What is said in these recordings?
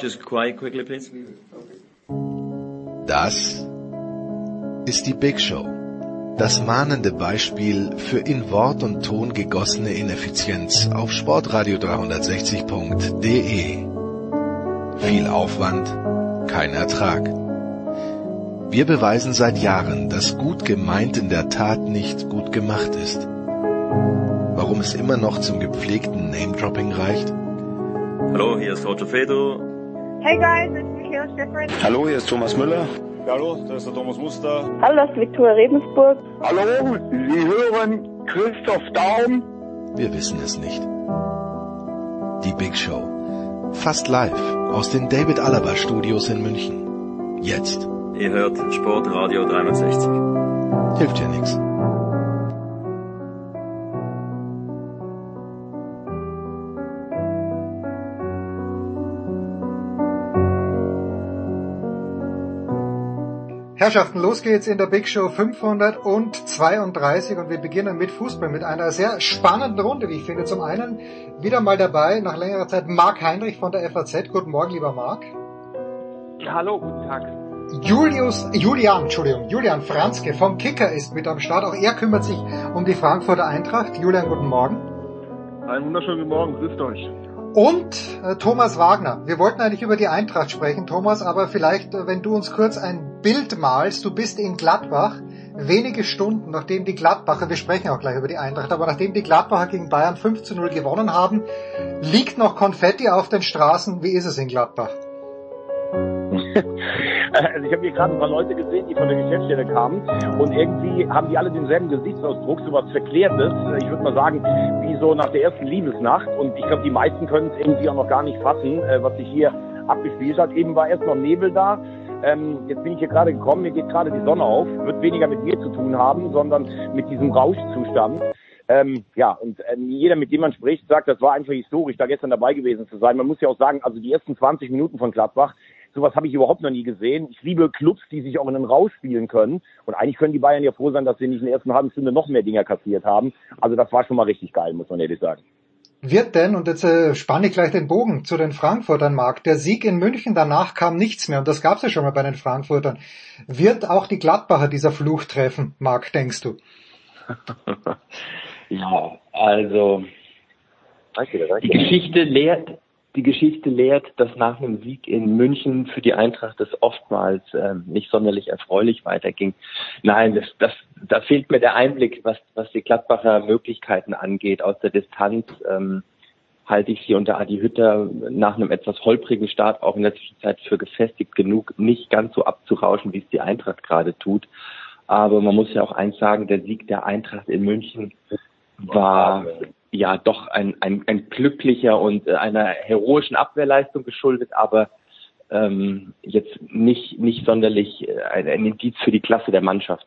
Just quiet quickly, please. Das ist die Big Show. Das mahnende Beispiel für in Wort und Ton gegossene Ineffizienz auf sportradio360.de. Viel Aufwand, kein Ertrag. Wir beweisen seit Jahren, dass gut gemeint in der Tat nicht gut gemacht ist. Warum es immer noch zum gepflegten Name-Dropping reicht? Hallo, hier ist Roger Fedor. Hey guys, it's Michaela Schifrin. Hallo, hier ist Thomas Müller. Hallo, das ist der Thomas Muster. Hallo, das ist Viktoria Rebensburg. Hallo, Sie hören Christoph Daum. Wir wissen es nicht. Die Big Show. Fast live aus den David Alaba Studios in München. Jetzt. Ihr hört Sportradio 360. Hilft ja nichts. Herrschaften, los geht's in der Big Show 532 und wir beginnen mit Fußball, mit einer sehr spannenden Runde, wie ich finde. Zum einen wieder mal dabei, nach längerer Zeit, Marc Heinrich von der FAZ. Guten Morgen, lieber Marc. Hallo, guten Tag. Julius, Julian, Entschuldigung, Julian Franzke vom Kicker ist mit am Start. Auch er kümmert sich um die Frankfurter Eintracht. Julian, guten Morgen. Einen wunderschönen guten Morgen, grüßt euch. Und äh, Thomas Wagner. Wir wollten eigentlich über die Eintracht sprechen, Thomas, aber vielleicht, äh, wenn du uns kurz ein Bild malst. Du bist in Gladbach, wenige Stunden nachdem die Gladbacher, wir sprechen auch gleich über die Eintracht, aber nachdem die Gladbacher gegen Bayern 5 zu 0 gewonnen haben, liegt noch Konfetti auf den Straßen. Wie ist es in Gladbach? Also ich habe hier gerade ein paar Leute gesehen, die von der Geschäftsstelle kamen und irgendwie haben die alle denselben Gesichtsausdruck, so was Verklärtes. Ich würde mal sagen, wie so nach der ersten Liebesnacht. Und ich glaube, die meisten können es irgendwie auch noch gar nicht fassen, äh, was sich hier abgespielt hat. Eben war erst noch Nebel da. Ähm, jetzt bin ich hier gerade gekommen, mir geht gerade die Sonne auf, wird weniger mit mir zu tun haben, sondern mit diesem Rauschzustand. Ähm, ja, und ähm, jeder, mit dem man spricht, sagt, das war einfach historisch, da gestern dabei gewesen zu sein. Man muss ja auch sagen, also die ersten 20 Minuten von Gladbach, Sowas habe ich überhaupt noch nie gesehen. Ich liebe Clubs, die sich auch in den Rausch spielen können. Und eigentlich können die Bayern ja froh sein, dass sie nicht in der ersten halben Stunde noch mehr Dinger kassiert haben. Also das war schon mal richtig geil, muss man ehrlich sagen. Wird denn, und jetzt äh, spanne ich gleich den Bogen zu den Frankfurtern, Marc, der Sieg in München, danach kam nichts mehr, und das gab es ja schon mal bei den Frankfurtern. Wird auch die Gladbacher dieser Fluch treffen, Marc, denkst du? ja, also die Geschichte lehrt, die Geschichte lehrt, dass nach einem Sieg in München für die Eintracht es oftmals ähm, nicht sonderlich erfreulich weiterging. Nein, das, das, da fehlt mir der Einblick, was, was die Gladbacher Möglichkeiten angeht. Aus der Distanz ähm, halte ich sie unter Adi Hütter nach einem etwas holprigen Start auch in der Zwischenzeit für gefestigt genug, nicht ganz so abzurauschen, wie es die Eintracht gerade tut. Aber man muss ja auch eins sagen, der Sieg der Eintracht in München war ja doch ein, ein, ein glücklicher und äh, einer heroischen Abwehrleistung geschuldet, aber ähm, jetzt nicht, nicht sonderlich äh, ein, ein Indiz für die Klasse der Mannschaft.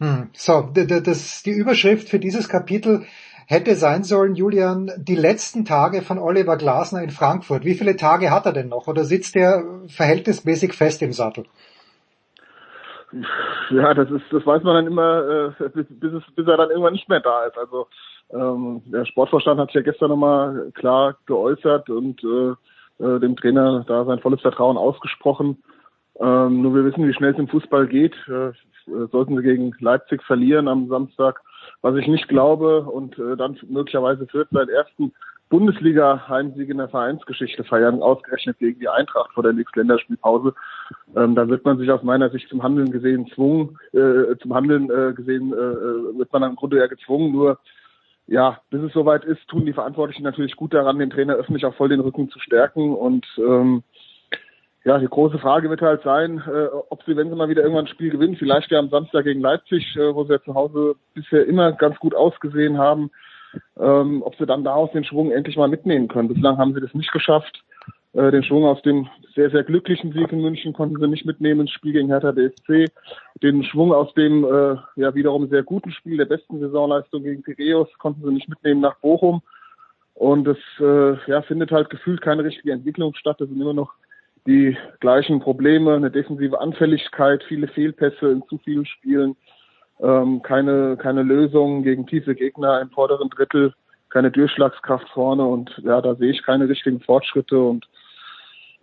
Hm. So, das, die Überschrift für dieses Kapitel hätte sein sollen, Julian, die letzten Tage von Oliver Glasner in Frankfurt. Wie viele Tage hat er denn noch oder sitzt er verhältnismäßig fest im Sattel? Ja, das ist, das weiß man dann immer, äh, bis, bis, es, bis er dann irgendwann nicht mehr da ist. Also ähm, der Sportvorstand hat sich ja gestern nochmal klar geäußert und äh, äh, dem Trainer da sein volles Vertrauen ausgesprochen. Ähm, nur wir wissen, wie schnell es im Fußball geht. Äh, sollten sie gegen Leipzig verlieren am Samstag, was ich nicht glaube, und äh, dann möglicherweise Fürth seinen ersten Bundesliga-Heimsieg in der Vereinsgeschichte feiern, ausgerechnet gegen die Eintracht vor der nächsten Länderspielpause. Ähm, da wird man sich aus meiner Sicht zum Handeln gesehen zwungen, äh, zum Handeln äh, gesehen, äh, wird man im Grunde ja gezwungen, nur ja, bis es soweit ist, tun die Verantwortlichen natürlich gut daran, den Trainer öffentlich auch voll den Rücken zu stärken. Und ähm, ja, die große Frage wird halt sein, äh, ob sie, wenn sie mal wieder irgendwann ein Spiel gewinnen, vielleicht ja am Samstag gegen Leipzig, äh, wo sie ja zu Hause bisher immer ganz gut ausgesehen haben, ähm, ob sie dann daraus den Schwung endlich mal mitnehmen können. Bislang haben sie das nicht geschafft. Äh, den Schwung aus dem sehr, sehr glücklichen Sieg in München konnten sie nicht mitnehmen ins Spiel gegen Hertha BSC. Den Schwung aus dem äh, ja wiederum sehr guten Spiel der besten Saisonleistung gegen Piraeus konnten sie nicht mitnehmen nach Bochum. Und es äh, ja, findet halt gefühlt keine richtige Entwicklung statt. Es sind immer noch die gleichen Probleme, eine defensive Anfälligkeit, viele Fehlpässe in zu vielen Spielen, ähm, keine, keine Lösung gegen tiefe Gegner im vorderen Drittel keine Durchschlagskraft vorne und ja, da sehe ich keine richtigen Fortschritte und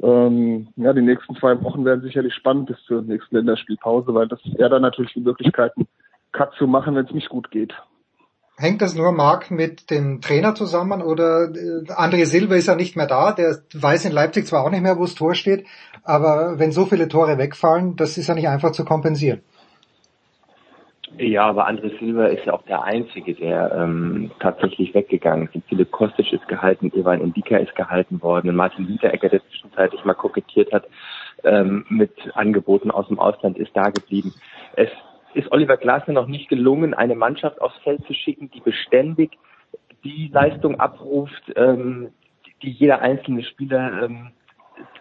ähm, ja, die nächsten zwei Wochen werden sicherlich spannend bis zur nächsten Länderspielpause, weil das er dann natürlich die Möglichkeiten, Cut zu machen, wenn es nicht gut geht. Hängt das nur, Marc, mit dem Trainer zusammen oder äh, André Silva ist ja nicht mehr da, der weiß in Leipzig zwar auch nicht mehr, wo das Tor steht, aber wenn so viele Tore wegfallen, das ist ja nicht einfach zu kompensieren. Ja, aber André Silva ist ja auch der Einzige, der ähm, tatsächlich weggegangen ist. Philipp Kostic ist gehalten, Ivan Indika ist gehalten worden und Martin Hinteregger, der zwischenzeitlich mal kokettiert hat ähm, mit Angeboten aus dem Ausland, ist da geblieben. Es ist Oliver Glasner noch nicht gelungen, eine Mannschaft aufs Feld zu schicken, die beständig die Leistung abruft, ähm, die jeder einzelne Spieler ähm,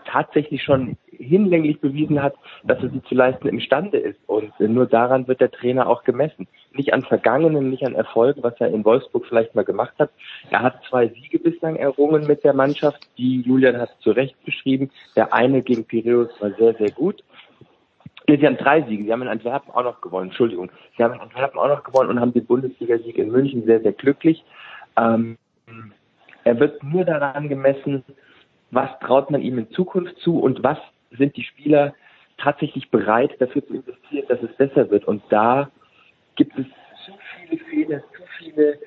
tatsächlich schon hinlänglich bewiesen hat, dass er sie zu leisten imstande ist. Und nur daran wird der Trainer auch gemessen. Nicht an Vergangenen, nicht an Erfolgen, was er in Wolfsburg vielleicht mal gemacht hat. Er hat zwei Siege bislang errungen mit der Mannschaft, die Julian hat zu Recht beschrieben. Der eine gegen Piraeus war sehr, sehr gut. Sie haben drei Siege. Sie haben in Antwerpen auch noch gewonnen. Entschuldigung. Sie haben in Antwerpen auch noch gewonnen und haben den Bundesligasieg in München sehr, sehr glücklich. Ähm, er wird nur daran gemessen, was traut man ihm in Zukunft zu und was sind die Spieler tatsächlich bereit dafür zu investieren, dass es besser wird. Und da gibt es zu viele Fehler, zu viele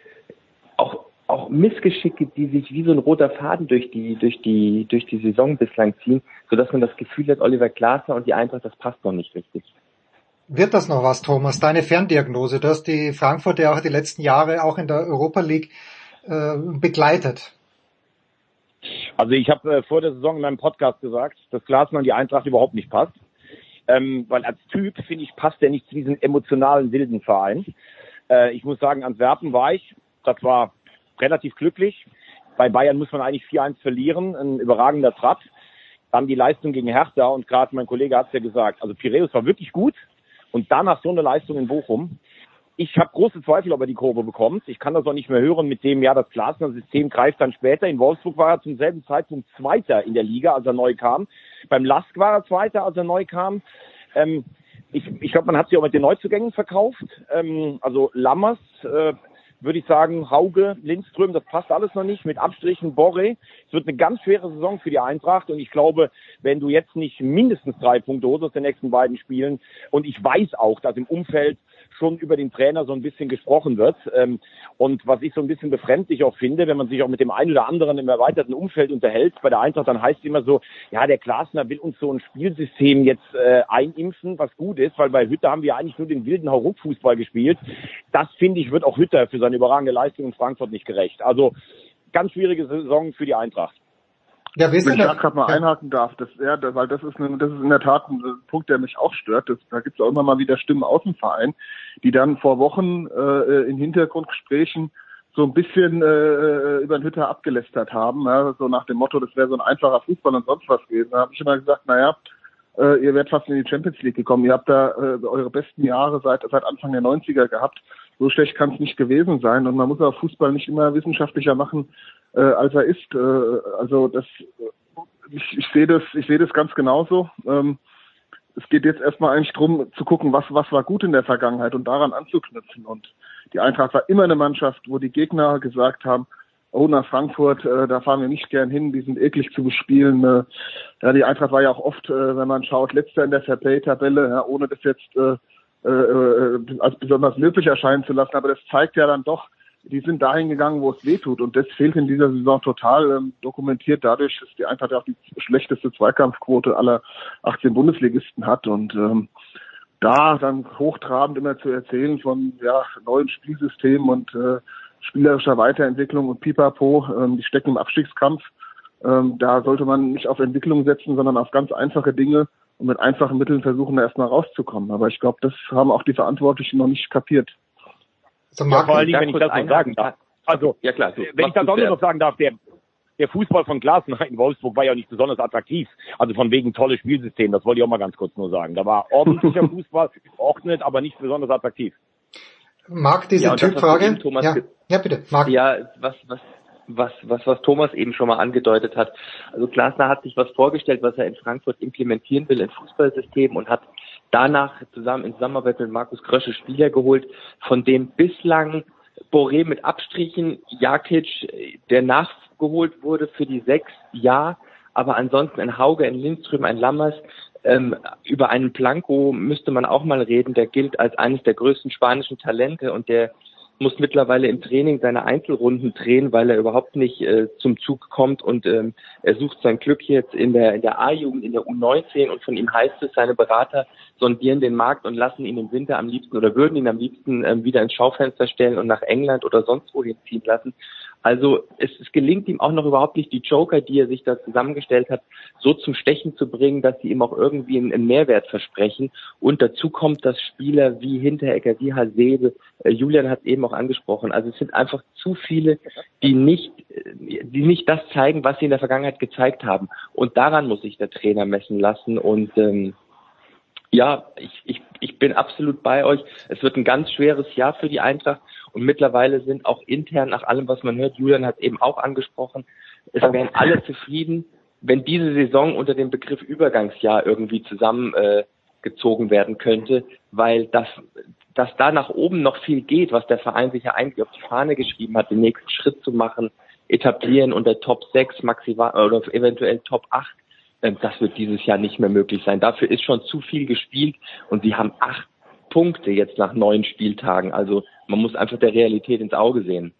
auch auch Missgeschicke, die sich wie so ein roter Faden durch die durch die durch die Saison bislang ziehen, so dass man das Gefühl hat, Oliver Glasner und die Eintracht, das passt noch nicht richtig. Wird das noch was, Thomas? Deine Ferndiagnose, du hast die Frankfurt ja auch die letzten Jahre auch in der Europa League äh, begleitet. Also ich habe äh, vor der Saison in meinem Podcast gesagt, dass Glasner und die Eintracht überhaupt nicht passt. Ähm, weil als Typ, finde ich, passt er nicht zu diesem emotionalen wilden Verein. Äh, ich muss sagen, Antwerpen war ich. Das war relativ glücklich. Bei Bayern muss man eigentlich 4-1 verlieren, ein überragender Trab. Dann die Leistung gegen Hertha und gerade mein Kollege hat es ja gesagt, also Piräus war wirklich gut und danach so eine Leistung in Bochum. Ich habe große Zweifel, ob er die Kurve bekommt. Ich kann das auch nicht mehr hören mit dem, ja, das Glasner-System greift dann später. In Wolfsburg war er zum selben Zeitpunkt Zweiter in der Liga, als er neu kam. Beim Lask war er Zweiter, als er neu kam. Ähm, ich, ich glaube, man hat sie auch mit den Neuzugängen verkauft. Ähm, also Lammers, äh, würde ich sagen, Hauge, Lindström, das passt alles noch nicht. Mit Abstrichen Borre. Es wird eine ganz schwere Saison für die Eintracht und ich glaube, wenn du jetzt nicht mindestens drei Punkte holst aus den nächsten beiden Spielen und ich weiß auch, dass im Umfeld schon über den Trainer so ein bisschen gesprochen wird. Ähm, und was ich so ein bisschen befremdlich auch finde, wenn man sich auch mit dem einen oder anderen im erweiterten Umfeld unterhält bei der Eintracht, dann heißt es immer so, ja, der Klasner will uns so ein Spielsystem jetzt äh, einimpfen, was gut ist, weil bei Hütter haben wir eigentlich nur den wilden Hauruck-Fußball gespielt. Das finde ich, wird auch Hütter für seine überragende Leistung in Frankfurt nicht gerecht. Also ganz schwierige Saison für die Eintracht. Ja, Wenn ich da gerade mal ja. einhaken darf, das, ja, weil das ist, eine, das ist in der Tat ein Punkt, der mich auch stört. Das, da gibt es auch immer mal wieder Stimmen aus dem Verein, die dann vor Wochen äh, in Hintergrundgesprächen so ein bisschen äh, über den Hütter abgelästert haben, ja, so nach dem Motto, das wäre so ein einfacher Fußball und sonst was gewesen. Da habe ich immer gesagt, naja, äh, ihr werdet fast in die Champions League gekommen. Ihr habt da äh, eure besten Jahre seit, seit Anfang der 90er gehabt. So schlecht kann es nicht gewesen sein. Und man muss auch Fußball nicht immer wissenschaftlicher machen, äh, als er ist. Äh, also das, ich, ich sehe das, ich sehe das ganz genauso. Ähm, es geht jetzt erstmal eigentlich drum zu gucken, was, was war gut in der Vergangenheit und daran anzuknüpfen. Und die Eintracht war immer eine Mannschaft, wo die Gegner gesagt haben, oh, nach Frankfurt, äh, da fahren wir nicht gern hin, die sind eklig zu bespielen. Äh, ja, die Eintracht war ja auch oft, äh, wenn man schaut, letzter in der Fairplay-Tabelle, ja, ohne das jetzt äh, äh, äh als besonders löblich erscheinen zu lassen. Aber das zeigt ja dann doch, die sind dahin gegangen, wo es weh tut. Und das fehlt in dieser Saison total ähm, dokumentiert dadurch, dass die Eintracht auch die schlechteste Zweikampfquote aller 18 Bundesligisten hat. Und ähm, da dann hochtrabend immer zu erzählen von ja, neuen Spielsystemen und äh, spielerischer Weiterentwicklung und Pipapo, ähm, die stecken im Abstiegskampf. Ähm, da sollte man nicht auf Entwicklung setzen, sondern auf ganz einfache Dinge und mit einfachen Mitteln versuchen, da erstmal rauszukommen. Aber ich glaube, das haben auch die Verantwortlichen noch nicht kapiert. So, ja, vor allen Dingen, wenn ich das noch sagen darf. Also, ja klar, so, wenn ich das auch noch sagen darf, der, der Fußball von Glasner in Wolfsburg war ja nicht besonders attraktiv. Also von wegen tolles Spielsystem, das wollte ich auch mal ganz kurz nur sagen. Da war ordentlicher Fußball, geordnet, aber nicht besonders attraktiv. Mag diese ja, Typfrage? Ja. ja, bitte. Marc. Ja, was, was, was, was, was Thomas eben schon mal angedeutet hat. Also Glasner hat sich was vorgestellt, was er in Frankfurt implementieren will, ein Fußballsystem und hat danach zusammen in Zusammenarbeit mit Markus Krösche Spieler geholt, von dem bislang Boré mit Abstrichen, Jakic, der nachgeholt wurde für die sechs, ja, aber ansonsten ein Hauge, ein Lindström, ein Lammers, ähm, über einen Blanco müsste man auch mal reden, der gilt als eines der größten spanischen Talente und der muss mittlerweile im Training seine Einzelrunden drehen, weil er überhaupt nicht äh, zum Zug kommt und ähm, er sucht sein Glück jetzt in der in der A-Jugend, in der U19 und von ihm heißt es, seine Berater sondieren den Markt und lassen ihn im Winter am liebsten oder würden ihn am liebsten ähm, wieder ins Schaufenster stellen und nach England oder sonst wohin ziehen lassen. Also es, es gelingt ihm auch noch überhaupt nicht, die Joker, die er sich da zusammengestellt hat, so zum Stechen zu bringen, dass sie ihm auch irgendwie einen, einen Mehrwert versprechen. Und dazu kommt, dass Spieler wie Hinteregger, wie Hasebe, äh, Julian hat eben auch angesprochen, also es sind einfach zu viele, die nicht, die nicht das zeigen, was sie in der Vergangenheit gezeigt haben. Und daran muss sich der Trainer messen lassen. Und ähm, ja, ich, ich, ich bin absolut bei euch. Es wird ein ganz schweres Jahr für die Eintracht. Und mittlerweile sind auch intern, nach allem, was man hört, Julian hat eben auch angesprochen, es wären alle zufrieden, wenn diese Saison unter dem Begriff Übergangsjahr irgendwie zusammengezogen äh, werden könnte, weil das, dass da nach oben noch viel geht, was der Verein sich ja eigentlich auf die Fahne geschrieben hat, den nächsten Schritt zu machen, etablieren unter Top 6 maximal oder eventuell Top 8, äh, das wird dieses Jahr nicht mehr möglich sein. Dafür ist schon zu viel gespielt und sie haben acht Punkte jetzt nach neun Spieltagen. Also man muss einfach der Realität ins Auge sehen.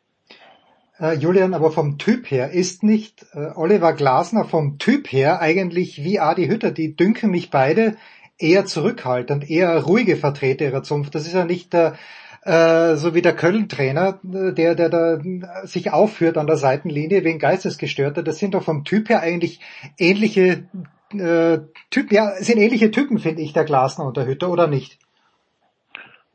Äh, Julian, aber vom Typ her ist nicht äh, Oliver Glasner vom Typ her eigentlich wie Adi Hütter, die dünken mich beide eher zurückhaltend, eher ruhige Vertreter ihrer Zunft. Das ist ja nicht der äh, so wie der Köln-Trainer, äh, der, der da sich aufführt an der Seitenlinie wegen Geistesgestörter. Das sind doch vom Typ her eigentlich ähnliche äh, Typen, ja, sind ähnliche Typen, finde ich, der Glasner und der Hütter, oder nicht?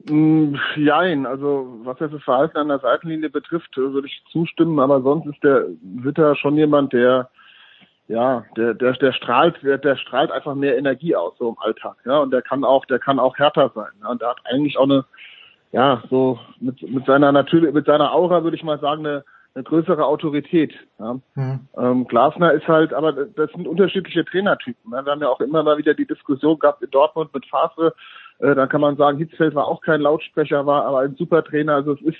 Mm, jein, also was das Verhalten an der Seitenlinie betrifft, würde ich zustimmen, aber sonst ist der Witter schon jemand, der ja, der, der, der strahlt, der, der strahlt einfach mehr Energie aus, so im Alltag, ja, und der kann auch, der kann auch härter sein, ja, und der hat eigentlich auch eine, ja, so mit, mit seiner natürlich, mit seiner Aura würde ich mal sagen, eine, eine größere Autorität. Ja. Mhm. Ähm, Glasner ist halt, aber das sind unterschiedliche Trainertypen. Ja. Wir haben ja auch immer mal wieder die Diskussion gehabt in Dortmund mit Favre, äh, dann kann man sagen, Hitzfeld war auch kein Lautsprecher, war aber ein super Trainer. Also es ist,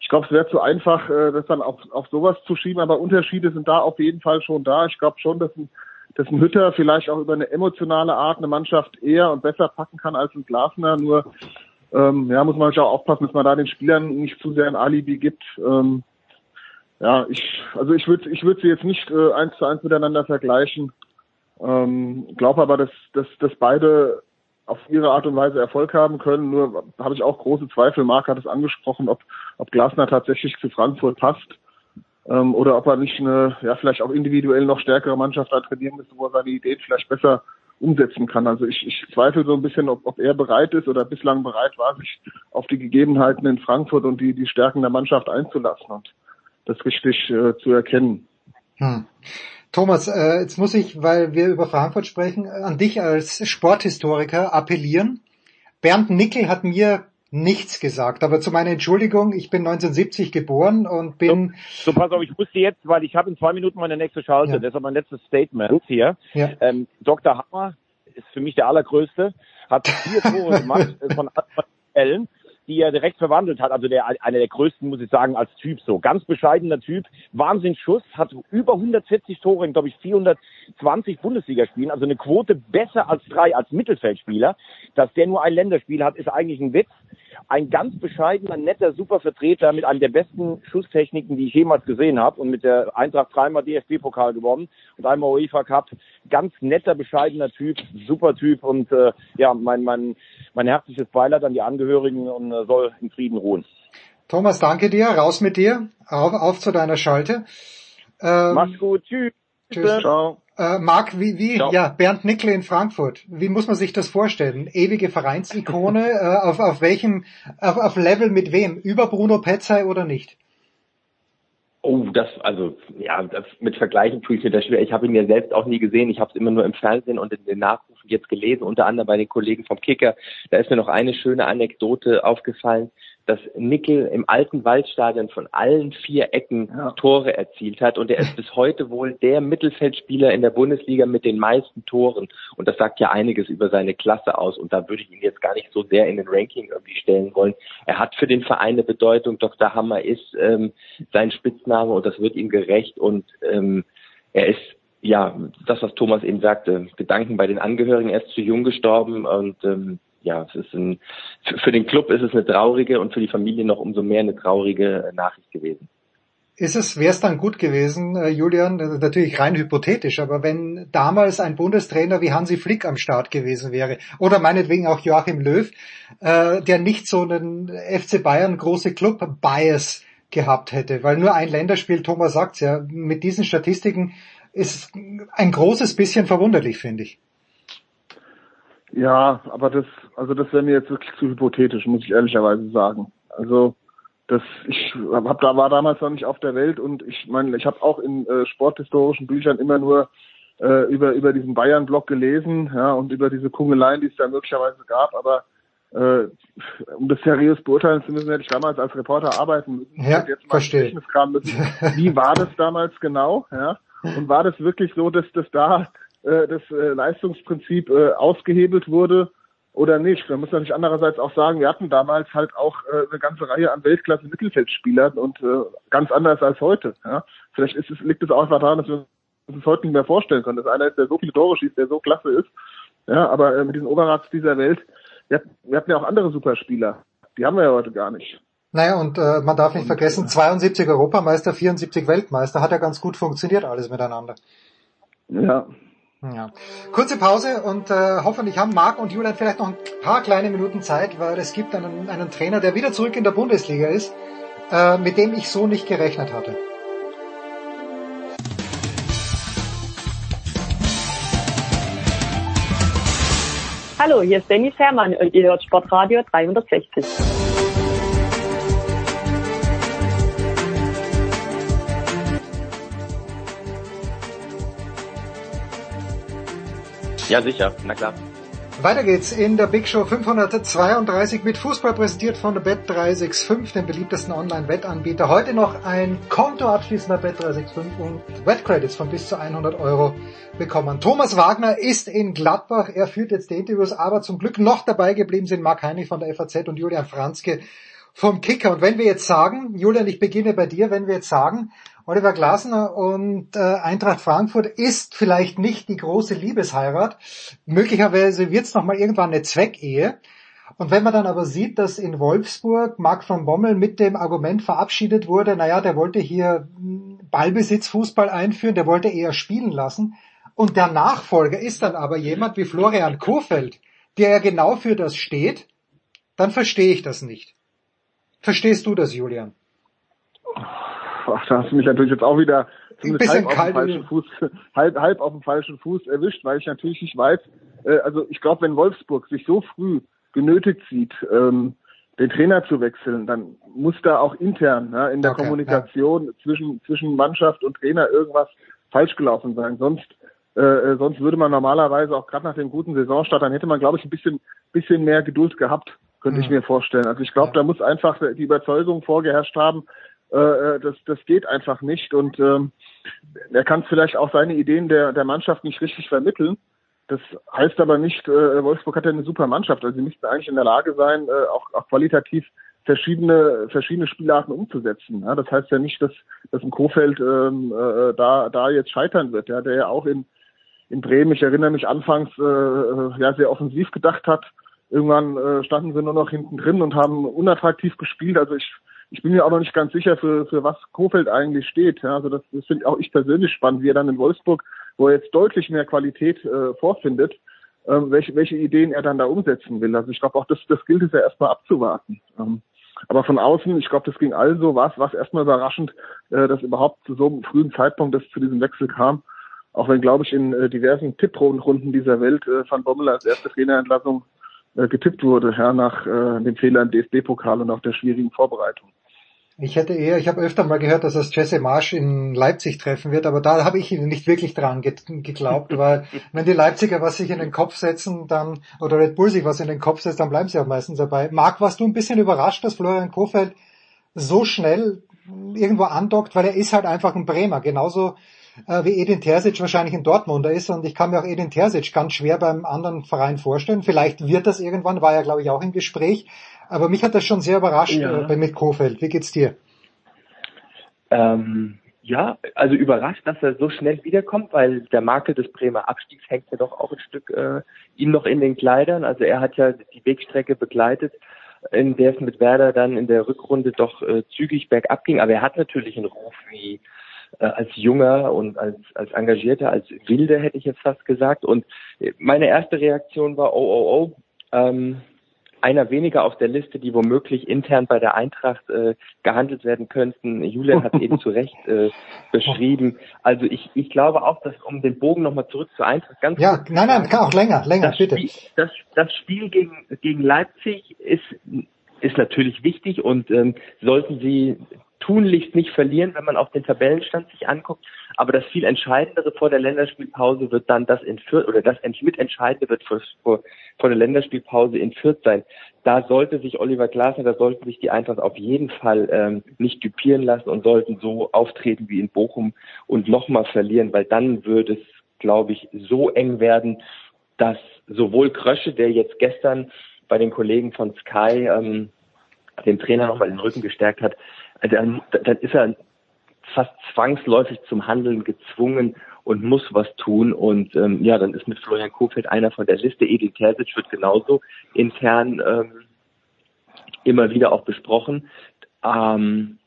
ich glaube, es wäre zu einfach, äh, das dann auf, auf sowas zu schieben, aber Unterschiede sind da auf jeden Fall schon da. Ich glaube schon, dass ein, dass ein Hütter vielleicht auch über eine emotionale Art eine Mannschaft eher und besser packen kann als ein Glasner. Nur ähm, ja, muss man natürlich auch aufpassen, dass man da den Spielern nicht zu sehr ein Alibi gibt. Ähm, ja, ich, also ich würde ich würde sie jetzt nicht äh, eins zu eins miteinander vergleichen. Ähm, glaube aber, dass, dass, dass beide auf ihre Art und Weise Erfolg haben können. Nur habe ich auch große Zweifel. Marc hat es angesprochen, ob, ob Glasner tatsächlich zu Frankfurt passt ähm, oder ob er nicht eine, ja, vielleicht auch individuell noch stärkere Mannschaft da trainieren müsste, wo er seine Ideen vielleicht besser umsetzen kann. Also ich, ich zweifle so ein bisschen, ob, ob er bereit ist oder bislang bereit war, sich auf die Gegebenheiten in Frankfurt und die, die Stärken der Mannschaft einzulassen und das richtig äh, zu erkennen. Hm. Thomas, äh, jetzt muss ich, weil wir über Frankfurt sprechen, an dich als Sporthistoriker appellieren. Bernd Nickel hat mir nichts gesagt, aber zu meiner Entschuldigung, ich bin 1970 geboren und bin... So, so pass auf, ich muss dir jetzt, weil ich habe in zwei Minuten meine nächste Schalte, ja. deshalb mein letztes Statement hier. Ja. Ähm, Dr. Hammer ist für mich der allergrößte, hat vier Tore gemacht äh, von Ellen die er direkt verwandelt hat. Also der, einer der größten, muss ich sagen, als Typ so. Ganz bescheidener Typ, Wahnsinnsschuss, hat über 140 Tore in, glaube ich, 420 Bundesligaspielen, also eine Quote besser als drei als Mittelfeldspieler. Dass der nur ein Länderspiel hat, ist eigentlich ein Witz. Ein ganz bescheidener, netter, super Vertreter mit einer der besten Schusstechniken, die ich jemals gesehen habe und mit der Eintracht dreimal DFB-Pokal gewonnen und einmal UEFA Cup. Ganz netter, bescheidener Typ, super Typ und äh, ja, mein, mein, mein herzliches Beileid an die Angehörigen und äh, soll in Frieden ruhen. Thomas, danke dir. Raus mit dir. Auf, auf zu deiner Schalte. Ähm, Mach's gut. Tschüss. Tschüss. Ciao. Äh, Marc, wie, wie, Ciao. ja, Bernd Nickel in Frankfurt. Wie muss man sich das vorstellen? Ewige Vereinsikone, äh, auf, auf welchem, auf, auf Level mit wem? Über Bruno Petzai oder nicht? Oh, das, also, ja, das, mit Vergleichen tue ich mir das schwer. Ich habe ihn ja selbst auch nie gesehen. Ich habe es immer nur im Fernsehen und in den Nachrufen jetzt gelesen, unter anderem bei den Kollegen vom Kicker. Da ist mir noch eine schöne Anekdote aufgefallen. Dass Nickel im alten Waldstadion von allen vier Ecken ja. Tore erzielt hat. Und er ist bis heute wohl der Mittelfeldspieler in der Bundesliga mit den meisten Toren. Und das sagt ja einiges über seine Klasse aus. Und da würde ich ihn jetzt gar nicht so sehr in den Ranking irgendwie stellen wollen. Er hat für den Verein eine Bedeutung, Dr. Hammer ist ähm, sein Spitzname. Und das wird ihm gerecht. Und ähm, er ist ja, das, was Thomas eben sagte, Gedanken bei den Angehörigen, er ist zu jung gestorben. Und ähm, ja, es ist ein, für den Club ist es eine traurige und für die Familie noch umso mehr eine traurige Nachricht gewesen. Ist es, wäre es dann gut gewesen, äh, Julian, natürlich rein hypothetisch, aber wenn damals ein Bundestrainer wie Hansi Flick am Start gewesen wäre oder meinetwegen auch Joachim Löw, äh, der nicht so einen FC Bayern große Club-Bias gehabt hätte, weil nur ein Länderspiel, Thomas sagt ja, mit diesen Statistiken ist ein großes bisschen verwunderlich, finde ich. Ja, aber das, also das wäre mir jetzt wirklich zu hypothetisch, muss ich ehrlicherweise sagen. Also das, ich hab da war damals noch nicht auf der Welt und ich meine, ich habe auch in äh, sporthistorischen Büchern immer nur äh, über über diesen Bayern-Block gelesen, ja, und über diese Kungeleien, die es da möglicherweise gab, aber äh, um das seriös beurteilen zu müssen, hätte ich damals als Reporter arbeiten müssen. Ja, jetzt mal verstehe. Müssen. Wie war das damals genau? Ja? Und war das wirklich so, dass das da äh, das äh, Leistungsprinzip äh, ausgehebelt wurde oder nicht. Man muss natürlich andererseits auch sagen, wir hatten damals halt auch äh, eine ganze Reihe an Weltklasse-Mittelfeldspielern und äh, ganz anders als heute. Ja? Vielleicht ist es, liegt es auch einfach daran, dass wir uns das heute nicht mehr vorstellen können. Dass einer ist, der so viele Tore schießt, der so klasse ist. Ja, aber äh, mit diesen Oberrats dieser Welt, wir hatten, wir hatten ja auch andere Superspieler. Die haben wir ja heute gar nicht. Naja, und äh, man darf nicht und, vergessen, 72 Europameister, 74 Weltmeister, hat ja ganz gut funktioniert alles miteinander. Ja, ja. Kurze Pause und äh, hoffentlich haben Marc und Julian vielleicht noch ein paar kleine Minuten Zeit, weil es gibt einen, einen Trainer, der wieder zurück in der Bundesliga ist, äh, mit dem ich so nicht gerechnet hatte. Hallo, hier ist Dennis Herrmann und ihr hört Sportradio 360. Ja, sicher, na klar. Weiter geht's in der Big Show 532 mit Fußball präsentiert von der Bet365, dem beliebtesten Online-Wettanbieter. Heute noch ein Konto abschließen bei Bet365 und Wettcredits von bis zu 100 Euro bekommen. Thomas Wagner ist in Gladbach. Er führt jetzt die Interviews, aber zum Glück noch dabei geblieben sind Marc Heinig von der FAZ und Julian Franzke vom Kicker. Und wenn wir jetzt sagen, Julian, ich beginne bei dir, wenn wir jetzt sagen, Oliver Glasner und äh, Eintracht Frankfurt ist vielleicht nicht die große Liebesheirat. Möglicherweise wird es nochmal irgendwann eine Zweckehe. Und wenn man dann aber sieht, dass in Wolfsburg Marc von Bommel mit dem Argument verabschiedet wurde, naja, der wollte hier Ballbesitzfußball einführen, der wollte eher spielen lassen. Und der Nachfolger ist dann aber jemand wie Florian Kohfeldt, der ja genau für das steht, dann verstehe ich das nicht. Verstehst du das, Julian? Da hast du mich natürlich jetzt auch wieder zumindest halb auf, dem falschen Fuß, halb, halb auf dem falschen Fuß erwischt, weil ich natürlich nicht weiß, äh, also ich glaube, wenn Wolfsburg sich so früh genötigt sieht, ähm, den Trainer zu wechseln, dann muss da auch intern ja, in der okay, Kommunikation ja. zwischen, zwischen Mannschaft und Trainer irgendwas falsch gelaufen sein. Sonst äh, äh sonst würde man normalerweise auch gerade nach dem guten Saisonstart, dann hätte man, glaube ich, ein bisschen, bisschen mehr Geduld gehabt, könnte mhm. ich mir vorstellen. Also ich glaube, ja. da muss einfach die Überzeugung vorgeherrscht haben, äh, äh, das, das geht einfach nicht. Und ähm, er kann vielleicht auch seine Ideen der, der Mannschaft nicht richtig vermitteln. Das heißt aber nicht, äh, Wolfsburg hat ja eine super Mannschaft. Also sie müssten eigentlich in der Lage sein, äh, auch, auch qualitativ verschiedene verschiedene Spielarten umzusetzen. Ja, das heißt ja nicht, dass, dass ein Kofeld ähm, äh, da da jetzt scheitern wird. Ja, der ja auch in in Bremen, ich erinnere mich anfangs, äh, äh ja sehr offensiv gedacht hat. Irgendwann äh, standen sie nur noch hinten drin und haben unattraktiv gespielt. Also ich ich bin mir auch noch nicht ganz sicher, für, für was Kofeld eigentlich steht. Ja, also das, das finde auch ich persönlich spannend, wie er dann in Wolfsburg, wo er jetzt deutlich mehr Qualität äh, vorfindet, ähm, welche, welche Ideen er dann da umsetzen will. Also ich glaube auch, das, das gilt es ja erstmal abzuwarten. Ähm, aber von außen, ich glaube, das ging also was, was erstmal überraschend, äh, dass überhaupt zu so einem frühen Zeitpunkt das zu diesem Wechsel kam. Auch wenn, glaube ich, in äh, diversen Tipprunden dieser Welt äh, Van Bommel als erste Trainerentlassung äh, getippt wurde, ja, nach äh, dem Fehler im DFB-Pokal und auch der schwierigen Vorbereitung. Ich hätte eher, ich habe öfter mal gehört, dass das Jesse Marsch in Leipzig treffen wird, aber da habe ich nicht wirklich dran geglaubt, weil wenn die Leipziger was sich in den Kopf setzen, dann, oder Red Bull sich was in den Kopf setzt, dann bleiben sie auch meistens dabei. Marc, warst du ein bisschen überrascht, dass Florian Kofeld so schnell irgendwo andockt, weil er ist halt einfach ein Bremer, genauso äh, wie Edin Terzic wahrscheinlich ein Dortmunder ist und ich kann mir auch Edin Terzic ganz schwer beim anderen Verein vorstellen. Vielleicht wird das irgendwann, war ja glaube ich auch im Gespräch, aber mich hat das schon sehr überrascht ja. äh, mit Kofeld. Wie geht's dir? Ähm, ja, also überrascht, dass er so schnell wiederkommt, weil der Makel des Bremer Abstiegs hängt ja doch auch ein Stück äh, ihm noch in den Kleidern. Also er hat ja die Wegstrecke begleitet, in der es mit Werder dann in der Rückrunde doch äh, zügig bergab ging. Aber er hat natürlich einen Ruf wie äh, als Junger und als, als Engagierter, als Wilde, hätte ich jetzt fast gesagt. Und meine erste Reaktion war, oh, oh, oh, ähm, einer weniger auf der Liste, die womöglich intern bei der Eintracht äh, gehandelt werden könnten. Julian hat eben zu Recht äh, beschrieben. Also ich, ich glaube auch, dass um den Bogen nochmal zurück zur Eintracht ganz Ja, kurz nein, nein, kann auch länger, länger, das bitte. Spiel, das, das Spiel gegen, gegen Leipzig ist, ist natürlich wichtig und ähm, sollten sie tunlichst nicht verlieren, wenn man auch den Tabellenstand sich anguckt. Aber das viel Entscheidendere vor der Länderspielpause wird dann das in Fürth, oder das Mitentscheidende wird vor, vor, vor der Länderspielpause in Fürth sein. Da sollte sich Oliver Glasner, da sollten sich die Eintracht auf jeden Fall ähm, nicht düpieren lassen und sollten so auftreten wie in Bochum und nochmal verlieren, weil dann würde es, glaube ich, so eng werden, dass sowohl Krösche, der jetzt gestern bei den Kollegen von Sky ähm, dem Trainer nochmal den Rücken gestärkt hat, dann, dann ist er fast zwangsläufig zum Handeln gezwungen und muss was tun. Und ähm, ja, dann ist mit Florian Kofeld einer von der Liste. Edin Terzic wird genauso intern ähm, immer wieder auch besprochen. Ähm,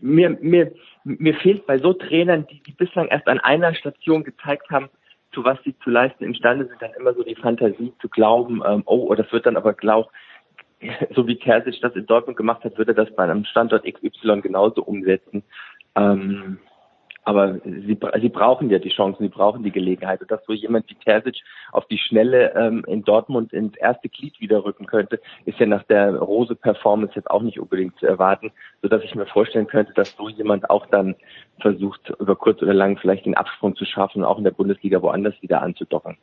mir, mir, mir fehlt bei so Trainern, die, die bislang erst an einer Station gezeigt haben, zu was sie zu leisten imstande sind, dann immer so die Fantasie zu glauben, ähm, oh, das wird dann aber glaub, so wie Terzic das in Dortmund gemacht hat, würde das bei einem Standort XY genauso umsetzen. Ähm, aber sie, sie brauchen ja die Chancen, sie brauchen die Gelegenheit. Und dass so jemand wie Terzic auf die Schnelle ähm, in Dortmund ins erste Glied wieder rücken könnte, ist ja nach der Rose-Performance jetzt auch nicht unbedingt zu erwarten, sodass ich mir vorstellen könnte, dass so jemand auch dann versucht, über kurz oder lang vielleicht den Absprung zu schaffen, auch in der Bundesliga woanders wieder anzudocken.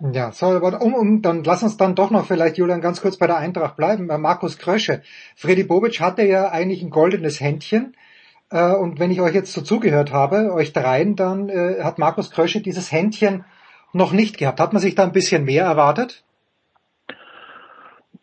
Ja, so, aber um, um, dann lass uns dann doch noch vielleicht, Julian, ganz kurz bei der Eintracht bleiben. Äh, Markus Krösche. Freddy Bobic hatte ja eigentlich ein goldenes Händchen. Äh, und wenn ich euch jetzt so zugehört habe, euch dreien, dann äh, hat Markus Krösche dieses Händchen noch nicht gehabt. Hat man sich da ein bisschen mehr erwartet?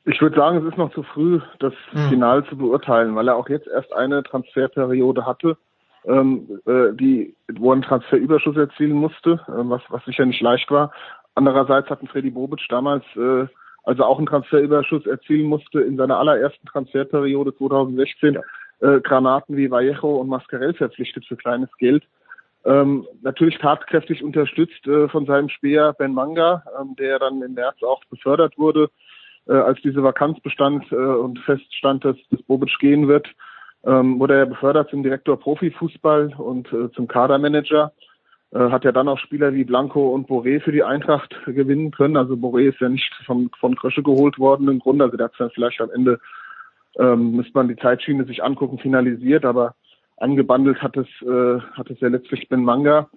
Ich würde sagen, es ist noch zu früh, das hm. Final zu beurteilen, weil er auch jetzt erst eine Transferperiode hatte, ähm, äh, die, wo er einen Transferüberschuss erzielen musste, äh, was, was sicher nicht leicht war. Andererseits hatten Freddy Bobic damals, äh, also auch einen Transferüberschuss erzielen musste, in seiner allerersten Transferperiode 2016 äh, Granaten wie Vallejo und Mascarell verpflichtet für kleines Geld. Ähm, natürlich tatkräftig unterstützt äh, von seinem Speer Ben Manga, ähm, der dann im März auch befördert wurde, äh, als diese Vakanz bestand äh, und feststand, dass, dass Bobic gehen wird, ähm, wurde er befördert zum Direktor Profifußball und äh, zum Kadermanager. Äh, hat ja dann auch Spieler wie Blanco und Boré für die Eintracht gewinnen können. Also Boré ist ja nicht von, von Krösche geholt worden im Grunde. Also der hat dann vielleicht am Ende, ähm, müsste man die Zeitschiene sich angucken, finalisiert, aber angebandelt hat es, äh, hat es ja letztlich Ben Manga.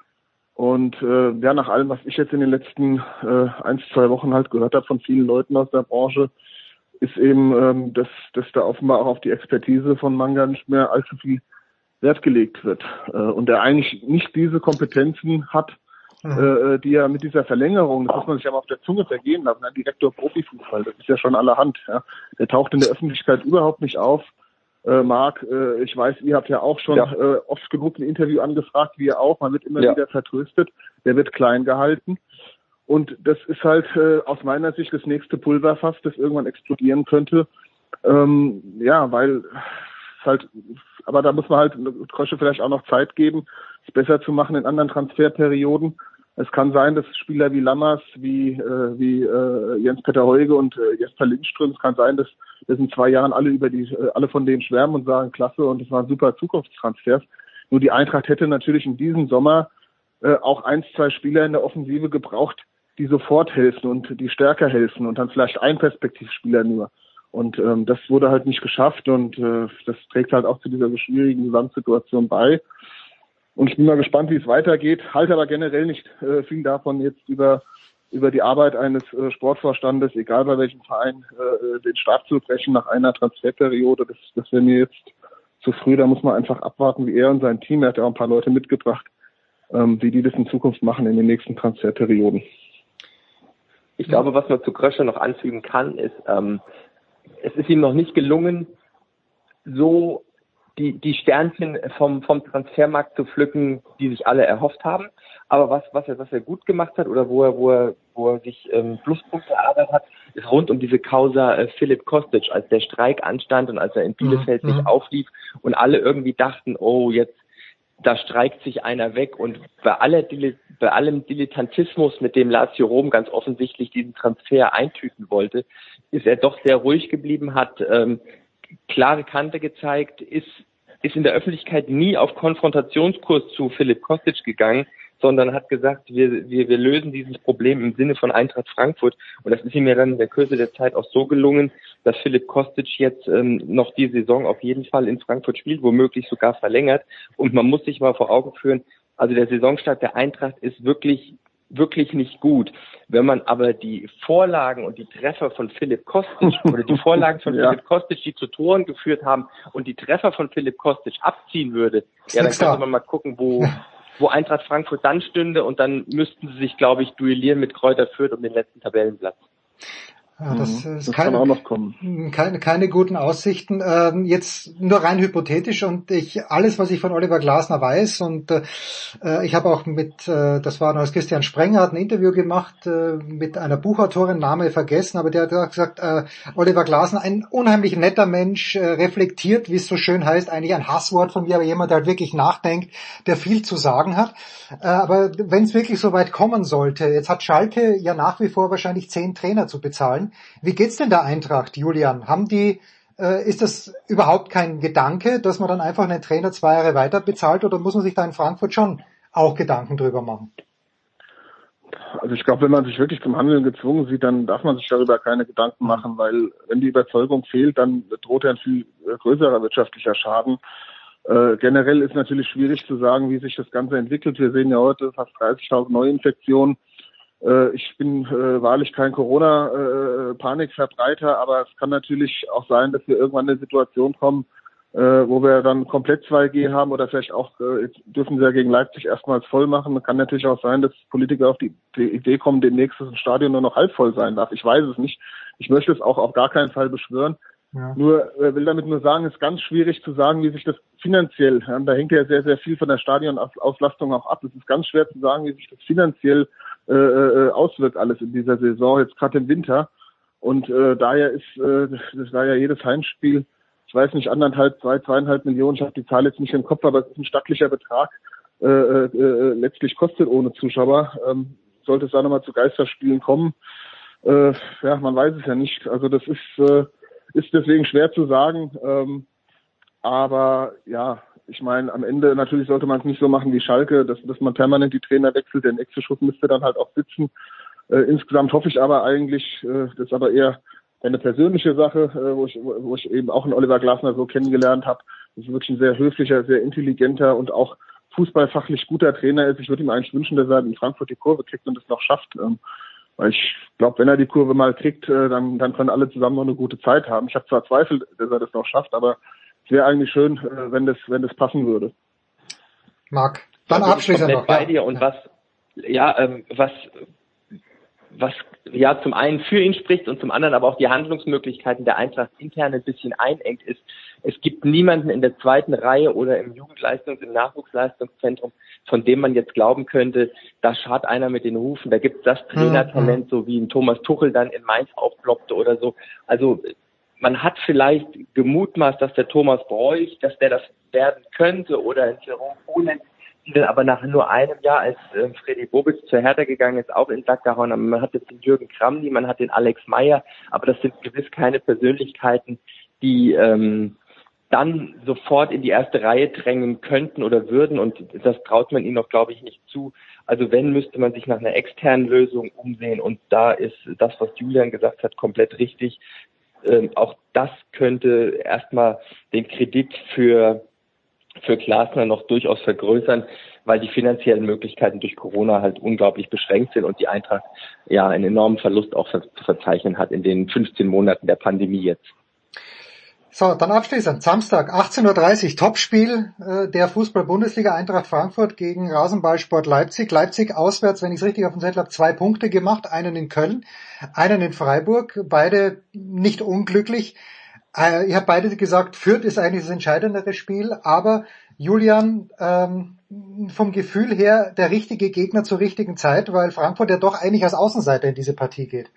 Und äh, ja, nach allem, was ich jetzt in den letzten äh, ein, zwei Wochen halt gehört habe von vielen Leuten aus der Branche, ist eben, ähm, dass, dass da offenbar auch auf die Expertise von Manga nicht mehr allzu viel Wert gelegt wird äh, und er eigentlich nicht diese Kompetenzen hat, mhm. äh, die er mit dieser Verlängerung, das muss man sich aber auf der Zunge vergehen lassen, ein Direktor Profifußball, das ist ja schon allerhand. Ja. Der taucht in der Öffentlichkeit überhaupt nicht auf. Äh, Marc, äh, ich weiß, ihr habt ja auch schon ja. Äh, oft genug ein Interview angefragt, wie ihr auch. Man wird immer ja. wieder vertröstet. Der wird klein gehalten. Und das ist halt äh, aus meiner Sicht das nächste Pulverfass, das irgendwann explodieren könnte. Ähm, ja, weil halt, aber da muss man halt Krösche vielleicht auch noch Zeit geben, es besser zu machen in anderen Transferperioden. Es kann sein, dass Spieler wie Lammers, wie, äh, wie äh, Jens-Peter Heuge und äh, Jesper Lindström, es kann sein, dass, dass in zwei Jahren alle über die, äh, alle von denen schwärmen und sagen, klasse und es waren super Zukunftstransfers. Nur die Eintracht hätte natürlich in diesem Sommer äh, auch eins, zwei Spieler in der Offensive gebraucht, die sofort helfen und die stärker helfen und dann vielleicht ein Perspektivspieler nur. Und ähm, das wurde halt nicht geschafft und äh, das trägt halt auch zu dieser schwierigen Gesamtsituation bei. Und ich bin mal gespannt, wie es weitergeht. Halte aber generell nicht äh, viel davon, jetzt über über die Arbeit eines äh, Sportvorstandes, egal bei welchem Verein, äh, den Start zu brechen nach einer Transferperiode. Das, das wäre mir jetzt zu früh. Da muss man einfach abwarten, wie er und sein Team, er hat ja auch ein paar Leute mitgebracht, ähm, wie die das in Zukunft machen in den nächsten Transferperioden. Ich glaube, was man zu Kröscher noch anfügen kann, ist, ähm, es ist ihm noch nicht gelungen, so die, die Sternchen vom, vom Transfermarkt zu pflücken, die sich alle erhofft haben. Aber was, was er, was er gut gemacht hat oder wo er, wo er, wo er sich ähm, Pluspunkte erarbeitet hat, ist rund um diese Causa äh, Philipp Kostic, als der Streik anstand und als er in Bielefeld mhm. nicht mhm. auflief und alle irgendwie dachten, oh, jetzt da streikt sich einer weg. Und bei, aller, bei allem Dilettantismus, mit dem Lazio Rom ganz offensichtlich diesen Transfer eintüten wollte, ist er doch sehr ruhig geblieben, hat ähm, klare Kante gezeigt, ist, ist in der Öffentlichkeit nie auf Konfrontationskurs zu Philipp Kostic gegangen, sondern hat gesagt, wir, wir, wir lösen dieses Problem im Sinne von Eintracht Frankfurt. Und das ist ihm ja dann in der Kürze der Zeit auch so gelungen, dass Philipp Kostic jetzt ähm, noch die Saison auf jeden Fall in Frankfurt spielt, womöglich sogar verlängert. Und man muss sich mal vor Augen führen, also der Saisonstart der Eintracht ist wirklich wirklich nicht gut. Wenn man aber die Vorlagen und die Treffer von Philipp Kostic oder die Vorlagen von ja. Philipp Kostic, die zu Toren geführt haben und die Treffer von Philipp Kostic abziehen würde, ja, dann könnte man mal gucken, wo, wo Eintracht Frankfurt dann stünde und dann müssten sie sich, glaube ich, duellieren mit Kräuter Fürth um den letzten Tabellenplatz. Ja, das, mhm. ist das keine, kann auch noch kommen. Keine, keine guten Aussichten. Ähm, jetzt nur rein hypothetisch und ich alles, was ich von Oliver Glasner weiß und äh, ich habe auch mit, äh, das war noch Christian Sprenger hat ein Interview gemacht äh, mit einer Buchautorin, Name vergessen, aber der hat gesagt, äh, Oliver Glasner, ein unheimlich netter Mensch, äh, reflektiert, wie es so schön heißt, eigentlich ein Hasswort von mir, aber jemand, der halt wirklich nachdenkt, der viel zu sagen hat. Äh, aber wenn es wirklich so weit kommen sollte, jetzt hat Schalke ja nach wie vor wahrscheinlich zehn Trainer zu bezahlen. Wie geht's denn der Eintracht, Julian? Haben die, äh, ist das überhaupt kein Gedanke, dass man dann einfach einen Trainer zwei Jahre weiter bezahlt oder muss man sich da in Frankfurt schon auch Gedanken drüber machen? Also ich glaube, wenn man sich wirklich zum Handeln gezwungen sieht, dann darf man sich darüber keine Gedanken machen, weil wenn die Überzeugung fehlt, dann droht ja ein viel größerer wirtschaftlicher Schaden. Äh, generell ist natürlich schwierig zu sagen, wie sich das Ganze entwickelt. Wir sehen ja heute fast 30.000 Neuinfektionen. Äh, ich bin äh, wahrlich kein Corona-Panikverbreiter, äh, aber es kann natürlich auch sein, dass wir irgendwann in eine Situation kommen, äh, wo wir dann komplett 2G haben oder vielleicht auch, äh, jetzt dürfen sie ja gegen Leipzig erstmals voll machen. Kann natürlich auch sein, dass Politiker auf die, Idee kommen, demnächst das Stadion nur noch halb voll sein darf. Ich weiß es nicht. Ich möchte es auch auf gar keinen Fall beschwören. Ja. Nur äh, will damit nur sagen, es ist ganz schwierig zu sagen, wie sich das finanziell, da hängt ja sehr, sehr viel von der Stadionauslastung auch ab. Es ist ganz schwer zu sagen, wie sich das finanziell äh, äh, auswirkt alles in dieser Saison, jetzt gerade im Winter. Und äh, daher ist äh, das war ja jedes Heimspiel, ich weiß nicht, anderthalb, zwei, zweieinhalb Millionen, ich habe die Zahl jetzt nicht im Kopf, aber es ist ein stattlicher Betrag, äh, äh, äh letztlich kostet ohne Zuschauer. Ähm, sollte es da nochmal zu Geisterspielen kommen, äh, ja, man weiß es ja nicht. Also das ist, äh, ist deswegen schwer zu sagen. Ähm, aber ja, ich meine, am Ende natürlich sollte man es nicht so machen wie Schalke, dass, dass man permanent die Trainer wechselt. Der nächste Schuss müsste dann halt auch sitzen. Äh, insgesamt hoffe ich aber eigentlich, äh, das ist aber eher eine persönliche Sache, äh, wo, ich, wo ich eben auch einen Oliver Glasner so kennengelernt habe. Das ist wirklich ein sehr höflicher, sehr intelligenter und auch fußballfachlich guter Trainer ist. Ich würde ihm eigentlich wünschen, dass er in Frankfurt die Kurve kriegt und es noch schafft. Ähm, weil ich glaube, wenn er die Kurve mal kriegt, äh, dann, dann können alle zusammen noch eine gute Zeit haben. Ich habe zwar Zweifel, dass er das noch schafft, aber wäre eigentlich schön, äh, wenn das, wenn das passen würde. Marc, dann also abschließend noch. Bei ja. dir und was, ja, ähm, was, was ja zum einen für ihn spricht und zum anderen aber auch die Handlungsmöglichkeiten der Eintracht intern ein bisschen einengt ist. Es gibt niemanden in der zweiten Reihe oder im Jugendleistungs-, im Nachwuchsleistungszentrum, von dem man jetzt glauben könnte, da schart einer mit den Hufen, da gibt es das Trainertalent, mhm. so wie ein Thomas Tuchel dann in Mainz aufploppte oder so. Also man hat vielleicht gemutmaßt, dass der Thomas Bräuch, dass der das werden könnte oder ein Jerome dann aber nach nur einem Jahr, als äh, Freddy Bobic zur Hertha gegangen ist, auch in Sack gehauen haben. Man hat jetzt den Jürgen Kramny, man hat den Alex Meyer, aber das sind gewiss keine Persönlichkeiten, die ähm, dann sofort in die erste Reihe drängen könnten oder würden und das traut man ihnen auch, glaube ich, nicht zu. Also wenn, müsste man sich nach einer externen Lösung umsehen und da ist das, was Julian gesagt hat, komplett richtig ähm, auch das könnte erstmal den Kredit für für Glasner noch durchaus vergrößern, weil die finanziellen Möglichkeiten durch Corona halt unglaublich beschränkt sind und die Eintracht ja einen enormen Verlust auch zu verzeichnen hat in den 15 Monaten der Pandemie jetzt. So, dann abschließend. Samstag, 18.30 Uhr, Topspiel äh, der Fußball-Bundesliga Eintracht Frankfurt gegen Rasenballsport Leipzig. Leipzig auswärts, wenn ich es richtig auf dem Zettel habe, zwei Punkte gemacht. Einen in Köln, einen in Freiburg. Beide nicht unglücklich. Äh, ihr habt beide gesagt, Fürth ist eigentlich das entscheidendere Spiel. Aber Julian, ähm, vom Gefühl her der richtige Gegner zur richtigen Zeit, weil Frankfurt ja doch eigentlich als Außenseiter in diese Partie geht.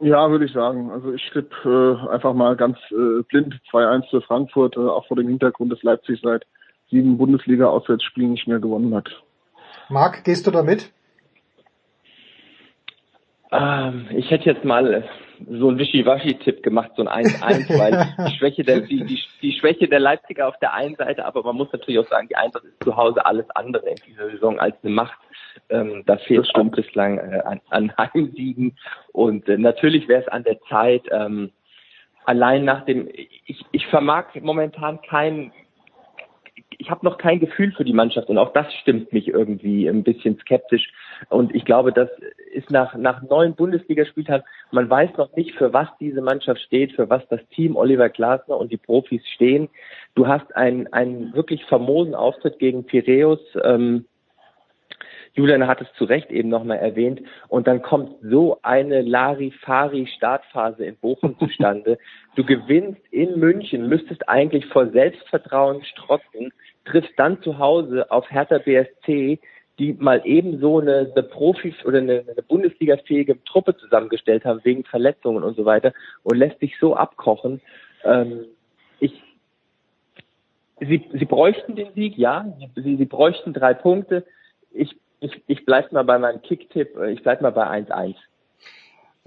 Ja, würde ich sagen. Also ich tippe äh, einfach mal ganz äh, blind 2-1 für Frankfurt, äh, auch vor dem Hintergrund, dass Leipzig seit sieben Bundesliga-Auswärtsspielen nicht mehr gewonnen hat. Marc, gehst du da mit? Ähm, ich hätte jetzt mal so ein Wischiwaschi-Tipp gemacht, so ein 1-1, weil die Schwäche der, die, die, die Schwäche der Leipziger auf der einen Seite, aber man muss natürlich auch sagen, die Eintracht ist zu Hause alles andere in dieser Saison als eine Macht. Ähm, da fehlt schon bislang äh, an, an Heimsiegen und äh, natürlich wäre es an der Zeit, ähm, allein nach dem, ich, ich vermag momentan kein ich habe noch kein Gefühl für die Mannschaft und auch das stimmt mich irgendwie ein bisschen skeptisch. Und ich glaube, das ist nach, nach neun Bundesligaspieltagen, man weiß noch nicht, für was diese Mannschaft steht, für was das Team Oliver Glasner und die Profis stehen. Du hast einen, einen wirklich famosen Auftritt gegen Piräus. Ähm, Julian hat es zu Recht eben nochmal erwähnt. Und dann kommt so eine Larifari-Startphase in Bochum zustande. Du gewinnst in München, müsstest eigentlich vor Selbstvertrauen strotzen trifft dann zu Hause auf Hertha BSC, die mal eben so eine, eine Profi- oder eine, eine Bundesliga-fähige Truppe zusammengestellt haben wegen Verletzungen und so weiter und lässt sich so abkochen. Ähm, ich, sie, sie bräuchten den Sieg, ja, sie, sie bräuchten drei Punkte. Ich, ich, ich bleib mal bei meinem Kicktipp, ich bleib mal bei 1-1.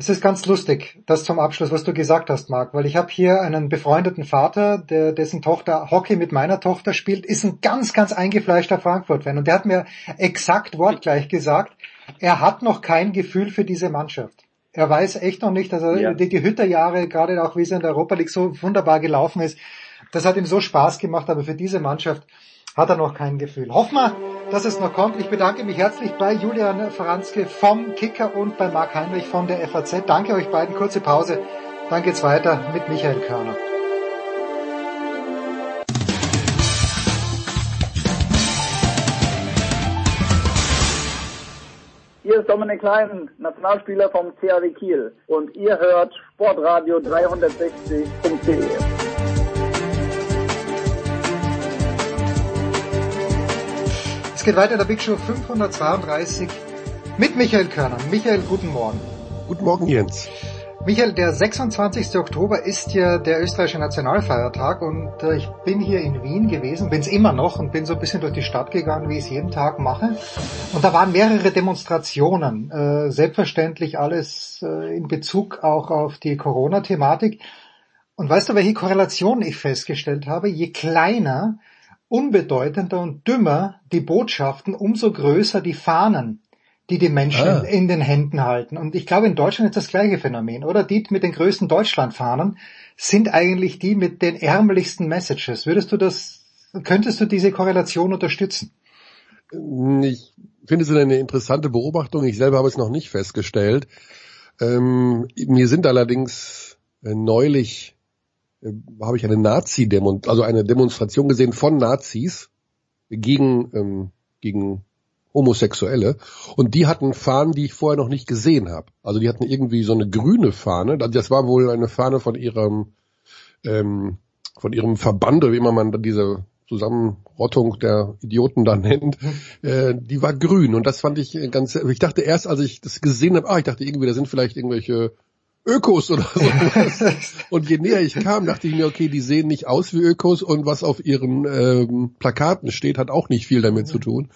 Es ist ganz lustig, das zum Abschluss, was du gesagt hast, Marc, weil ich habe hier einen befreundeten Vater, der dessen Tochter Hockey mit meiner Tochter spielt, ist ein ganz, ganz eingefleischter Frankfurt-Fan und der hat mir exakt wortgleich gesagt, er hat noch kein Gefühl für diese Mannschaft. Er weiß echt noch nicht, also ja. die, die Hütterjahre, gerade auch wie es in der Europa League so wunderbar gelaufen ist, das hat ihm so Spaß gemacht, aber für diese Mannschaft hat er noch kein Gefühl. Hoffen wir, dass es noch kommt. Ich bedanke mich herzlich bei Julian Franzke vom Kicker und bei Marc Heinrich von der FAZ. Danke euch beiden. Kurze Pause. Dann geht's weiter mit Michael Körner. Hier ist Dominik Klein, Nationalspieler vom CAW Kiel und ihr hört sportradio360.de. Es geht weiter in der Big Show 532 mit Michael Körner. Michael, guten Morgen. Guten Morgen, Jens. Michael, der 26. Oktober ist ja der österreichische Nationalfeiertag und äh, ich bin hier in Wien gewesen, bin es immer noch und bin so ein bisschen durch die Stadt gegangen, wie ich es jeden Tag mache. Und da waren mehrere Demonstrationen, äh, selbstverständlich alles äh, in Bezug auch auf die Corona-Thematik. Und weißt du, welche Korrelation ich festgestellt habe? Je kleiner unbedeutender und dümmer die Botschaften, umso größer die Fahnen, die die Menschen ah. in den Händen halten. Und ich glaube, in Deutschland ist das gleiche Phänomen, oder? Die mit den größten Deutschlandfahnen sind eigentlich die mit den ärmlichsten Messages. Würdest du das, könntest du diese Korrelation unterstützen? Ich finde es eine interessante Beobachtung. Ich selber habe es noch nicht festgestellt. Ähm, mir sind allerdings äh, neulich äh, habe ich eine nazi demonstration also eine Demonstration gesehen von Nazis gegen, ähm, gegen Homosexuelle und die hatten Fahnen, die ich vorher noch nicht gesehen habe. Also die hatten irgendwie so eine grüne Fahne. Das war wohl eine Fahne von ihrem ähm, von ihrem Verband oder wie immer man diese Zusammenrottung der Idioten da nennt, äh, die war grün und das fand ich ganz. Ich dachte erst, als ich das gesehen habe, ah, ich dachte irgendwie, da sind vielleicht irgendwelche Ökos oder sowas. und je näher ich kam, dachte ich mir, okay, die sehen nicht aus wie Ökos und was auf ihren ähm, Plakaten steht, hat auch nicht viel damit zu tun.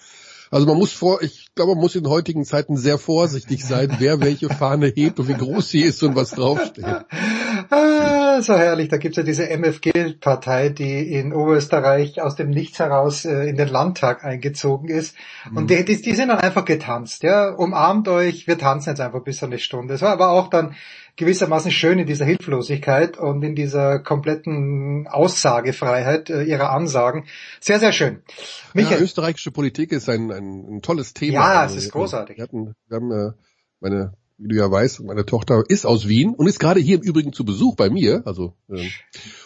Also man muss vor, ich glaube, man muss in heutigen Zeiten sehr vorsichtig sein, wer welche Fahne hebt und wie groß sie ist und was draufsteht. Ja, so herrlich. Da gibt's ja diese MFG-Partei, die in Oberösterreich aus dem Nichts heraus äh, in den Landtag eingezogen ist. Und mhm. die, die, die sind dann einfach getanzt. Ja, umarmt euch, wir tanzen jetzt einfach bis eine Stunde. Es war aber auch dann gewissermaßen schön in dieser Hilflosigkeit und in dieser kompletten Aussagefreiheit äh, ihrer Ansagen. Sehr, sehr schön. Michael. Ja, österreichische Politik ist ein, ein, ein tolles Thema. Ja, es ist großartig. Wir, hatten, wir haben äh, meine wie du ja weißt, meine Tochter ist aus Wien und ist gerade hier im Übrigen zu Besuch bei mir. Also äh,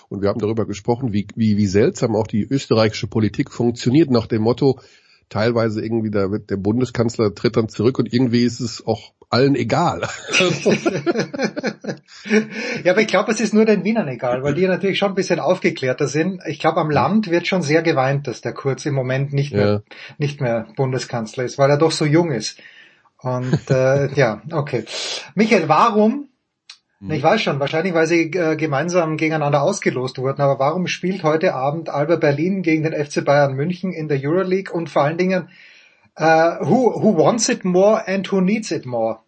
und wir haben darüber gesprochen, wie, wie, wie seltsam auch die österreichische Politik funktioniert, nach dem Motto, teilweise irgendwie, da wird der Bundeskanzler tritt dann zurück und irgendwie ist es auch allen egal. ja, aber ich glaube, es ist nur den Wienern egal, weil die natürlich schon ein bisschen aufgeklärter sind. Ich glaube, am Land wird schon sehr geweint, dass der Kurz im Moment nicht mehr, ja. nicht mehr Bundeskanzler ist, weil er doch so jung ist. Und äh, ja, okay. Michael, warum? Hm. Ich weiß schon, wahrscheinlich, weil sie äh, gemeinsam gegeneinander ausgelost wurden, aber warum spielt heute Abend Alba Berlin gegen den FC Bayern München in der Euroleague und vor allen Dingen, uh, who, who wants it more and who needs it more?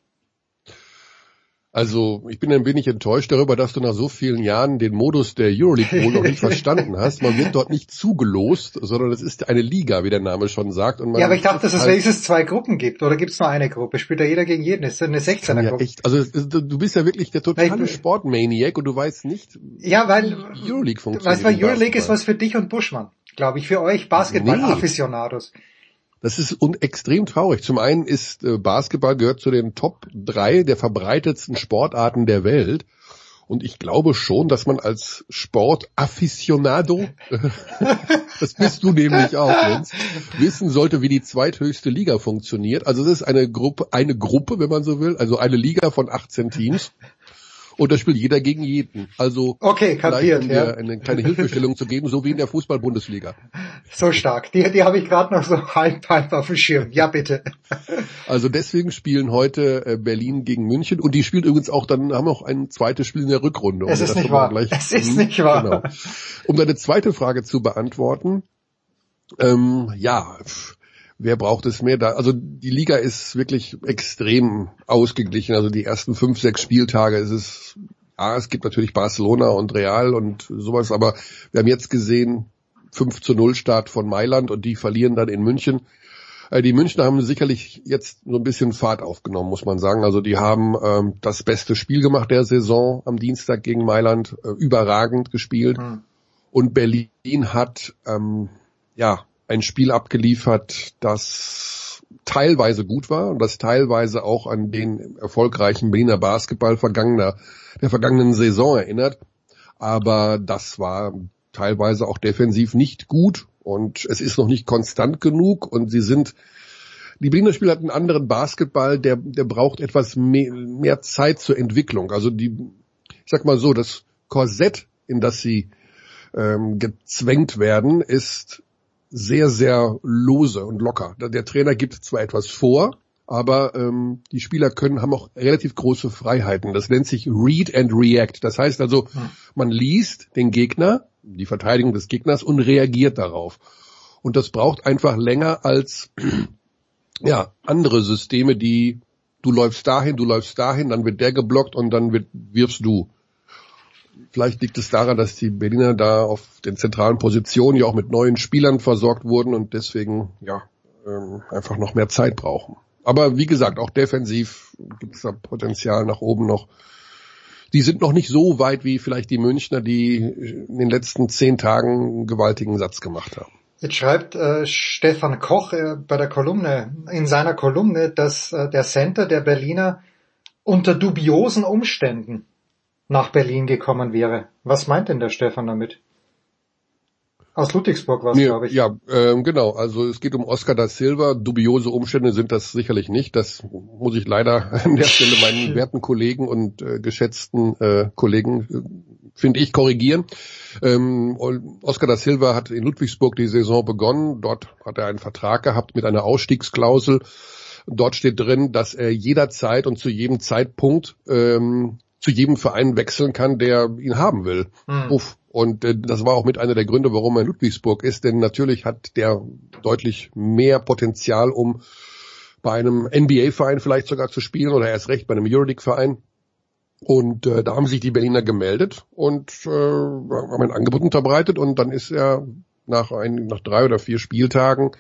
Also ich bin ein wenig enttäuscht darüber, dass du nach so vielen Jahren den Modus der Euroleague wohl noch nicht verstanden hast. Man wird dort nicht zugelost, sondern es ist eine Liga, wie der Name schon sagt. Ja, aber ich dachte, dass es halt wenigstens zwei Gruppen gibt. Oder gibt es nur eine Gruppe? Spielt da jeder gegen jeden? Ist das eine 16er Gruppe? Ja, echt. Also du bist ja wirklich der totale Sportmaniac und du weißt nicht, ja, weil, Euroleague funktioniert. Weißt du, Euroleague ist was für dich und Buschmann, glaube ich, für euch Basketball-Afficionados. Nee. Das ist extrem traurig. Zum einen ist äh, Basketball gehört zu den Top drei der verbreitetsten Sportarten der Welt. Und ich glaube schon, dass man als Sportaficionado, das bist du nämlich auch, Jens, wissen sollte, wie die zweithöchste Liga funktioniert. Also es ist eine Gruppe, eine Gruppe, wenn man so will, also eine Liga von 18 Teams und da spielt jeder gegen jeden. Also okay, kapiert, ja. eine kleine Hilfestellung zu geben, so wie in der Fußball-Bundesliga. So stark. Die, die habe ich gerade noch so halb, halb auf dem Schirm. Ja, bitte. Also deswegen spielen heute äh, Berlin gegen München und die spielt übrigens auch, dann haben wir auch ein zweites Spiel in der Rückrunde. Es ist nicht wahr. Gleich, es ist nicht wahr. Genau. Um deine zweite Frage zu beantworten, ähm, ja, wer braucht es mehr da? Also die Liga ist wirklich extrem ausgeglichen. Also die ersten fünf, sechs Spieltage ist es, ja, es gibt natürlich Barcelona und Real und sowas, aber wir haben jetzt gesehen, 5 zu 0 Start von Mailand und die verlieren dann in München. Äh, die Münchner haben sicherlich jetzt so ein bisschen Fahrt aufgenommen, muss man sagen. Also die haben ähm, das beste Spiel gemacht der Saison am Dienstag gegen Mailand, äh, überragend gespielt. Mhm. Und Berlin hat ähm, ja ein Spiel abgeliefert, das teilweise gut war und das teilweise auch an den erfolgreichen Berliner Basketball vergangener, der vergangenen Saison erinnert. Aber das war teilweise auch defensiv nicht gut und es ist noch nicht konstant genug und sie sind die Berliner Spieler hat einen anderen Basketball, der, der braucht etwas mehr, mehr Zeit zur Entwicklung. Also die, ich sag mal so, das Korsett, in das sie ähm, gezwängt werden, ist sehr, sehr lose und locker. Der Trainer gibt zwar etwas vor, aber ähm, die Spieler können haben auch relativ große Freiheiten. Das nennt sich Read and React. Das heißt also, hm. man liest den Gegner, die Verteidigung des Gegners und reagiert darauf. Und das braucht einfach länger als ja andere Systeme, die du läufst dahin, du läufst dahin, dann wird der geblockt und dann wird, wirfst du. Vielleicht liegt es daran, dass die Berliner da auf den zentralen Positionen ja auch mit neuen Spielern versorgt wurden und deswegen ja ähm, einfach noch mehr Zeit brauchen. Aber wie gesagt, auch defensiv gibt es da Potenzial nach oben noch. Die sind noch nicht so weit wie vielleicht die Münchner, die in den letzten zehn Tagen einen gewaltigen Satz gemacht haben. Jetzt schreibt äh, Stefan Koch äh, bei der Kolumne, in seiner Kolumne, dass äh, der Center der Berliner unter dubiosen Umständen nach Berlin gekommen wäre. Was meint denn der Stefan damit? Aus Ludwigsburg war es, nee, glaube ich. Ja, ähm, genau. Also es geht um Oscar da Silva. Dubiose Umstände sind das sicherlich nicht. Das muss ich leider an der Stelle meinen werten Kollegen und äh, geschätzten äh, Kollegen, äh, finde ich, korrigieren. Ähm, Oscar da Silva hat in Ludwigsburg die Saison begonnen. Dort hat er einen Vertrag gehabt mit einer Ausstiegsklausel. Dort steht drin, dass er jederzeit und zu jedem Zeitpunkt ähm, zu jedem Verein wechseln kann, der ihn haben will. Mhm. Uff. Und äh, das war auch mit einer der Gründe, warum er in Ludwigsburg ist, denn natürlich hat der deutlich mehr Potenzial, um bei einem NBA-Verein vielleicht sogar zu spielen oder erst recht bei einem Euroleague-Verein. Und äh, da haben sich die Berliner gemeldet und äh, haben ein Angebot unterbreitet und dann ist er nach, ein, nach drei oder vier Spieltagen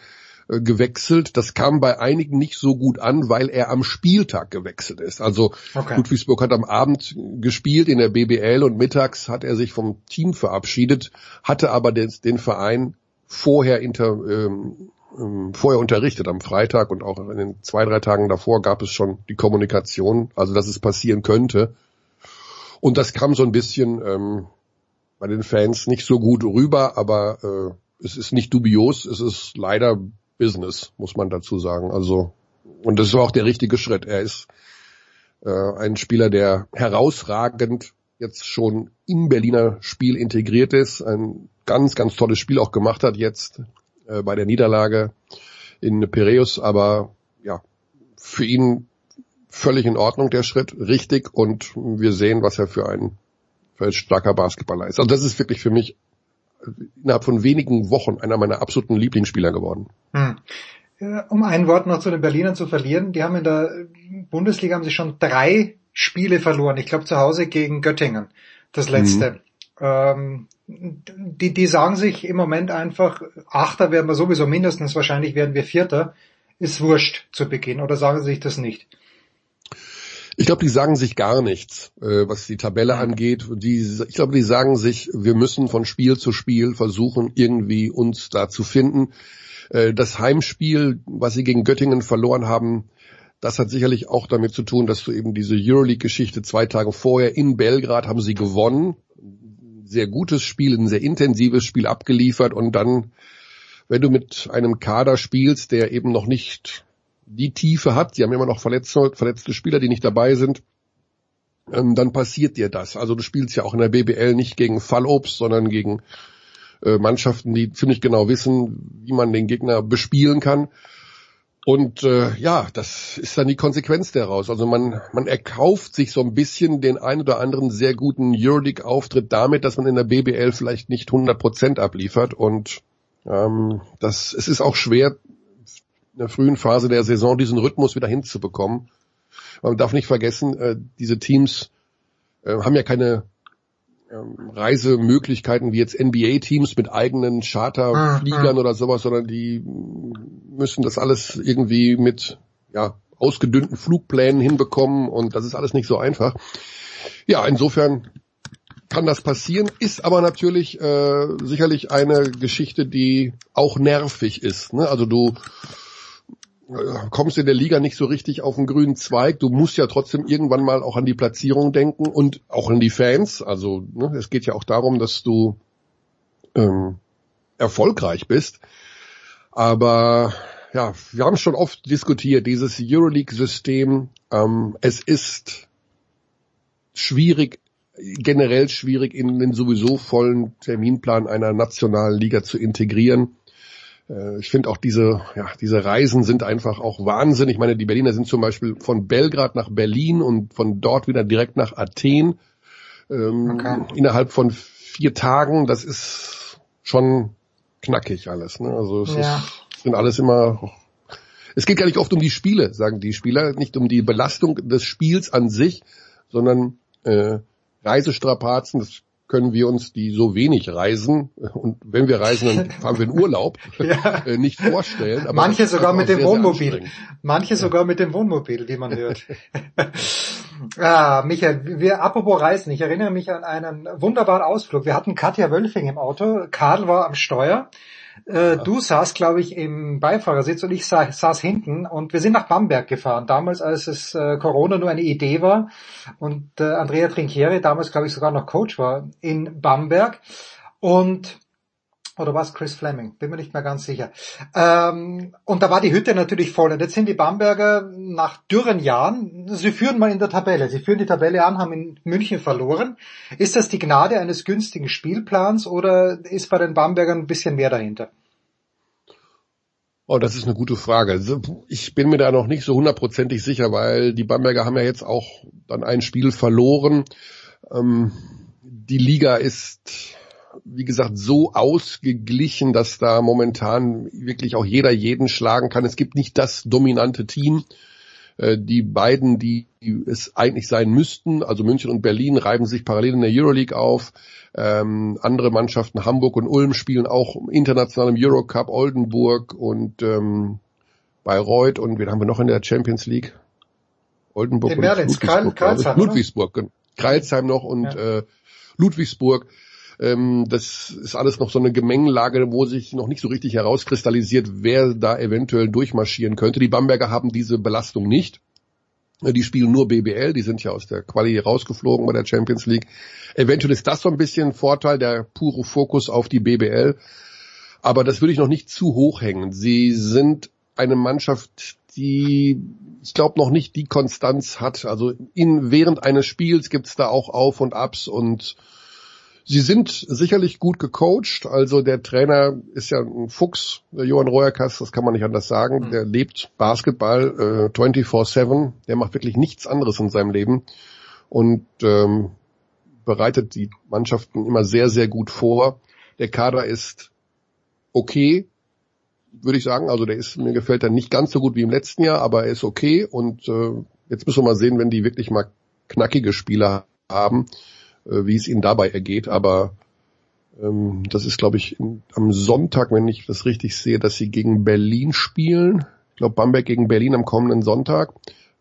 äh, gewechselt. Das kam bei einigen nicht so gut an, weil er am Spieltag gewechselt ist. Also okay. Ludwigsburg hat am Abend gespielt in der BBL und mittags hat er sich vom Team verabschiedet, hatte aber den, den Verein vorher inter, ähm, ähm, vorher unterrichtet am Freitag und auch in den zwei, drei Tagen davor gab es schon die Kommunikation, also dass es passieren könnte. Und das kam so ein bisschen ähm, bei den Fans nicht so gut rüber, aber äh, es ist nicht dubios, es ist leider Business, muss man dazu sagen. Also und das war auch der richtige Schritt. Er ist äh, ein Spieler, der herausragend jetzt schon im Berliner Spiel integriert ist, ein ganz, ganz tolles Spiel auch gemacht hat jetzt äh, bei der Niederlage in Piraeus, aber ja, für ihn völlig in Ordnung, der Schritt, richtig und wir sehen, was er für ein, für ein starker Basketballer ist. Also das ist wirklich für mich innerhalb von wenigen Wochen einer meiner absoluten Lieblingsspieler geworden. Hm. Um ein Wort noch zu den Berlinern zu verlieren, die haben in der Bundesliga haben sie schon drei Spiele verloren. Ich glaube zu Hause gegen Göttingen, das letzte. Mhm. Ähm, die, die sagen sich im Moment einfach, Achter werden wir sowieso mindestens, wahrscheinlich werden wir Vierter. Ist wurscht zu Beginn oder sagen sie sich das nicht? Ich glaube, die sagen sich gar nichts, äh, was die Tabelle angeht. Die, ich glaube, die sagen sich, wir müssen von Spiel zu Spiel versuchen, irgendwie uns da zu finden. Äh, das Heimspiel, was sie gegen Göttingen verloren haben, das hat sicherlich auch damit zu tun, dass du eben diese Euroleague-Geschichte zwei Tage vorher in Belgrad haben sie gewonnen. Sehr gutes Spiel, ein sehr intensives Spiel abgeliefert und dann, wenn du mit einem Kader spielst, der eben noch nicht die Tiefe hat, sie haben immer noch verletzte, verletzte Spieler, die nicht dabei sind, ähm, dann passiert dir das. Also du spielst ja auch in der BBL nicht gegen Fallobst, sondern gegen äh, Mannschaften, die ziemlich genau wissen, wie man den Gegner bespielen kann. Und äh, ja, das ist dann die Konsequenz daraus. Also man, man erkauft sich so ein bisschen den ein oder anderen sehr guten Euroleague-Auftritt damit, dass man in der BBL vielleicht nicht 100 Prozent abliefert. Und ähm, das, es ist auch schwer, in der frühen Phase der Saison diesen Rhythmus wieder hinzubekommen. Man darf nicht vergessen, äh, diese Teams äh, haben ja keine ähm, Reisemöglichkeiten wie jetzt NBA-Teams mit eigenen Charterfliegern ah, ah. oder sowas, sondern die müssen das alles irgendwie mit ja, ausgedünnten Flugplänen hinbekommen und das ist alles nicht so einfach. Ja, insofern kann das passieren, ist aber natürlich äh, sicherlich eine Geschichte, die auch nervig ist. Ne? Also du kommst in der Liga nicht so richtig auf den grünen Zweig. Du musst ja trotzdem irgendwann mal auch an die Platzierung denken und auch an die Fans. Also ne, es geht ja auch darum, dass du ähm, erfolgreich bist. Aber ja, wir haben schon oft diskutiert, dieses Euroleague-System, ähm, es ist schwierig, generell schwierig in den sowieso vollen Terminplan einer nationalen Liga zu integrieren. Äh, ich finde auch diese, ja, diese Reisen sind einfach auch Wahnsinn. Ich meine, die Berliner sind zum Beispiel von Belgrad nach Berlin und von dort wieder direkt nach Athen ähm, okay. innerhalb von vier Tagen. Das ist schon knackig alles. Ne? Also es ja. ist, sind alles immer. Es geht gar nicht oft um die Spiele, sagen die Spieler, nicht um die Belastung des Spiels an sich, sondern äh, Reisestrapazen. Das können wir uns, die so wenig reisen, und wenn wir reisen, dann fahren wir in Urlaub, ja. Äh, nicht vorstellen. Aber Manche sogar mit dem sehr, Wohnmobil. Sehr Manche sogar mit dem Wohnmobil, wie man hört. ah, Michael, wir, apropos Reisen, ich erinnere mich an einen wunderbaren Ausflug. Wir hatten Katja Wölfing im Auto, Karl war am Steuer äh, du saßt, glaube ich, im Beifahrersitz und ich saß, saß hinten und wir sind nach Bamberg gefahren. Damals, als es äh, Corona nur eine Idee war und äh, Andrea Trinchieri damals, glaube ich, sogar noch Coach war in Bamberg. Und oder was Chris Fleming? Bin mir nicht mehr ganz sicher. Ähm, und da war die Hütte natürlich voll. Und jetzt sind die Bamberger nach dürren Jahren, sie führen mal in der Tabelle. Sie führen die Tabelle an, haben in München verloren. Ist das die Gnade eines günstigen Spielplans oder ist bei den Bambergern ein bisschen mehr dahinter? Oh, das ist eine gute Frage. Also, ich bin mir da noch nicht so hundertprozentig sicher, weil die Bamberger haben ja jetzt auch dann ein Spiel verloren. Ähm, die Liga ist wie gesagt, so ausgeglichen, dass da momentan wirklich auch jeder jeden schlagen kann. Es gibt nicht das dominante Team. Äh, die beiden, die es eigentlich sein müssten, also München und Berlin, reiben sich parallel in der Euroleague auf. Ähm, andere Mannschaften, Hamburg und Ulm, spielen auch international im Eurocup, Oldenburg und ähm, Bayreuth und wen haben wir noch in der Champions League? Oldenburg und Merlins, Ludwigsburg. Kreilsheim, Ludwigsburg, Kreilsheim noch und Ja. äh, Ludwigsburg. Ähm, das ist alles noch so eine Gemengelage, wo sich noch nicht so richtig herauskristallisiert, wer da eventuell durchmarschieren könnte. Die Bamberger haben diese Belastung nicht. Die spielen nur BBL, die sind ja aus der Quali rausgeflogen bei der Champions League. Eventuell ist das so ein bisschen ein Vorteil, der pure Fokus auf die BBL. Aber das würde ich noch nicht zu hoch hängen. Sie sind eine Mannschaft, die, ich glaube, noch nicht die Konstanz hat. Also in, während eines Spiels gibt's da auch Auf und Abs und Sie sind sicherlich gut gecoacht. Also der Trainer ist ja ein Fuchs, der Johann Reuerkas, das kann man nicht anders sagen. Der lebt Basketball äh, 24-7. Der macht wirklich nichts anderes in seinem Leben und ähm, bereitet die Mannschaften immer sehr, sehr gut vor. Der Kader ist okay, würde ich sagen. Also der ist, mir gefällt er nicht ganz so gut wie im letzten Jahr, aber er ist okay. Und äh, jetzt müssen wir mal sehen, wenn die wirklich mal knackige Spieler haben, wie es ihnen dabei ergeht. Aber ähm, das ist, glaube ich, am Sonntag, wenn ich das richtig sehe, dass sie gegen Berlin spielen. Ich glaube, Bamberg gegen Berlin am kommenden Sonntag.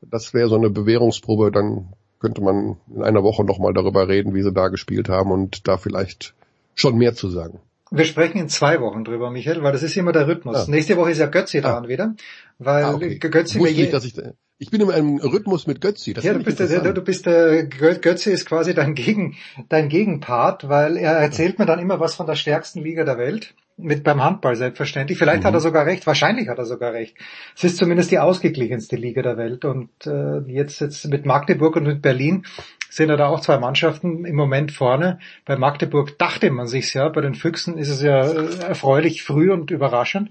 Das wäre so eine Bewährungsprobe. Dann könnte man in einer Woche nochmal darüber reden, wie sie da gespielt haben und da vielleicht schon mehr zu sagen. Wir sprechen in zwei Wochen drüber, Michael, weil das ist immer der Rhythmus. Ah. Nächste Woche ist ja Götzi Ah. dran wieder, weil Ah, okay. Götzi Wusste nicht, dass ich, ich bin in einem Rhythmus mit Götzi. Das ja, du bist, der, du bist der Gö- Götze ist quasi dein Gegen, dein Gegenpart, weil er erzählt mir dann immer was von der stärksten Liga der Welt. Mit beim Handball selbstverständlich. Vielleicht Mhm. hat er sogar recht, wahrscheinlich hat er sogar recht. Es ist zumindest die ausgeglichenste Liga der Welt. Und äh, jetzt, jetzt mit Magdeburg und mit Berlin sind ja da auch zwei Mannschaften im Moment vorne. Bei Magdeburg dachte man sich's ja, bei den Füchsen ist es ja äh, erfreulich früh und überraschend.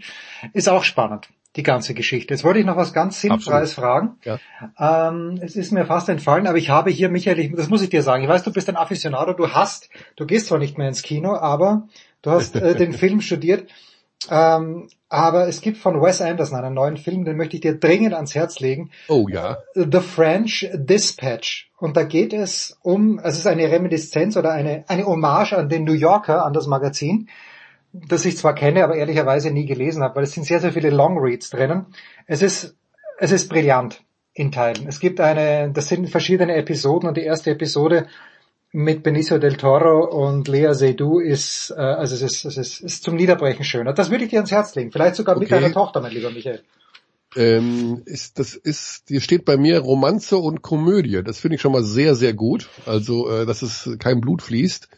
Ist auch spannend, die ganze Geschichte. Jetzt wollte ich noch was ganz Sinnfreies fragen. Ja. Ähm, es ist mir fast entfallen, aber ich habe hier, Michael, ich, das muss ich dir sagen, ich weiß, du bist ein Aficionado, du hast, du gehst zwar nicht mehr ins Kino, aber du hast äh, den Film studiert. Ähm, aber es gibt von Wes Anderson einen neuen Film, den möchte ich dir dringend ans Herz legen. Oh ja. The French Dispatch. Und da geht es um, es ist eine Reminiszenz oder eine, eine Hommage an den New Yorker, an das Magazin, das ich zwar kenne, aber ehrlicherweise nie gelesen habe, weil es sind sehr, sehr viele Longreads drinnen. Es ist, es ist brillant in Teilen. Es gibt eine, das sind verschiedene Episoden und die erste Episode mit Benicio del Toro und Lea Seydoux ist, äh, also es ist, es ist, ist zum Niederbrechen schön. Das würde ich dir ans Herz legen. Vielleicht sogar mit Okay. deiner Tochter, mein lieber Michael. Ähm, ist, das ist, hier steht bei mir Romanze und Komödie. Das finde ich schon mal sehr, sehr gut. Also, äh, dass es kein Blut fließt.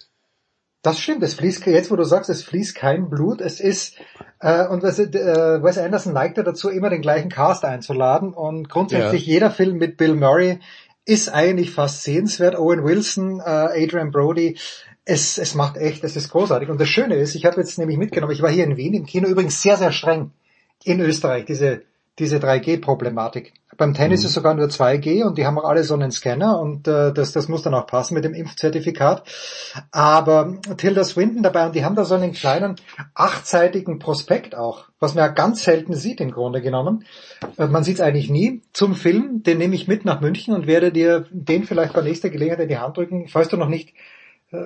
Das stimmt, es fließt, jetzt wo du sagst, es fließt kein Blut, es ist, äh, und was, äh, Wes Anderson neigt ja dazu, immer den gleichen Cast einzuladen und grundsätzlich Ja. jeder Film mit Bill Murray ist eigentlich fast sehenswert. Owen Wilson, äh, Adrian Brody, es, es macht echt, es ist großartig. Und das Schöne ist, ich habe jetzt nämlich mitgenommen, ich war hier in Wien im Kino, übrigens sehr, sehr streng in Österreich, diese, diese 3G-Problematik. Beim Tennis Mhm. ist sogar nur 2G und die haben auch alle so einen Scanner und äh, das, das muss dann auch passen mit dem Impfzertifikat. Aber Tilda Swinton dabei und die haben da so einen kleinen achtseitigen Prospekt auch, was man ja ganz selten sieht im Grunde genommen. Äh, Man sieht es eigentlich nie. Zum Film, den nehme ich mit nach München und werde dir den vielleicht bei nächster Gelegenheit in die Hand drücken, falls du noch nicht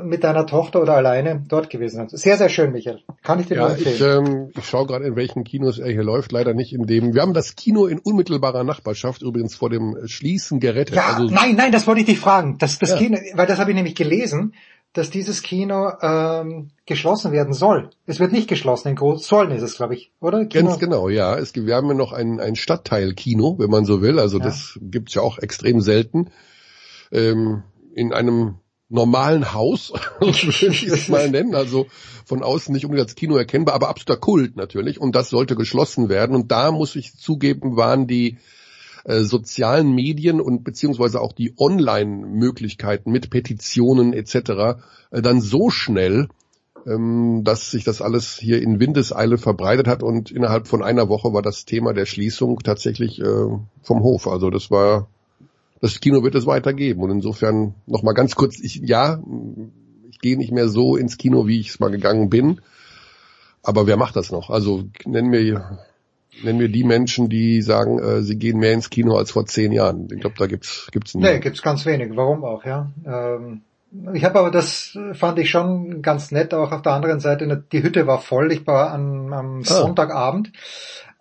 mit deiner Tochter oder alleine dort gewesen bist. Sehr, sehr schön, Michael. Kann ich dir nur Ja, ich, empfehlen. ähm, ich schaue gerade, in welchen Kinos er hier läuft. Leider nicht in dem. Wir haben das Kino in unmittelbarer Nachbarschaft übrigens vor dem Schließen gerettet. Ja, also, nein, nein, das wollte ich dich fragen. Das, das Ja. Kino, weil das habe ich nämlich gelesen, dass dieses Kino ähm, geschlossen werden soll. Es wird nicht geschlossen, in Groß sollen ist es, glaube ich, oder? Kino? Ganz genau, ja. Es, wir haben ja noch ein, ein Stadtteil-Kino, wenn man so will. Also Ja. das gibt's ja auch extrem selten. Ähm, in einem normalen Haus, würde ich es mal nennen. Also von außen nicht unbedingt als Kino erkennbar, aber absoluter Kult natürlich. Und das sollte geschlossen werden. Und da muss ich zugeben, waren die äh, sozialen Medien und beziehungsweise auch die Online-Möglichkeiten mit Petitionen etc. Äh, dann so schnell, ähm, dass sich das alles hier in Windeseile verbreitet hat und innerhalb von einer Woche war das Thema der Schließung tatsächlich äh, vom Hof. Also das war, das Kino wird es weitergeben und insofern nochmal ganz kurz, ich, ja, ich gehe nicht mehr so ins Kino, wie ich es mal gegangen bin, aber wer macht das noch? Also nennen wir nenn mir die Menschen, die sagen, äh, sie gehen mehr ins Kino als vor zehn Jahren. Ich glaube, da gibt's gibt's nicht. Nee, gibt's ganz wenig. Warum auch, ja. Ähm, ich habe aber das fand ich schon ganz nett. Auch auf der anderen Seite, die Hütte war voll. Ich war am, am ah. Sonntagabend.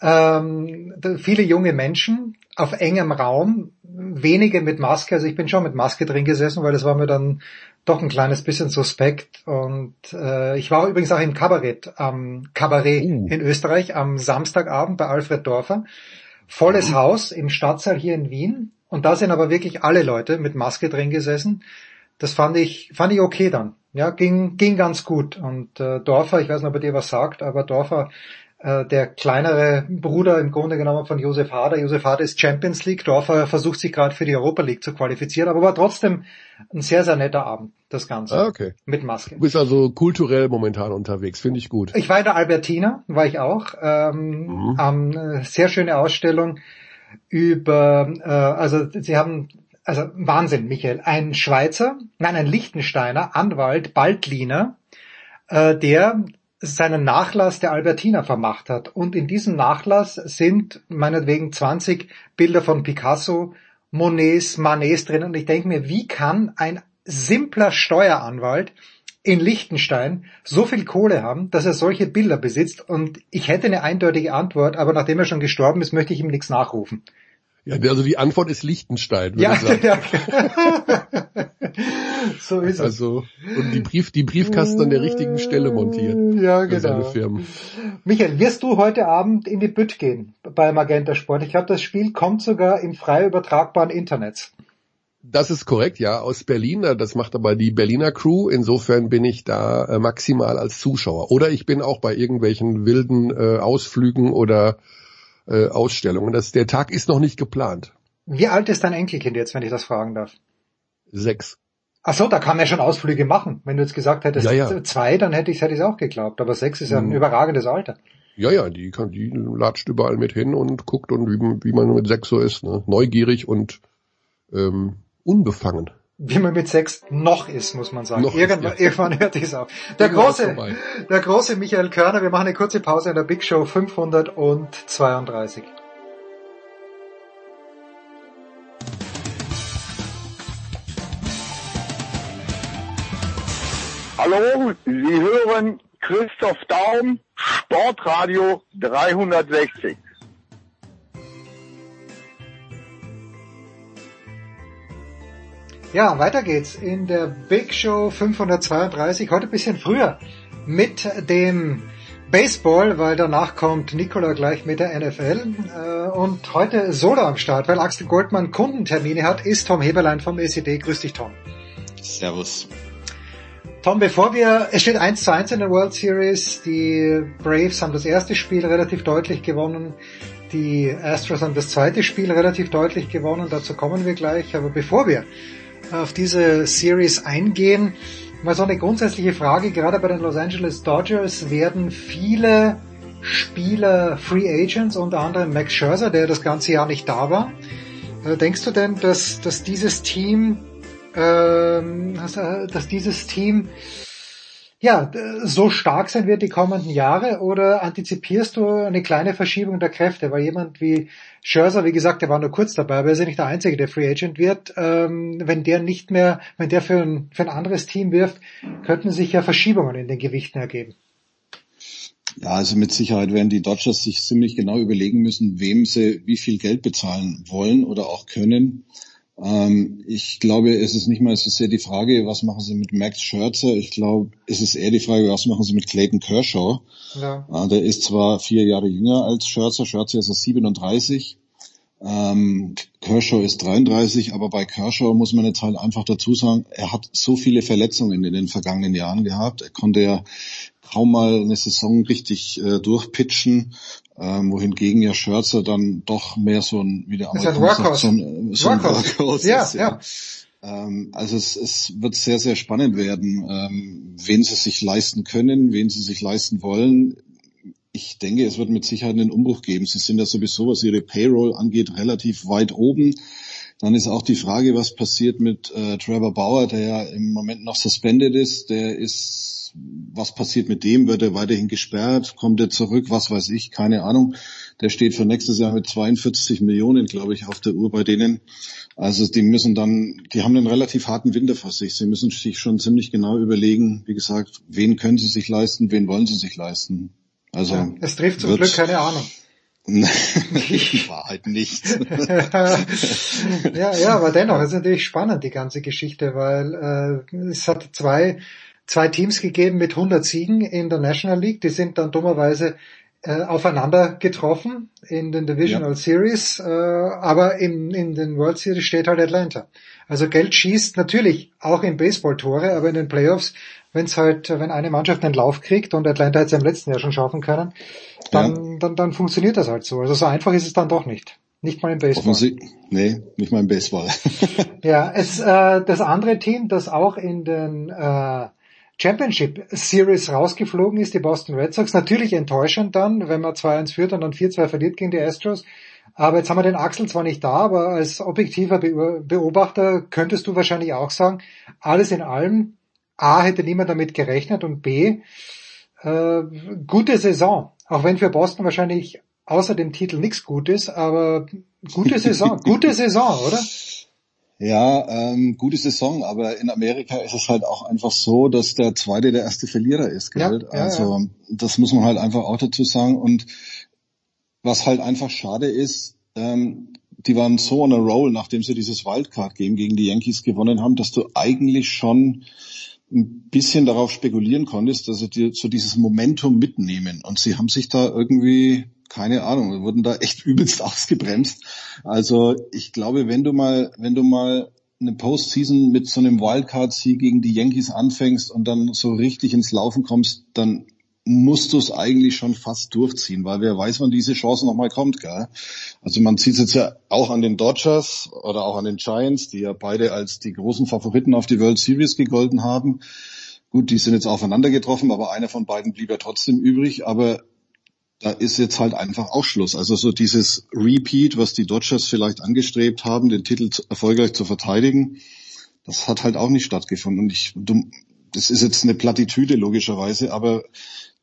Ähm, viele junge Menschen auf engem Raum, wenige mit Maske. Also ich bin schon mit Maske drin gesessen, weil das war mir dann doch ein kleines bisschen suspekt. Und äh, ich war übrigens auch im Kabarett, am Kabarett uh. in Österreich am Samstagabend bei Alfred Dorfer. Volles uh. Haus im Stadtsaal hier in Wien. Und da sind aber wirklich alle Leute mit Maske drin gesessen. Das fand ich, fand ich okay dann. Ja, ging, ging ganz gut. Und äh, Dorfer, ich weiß nicht, ob er dir was sagt, aber Dorfer äh, der kleinere Bruder im Grunde genommen von Josef Hader. Josef Hader ist Champions League, Dorfer versucht sich gerade für die Europa League zu qualifizieren, aber war trotzdem ein sehr, sehr netter Abend, das Ganze. Ah, okay. Mit Maske. Du bist also kulturell momentan unterwegs, finde ich gut. Ich war in der Albertina, war ich auch. Ähm, mhm. ähm, sehr schöne Ausstellung über, äh, also sie haben also Wahnsinn, Michael. Ein Schweizer, nein, ein Lichtensteiner Anwalt, Baldliner, äh, der seinen Nachlass der Albertina vermacht hat. Und in diesem Nachlass sind meinetwegen 20 Bilder von Picasso, Monets, Manets drin. Und ich denke mir, wie kann ein simpler Steueranwalt in Liechtenstein so viel Kohle haben, dass er solche Bilder besitzt? Und ich hätte eine eindeutige Antwort, aber nachdem er schon gestorben ist, möchte ich ihm nichts nachrufen. Ja, also die Antwort ist Liechtenstein. Ja, ja. so ist also, es. Und die Brief, die Briefkasten an der richtigen Stelle montiert. Ja, genau. Michael, wirst du heute Abend in die Bütt gehen bei Magenta Sport? Ich glaube, das Spiel kommt sogar im frei übertragbaren Internet. Das ist korrekt, ja, aus Berlin. Das macht aber die Berliner Crew. Insofern bin ich da äh, maximal als Zuschauer. Oder ich bin auch bei irgendwelchen wilden äh, Ausflügen oder äh, Ausstellungen. Das, der Tag ist noch nicht geplant. Wie alt ist dein Enkelkind jetzt, wenn ich das fragen darf? Sechs. Ach so, da kann er schon Ausflüge machen. Wenn du jetzt gesagt hättest ja, ja. zwei, dann hätte ich es auch geglaubt. Aber sechs ist ja ein mhm. überragendes Alter. Ja, ja, die kann, die latscht überall mit hin und guckt und wie, wie man mit sechs so ist, ne? Neugierig und ähm, unbefangen. Wie man mit sechs noch ist, muss man sagen. Noch irgendwann, ist, ja. irgendwann hört es auf. Der große, der große Michael Körner, wir machen eine kurze Pause in der Big Show 532. Hallo, Sie hören Christoph Daum, Sportradio 360. Ja, weiter geht's in der Big Show 532, heute ein bisschen früher mit dem Baseball, weil danach kommt Nikola gleich mit der NFL äh, und heute Solo am Start, weil Axel Goldmann Kundentermine hat, ist Tom Heberlein vom ECD. Grüß dich, Tom. Servus. Tom, bevor wir, es steht 1 zu 1 in der World Series, die Braves haben das erste Spiel relativ deutlich gewonnen, die Astros haben das zweite Spiel relativ deutlich gewonnen, dazu kommen wir gleich, aber bevor wir auf diese Series eingehen, mal so eine grundsätzliche Frage, gerade bei den Los Angeles Dodgers werden viele Spieler Free Agents, unter anderem Max Scherzer, der das ganze Jahr nicht da war. Äh, denkst du denn, dass, dass dieses Team ähm, dass dieses Team ja, so stark sein wird die kommenden Jahre oder antizipierst du eine kleine Verschiebung der Kräfte? Weil jemand wie Scherzer, wie gesagt, der war nur kurz dabei, aber er ist ja nicht der Einzige, der Free Agent wird. Ähm, wenn der nicht mehr, wenn der für ein, für ein anderes Team wirft, könnten sich ja Verschiebungen in den Gewichten ergeben. Ja, also mit Sicherheit werden die Dodgers sich ziemlich genau überlegen müssen, wem sie wie viel Geld bezahlen wollen oder auch können. Ähm, ich glaube, es ist nicht mal so sehr die Frage, was machen sie mit Max Scherzer. Ich glaube, es ist eher die Frage, was machen sie mit Clayton Kershaw. Ja. Äh, der ist zwar vier Jahre jünger als Scherzer. Scherzer ist er 37. Ähm, Kershaw ist 33, aber bei Kershaw muss man jetzt halt einfach dazu sagen, er hat so viele Verletzungen in den vergangenen Jahren gehabt. Er konnte ja kaum mal eine Saison richtig äh, durchpitchen ähm, wohingegen ja Scherzer dann doch mehr so ein, wie der Amerikaner sagt, so ein, so ein Workhorse ja, ist. Ja. ja. Ähm, also es, es wird sehr, sehr spannend werden, ähm, wen sie sich leisten können, wen sie sich leisten wollen. Ich denke, es wird mit Sicherheit einen Umbruch geben. Sie sind ja sowieso, was ihre Payroll angeht, relativ weit oben. Dann ist auch die Frage, was passiert mit äh, Trevor Bauer, der ja im Moment noch suspended ist. Der ist, was passiert mit dem? Wird er weiterhin gesperrt? Kommt er zurück? Was weiß ich? Keine Ahnung. Der steht für nächstes Jahr mit 42 Millionen, glaube ich, auf der Uhr bei denen. Also die müssen dann, die haben einen relativ harten Winter vor sich. Sie müssen sich schon ziemlich genau überlegen, wie gesagt, wen können sie sich leisten, wen wollen sie sich leisten. Also ja, es trifft zum Glück keine Ahnung. In Wahrheit nicht. ja, ja, aber dennoch, es ist natürlich spannend, die ganze Geschichte, weil äh, es hat zwei, zwei Teams gegeben mit 100 Siegen in der National League, die sind dann dummerweise äh, aufeinander getroffen in den Divisional ja. Series, äh, aber in, in den World Series steht halt Atlanta. Also Geld schießt natürlich auch in Baseball Tore, aber in den Playoffs wenn es halt, wenn eine Mannschaft einen Lauf kriegt und Atlanta hat es im letzten Jahr schon schaffen können, dann, ja. dann, dann funktioniert das halt so. Also so einfach ist es dann doch nicht. Nicht mal im Baseball. Sie, nee, nicht mal im Baseball. ja, es, äh, das andere Team, das auch in den äh, Championship Series rausgeflogen ist, die Boston Red Sox, natürlich enttäuschend dann, wenn man 2-1 führt und dann 4-2 verliert gegen die Astros. Aber jetzt haben wir den Axel zwar nicht da, aber als objektiver Beobachter könntest du wahrscheinlich auch sagen, alles in allem A, hätte niemand damit gerechnet und B, äh, gute Saison. Auch wenn für Boston wahrscheinlich außer dem Titel nichts gut ist, aber gute Saison, gute Saison, oder? Ja, ähm, gute Saison, aber in Amerika ist es halt auch einfach so, dass der zweite der erste Verlierer ist. Gell? Ja, ja, also ja. das muss man halt einfach auch dazu sagen. Und was halt einfach schade ist, ähm, die waren so on a roll, nachdem sie dieses Wildcard-Game gegen die Yankees gewonnen haben, dass du eigentlich schon ein bisschen darauf spekulieren konntest, dass sie dir so dieses Momentum mitnehmen. Und sie haben sich da irgendwie, keine Ahnung, wurden da echt übelst ausgebremst. Also ich glaube, wenn du mal, wenn du mal eine Postseason mit so einem Wildcard-Sieg gegen die Yankees anfängst und dann so richtig ins Laufen kommst, dann musst du es eigentlich schon fast durchziehen, weil wer weiß, wann diese Chance nochmal kommt. Gell? Also man sieht es jetzt ja auch an den Dodgers oder auch an den Giants, die ja beide als die großen Favoriten auf die World Series gegolten haben. Gut, die sind jetzt aufeinander getroffen, aber einer von beiden blieb ja trotzdem übrig. Aber da ist jetzt halt einfach auch Schluss. Also so dieses Repeat, was die Dodgers vielleicht angestrebt haben, den Titel erfolgreich zu verteidigen, das hat halt auch nicht stattgefunden. Und ich, du, das ist jetzt eine Plattitüde logischerweise, aber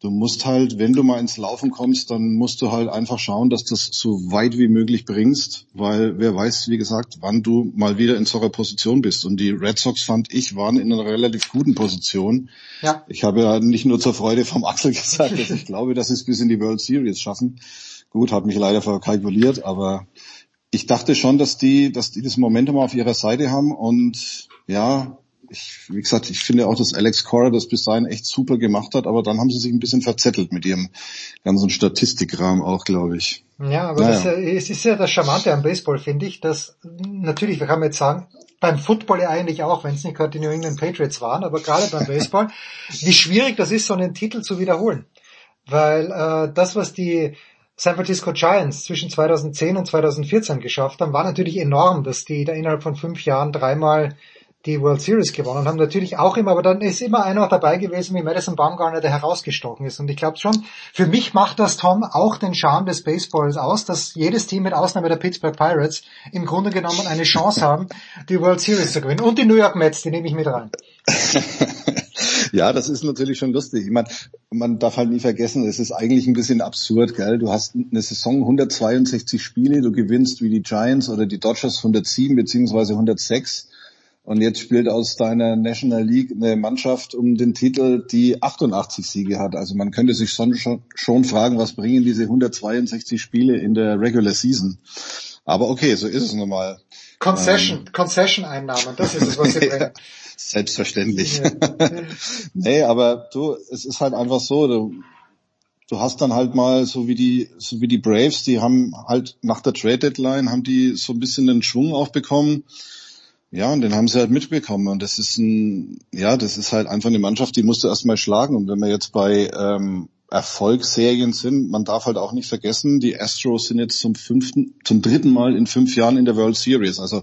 du musst halt, wenn du mal ins Laufen kommst, dann musst du halt einfach schauen, dass du das so weit wie möglich bringst, weil wer weiß, wie gesagt, wann du mal wieder in so einer Position bist. Und die Red Sox, fand ich, waren in einer relativ guten Position. Ja. Ich habe ja nicht nur zur Freude vom Axel gesagt, dass ich glaube, dass sie es bis in die World Series schaffen. Gut, hat mich leider verkalkuliert, aber ich dachte schon, dass die, dass die das Momentum auf ihrer Seite haben und ja, ich, wie gesagt, ich finde auch, dass Alex Cora das bis dahin echt super gemacht hat, aber dann haben sie sich ein bisschen verzettelt mit ihrem ganzen Statistikrahmen auch, glaube ich. Ja, aber naja. das, es ist ja das Charmante am Baseball, finde ich, dass natürlich, wir kann jetzt sagen, beim Football ja eigentlich auch, wenn es nicht gerade die New England Patriots waren, aber gerade beim Baseball, wie schwierig das ist, so einen Titel zu wiederholen. Weil äh, das, was die San Francisco Giants zwischen 2010 und 2014 geschafft haben, war natürlich enorm, dass die da innerhalb von fünf Jahren dreimal die World Series gewonnen haben. Natürlich auch immer, aber dann ist immer einer dabei gewesen wie Madison Baumgartner, der herausgestochen ist. Und ich glaube schon, für mich macht das, Tom, auch den Charme des Baseballs aus, dass jedes Team mit Ausnahme der Pittsburgh Pirates im Grunde genommen eine Chance haben, die World Series zu gewinnen. Und die New York Mets, die nehme ich mit rein. Ja, das ist natürlich schon lustig. Ich meine, man darf halt nie vergessen, es ist eigentlich ein bisschen absurd, gell? Du hast eine Saison 162 Spiele, du gewinnst wie die Giants oder die Dodgers 107 beziehungsweise 106 und jetzt spielt aus deiner National League eine Mannschaft um den Titel, die 88 Siege hat. Also man könnte sich schon, schon fragen, was bringen diese 162 Spiele in der Regular Season? Aber okay, so ist es nun mal. Concession, ähm, Concession-Einnahmen, das ist es, was sie bringen. Selbstverständlich. Ja. nee, aber du, es ist halt einfach so, du, du hast dann halt mal so wie die, so wie die Braves, die haben halt nach der Trade Deadline haben die so ein bisschen den Schwung aufbekommen. Ja, und den haben sie halt mitbekommen. Und das ist ein, ja, das ist halt einfach eine Mannschaft, die musst du erstmal schlagen. Und wenn wir jetzt bei ähm, Erfolgsserien sind, man darf halt auch nicht vergessen, die Astros sind jetzt zum fünften, zum dritten Mal in fünf Jahren in der World Series. Also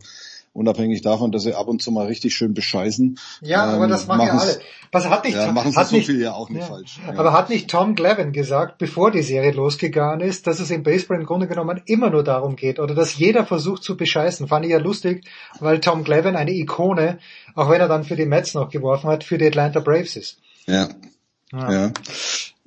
unabhängig davon, dass sie ab und zu mal richtig schön bescheißen. Ja, aber das machen ja alle. Was hat nicht, ja, machen sie hat so nicht, viel ja auch nicht ja. falsch. Aber hat nicht Tom Glavin gesagt, bevor die Serie losgegangen ist, dass es im Baseball im Grunde genommen immer nur darum geht oder dass jeder versucht zu bescheißen? Fand ich ja lustig, weil Tom Glavin eine Ikone, auch wenn er dann für die Mets noch geworfen hat, für die Atlanta Braves ist. Ja. Ja.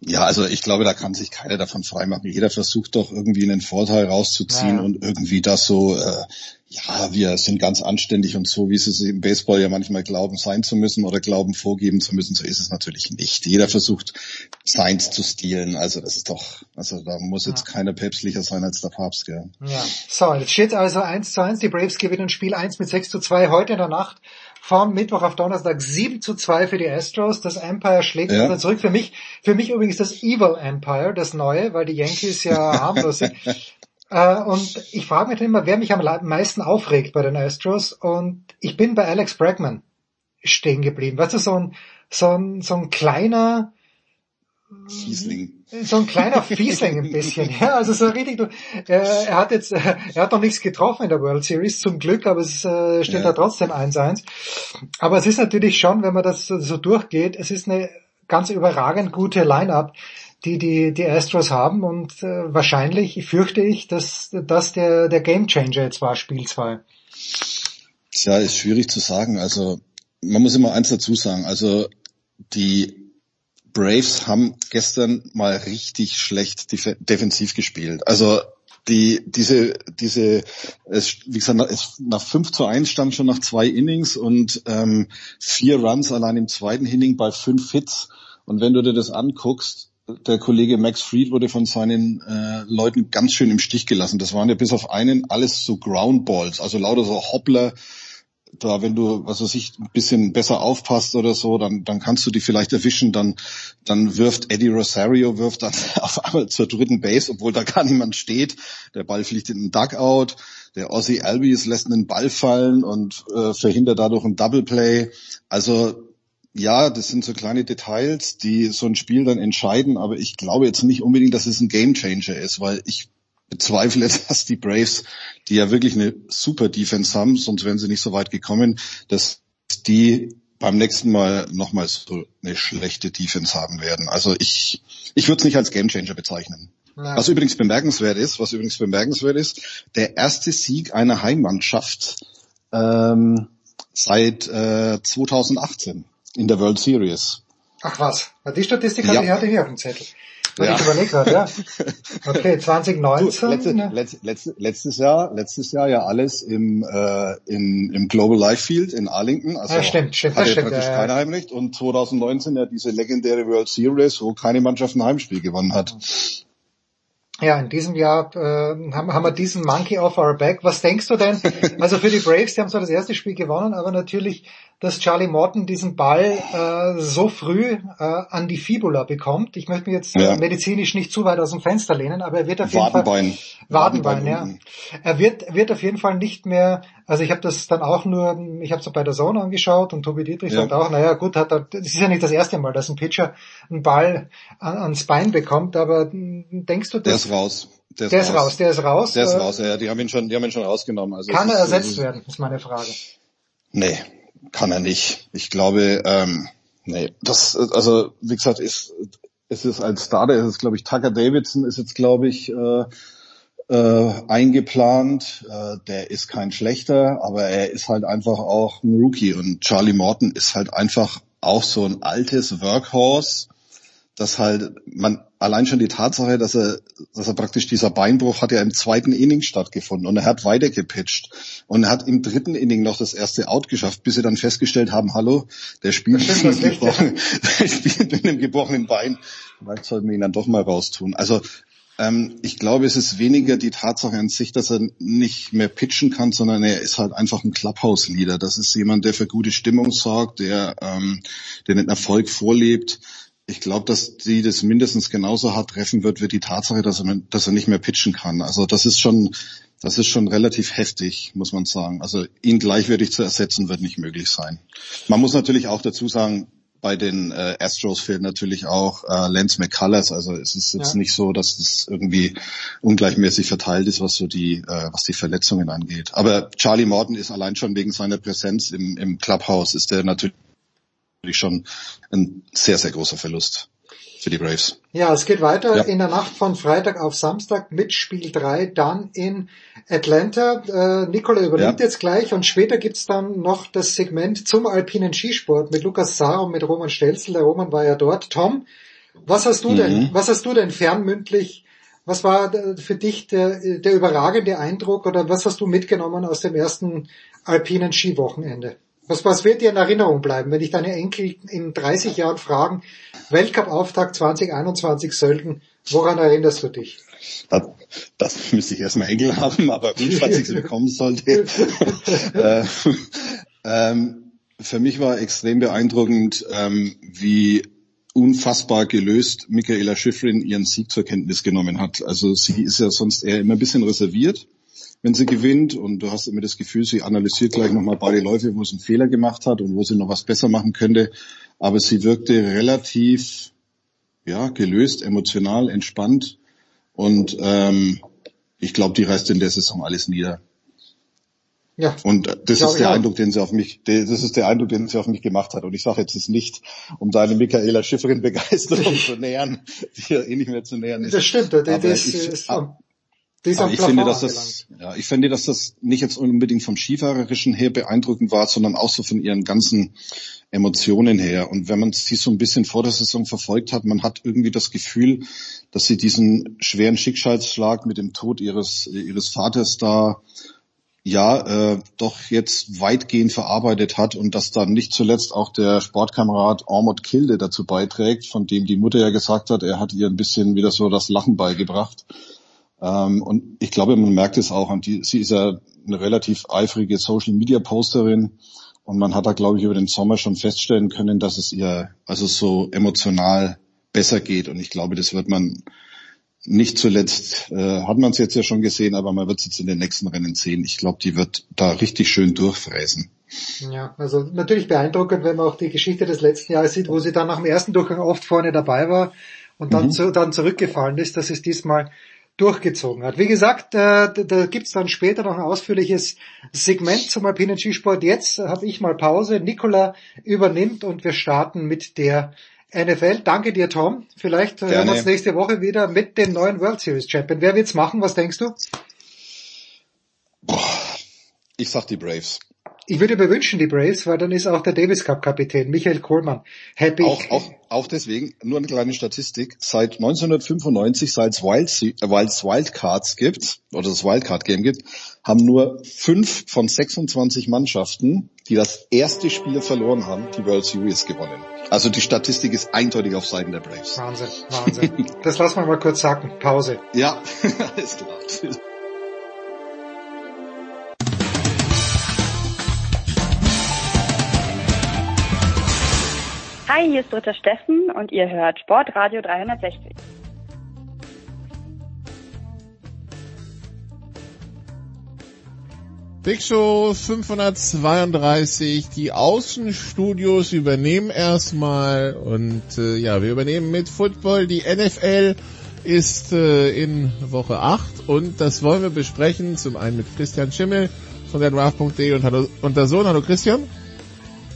Ja. Ja, also ich glaube, da kann sich keiner davon freimachen. Jeder versucht doch irgendwie einen Vorteil rauszuziehen Ja. und irgendwie das so, äh, ja, wir sind ganz anständig und so, wie sie es im Baseball ja manchmal glauben, sein zu müssen oder glauben, vorgeben zu müssen. So ist es natürlich nicht. Jeder versucht, seins zu stehlen. Also das ist doch, also da muss jetzt keiner päpstlicher sein als der Papst, gell. Ja. So, jetzt steht also 1 zu 1. Die Braves gewinnen Spiel 1 mit 6 zu 2 heute in der Nacht. Vom Mittwoch auf Donnerstag 7 zu 2 für die Astros. Das Empire schlägt Ja. wieder zurück. Für mich, für mich übrigens das Evil Empire, das neue, weil die Yankees ja harmlos sind. Äh, und ich frage mich dann immer, wer mich am meisten aufregt bei den Astros. Und ich bin bei Alex Bregman stehen geblieben. Weißt du, so ein, so ein, so ein kleiner, Fiesling. so ein kleiner Fiesling ein bisschen, ja, also so richtig, äh, er hat jetzt, äh, er hat noch nichts getroffen in der World Series, zum Glück, aber es äh, steht Ja. da trotzdem 1-1. Aber es ist natürlich schon, wenn man das so, so durchgeht, es ist eine ganz überragend gute Line-Up, die die, die Astros haben und äh, wahrscheinlich fürchte ich, dass das der, der Game Changer jetzt war, Spiel 2. Tja, ist schwierig zu sagen. Also man muss immer eins dazu sagen. Also die Braves haben gestern mal richtig schlecht def defensiv gespielt. Also die, diese, diese, es, wie gesagt, es, nach 5 zu 1 stand schon nach zwei Innings und ähm, vier Runs allein im zweiten Inning bei fünf Hits. Und wenn du dir das anguckst, der Kollege Max Fried wurde von seinen äh, Leuten ganz schön im Stich gelassen. Das waren ja bis auf einen alles so Groundballs, also lauter so Hoppler. Da, wenn du, was weiß ich, ein bisschen besser aufpasst oder so, dann, dann kannst du die vielleicht erwischen. Dann, dann wirft Eddie Rosario wirft dann auf einmal zur dritten Base, obwohl da gar niemand steht. Der Ball fliegt in den Dugout. Der Ozzy Albies lässt einen Ball fallen und äh, verhindert dadurch ein Double Play. Also ja, das sind so kleine Details, die so ein Spiel dann entscheiden, aber ich glaube jetzt nicht unbedingt, dass es ein Gamechanger ist, weil ich bezweifle, dass die Braves, die ja wirklich eine super Defense haben, sonst wären sie nicht so weit gekommen, dass die beim nächsten Mal nochmal so eine schlechte Defense haben werden. Also ich, ich würde es nicht als Gamechanger bezeichnen. Ja. Was übrigens bemerkenswert ist, was übrigens bemerkenswert ist, der erste Sieg einer Heimmannschaft ähm, seit äh, 2018 in der World Series. Ach was, die Statistik Ja. hatte ich hatte ich hier auf dem Zettel. Weil Ja. ich überlegt habe, ja. Okay, Du, 2019. letzte, ne? letzt, letzt, letztes Jahr, letztes Jahr ja alles im, äh, in, im Global Life Field in Arlington. Also Ja, stimmt, stimmt, hat das ja stimmt, praktisch ja, keiner Heimrecht. Und 2019 ja diese legendäre World Series, wo keine Mannschaft ein Heimspiel gewonnen hat. Ja, in diesem Jahr äh, haben, haben wir diesen Monkey off our back. Was denkst du denn? Also für die Braves, die haben zwar das erste Spiel gewonnen, aber natürlich, dass Charlie Morton diesen Ball äh, so früh äh, an die Fibula bekommt. Ich möchte mich jetzt Ja. medizinisch nicht zu weit aus dem Fenster lehnen, aber er wird auf jeden Wadenbein. Fall Wadenbein, ja. unten. Er wird wird auf jeden Fall nicht mehr. Also ich habe das dann auch nur, ich habe es bei der Zone angeschaut und Tobi Dietrich Ja. sagt auch, naja gut, hat er, das ist ja nicht das erste Mal, dass ein Pitcher einen Ball an, ans Bein bekommt, aber mh, denkst du, Der das, ist raus. Der ist, der ist raus, der ist raus. Der ist Äh, raus, ja, die haben ihn schon, die haben ihn schon rausgenommen. Also Kann er ersetzt ist- werden, ist meine Frage. Nee, kann er nicht. Ich glaube, ähm, nee, das, also wie gesagt, ist, ist es als Starter, ist es glaube ich, Tucker Davidson ist jetzt glaube ich äh, äh, eingeplant. Äh, der ist kein schlechter, aber er ist halt einfach auch ein Rookie und Charlie Morton ist halt einfach auch so ein altes Workhorse, dass halt man allein schon die Tatsache, dass er, dass er praktisch dieser Beinbruch hat ja im zweiten Inning stattgefunden und er hat weiter gepitcht und er hat im dritten Inning noch das erste Out geschafft, bis sie dann festgestellt haben, hallo, der spielt, mit, einem gebrochenen, der spielt mit einem gebrochenen Bein. Vielleicht sollten wir ihn dann doch mal raustun. Also ähm, ich glaube, es ist weniger die Tatsache an sich, dass er nicht mehr pitchen kann, sondern er ist halt einfach ein Clubhouse-Leader. Das ist jemand, der für gute Stimmung sorgt, der, ähm, der den Erfolg vorlebt. Ich glaube, dass die das mindestens genauso hart treffen wird, wie die Tatsache, dass er, dass er nicht mehr pitchen kann. Also das ist schon, das ist schon relativ heftig, muss man sagen. Also ihn gleichwertig zu ersetzen, wird nicht möglich sein. Man muss natürlich auch dazu sagen, bei den äh, Astros fehlt natürlich auch äh, Lance McCullers. Also es ist jetzt ja. nicht so, dass es irgendwie ungleichmäßig verteilt ist, was so die, äh, was die Verletzungen angeht. Aber Charlie Morton ist allein schon wegen seiner Präsenz im, im Clubhouse ist der natürlich schon ein sehr, sehr großer Verlust für die Braves. Ja, es geht weiter ja. in der Nacht von Freitag auf Samstag mit Spiel 3 dann in Atlanta. Äh, Nicola übernimmt ja. jetzt gleich und später gibt's dann noch das Segment zum alpinen Skisport mit Lukas Saar und mit Roman Stelzel. Der Roman war ja dort. Tom, was hast du mhm. denn, was hast du denn fernmündlich was war für dich der, der überragende Eindruck oder was hast du mitgenommen aus dem ersten alpinen Skiwochenende? Was, was wird dir in Erinnerung bleiben, wenn dich deine Enkel in 30 Jahren fragen, Weltcup-Auftakt 2021 Sölden, woran erinnerst du dich? Das, das müsste ich erstmal Enkel haben, aber falls ich sie bekommen sollte. äh, ähm, für mich war extrem beeindruckend, ähm, wie unfassbar gelöst Michaela Schifrin ihren Sieg zur Kenntnis genommen hat. Also sie ist ja sonst eher immer ein bisschen reserviert wenn sie gewinnt. Und du hast immer das Gefühl, sie analysiert gleich nochmal beide Läufe, wo sie einen Fehler gemacht hat und wo sie noch was besser machen könnte. Aber sie wirkte relativ ja, gelöst, emotional, entspannt. Und ähm, ich glaube, die reißt in der Saison alles nieder. Ja. Und das ist der Eindruck, den sie auf mich, das ist der Eindruck, den sie auf mich gemacht hat. Und ich sage jetzt es nicht, um deine Michaela Schifferin Begeisterung zu nähern, die ja eh nicht mehr zu nähern ist. Das stimmt, das, das ich, ist, aber ich finde, dass das, ja, ich finde, dass das nicht jetzt unbedingt vom Skifahrerischen her beeindruckend war, sondern auch so von ihren ganzen Emotionen her. Und wenn man sie so ein bisschen vor der Saison verfolgt hat, man hat irgendwie das Gefühl, dass sie diesen schweren Schicksalsschlag mit dem Tod ihres, ihres Vaters da ja äh, doch jetzt weitgehend verarbeitet hat und dass dann nicht zuletzt auch der Sportkamerad Ormod Kilde dazu beiträgt, von dem die Mutter ja gesagt hat, er hat ihr ein bisschen wieder so das Lachen beigebracht. Ähm, und ich glaube, man merkt es auch an die, sie ist ja eine relativ eifrige Social Media Posterin und man hat da, glaube ich, über den Sommer schon feststellen können, dass es ihr also so emotional besser geht. Und ich glaube, das wird man nicht zuletzt, äh, hat man es jetzt ja schon gesehen, aber man wird es jetzt in den nächsten Rennen sehen. Ich glaube, die wird da richtig schön durchfräsen. Ja, also natürlich beeindruckend, wenn man auch die Geschichte des letzten Jahres sieht, wo sie dann nach dem ersten Durchgang oft vorne dabei war und dann, mhm. zu, dann zurückgefallen ist. Das ist diesmal durchgezogen hat. Wie gesagt, äh, da gibt's dann später noch ein ausführliches Segment zum alpinen Skisport. Jetzt habe ich mal Pause. Nicola übernimmt und wir starten mit der NFL. Danke dir, Tom. Vielleicht Gerne. hören wir uns nächste Woche wieder mit dem neuen World Series Champion. Wer wird's machen? Was denkst du? Ich sag die Braves. Ich würde mir wünschen, die Braves, weil dann ist auch der Davis Cup Kapitän Michael Kohlmann happy. Auch, auch, auch deswegen, nur eine kleine Statistik, seit 1995, seit es Wild, äh, Wildcards gibt, oder das Wildcard Game gibt, haben nur fünf von 26 Mannschaften, die das erste Spiel verloren haben, die World Series gewonnen. Also die Statistik ist eindeutig auf Seiten der Braves. Wahnsinn, Wahnsinn. das lassen wir mal kurz sagen. Pause. Ja, alles klar. Hi, hier ist Dritter Steffen und ihr hört Sportradio 360. Big Show 532, die Außenstudios übernehmen erstmal und äh, ja, wir übernehmen mit Football. Die NFL ist äh, in Woche 8 und das wollen wir besprechen, zum einen mit Christian Schimmel von der Draft.de und, hallo, und der Sohn. Hallo Christian.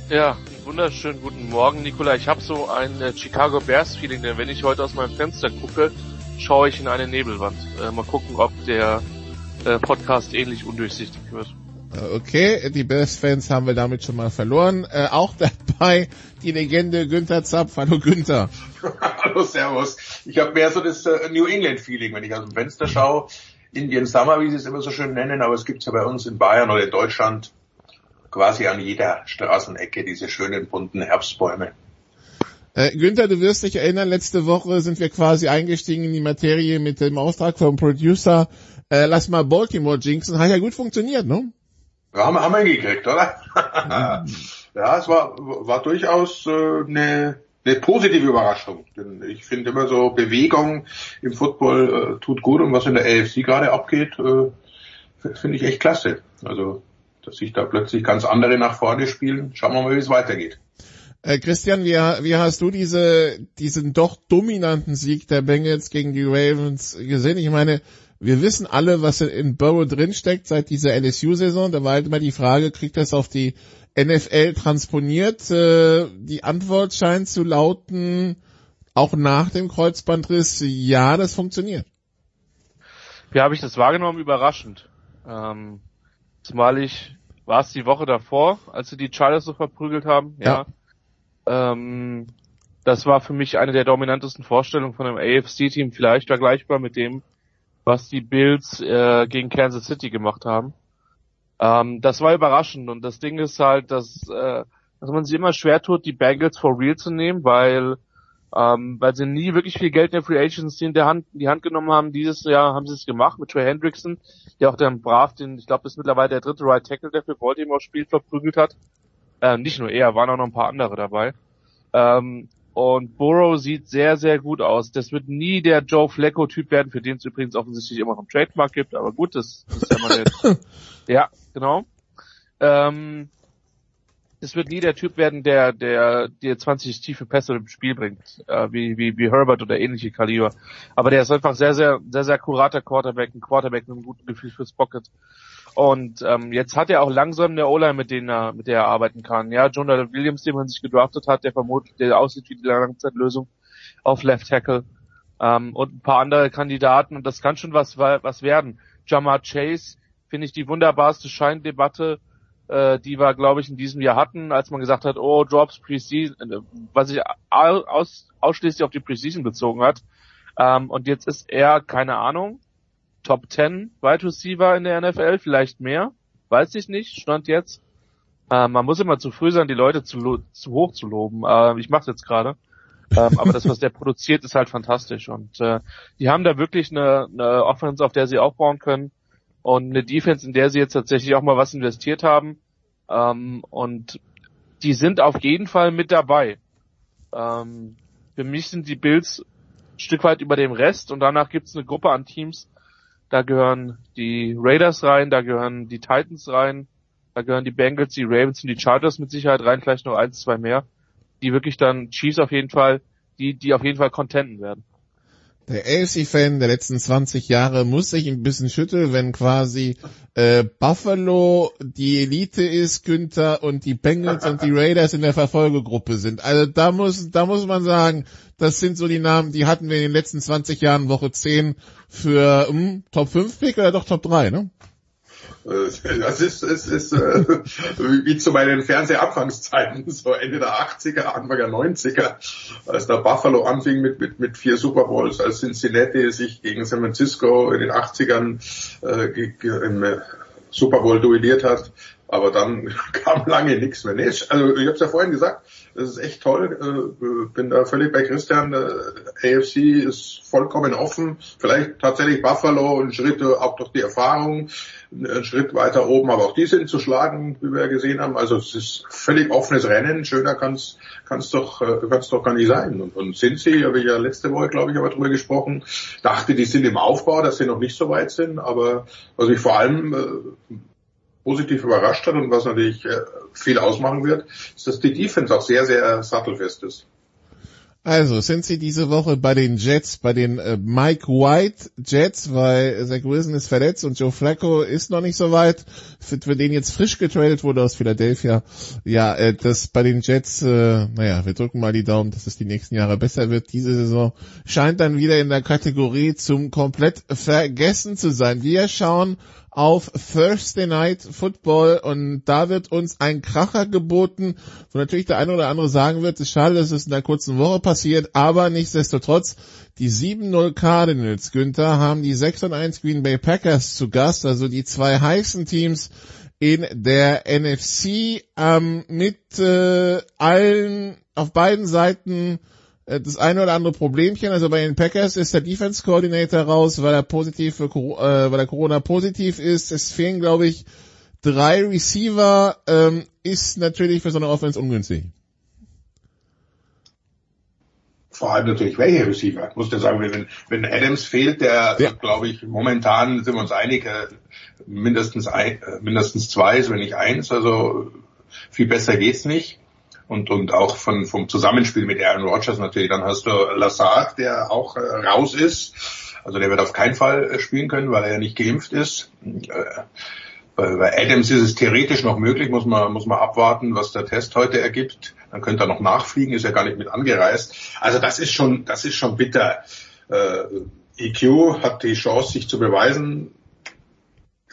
Ja, wunderschönen guten Morgen, Nikola. Ich habe so ein äh, Chicago Bears Feeling, denn wenn ich heute aus meinem Fenster gucke, schaue ich in eine Nebelwand. Äh, mal gucken, ob der äh, Podcast ähnlich undurchsichtig wird. Äh, okay, die Bears-Fans haben wir damit schon mal verloren. Äh, auch dabei die Legende Günther Zapf. Hallo Günther. Hallo Servus. Ich habe mehr so das äh, New England-Feeling, wenn ich aus dem Fenster schaue. Indian Summer, wie sie es immer so schön nennen, aber es gibt's ja bei uns in Bayern oder in Deutschland quasi an jeder Straßenecke diese schönen bunten Herbstbäume. Äh, Günther, du wirst dich erinnern, letzte Woche sind wir quasi eingestiegen in die Materie mit dem Auftrag vom Producer. Äh, lass mal Baltimore jinxen. Hat ja gut funktioniert, ne? Ja, haben, haben wir hingekriegt, oder? ja, es war, war durchaus äh, eine, eine positive Überraschung. Denn ich finde immer so Bewegung im Football äh, tut gut und was in der AFC gerade abgeht, äh, finde ich echt klasse. Also dass sich da plötzlich ganz andere nach vorne spielen. Schauen wir mal, wie es weitergeht. Äh, Christian, wie, wie hast du diese, diesen doch dominanten Sieg der Bengals gegen die Ravens gesehen? Ich meine, wir wissen alle, was in Burrow drinsteckt seit dieser LSU-Saison. Da war halt immer die Frage, kriegt das auf die NFL transponiert? Äh, die Antwort scheint zu lauten, auch nach dem Kreuzbandriss, ja, das funktioniert. Wie habe ich das wahrgenommen? Überraschend. Ähm, zumal ich, war es die Woche davor, als sie die Chargers so verprügelt haben? Ja. ja. Ähm, das war für mich eine der dominantesten Vorstellungen von einem AFC-Team, vielleicht vergleichbar mit dem, was die Bills äh, gegen Kansas City gemacht haben. Ähm, das war überraschend und das Ding ist halt, dass, äh, dass man sich immer schwer tut, die Bengals for real zu nehmen, weil ähm, weil sie nie wirklich viel Geld in der Free Agency in der Hand, in die Hand genommen haben. Dieses Jahr haben sie es gemacht mit Trey Hendrickson, der auch dann brav den, ich glaube, das ist mittlerweile der dritte Right Tackle, der für Baltimore spielt, verprügelt hat. Ähm, nicht nur er, waren auch noch ein paar andere dabei. Ähm, und Burrow sieht sehr, sehr gut aus. Das wird nie der Joe Flacco-Typ werden, für den es übrigens offensichtlich immer noch einen Trademark gibt, aber gut, das, das ist ja mal der, Ja, genau. Ähm, es wird nie der Typ werden, der, der dir 20 tiefe Pässe im Spiel bringt, äh, wie, wie, wie Herbert oder ähnliche Kaliber. Aber der ist einfach sehr, sehr, sehr, sehr akkurater Quarterback, ein Quarterback mit einem guten Gefühl fürs Pocket. Und ähm, jetzt hat er auch langsam eine O-Line, mit denen er, mit der er arbeiten kann. Ja, Jonathan Williams, den man sich gedraftet hat, der vermutlich, der aussieht wie die Langzeitlösung auf Left Tackle. Ähm, und ein paar andere Kandidaten und das kann schon was, was werden. Jamar Chase, finde ich die wunderbarste Scheindebatte, äh, die wir, glaube ich, in diesem Jahr hatten, als man gesagt hat, oh, Drops Preseason, äh, was sich aus, ausschließlich auf die Preseason bezogen hat. Ähm, und jetzt ist er, keine Ahnung, Top 10 Wide Receiver in der NFL, vielleicht mehr, weiß ich nicht, stand jetzt. Äh, man muss immer zu früh sein, die Leute zu, zu hoch zu loben. Äh, ich mache jetzt gerade. ähm, aber das, was der produziert, ist halt fantastisch. Und äh, die haben da wirklich eine, eine Offense, auf der sie aufbauen können und eine Defense, in der sie jetzt tatsächlich auch mal was investiert haben. Ähm, und die sind auf jeden Fall mit dabei. Ähm, für mich sind die Bills ein Stück weit über dem Rest und danach gibt es eine Gruppe an Teams, da gehören die Raiders rein, da gehören die Titans rein, da gehören die Bengals, die Ravens und die Chargers mit Sicherheit rein, vielleicht noch eins, zwei mehr, die wirklich dann Chiefs auf jeden Fall, die, die auf jeden Fall contenten werden. Der AFC-Fan der letzten 20 Jahre muss sich ein bisschen schütteln, wenn quasi äh, Buffalo die Elite ist, Günther und die Bengals und die Raiders in der Verfolgegruppe sind. Also da muss, da muss man sagen, das sind so die Namen, die hatten wir in den letzten 20 Jahren Woche 10 für hm, Top 5 Pick oder doch Top 3, ne? Äh, das ist, ist, ist äh, wie zu meinen Fernsehabfangszeiten, so Ende der 80er, Anfang der 90er, als der Buffalo anfing mit, mit, mit vier Super Bowls, als Cincinnati sich gegen San Francisco in den 80ern äh, im äh, Super Bowl duelliert hat. Aber dann kam lange nichts mehr. Nee, also ich habe es ja vorhin gesagt, das ist echt toll. Äh, bin da völlig bei Christian. Äh, AFC ist vollkommen offen. Vielleicht tatsächlich Buffalo ein Schritt auch durch die Erfahrung, ein Schritt weiter oben, aber auch die sind zu schlagen, wie wir gesehen haben. Also es ist völlig offenes Rennen. Schöner kann es doch äh, kann's doch gar nicht sein. Und, und sind sie, habe ich ja letzte Woche, glaube ich, aber drüber gesprochen, dachte, die sind im Aufbau, dass sie noch nicht so weit sind. Aber was ich vor allem äh, positiv überrascht hat und was natürlich äh, viel ausmachen wird, ist, dass die Defense auch sehr, sehr sattelfest ist. Also sind sie diese Woche bei den Jets, bei den äh, Mike White Jets, weil Zach Wilson ist verletzt und Joe Flacco ist noch nicht so weit, für, für den jetzt frisch getradet wurde aus Philadelphia. Ja, äh, das bei den Jets, äh, naja, wir drücken mal die Daumen, dass es die nächsten Jahre besser wird. Diese Saison scheint dann wieder in der Kategorie zum komplett vergessen zu sein. Wir schauen auf Thursday Night Football und da wird uns ein Kracher geboten, wo natürlich der eine oder andere sagen wird, es ist schade, dass es in der kurzen Woche passiert, aber nichtsdestotrotz, die 7-0 Cardinals, Günther, haben die 6-1 Green Bay Packers zu Gast, also die zwei heißen Teams in der NFC ähm, mit äh, allen auf beiden Seiten das eine oder andere Problemchen. Also bei den Packers ist der Defense Coordinator raus, weil er positiv für äh, weil er Corona positiv ist. Es fehlen, glaube ich, drei Receiver. Ähm, ist natürlich für so eine Offense ungünstig. Vor allem natürlich welche Receiver. Ich muss ja sagen, wenn, wenn Adams fehlt, der, ja. glaube ich, momentan sind wir uns einig, äh, mindestens ein, äh, mindestens zwei, wenn nicht eins. Also viel besser geht's nicht. Und, und auch von, vom Zusammenspiel mit Aaron Rodgers natürlich. Dann hast du Lassard, der auch äh, raus ist. Also der wird auf keinen Fall äh, spielen können, weil er ja nicht geimpft ist. Äh, bei Adams ist es theoretisch noch möglich, muss man, muss man abwarten, was der Test heute ergibt. Dann könnte er noch nachfliegen, ist ja gar nicht mit angereist. Also das ist schon, das ist schon bitter. Äh, EQ hat die Chance, sich zu beweisen.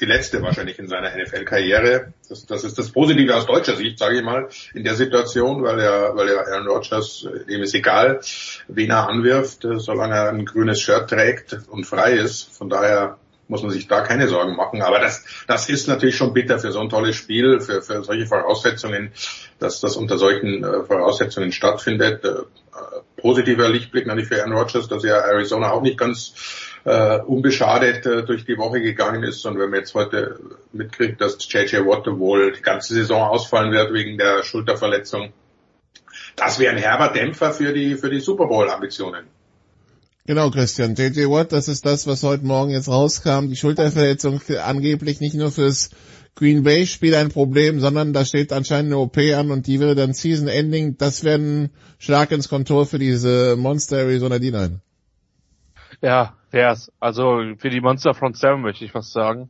Die letzte wahrscheinlich in seiner NFL-Karriere. Das, das ist das Positive aus deutscher Sicht, sage ich mal, in der Situation, weil er, weil er Aaron Rodgers, dem ist egal, wen er anwirft, solange er ein grünes Shirt trägt und frei ist. Von daher muss man sich da keine Sorgen machen. Aber das, das ist natürlich schon bitter für so ein tolles Spiel, für, für solche Voraussetzungen, dass das unter solchen äh, Voraussetzungen stattfindet. Äh, positiver Lichtblick natürlich für Aaron Rodgers, dass ja Arizona auch nicht ganz äh, unbeschadet äh, durch die Woche gegangen ist. Und wenn man jetzt heute mitkriegt, dass JJ Watt wohl die ganze Saison ausfallen wird wegen der Schulterverletzung, das wäre ein herber Dämpfer für die, für die Super Bowl-Ambitionen. Genau, Christian. JJ Watt, das ist das, was heute Morgen jetzt rauskam. Die Schulterverletzung angeblich nicht nur fürs Green Bay Spiel ein Problem, sondern da steht anscheinend eine OP an und die wäre dann Season Ending. Das wäre ein Schlag ins Kontor für diese Monster Arizona D9. Ja, wär's. Also für die Monster Front 7 möchte ich was sagen.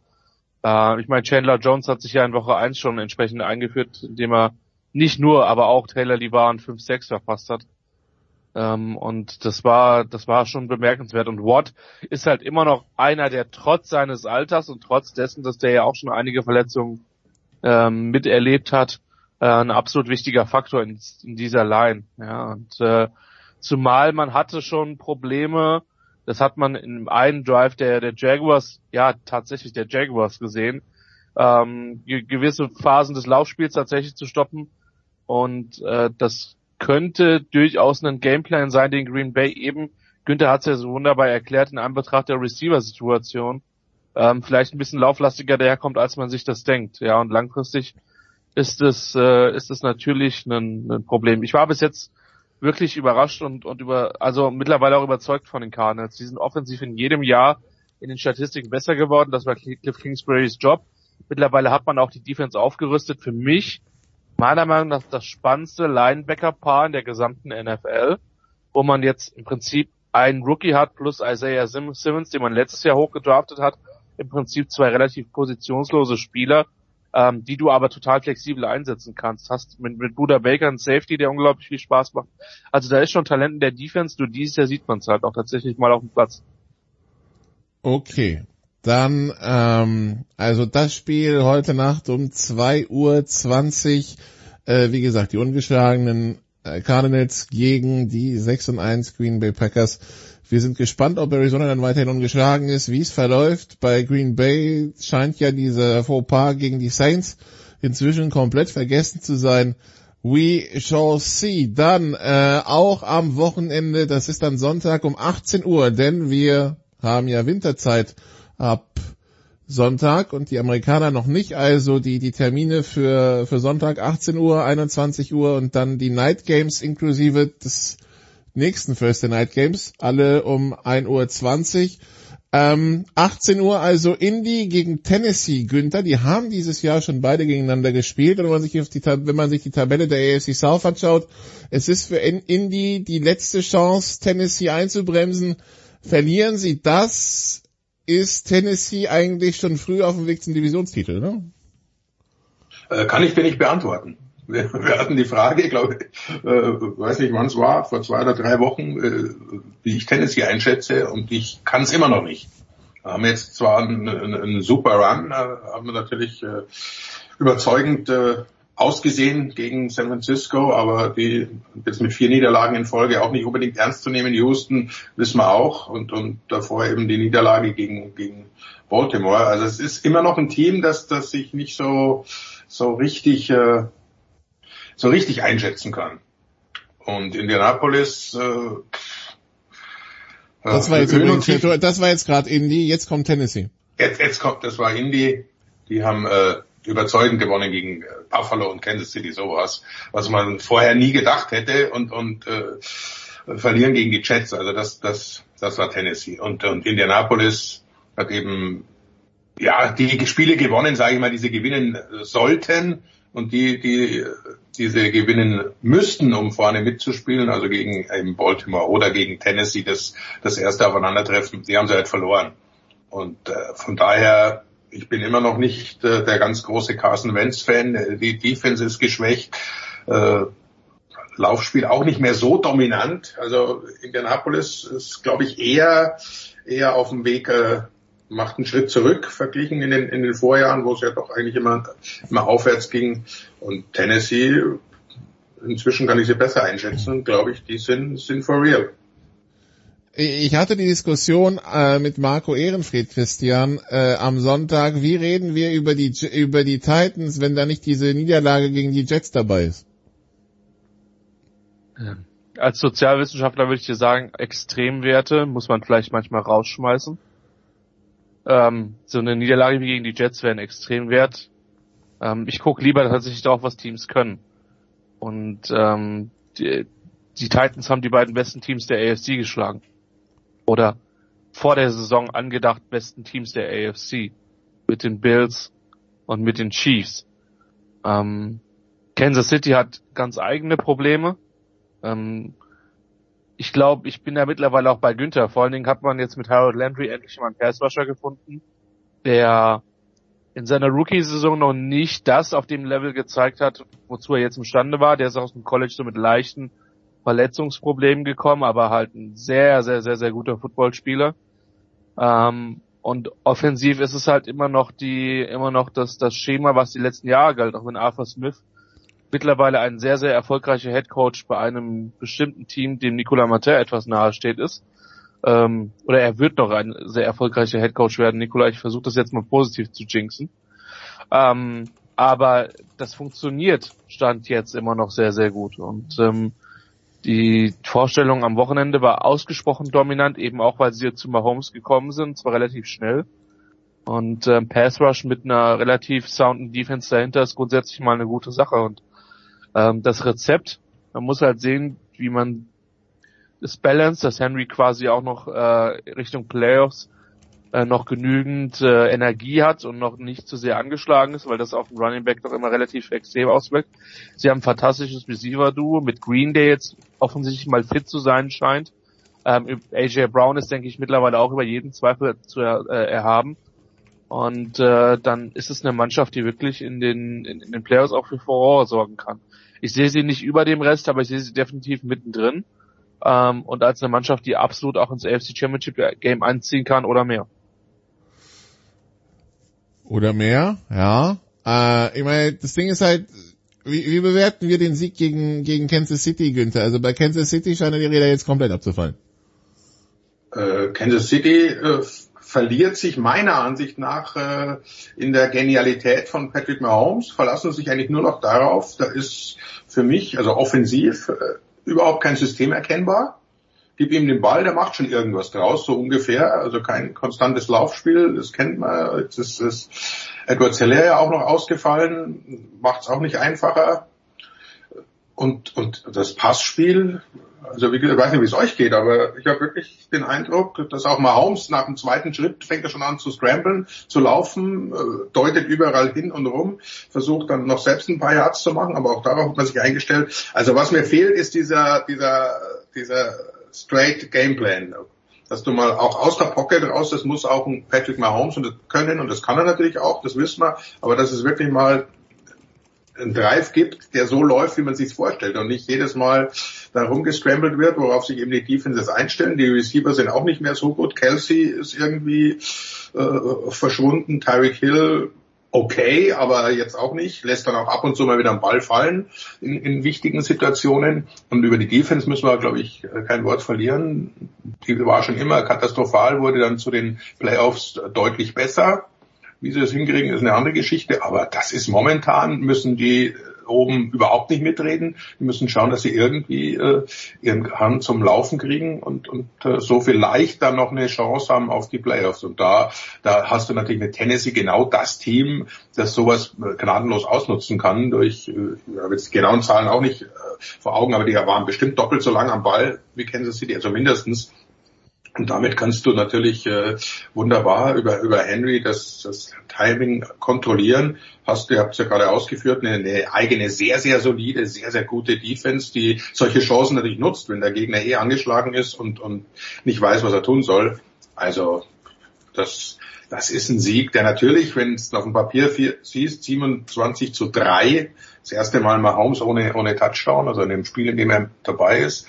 Äh, ich meine, Chandler Jones hat sich ja in Woche 1 schon entsprechend eingeführt, indem er nicht nur, aber auch Taylor Levan 5-6 verpasst hat. Ähm, und das war, das war schon bemerkenswert. Und Watt ist halt immer noch einer, der trotz seines Alters und trotz dessen, dass der ja auch schon einige Verletzungen ähm, miterlebt hat, äh, ein absolut wichtiger Faktor in, in dieser Line. Ja, und äh, zumal man hatte schon Probleme, das hat man in einem Drive der, der Jaguars, ja tatsächlich der Jaguars gesehen, ähm, gewisse Phasen des Laufspiels tatsächlich zu stoppen. Und äh, das könnte durchaus ein Gameplan sein, den Green Bay eben, Günther hat es ja so wunderbar erklärt, in Anbetracht der Receiver-Situation, ähm, vielleicht ein bisschen lauflastiger daherkommt, als man sich das denkt. Ja, und langfristig ist es, äh, ist es natürlich ein, ein Problem. Ich war bis jetzt wirklich überrascht und, und über, also mittlerweile auch überzeugt von den Cardinals. Die sind offensiv in jedem Jahr in den Statistiken besser geworden. Das war Cliff Kingsburys Job. Mittlerweile hat man auch die Defense aufgerüstet. Für mich meiner Meinung nach das spannendste Linebacker-Paar in der gesamten NFL, wo man jetzt im Prinzip einen Rookie hat plus Isaiah Simmons, den man letztes Jahr hochgedraftet hat, im Prinzip zwei relativ positionslose Spieler, ähm, die du aber total flexibel einsetzen kannst. Hast mit, mit Buda Baker einen Safety, der unglaublich viel Spaß macht. Also da ist schon Talent in der Defense, nur dieses Jahr sieht man es halt auch tatsächlich mal auf dem Platz. Okay, dann, ähm, also das Spiel heute Nacht um 2.20 Uhr, äh, wie gesagt, die ungeschlagenen äh, Cardinals gegen die 6 und 1 Green Bay Packers. Wir sind gespannt, ob Arizona dann weiterhin ungeschlagen ist, wie es verläuft. Bei Green Bay scheint ja dieser Fauxpas gegen die Saints inzwischen komplett vergessen zu sein. We shall see. Dann äh, auch am Wochenende, das ist dann Sonntag um 18 Uhr, denn wir haben ja Winterzeit ab Sonntag und die Amerikaner noch nicht. Also die, die Termine für, für Sonntag 18 Uhr, 21 Uhr und dann die Night Games inklusive des nächsten Thursday Night Games, alle um 1.20 Uhr. Ähm, 18 Uhr also Indy gegen Tennessee, Günther. Die haben dieses Jahr schon beide gegeneinander gespielt. Und wenn man sich, die, wenn man sich die Tabelle der AFC South anschaut, es ist für Indy die letzte Chance, Tennessee einzubremsen. Verlieren sie das, ist Tennessee eigentlich schon früh auf dem Weg zum Divisionstitel, ne? Äh, kann ich dir nicht beantworten. Wir, wir hatten die Frage, glaube, äh, weiß nicht wann es war, vor zwei oder drei Wochen, äh, wie ich Tennessee einschätze und ich kann es immer noch nicht. Wir haben jetzt zwar einen, einen, einen super Run, äh, haben wir natürlich äh, überzeugend äh, ausgesehen gegen San Francisco, aber die jetzt mit vier Niederlagen in Folge auch nicht unbedingt ernst zu nehmen. Houston wissen wir auch und, und davor eben die Niederlage gegen, gegen Baltimore. Also es ist immer noch ein Team, das, das sich nicht so, so richtig, äh, so richtig einschätzen kann. Und Indianapolis, äh, das war jetzt, übrigens, das war jetzt gerade Indy, jetzt kommt Tennessee. Jetzt, jetzt kommt, das war Indy. Die haben äh, überzeugend gewonnen gegen äh, Buffalo und Kansas City, sowas, was man vorher nie gedacht hätte und, und äh, verlieren gegen die Jets, also das, das, das war Tennessee. Und, und Indianapolis hat eben ja die Spiele gewonnen, sage ich mal, die sie gewinnen sollten. und die, die diese gewinnen müssten, um vorne mitzuspielen, also gegen eben Baltimore oder gegen Tennessee, das, das erste Aufeinandertreffen, die haben sie halt verloren. Und äh, von daher, ich bin immer noch nicht äh, der ganz große Carson Wentz-Fan. Die Defense ist geschwächt. Äh, Laufspiel auch nicht mehr so dominant. Also Indianapolis ist, glaube ich, eher eher auf dem Weg, äh, macht einen Schritt zurück verglichen in den, in den Vorjahren, wo es ja doch eigentlich immer, immer aufwärts ging. Und Tennessee, inzwischen kann ich sie besser einschätzen, glaube ich, die sind, sind for real. Ich hatte die Diskussion äh, mit Marco Ehrenfried, Christian, äh, am Sonntag. Wie reden wir über die über die Titans, wenn da nicht diese Niederlage gegen die Jets dabei ist? Als Sozialwissenschaftler würde ich dir sagen, Extremwerte muss man vielleicht manchmal rausschmeißen. Ähm, so eine Niederlage wie gegen die Jets wäre ein Extremwert. Ähm, ich gucke lieber tatsächlich darauf, was Teams können. Und ähm, die, die Titans haben die beiden besten Teams der AFC geschlagen. Oder vor der Saison angedacht besten Teams der AFC. Mit den Bills und mit den Chiefs. Ähm, Kansas City hat ganz eigene Probleme. Ähm, ich glaube, ich bin ja mittlerweile auch bei Günther. Vor allen Dingen hat man jetzt mit Harold Landry endlich mal einen Passwasher gefunden, der in seiner Rookie-Saison noch nicht das auf dem Level gezeigt hat, wozu er jetzt imstande war. Der ist aus dem College so mit leichten Verletzungsproblemen gekommen, aber halt ein sehr, sehr, sehr, sehr guter Footballspieler. Ähm, und offensiv ist es halt immer noch die, immer noch das, das Schema, was die letzten Jahre galt, auch wenn Arthur Smith mittlerweile ein sehr, sehr erfolgreicher Head Coach bei einem bestimmten Team, dem Nicolas Martin etwas nahe steht, ist. Ähm, oder er wird noch ein sehr erfolgreicher Head Coach werden. Nicolas, ich versuche das jetzt mal positiv zu jinxen. Ähm, aber das funktioniert Stand jetzt immer noch sehr, sehr gut. Und ähm, die Vorstellung am Wochenende war ausgesprochen dominant, eben auch weil sie zu Mahomes gekommen sind, zwar relativ schnell. Und ähm, Pass Rush mit einer relativ sounden Defense dahinter ist grundsätzlich mal eine gute Sache. Und ähm, das Rezept, man muss halt sehen, wie man das Balance, dass Henry quasi auch noch äh, Richtung Playoffs äh, noch genügend äh, Energie hat und noch nicht zu sehr angeschlagen ist, weil das auf dem Running Back doch immer relativ extrem auswirkt. Sie haben ein fantastisches Receiver-Duo mit Green, der jetzt offensichtlich mal fit zu sein scheint. Ähm, AJ Brown ist, denke ich, mittlerweile auch über jeden Zweifel zu er, äh, erhaben. Und äh, dann ist es eine Mannschaft, die wirklich in den, in, in den Playoffs auch für Furore sorgen kann. Ich sehe sie nicht über dem Rest, aber ich sehe sie definitiv mittendrin. Ähm, und als eine Mannschaft, die absolut auch ins AFC Championship Game einziehen kann oder mehr. Oder mehr, ja. Äh, ich meine, das Ding ist halt, wie, wie bewerten wir den Sieg gegen, gegen Kansas City, Günther? Also bei Kansas City scheinen die Räder jetzt komplett abzufallen. Äh, Kansas City äh, verliert sich meiner Ansicht nach äh, in der Genialität von Patrick Mahomes, verlassen sich eigentlich nur noch darauf, da ist für mich, also offensiv, äh, überhaupt kein System erkennbar. Gib ihm den Ball, der macht schon irgendwas draus, so ungefähr. Also kein konstantes Laufspiel, das kennt man. Jetzt ist, ist Edward Zeller ja auch noch ausgefallen, macht es auch nicht einfacher. Und, und das Passspiel, also wie ich weiß nicht, wie es euch geht, aber ich habe wirklich den Eindruck, dass auch mal Holmes nach dem zweiten Schritt fängt er schon an zu scramblen, zu laufen, äh, deutet überall hin und rum, versucht dann noch selbst ein paar Yards zu machen, aber auch darauf hat man sich eingestellt. Also was mir fehlt, ist dieser, dieser, dieser straight Gameplan. Dass du mal auch aus der Pocket raus, das muss auch ein Patrick Mahomes und das können und das kann er natürlich auch, das wissen wir, aber das ist wirklich mal einen Drive gibt, der so läuft, wie man sich vorstellt und nicht jedes Mal da rumgescrambled wird, worauf sich eben die Defenses einstellen. Die Receiver sind auch nicht mehr so gut. Kelsey ist irgendwie äh, verschwunden. Tyreek Hill okay, aber jetzt auch nicht. Lässt dann auch ab und zu mal wieder einen Ball fallen in, in wichtigen Situationen. Und über die Defense müssen wir, glaube ich, kein Wort verlieren. Die war schon immer katastrophal, wurde dann zu den Playoffs deutlich besser. Wie sie das hinkriegen, ist eine andere Geschichte. Aber das ist momentan, müssen die oben überhaupt nicht mitreden. Die müssen schauen, dass sie irgendwie äh, ihren Hand zum Laufen kriegen und, und äh, so vielleicht dann noch eine Chance haben auf die Playoffs. Und da, da hast du natürlich mit Tennessee genau das Team, das sowas äh, gnadenlos ausnutzen kann durch, äh, ich habe jetzt die genauen Zahlen auch nicht äh, vor Augen, aber die waren bestimmt doppelt so lang am Ball wie Kansas City, also mindestens Und damit kannst du natürlich äh, wunderbar über, über Henry das, das Timing kontrollieren. Hast du, ihr habt es ja gerade ausgeführt, eine, eine eigene sehr, sehr solide, sehr, sehr gute Defense, die solche Chancen natürlich nutzt, wenn der Gegner eh angeschlagen ist und, und nicht weiß, was er tun soll. Also das, das ist ein Sieg, der natürlich, wenn es auf dem Papier siehst, 27 zu 3, das erste Mal mal Holmes ohne, ohne Touchdown, also in dem Spiel, in dem er dabei ist,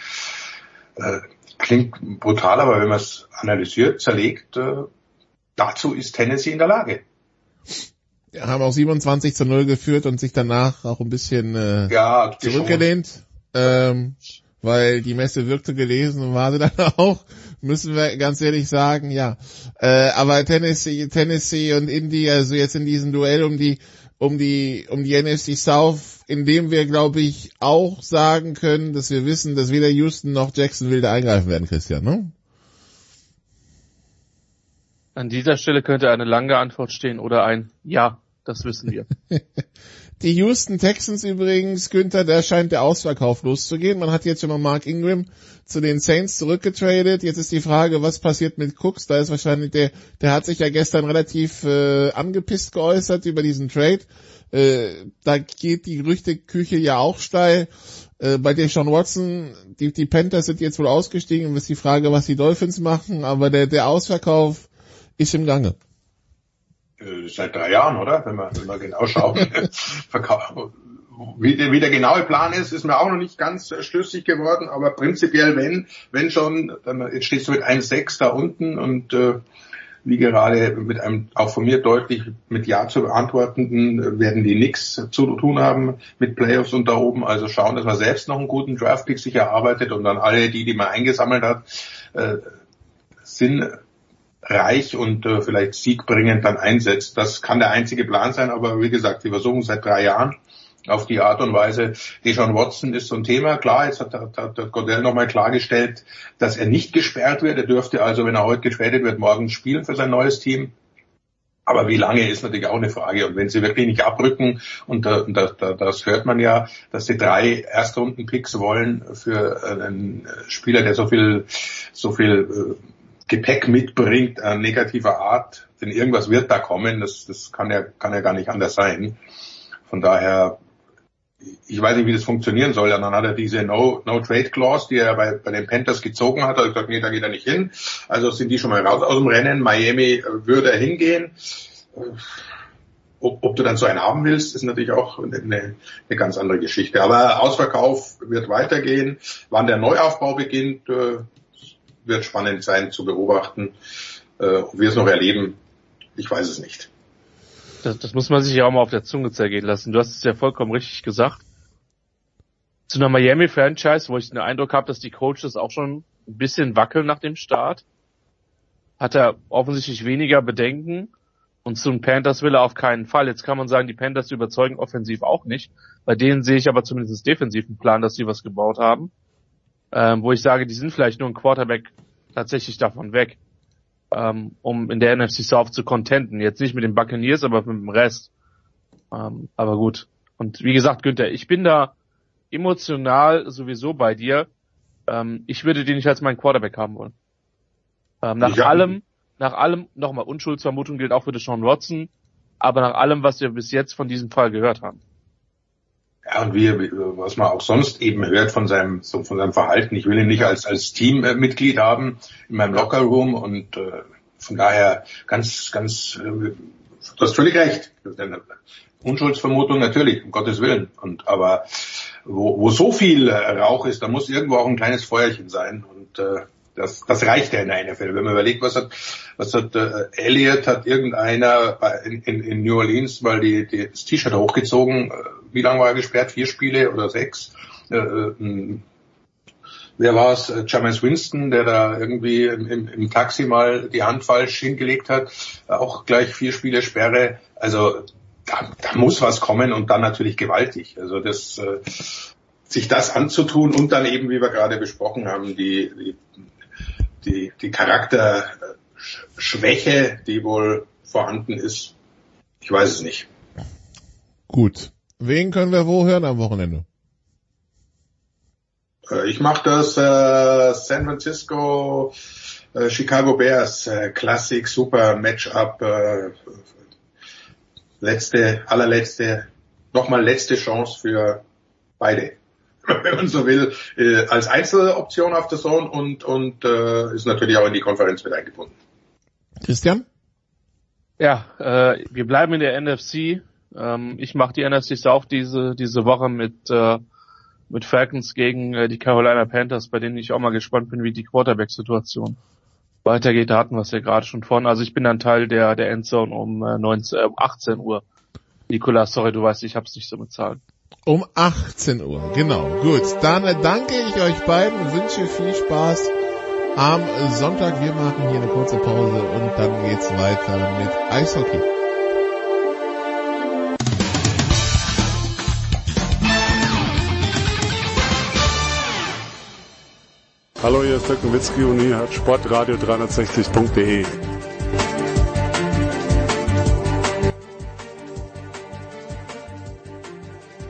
äh, klingt brutal, aber wenn man es analysiert, zerlegt, äh, dazu ist Tennessee in der Lage. Ja, haben auch 27 zu 0 geführt und sich danach auch ein bisschen äh, ja, zurückgelehnt, ähm, weil die Messe wirkte gelesen und war sie dann auch, müssen wir ganz ehrlich sagen, ja. Äh, aber Tennessee, Tennessee und Indy, also jetzt in diesem Duell um die um die um die NFC South, in dem wir glaube ich auch sagen können, dass wir wissen, dass weder Houston noch Jacksonville da eingreifen werden, Christian, ne? An dieser Stelle könnte eine lange Antwort stehen oder ein Ja, das wissen wir. Die Houston Texans übrigens, Günther, da scheint der Ausverkauf loszugehen. Man hat jetzt schon mal Mark Ingram zu den Saints zurückgetradet. Jetzt ist die Frage, was passiert mit Cooks? Da ist wahrscheinlich der, der hat sich ja gestern relativ äh, angepisst geäußert über diesen Trade. Äh, da geht die Gerüchteküche ja auch steil. Äh, bei Sean Watson, die, die Panthers sind jetzt wohl ausgestiegen, ist die Frage, was die Dolphins machen, aber der, der Ausverkauf ist im Gange. Äh, seit drei Jahren, oder? Wenn man, wenn man genau schaut. wie, der, wie der genaue Plan ist, ist mir auch noch nicht ganz schlüssig geworden, aber prinzipiell, wenn, wenn schon, dann jetzt stehst du mit 1,6 da unten und äh, wie gerade mit einem auch von mir deutlich mit Ja zu beantwortenden werden die nichts zu tun haben mit Playoffs und da oben. Also schauen, dass man selbst noch einen guten Draftpick sich erarbeitet und dann alle die, die man eingesammelt hat, äh, sind reich und äh, vielleicht siegbringend dann einsetzt. Das kann der einzige Plan sein, aber wie gesagt, wir versuchen seit drei Jahren auf die Art und Weise. Deshaun Watson ist so ein Thema. Klar, jetzt hat, hat, hat Godell nochmal klargestellt, dass er nicht gesperrt wird. Er dürfte also, wenn er heute getradet wird, morgen spielen für sein neues Team. Aber wie lange ist natürlich auch eine Frage. Und wenn sie wirklich nicht abrücken, und da, da, das hört man ja, dass sie drei Erstrunden-Picks wollen für einen Spieler, der so viel, so viel äh, Gepäck mitbringt an negativer Art, denn irgendwas wird da kommen, das, das kann ja, kann ja gar nicht anders sein. Von daher, ich weiß nicht, wie das funktionieren soll. Und dann hat er diese No, no die er bei, bei den Panthers gezogen hat. Er hat gesagt, nee, da geht er nicht hin. Also sind die schon mal raus aus dem Rennen. Miami würde er hingehen. Ob, ob du dann so einen haben willst, ist natürlich auch eine, eine ganz andere Geschichte. Aber Ausverkauf wird weitergehen. Wann der Neuaufbau beginnt, äh, wird spannend sein zu beobachten. Äh, ob wir es noch erleben, ich weiß es nicht. Das, das muss man sich ja auch mal auf der Zunge zergehen lassen. Du hast es ja vollkommen richtig gesagt. Zu einer Miami-Franchise, wo ich den Eindruck habe, dass die Coaches auch schon ein bisschen wackeln nach dem Start, hat er offensichtlich weniger Bedenken. Und zum Panthers will er auf keinen Fall. Jetzt kann man sagen, die Panthers überzeugen offensiv auch nicht. Bei denen sehe ich aber zumindest defensiven Plan, dass sie was gebaut haben ähm, wo ich sage, die sind vielleicht nur ein Quarterback tatsächlich davon weg, ähm, um in der NFC South zu contenten. Jetzt nicht mit den Buccaneers, aber mit dem Rest. Ähm, aber gut. Und wie gesagt, Günther, ich bin da emotional sowieso bei dir. Ähm, ich würde den nicht als meinen Quarterback haben wollen. Ähm, nach ja. allem, nach allem, nochmal, Unschuldsvermutung gilt auch für Sean Watson, aber nach allem, was wir bis jetzt von diesem Fall gehört haben. Ja, und wie, was man auch sonst eben hört von seinem, so von seinem Verhalten. Ich will ihn nicht als, als Teammitglied haben in meinem Lockerroom und äh, von daher ganz, ganz, äh, du hast völlig recht. Unschuldsvermutung natürlich, um Gottes Willen. Und aber wo, wo so viel äh, Rauch ist, da muss irgendwo auch ein kleines Feuerchen sein. Und äh, das, das reicht ja in der NFL. Wenn man überlegt, was hat, was hat äh, Elliot, hat irgendeiner in, in, in New Orleans mal die, die, das T-Shirt hochgezogen, äh, wie lange war er gesperrt? Vier Spiele oder sechs? Äh, äh, wer war es? Äh, James Winston, der da irgendwie im, im, im, Taxi mal die Hand falsch hingelegt hat, auch gleich vier Spiele Sperre. Also da, da muss was kommen und dann natürlich gewaltig. Also das äh, sich das anzutun und dann eben, wie wir gerade besprochen haben, die, die, die, die Charakterschwäche, die wohl vorhanden ist, ich weiß es nicht. Gut. Wen können wir wo hören am Wochenende? Äh, ich mache das äh, San Francisco äh, Chicago Bears, äh, Klassik, super Matchup, äh, letzte, allerletzte, nochmal letzte Chance für beide, wenn man so will, äh, als Einzeloption auf der Zone und, und äh, ist natürlich auch in die Konferenz mit eingebunden. Christian? Ja, äh, wir bleiben in der NFC. Ähm, ich mache die NFC South diese, diese Woche mit, äh, mit Falcons gegen äh, die Carolina Panthers, bei denen ich auch mal gespannt bin, wie die Quarterback-Situation weitergeht. Da hatten wir es ja gerade schon von. Also ich bin dann Teil der, der Endzone um äh, 19, äh, 18 Uhr. Nikolas, sorry, du weißt, ich hab's nicht so bezahlt. Um 18 Uhr, genau. Gut, dann danke ich euch beiden, wünsche viel Spaß am Sonntag. Wir machen hier eine kurze Pause und dann geht's weiter mit Eishockey. Hallo, hier ist Dirk Nowitzki und hier hat Sportradio 360.de.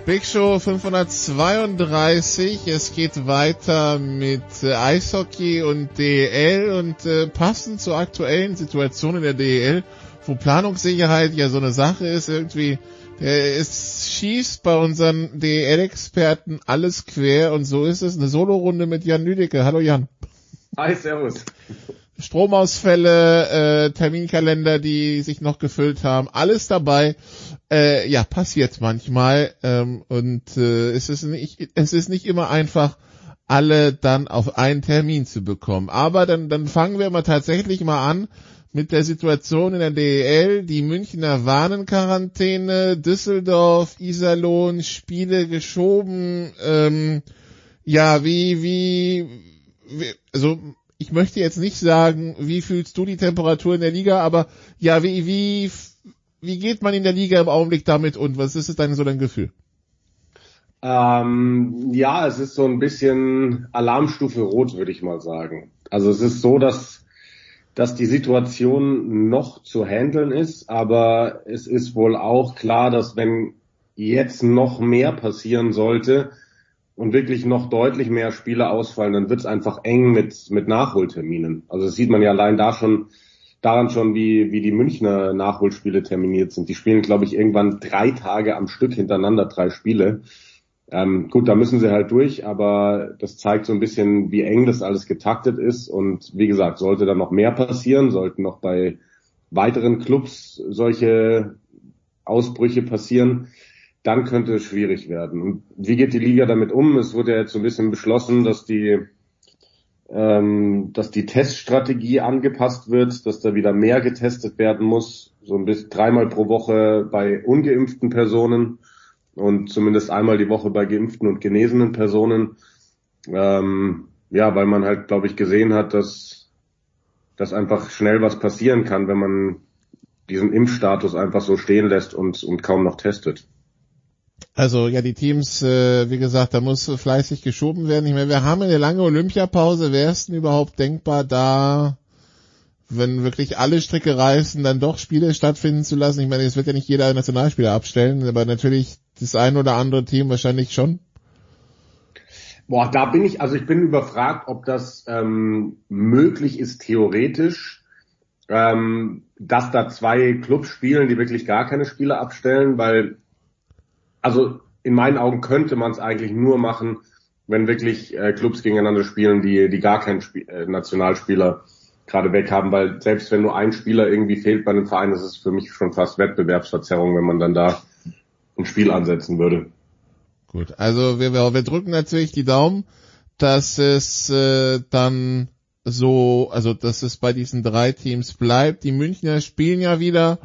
Big Show 532. Es geht weiter mit äh, Eishockey und DEL und äh, passend zur aktuellen Situation in der DEL, wo Planungssicherheit ja so eine Sache ist, irgendwie, der ist, schießt bei unseren DEL-Experten alles quer und so ist es eine Solorunde mit Jan Lüdecke. Hallo Jan. Hi, servus. Stromausfälle, äh, Terminkalender, die sich noch gefüllt haben, alles dabei. Äh, ja, passiert manchmal ähm, und äh, es ist nicht, es ist nicht immer einfach, alle dann auf einen Termin zu bekommen. Aber dann, dann fangen wir mal tatsächlich mal an mit der Situation in der DEL, die Münchner Warnenquarantäne, Düsseldorf, Iserlohn, Spiele geschoben. Ähm, ja, wie, wie, wie, also ich möchte jetzt nicht sagen, wie fühlst du die Temperatur in der Liga, aber ja, wie, wie, wie geht man in der Liga im Augenblick damit und was ist es dein so dein Gefühl? Ähm, ja, es ist so ein bisschen Alarmstufe Rot, würde ich mal sagen. Also es ist so, dass, dass die Situation noch zu handeln ist, aber es ist wohl auch klar, dass wenn jetzt noch mehr passieren sollte, und wirklich noch deutlich mehr Spiele ausfallen, dann wird es einfach eng mit, mit Nachholterminen. Also das sieht man ja allein da schon, daran schon, wie, wie die Münchner Nachholspiele terminiert sind. Die spielen, glaube ich, irgendwann drei Tage am Stück hintereinander drei Spiele. Ähm, gut, da müssen sie halt durch, aber das zeigt so ein bisschen, wie eng das alles getaktet ist. Und wie gesagt, sollte da noch mehr passieren, sollten noch bei weiteren Clubs solche Ausbrüche passieren, dann könnte es schwierig werden. Und wie geht die Liga damit um? Es wurde ja jetzt so ein bisschen beschlossen, dass die ähm, dass die Teststrategie angepasst wird, dass da wieder mehr getestet werden muss, so ein bisschen dreimal pro Woche bei ungeimpften Personen und zumindest einmal die Woche bei geimpften und genesenen Personen. Ähm, ja, weil man halt, glaube ich, gesehen hat, dass, dass einfach schnell was passieren kann, wenn man diesen Impfstatus einfach so stehen lässt und, und kaum noch testet. Also ja, die Teams, äh, wie gesagt, da muss fleißig geschoben werden. Ich meine, wir haben eine lange Olympiapause. Wäre es denn überhaupt denkbar, da, wenn wirklich alle Stricke reißen, dann doch Spiele stattfinden zu lassen? Ich meine, es wird ja nicht jeder Nationalspieler abstellen, aber natürlich das ein oder andere Team wahrscheinlich schon. Boah, da bin ich, also ich bin überfragt, ob das ähm, möglich ist theoretisch, ähm, dass da zwei Clubs spielen, die wirklich gar keine Spieler abstellen, weil also in meinen Augen könnte man es eigentlich nur machen, wenn wirklich äh, Clubs gegeneinander spielen, die, die gar keinen Spiel, äh, Nationalspieler gerade weg haben, weil selbst wenn nur ein Spieler irgendwie fehlt bei einem Verein, ist es für mich schon fast Wettbewerbsverzerrung, wenn man dann da ein Spiel ansetzen würde. Gut, also wir, wir drücken natürlich die Daumen, dass es äh, dann so, also dass es bei diesen drei Teams bleibt. Die Münchner spielen ja wieder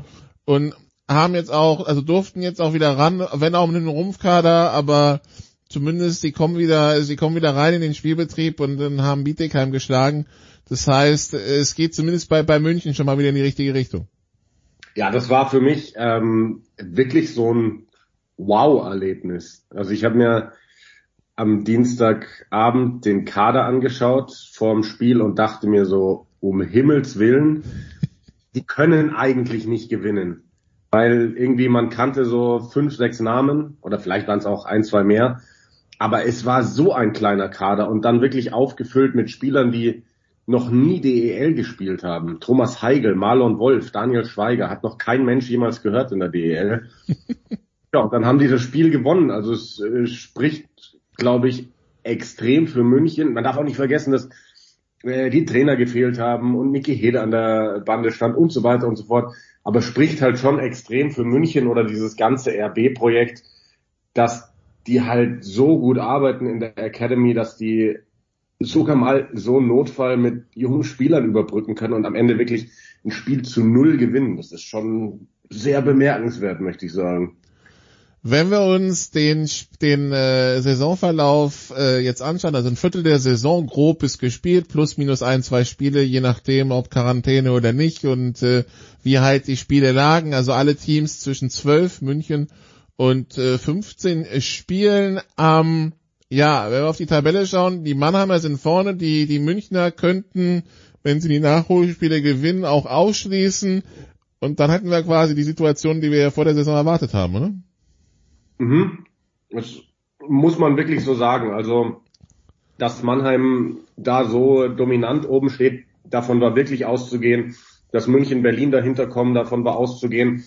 und haben jetzt auch, also durften jetzt auch wieder ran, wenn auch mit einem Rumpfkader, aber zumindest sie kommen wieder, sie kommen wieder rein in den Spielbetrieb und dann haben Bietigheim geschlagen. Das heißt, es geht zumindest bei, bei München schon mal wieder in die richtige Richtung. Ja, das war für mich ähm, wirklich so ein Wow-Erlebnis. Also ich habe mir am Dienstagabend den Kader angeschaut vorm Spiel und dachte mir so, um Himmels Willen, die können eigentlich nicht gewinnen weil irgendwie man kannte so fünf, sechs Namen oder vielleicht waren es auch ein, zwei mehr. Aber es war so ein kleiner Kader und dann wirklich aufgefüllt mit Spielern, die noch nie DEL gespielt haben. Thomas Heigel, Marlon Wolf, Daniel Schweiger, hat noch kein Mensch jemals gehört in der DEL. Ja, dann haben die das Spiel gewonnen. Also es äh, spricht, glaube ich, extrem für München. Man darf auch nicht vergessen, dass äh, die Trainer gefehlt haben und Niki Hede an der Bande stand und so weiter und so fort. Aber spricht halt schon extrem für München oder dieses ganze RB-Projekt, dass die halt so gut arbeiten in der Academy, dass die sogar mal so einen Notfall mit jungen Spielern überbrücken können und am Ende wirklich ein Spiel zu null gewinnen. Das ist schon sehr bemerkenswert, möchte ich sagen. Wenn wir uns den, den äh, Saisonverlauf äh, jetzt anschauen, also ein Viertel der Saison grob ist gespielt, plus minus ein, zwei Spiele, je nachdem, ob Quarantäne oder nicht und äh, wie halt die Spiele lagen. Also alle Teams zwischen zwölf, München und äh, 15 Spielen. Ähm, ja, wenn wir auf die Tabelle schauen, die Mannheimer sind vorne, die, die Münchner könnten, wenn sie die Nachholspiele gewinnen, auch ausschließen. Und dann hätten wir quasi die Situation, die wir ja vor der Saison erwartet haben, oder? Mhm. Das muss man wirklich so sagen. Also, dass Mannheim da so dominant oben steht, davon war wirklich auszugehen. Dass München, Berlin dahinter kommen, davon war auszugehen.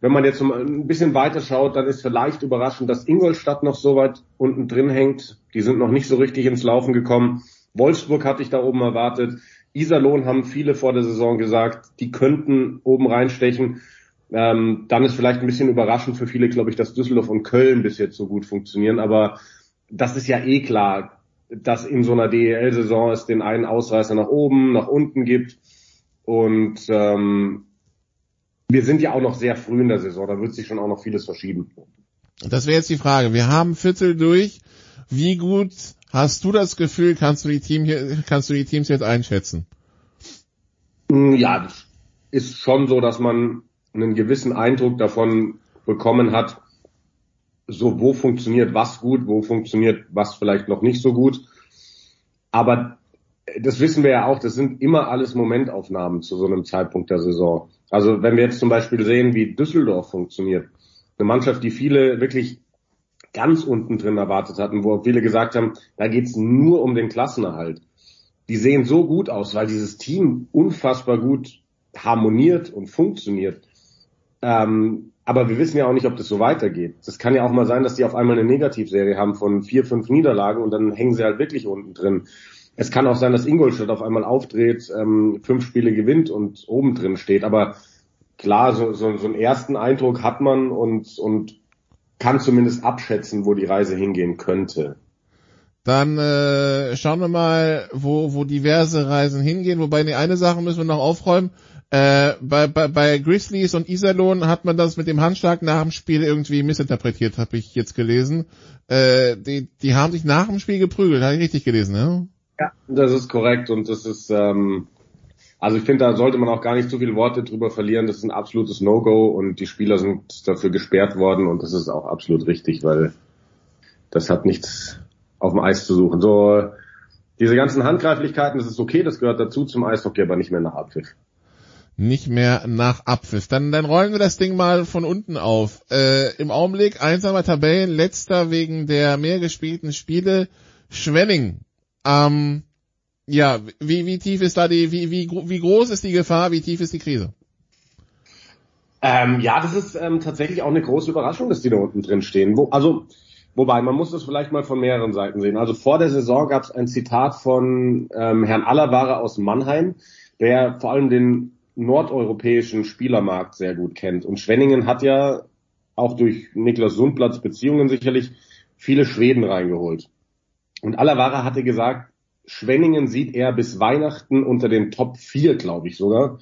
Wenn man jetzt ein bisschen weiter schaut, dann ist vielleicht überraschend, dass Ingolstadt noch so weit unten drin hängt. Die sind noch nicht so richtig ins Laufen gekommen. Wolfsburg hatte ich da oben erwartet. Iserlohn haben viele vor der Saison gesagt, die könnten oben reinstechen. Ähm, dann ist vielleicht ein bisschen überraschend für viele, glaube ich, dass Düsseldorf und Köln bis jetzt so gut funktionieren. Aber das ist ja eh klar, dass in so einer DEL-Saison es den einen Ausreißer nach oben, nach unten gibt. Und ähm, wir sind ja auch noch sehr früh in der Saison, da wird sich schon auch noch vieles verschieben. Das wäre jetzt die Frage. Wir haben Viertel durch. Wie gut hast du das Gefühl, kannst du die, Team hier, kannst du die Teams jetzt einschätzen? Ja, das ist schon so, dass man einen gewissen Eindruck davon bekommen hat, so wo funktioniert was gut, wo funktioniert was vielleicht noch nicht so gut. Aber das wissen wir ja auch, das sind immer alles Momentaufnahmen zu so einem Zeitpunkt der Saison. Also wenn wir jetzt zum Beispiel sehen, wie Düsseldorf funktioniert, eine Mannschaft, die viele wirklich ganz unten drin erwartet hatten, wo viele gesagt haben, da geht's nur um den Klassenerhalt. Die sehen so gut aus, weil dieses Team unfassbar gut harmoniert und funktioniert. Ähm, aber wir wissen ja auch nicht, ob das so weitergeht. Das kann ja auch mal sein, dass die auf einmal eine Negativserie haben von vier, fünf Niederlagen und dann hängen sie halt wirklich unten drin. Es kann auch sein, dass Ingolstadt auf einmal aufdreht, ähm, fünf Spiele gewinnt und oben drin steht. Aber klar, so, so, so einen ersten Eindruck hat man und, und kann zumindest abschätzen, wo die Reise hingehen könnte. Dann äh, schauen wir mal, wo, wo diverse Reisen hingehen. Wobei die eine Sache müssen wir noch aufräumen. Äh, bei, bei, bei Grizzlies und Iserlohn hat man das mit dem Handschlag nach dem Spiel irgendwie missinterpretiert, habe ich jetzt gelesen. Äh, die, die haben sich nach dem Spiel geprügelt, habe ich richtig gelesen, ne? Ja, das ist korrekt und das ist, ähm, also ich finde, da sollte man auch gar nicht zu viele Worte drüber verlieren. Das ist ein absolutes No-Go und die Spieler sind dafür gesperrt worden und das ist auch absolut richtig, weil das hat nichts auf dem Eis zu suchen. So, diese ganzen Handgreiflichkeiten, das ist okay, das gehört dazu zum Eishockey, aber nicht mehr nach Abpfiff nicht mehr nach Abpfiff. Dann, dann rollen wir das Ding mal von unten auf. Äh, Im Augenblick einsamer Tabellen, letzter wegen der mehr gespielten Spiele, Schwenning. Ähm, ja, wie, wie tief ist da die, wie, wie, wie groß ist die Gefahr, wie tief ist die Krise? Ähm, ja, das ist ähm, tatsächlich auch eine große Überraschung, dass die da unten drin stehen. Wo, also, wobei, man muss das vielleicht mal von mehreren Seiten sehen. Also vor der Saison gab es ein Zitat von ähm, Herrn Allerware aus Mannheim, der vor allem den nordeuropäischen Spielermarkt sehr gut kennt. Und Schwenningen hat ja auch durch Niklas Sundplatz Beziehungen sicherlich viele Schweden reingeholt. Und Alavara hatte gesagt, Schwenningen sieht er bis Weihnachten unter den Top 4, glaube ich sogar.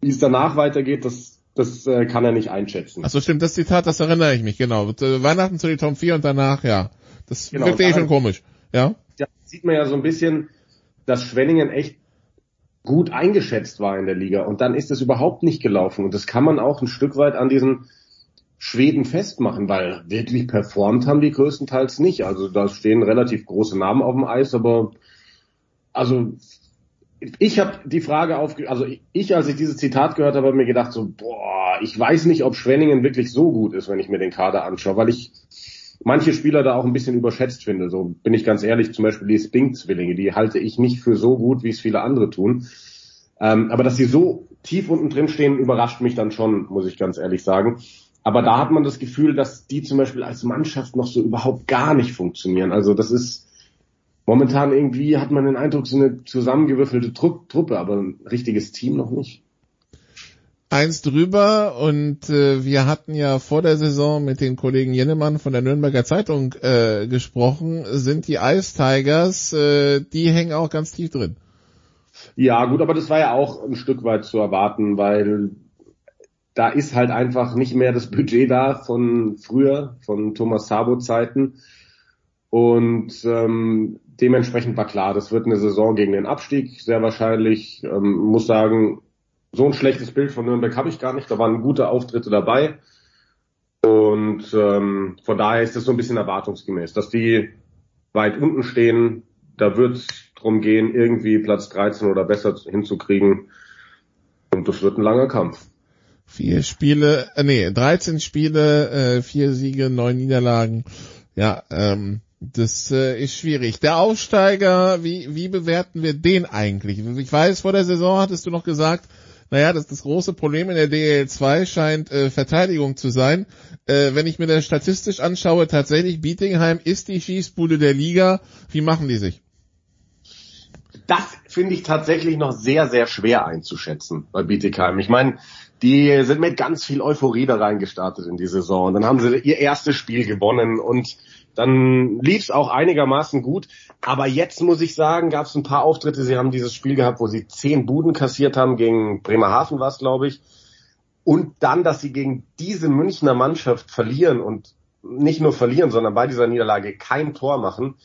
Wie es danach weitergeht, das, das äh, kann er nicht einschätzen. Achso, stimmt, das Zitat, das erinnere ich mich, genau. Äh, Weihnachten zu den Top 4 und danach, ja. Das genau, wirkt eh schon komisch, ja. Da sieht man ja so ein bisschen, dass Schwenningen echt gut eingeschätzt war in der Liga. Und dann ist es überhaupt nicht gelaufen. Und das kann man auch ein Stück weit an diesen Schweden festmachen, weil wirklich performt haben die größtenteils nicht. Also da stehen relativ große Namen auf dem Eis, aber also ich habe die Frage aufge also ich, als ich dieses Zitat gehört habe, habe mir gedacht so, boah, ich weiß nicht, ob Schwenningen wirklich so gut ist, wenn ich mir den Kader anschaue, weil ich manche Spieler da auch ein bisschen überschätzt finde. So bin ich ganz ehrlich, zum Beispiel die Spink-Zwillinge, die halte ich nicht für so gut, wie es viele andere tun. Ähm, aber dass sie so tief unten drin stehen, überrascht mich dann schon, muss ich ganz ehrlich sagen. Aber da hat man das Gefühl, dass die zum Beispiel als Mannschaft noch so überhaupt gar nicht funktionieren. Also das ist momentan irgendwie hat man den Eindruck, so eine zusammengewürfelte Tru Truppe, aber ein richtiges Team noch nicht. Eins drüber und äh, wir hatten ja vor der Saison mit dem Kollegen Jennemann von der Nürnberger Zeitung äh, gesprochen, sind die Ice Tigers, äh, die hängen auch ganz tief drin. Ja, gut, aber das war ja auch ein Stück weit zu erwarten, weil da ist halt einfach nicht mehr das Budget da von früher, von Thomas Sabo Zeiten. Und ähm, dementsprechend war klar, das wird eine Saison gegen den Abstieg, sehr wahrscheinlich. Ähm, muss sagen, so ein schlechtes Bild von Nürnberg habe ich gar nicht. Da waren gute Auftritte dabei. Und ähm, von daher ist das so ein bisschen erwartungsgemäß, dass die weit unten stehen. Da wird es darum gehen, irgendwie Platz 13 oder besser hinzukriegen. Und das wird ein langer Kampf. Vier Spiele, äh, nee, 13 Spiele, äh, vier Siege, neun Niederlagen. Ja, ähm, das äh, ist schwierig. Der Aufsteiger, wie, wie bewerten wir den eigentlich? Ich weiß, vor der Saison hattest du noch gesagt, naja, das, das große Problem in der DL2 scheint äh, Verteidigung zu sein. Äh, wenn ich mir das statistisch anschaue, tatsächlich Bietingheim ist die Schießbude der Liga. Wie machen die sich? Das finde ich tatsächlich noch sehr, sehr schwer einzuschätzen bei Bietigheim. Ich meine, die sind mit ganz viel Euphorie da reingestartet in die Saison. Dann haben sie ihr erstes Spiel gewonnen und dann lief es auch einigermaßen gut. Aber jetzt muss ich sagen, gab es ein paar Auftritte. Sie haben dieses Spiel gehabt, wo sie zehn Buden kassiert haben gegen Bremerhaven war es, glaube ich. Und dann, dass sie gegen diese Münchner Mannschaft verlieren und nicht nur verlieren, sondern bei dieser Niederlage kein Tor machen,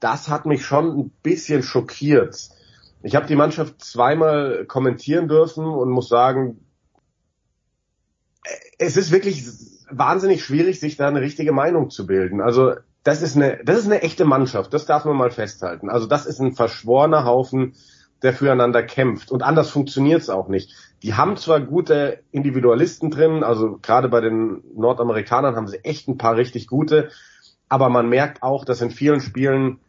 das hat mich schon ein bisschen schockiert. Ich habe die Mannschaft zweimal kommentieren dürfen und muss sagen, es ist wirklich wahnsinnig schwierig, sich da eine richtige Meinung zu bilden. Also das ist eine, das ist eine echte Mannschaft. Das darf man mal festhalten. Also das ist ein verschworener Haufen, der füreinander kämpft. Und anders funktioniert es auch nicht. Die haben zwar gute Individualisten drin, also gerade bei den Nordamerikanern haben sie echt ein paar richtig gute, aber man merkt auch, dass in vielen Spielen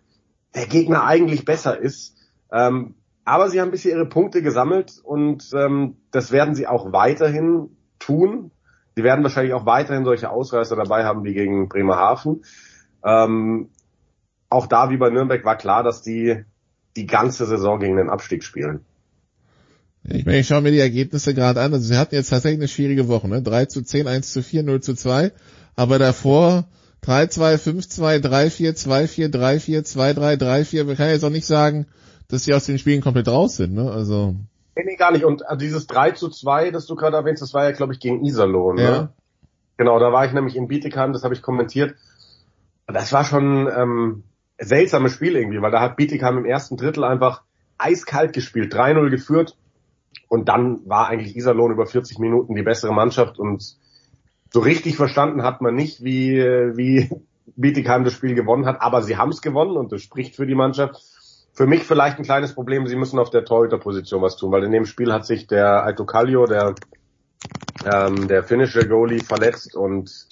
der Gegner eigentlich besser ist. Ähm, aber sie haben bisher ihre Punkte gesammelt und ähm, das werden sie auch weiterhin tun. Sie werden wahrscheinlich auch weiterhin solche Ausreißer dabei haben wie gegen Bremerhaven. Ähm, auch da wie bei Nürnberg war klar, dass die die ganze Saison gegen den Abstieg spielen. Ich meine, ich schaue mir die Ergebnisse gerade an. Also sie hatten jetzt tatsächlich eine schwierige Woche, ne? 3 zu 10, 1 zu 4, 0 zu 2. Aber davor 3, 2, 5, 2, 3, 4, 2, 4, 3, 4, 2, 3, 3, 4. Man kann jetzt auch nicht sagen, dass sie aus den Spielen komplett raus sind, ne? Also. Nee, nee, gar nicht. Und äh, dieses 3 zu 2, das du gerade erwähnst, das war ja, glaube ich, gegen Iserlohn, ne? ja. Genau, da war ich nämlich in Bietigheim, das habe ich kommentiert das war schon ähm, seltsames Spiel irgendwie, weil da hat Bietigheim im ersten Drittel einfach eiskalt gespielt, 3-0 geführt und dann war eigentlich Iserlohn über 40 Minuten die bessere Mannschaft und so richtig verstanden hat man nicht, wie, wie Bietigheim das Spiel gewonnen hat, aber sie haben es gewonnen und das spricht für die Mannschaft. Für mich vielleicht ein kleines Problem, sie müssen auf der Torhüterposition was tun, weil in dem Spiel hat sich der Alto Kallio, der, ähm, der finnische Goalie, verletzt und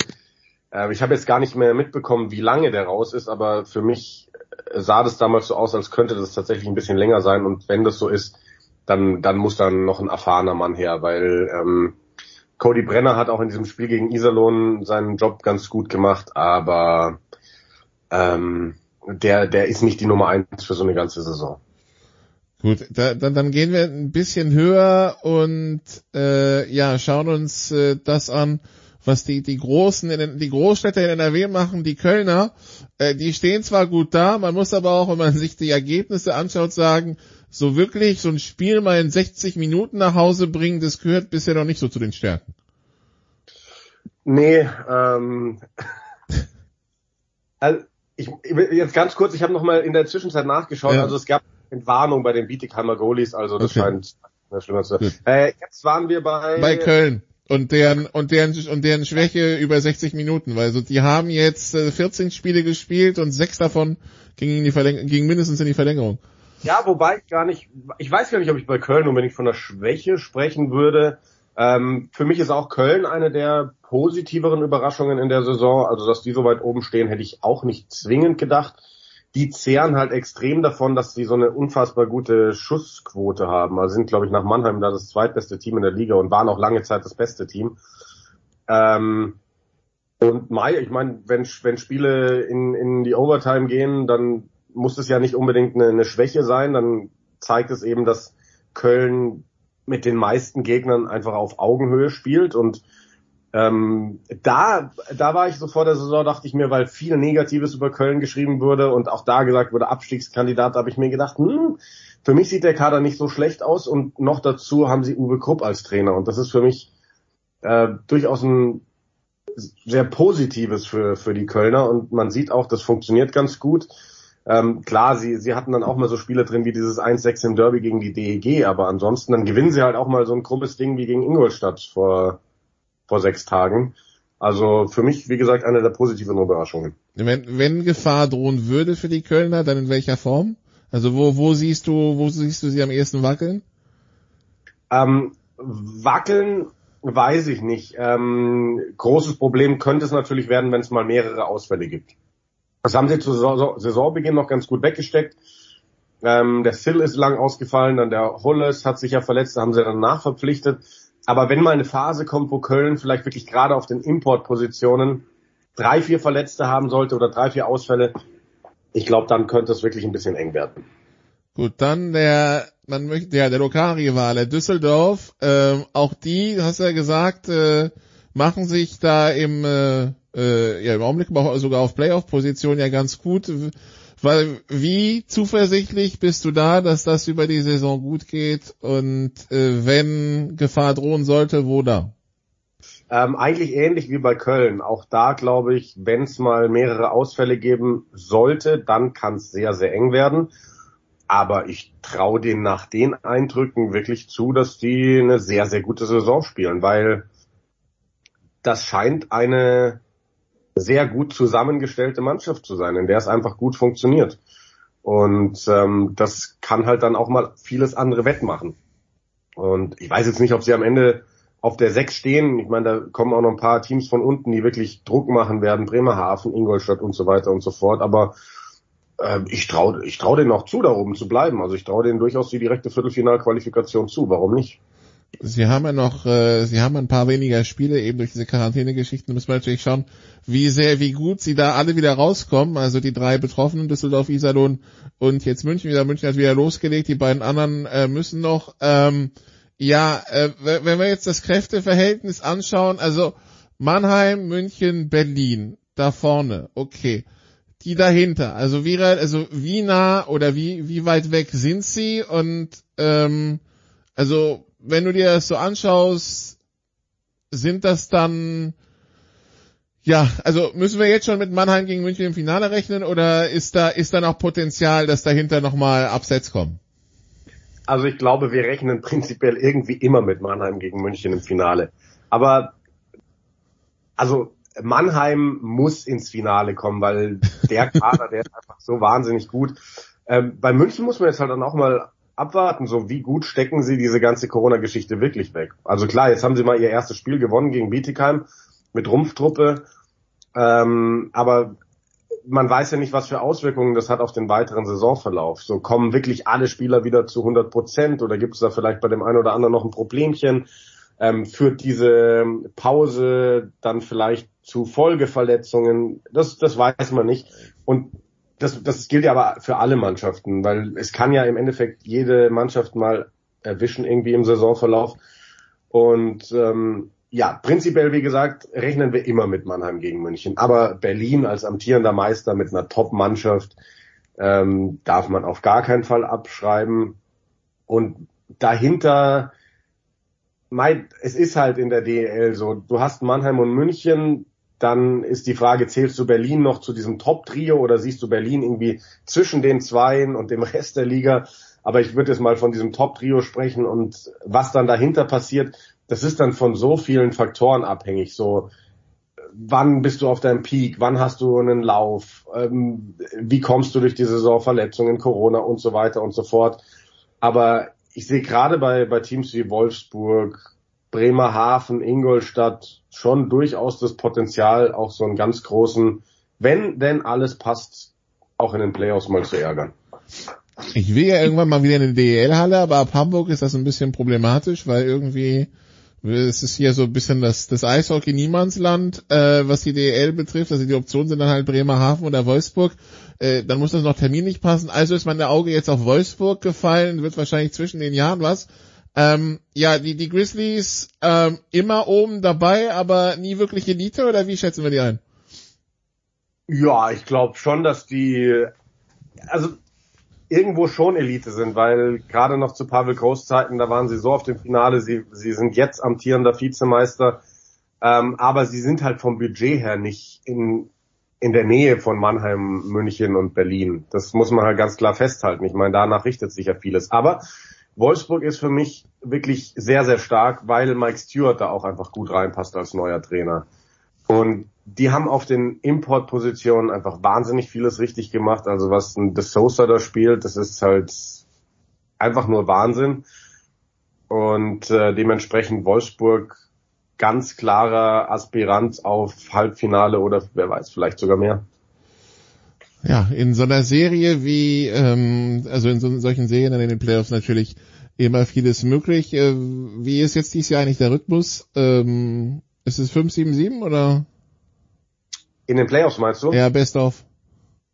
ich habe jetzt gar nicht mehr mitbekommen, wie lange der raus ist, aber für mich äh, sah das damals so aus, als könnte das tatsächlich ein bisschen länger sein. Und wenn das so ist, dann, dann muss dann noch ein erfahrener Mann her, weil ähm, Cody Brenner hat auch in diesem Spiel gegen Iserlohn seinen Job ganz gut gemacht, aber ähm, der, der ist nicht die Nummer eins für so eine ganze Saison. Gut, da, dann, dann gehen wir ein bisschen höher und äh, ja, schauen uns äh, das an, was die, die großen, in den, die Großstädte in NRW machen, die Kölner, äh, die stehen zwar gut da, man muss aber auch, wenn man sich die Ergebnisse anschaut, sagen, so wirklich so ein Spiel mal in 60 Minuten nach Hause bringen, das gehört bisher noch nicht so zu den Stärken. Nee, ähm, also ich, jetzt ganz kurz, ich habe noch mal in der Zwischenzeit nachgeschaut, ja. also es gab Entwarnung bei den Bietigheimer Goalies, also das okay. scheint schlimmer zu sein. Äh, jetzt waren wir bei... Bei Köln und deren und deren und deren Schwäche über 60 Minuten, weil so die haben jetzt äh, 14 Spiele gespielt und sechs davon gingen in die Verläng gingen mindestens in die Verlängerung. Ja, wobei ich gar nicht, ich weiß gar nicht, ob ich bei Köln unbedingt von der Schwäche sprechen würde. Ähm, für mich ist auch Köln eine der positiveren Überraschungen in der Saison. Also, dass die so weit oben stehen, hätte ich auch nicht zwingend gedacht. Die zehren halt extrem davon, dass sie so eine unfassbar gute Schussquote haben. Also sind, glaube ich, nach Mannheim da das zweitbeste Team in der Liga und waren auch lange Zeit das beste Team. Ähm, und Mai, ich meine, wenn, wenn Spiele in, in die Overtime gehen, dann muss es ja nicht unbedingt eine, eine Schwäche sein. Dann zeigt es eben, dass Köln mit den meisten Gegnern einfach auf Augenhöhe spielt und ähm, da, da war ich so vor der Saison, dachte ich mir, weil viel Negatives über Köln geschrieben wurde und auch da gesagt wurde, Abstiegskandidat, habe ich mir gedacht, hm, für mich sieht der Kader nicht so schlecht aus und noch dazu haben sie Uwe Krupp als Trainer und das ist für mich äh, durchaus ein sehr Positives für, für die Kölner und man sieht auch, das funktioniert ganz gut. Ähm, klar, sie, sie hatten dann auch mal so Spiele drin wie dieses 1-6 im Derby gegen die DEG, aber ansonsten dann gewinnen sie halt auch mal so ein krummes Ding wie gegen Ingolstadt vor, vor sechs Tagen. Also für mich, wie gesagt, eine der positiven Überraschungen. Wenn, wenn Gefahr drohen würde für die Kölner, dann in welcher Form? Also wo, wo siehst du, wo siehst du sie am ehesten wackeln? Ähm, wackeln weiß ich nicht. Ähm, großes Problem könnte es natürlich werden, wenn es mal mehrere Ausfälle gibt. Das haben sie zu Saisonbeginn noch ganz gut weggesteckt. Ähm, der Sill ist lang ausgefallen, dann der Holles hat sich ja verletzt, haben sie dann nachverpflichtet. Aber wenn mal eine Phase kommt, wo Köln vielleicht wirklich gerade auf den Importpositionen drei, vier Verletzte haben sollte oder drei, vier Ausfälle, ich glaube, dann könnte es wirklich ein bisschen eng werden. Gut, dann der, man möchte, ja, der Lokalrivale Düsseldorf, ähm, auch die, hast du ja gesagt, äh, machen sich da im äh, äh, ja im Augenblick sogar auf Playoff-Position ja ganz gut. Weil wie zuversichtlich bist du da, dass das über die Saison gut geht und äh, wenn Gefahr drohen sollte, wo da? Ähm, eigentlich ähnlich wie bei Köln. Auch da glaube ich, wenn es mal mehrere Ausfälle geben sollte, dann kann es sehr, sehr eng werden. Aber ich traue denen nach den Eindrücken wirklich zu, dass die eine sehr, sehr gute Saison spielen, weil das scheint eine sehr gut zusammengestellte Mannschaft zu sein, in der es einfach gut funktioniert. Und ähm, das kann halt dann auch mal vieles andere wettmachen. Und ich weiß jetzt nicht, ob sie am Ende auf der 6 stehen. Ich meine, da kommen auch noch ein paar Teams von unten, die wirklich Druck machen werden, Bremerhaven, Ingolstadt und so weiter und so fort. Aber äh, ich traue ich trau denen auch zu, da oben zu bleiben. Also ich traue denen durchaus die direkte Viertelfinalqualifikation zu. Warum nicht? Sie haben ja noch, äh, Sie haben ein paar weniger Spiele eben durch diese Quarantäne-Geschichten. Da müssen wir natürlich schauen, wie sehr, wie gut Sie da alle wieder rauskommen. Also die drei Betroffenen, Düsseldorf, Iserlohn und jetzt München wieder. München hat wieder losgelegt. Die beiden anderen äh, müssen noch. Ähm, ja, äh, wenn wir jetzt das Kräfteverhältnis anschauen, also Mannheim, München, Berlin, da vorne, okay. Die dahinter, also wie, also wie nah oder wie, wie weit weg sind sie und ähm, also wenn du dir das so anschaust, sind das dann, ja, also müssen wir jetzt schon mit Mannheim gegen München im Finale rechnen oder ist da, ist da noch Potenzial, dass dahinter nochmal Absets kommen? Also ich glaube, wir rechnen prinzipiell irgendwie immer mit Mannheim gegen München im Finale. Aber, also Mannheim muss ins Finale kommen, weil der Kader, der ist einfach so wahnsinnig gut. Ähm, bei München muss man jetzt halt dann auch mal abwarten, so wie gut stecken sie diese ganze Corona-Geschichte wirklich weg. Also klar, jetzt haben sie mal ihr erstes Spiel gewonnen gegen Bietigheim mit Rumpftruppe, ähm, aber man weiß ja nicht, was für Auswirkungen das hat auf den weiteren Saisonverlauf. So kommen wirklich alle Spieler wieder zu 100 Prozent oder gibt es da vielleicht bei dem einen oder anderen noch ein Problemchen? Ähm, führt diese Pause dann vielleicht zu Folgeverletzungen? Das, das weiß man nicht. Und das, das gilt ja aber für alle Mannschaften, weil es kann ja im Endeffekt jede Mannschaft mal erwischen irgendwie im Saisonverlauf. Und ähm, ja, prinzipiell, wie gesagt, rechnen wir immer mit Mannheim gegen München. Aber Berlin als amtierender Meister mit einer Top-Mannschaft ähm, darf man auf gar keinen Fall abschreiben. Und dahinter, mein, es ist halt in der DEL so, du hast Mannheim und München, dann ist die Frage, zählst du Berlin noch zu diesem Top-Trio oder siehst du Berlin irgendwie zwischen den Zweien und dem Rest der Liga? Aber ich würde jetzt mal von diesem Top-Trio sprechen und was dann dahinter passiert, das ist dann von so vielen Faktoren abhängig. So, wann bist du auf deinem Peak? Wann hast du einen Lauf? Ähm, wie kommst du durch die Saisonverletzungen, Corona und so weiter und so fort? Aber ich sehe gerade bei, bei Teams wie Wolfsburg, Bremerhaven, Ingolstadt schon durchaus das Potenzial, auch so einen ganz großen, wenn denn alles passt, auch in den Playoffs mal zu ärgern. Ich will ja irgendwann mal wieder eine DEL-Halle, aber ab Hamburg ist das ein bisschen problematisch, weil irgendwie es ist hier so ein bisschen das, das Eishockey-Niemandsland, äh, was die DEL betrifft. Also die Optionen sind dann halt Bremerhaven oder Wolfsburg. Äh, dann muss das noch terminlich passen. Also ist mein Auge jetzt auf Wolfsburg gefallen, wird wahrscheinlich zwischen den Jahren was. Ähm, ja, die, die Grizzlies ähm, immer oben dabei, aber nie wirklich Elite oder wie schätzen wir die ein? Ja, ich glaube schon, dass die, also irgendwo schon Elite sind, weil gerade noch zu Pavel Groß Zeiten, da waren sie so auf dem Finale, sie, sie sind jetzt amtierender Vizemeister, ähm, aber sie sind halt vom Budget her nicht in, in der Nähe von Mannheim, München und Berlin. Das muss man halt ganz klar festhalten. Ich meine, danach richtet sich ja vieles. Aber Wolfsburg ist für mich wirklich sehr, sehr stark, weil Mike Stewart da auch einfach gut reinpasst als neuer Trainer. Und die haben auf den Importpositionen einfach wahnsinnig vieles richtig gemacht. Also was ein De Sosa da spielt, das ist halt einfach nur Wahnsinn. Und äh, dementsprechend Wolfsburg ganz klarer Aspirant auf Halbfinale oder wer weiß, vielleicht sogar mehr. Ja, in so einer Serie wie, ähm, also in so, solchen Serien dann in den Playoffs natürlich immer vieles möglich. Äh, wie ist jetzt dieses Jahr eigentlich der Rhythmus? Ähm, ist es 5-7-7 oder? In den Playoffs meinst du? Ja, best of.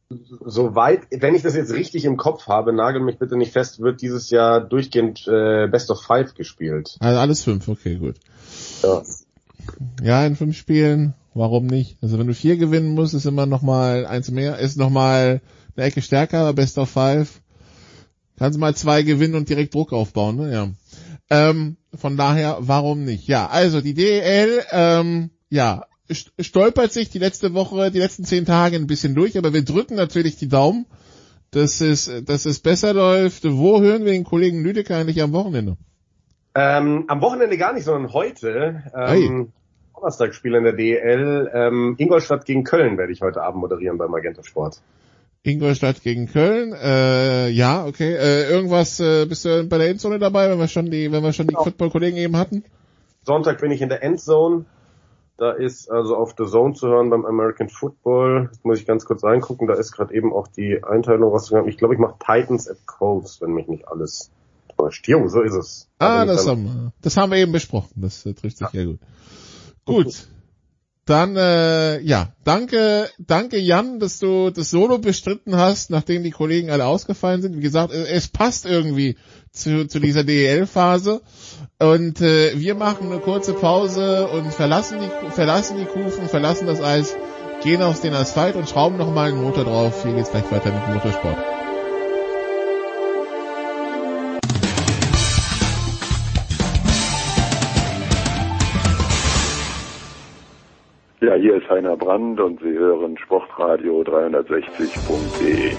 Soweit, wenn ich das jetzt richtig im Kopf habe, nagel mich bitte nicht fest, wird dieses Jahr durchgehend äh, Best of Five gespielt. Also alles fünf, okay, gut. Ja. Ja, in fünf Spielen, warum nicht? Also wenn du vier gewinnen musst, ist immer noch mal eins mehr, ist noch mal eine Ecke stärker, aber Best of Five. Kannst du mal zwei gewinnen und direkt Druck aufbauen, ne? Ja. Ähm, von daher, warum nicht? Ja, also die DEL, ähm, ja, stolpert sich die letzte Woche, die letzten zehn Tage ein bisschen durch, aber wir drücken natürlich die Daumen, dass es, dass es besser läuft. Wo hören wir den Kollegen Lüdecker eigentlich am Wochenende? Ähm, am Wochenende gar nicht, sondern heute. Ähm, Donnerstagsspiel in der DEL. Ähm, Ingolstadt gegen Köln werde ich heute Abend moderieren beim Magenta Sport. Ingolstadt gegen Köln. Äh, ja, okay. Äh, irgendwas äh, bist du bei der Endzone dabei, wenn wir schon die, wenn wir schon die genau. Football-Kollegen eben hatten? Sonntag bin ich in der Endzone. Da ist also auf The Zone zu hören beim American Football. Jetzt muss ich ganz kurz reingucken. Da ist gerade eben auch die Einteilung rausgegangen. Ich glaube, ich mache Titans at Colts, wenn mich nicht alles täuscht. Jo, so ist es. Da ah, das haben, wir, das haben wir eben besprochen. Das äh, trifft sich ja. sehr gut. Gut. Dann äh, ja, danke, danke Jan, dass du das Solo bestritten hast, nachdem die Kollegen alle ausgefallen sind. Wie gesagt, es passt irgendwie zu, zu dieser DEL-Phase. Und äh, wir machen eine kurze Pause und verlassen die verlassen die Kufen, verlassen das Eis, gehen auf den Asphalt und schrauben nochmal einen Motor drauf. Hier geht's gleich weiter mit dem Motorsport. Ja, hier ist Heiner Brand und Sie hören Sportradio 360.de.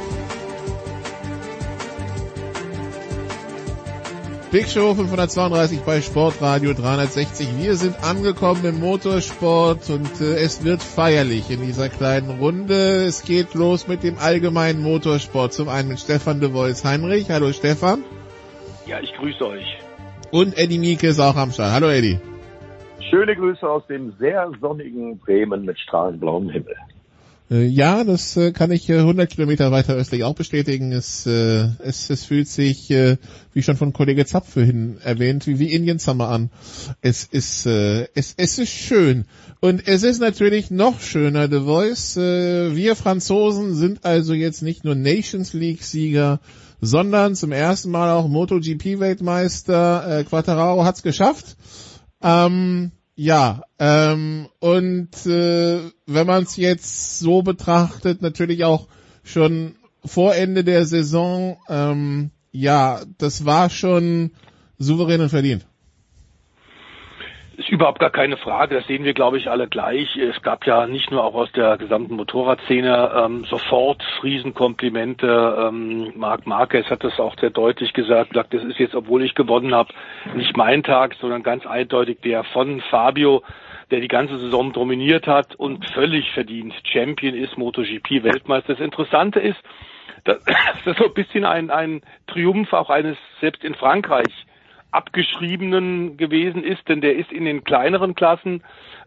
Big Show 532 bei Sportradio 360. Wir sind angekommen im Motorsport und äh, es wird feierlich in dieser kleinen Runde. Es geht los mit dem allgemeinen Motorsport. Zum einen mit Stefan de Vois Heinrich. Hallo Stefan. Ja, ich grüße euch. Und Eddie Mieke ist auch am Start. Hallo Eddie. Schöne Grüße aus dem sehr sonnigen Bremen mit strahlend blauem Himmel. Äh, ja, das äh, kann ich 100 Kilometer weiter östlich auch bestätigen. Es, äh, es, es fühlt sich, wie schon von Kollege Zapfe hin erwähnt, wie, wie Indian Summer an. Es ist, es, es ist schön. Und es ist natürlich noch schöner, The Voice. Wir Franzosen sind also jetzt nicht nur Nations League Sieger, sondern zum ersten Mal auch MotoGP Weltmeister. Quattararo hat's geschafft. Ähm, ja, ähm, und äh, wenn man es jetzt so betrachtet, natürlich auch schon vor Ende der Saison, ähm, ja, das war schon souverän und verdient ist überhaupt gar keine Frage. Das sehen wir, glaube ich, alle gleich. Es gab ja nicht nur auch aus der gesamten Motorradszene ähm, sofort Riesenkomplimente. Ähm, Marc Marquez hat das auch sehr deutlich gesagt. Sagt, das ist jetzt, obwohl ich gewonnen habe, nicht mein Tag, sondern ganz eindeutig der von Fabio der die ganze Saison dominiert hat und völlig verdient Champion ist, MotoGP-Weltmeister. Das Interessante ist, dass das so ein bisschen ein, ein Triumph auch eines, selbst in Frankreich, abgeschriebenen gewesen ist, denn der ist in den kleineren Klassen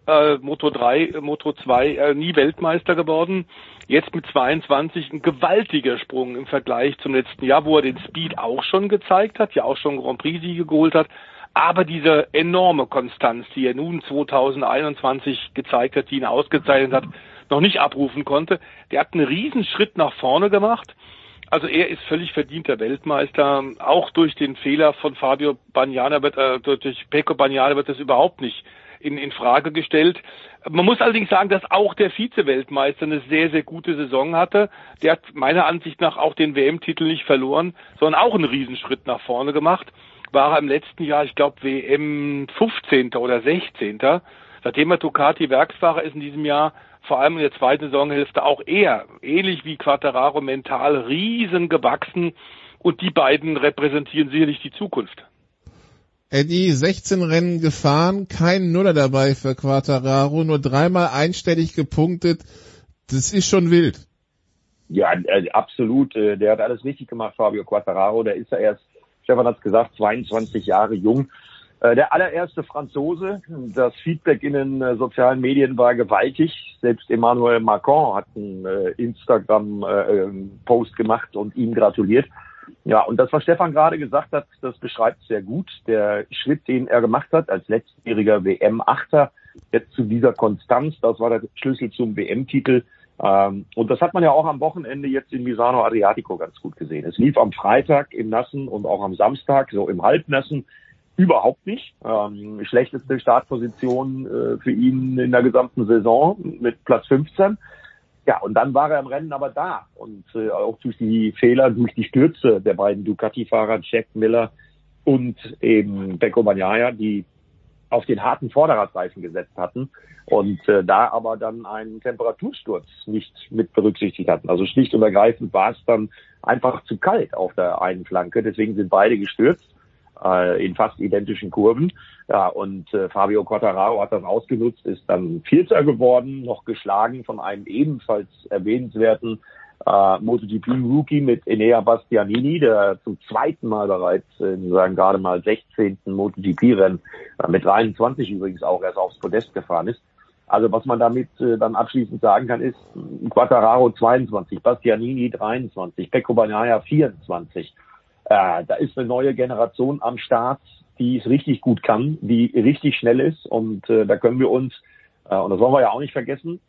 äh, Moto 3, Moto 2 äh, nie Weltmeister geworden. Jetzt mit 22 ein gewaltiger Sprung im Vergleich zum letzten Jahr, wo er den Speed auch schon gezeigt hat, ja auch schon Grand Prix-Siege geholt hat. Aber diese enorme Konstanz, die er nun 2021 gezeigt hat, die ihn ausgezeichnet hat, noch nicht abrufen konnte, der hat einen riesen Schritt nach vorne gemacht. Also er ist völlig verdienter Weltmeister. Auch durch den Fehler von Fabio Bagnana wird, äh, durch Pecco Bagnana wird das überhaupt nicht in, in Frage gestellt. Man muss allerdings sagen, dass auch der Vize-Weltmeister eine sehr, sehr gute Saison hatte. Der hat meiner Ansicht nach auch den WM-Titel nicht verloren, sondern auch einen Riesenschritt nach vorne gemacht. War er im letzten Jahr, ich glaube, WM 15. oder 16. Seitdem er Ducati Werksfahrer ist in diesem Jahr, vor allem in der zweiten Saisonhälfte auch er, ähnlich wie Quattararo, mental riesen gewachsen. Und die beiden repräsentieren sicherlich die Zukunft. Eddie 16 Rennen gefahren, kein Nuller dabei für Quattararo, nur dreimal einstellig gepunktet. Das ist schon wild. Ja, äh, absolut. Äh, der hat alles richtig gemacht, Fabio Quattararo. Der ist ja erst, Stefan hat es gesagt, 22 Jahre jung. Äh, der allererste Franzose. Das Feedback in den sozialen Medien war gewaltig. Selbst Emmanuel Macron hat einen Instagram-Post gemacht und ihm gratuliert. Ja, und das, was Stefan gerade gesagt hat, das beschreibt sehr gut. Der Schritt, den er gemacht hat als letztjähriger WM-Achter, jetzt zu dieser Konstanz, das war der Schlüssel zum WM-Titel. Ähm, und das hat man ja auch am Wochenende jetzt in Misano Adriatico ganz gut gesehen. Es lief am Freitag im Nassen und auch am Samstag, so im Halbnassen, überhaupt nicht. Ähm, schlechteste Startposition äh, für ihn in der gesamten Saison mit Platz 15. Ja, und dann war er im Rennen aber da. Und äh, auch durch die Fehler, durch die Stürze der beiden Ducati-Fahrer, Jack Miller und eben Becco Bagnaia, die auf den harten Vorderradreifen gesetzt hatten und äh, da aber dann einen Temperatursturz nicht mit berücksichtigt hatten. Also schlicht und ergreifend war es dann einfach zu kalt auf der einen Flanke. Deswegen sind beide gestürzt äh, in fast identischen Kurven. Ja, und äh, Fabio Quattararo hat das ausgenutzt, ist dann Vierter geworden, noch geschlagen von einem ebenfalls erwähnenswerten äh, MotoGP-Rookie mit Enea Bastianini, der zum zweiten Mal bereits in seinem gerade mal 16. MotoGP-Rennen, äh, mit 23 übrigens auch erst aufs Podest gefahren ist. Also was man damit äh, dann abschließend sagen kann, ist Quattararo 22, Bastianini 23, Pecco Bagnaia 24. Äh, da ist eine neue Generation am Start, die es richtig gut kann, die richtig schnell ist und äh, da können wir uns äh, und das wollen wir ja auch nicht vergessen.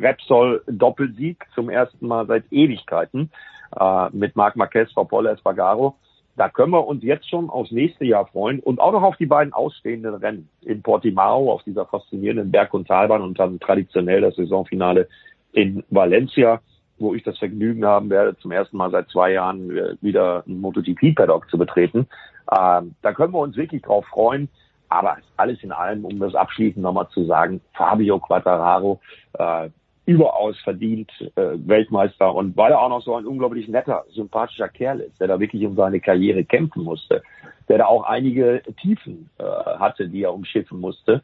Repsol Doppelsieg zum ersten Mal seit Ewigkeiten äh, mit Marc Marquez, vor Paul Espargaro. Da können wir uns jetzt schon aufs nächste Jahr freuen und auch noch auf die beiden ausstehenden Rennen in Portimao, auf dieser faszinierenden Berg- und Talbahn und dann traditionell das Saisonfinale in Valencia wo ich das Vergnügen haben werde, zum ersten Mal seit zwei Jahren wieder ein MotoGP-Paddock zu betreten. Ähm, da können wir uns wirklich drauf freuen. Aber alles in allem, um das abschließend nochmal zu sagen, Fabio Quattararo, äh, überaus verdient äh, Weltmeister und weil er auch noch so ein unglaublich netter, sympathischer Kerl ist, der da wirklich um seine Karriere kämpfen musste, der da auch einige Tiefen äh, hatte, die er umschiffen musste.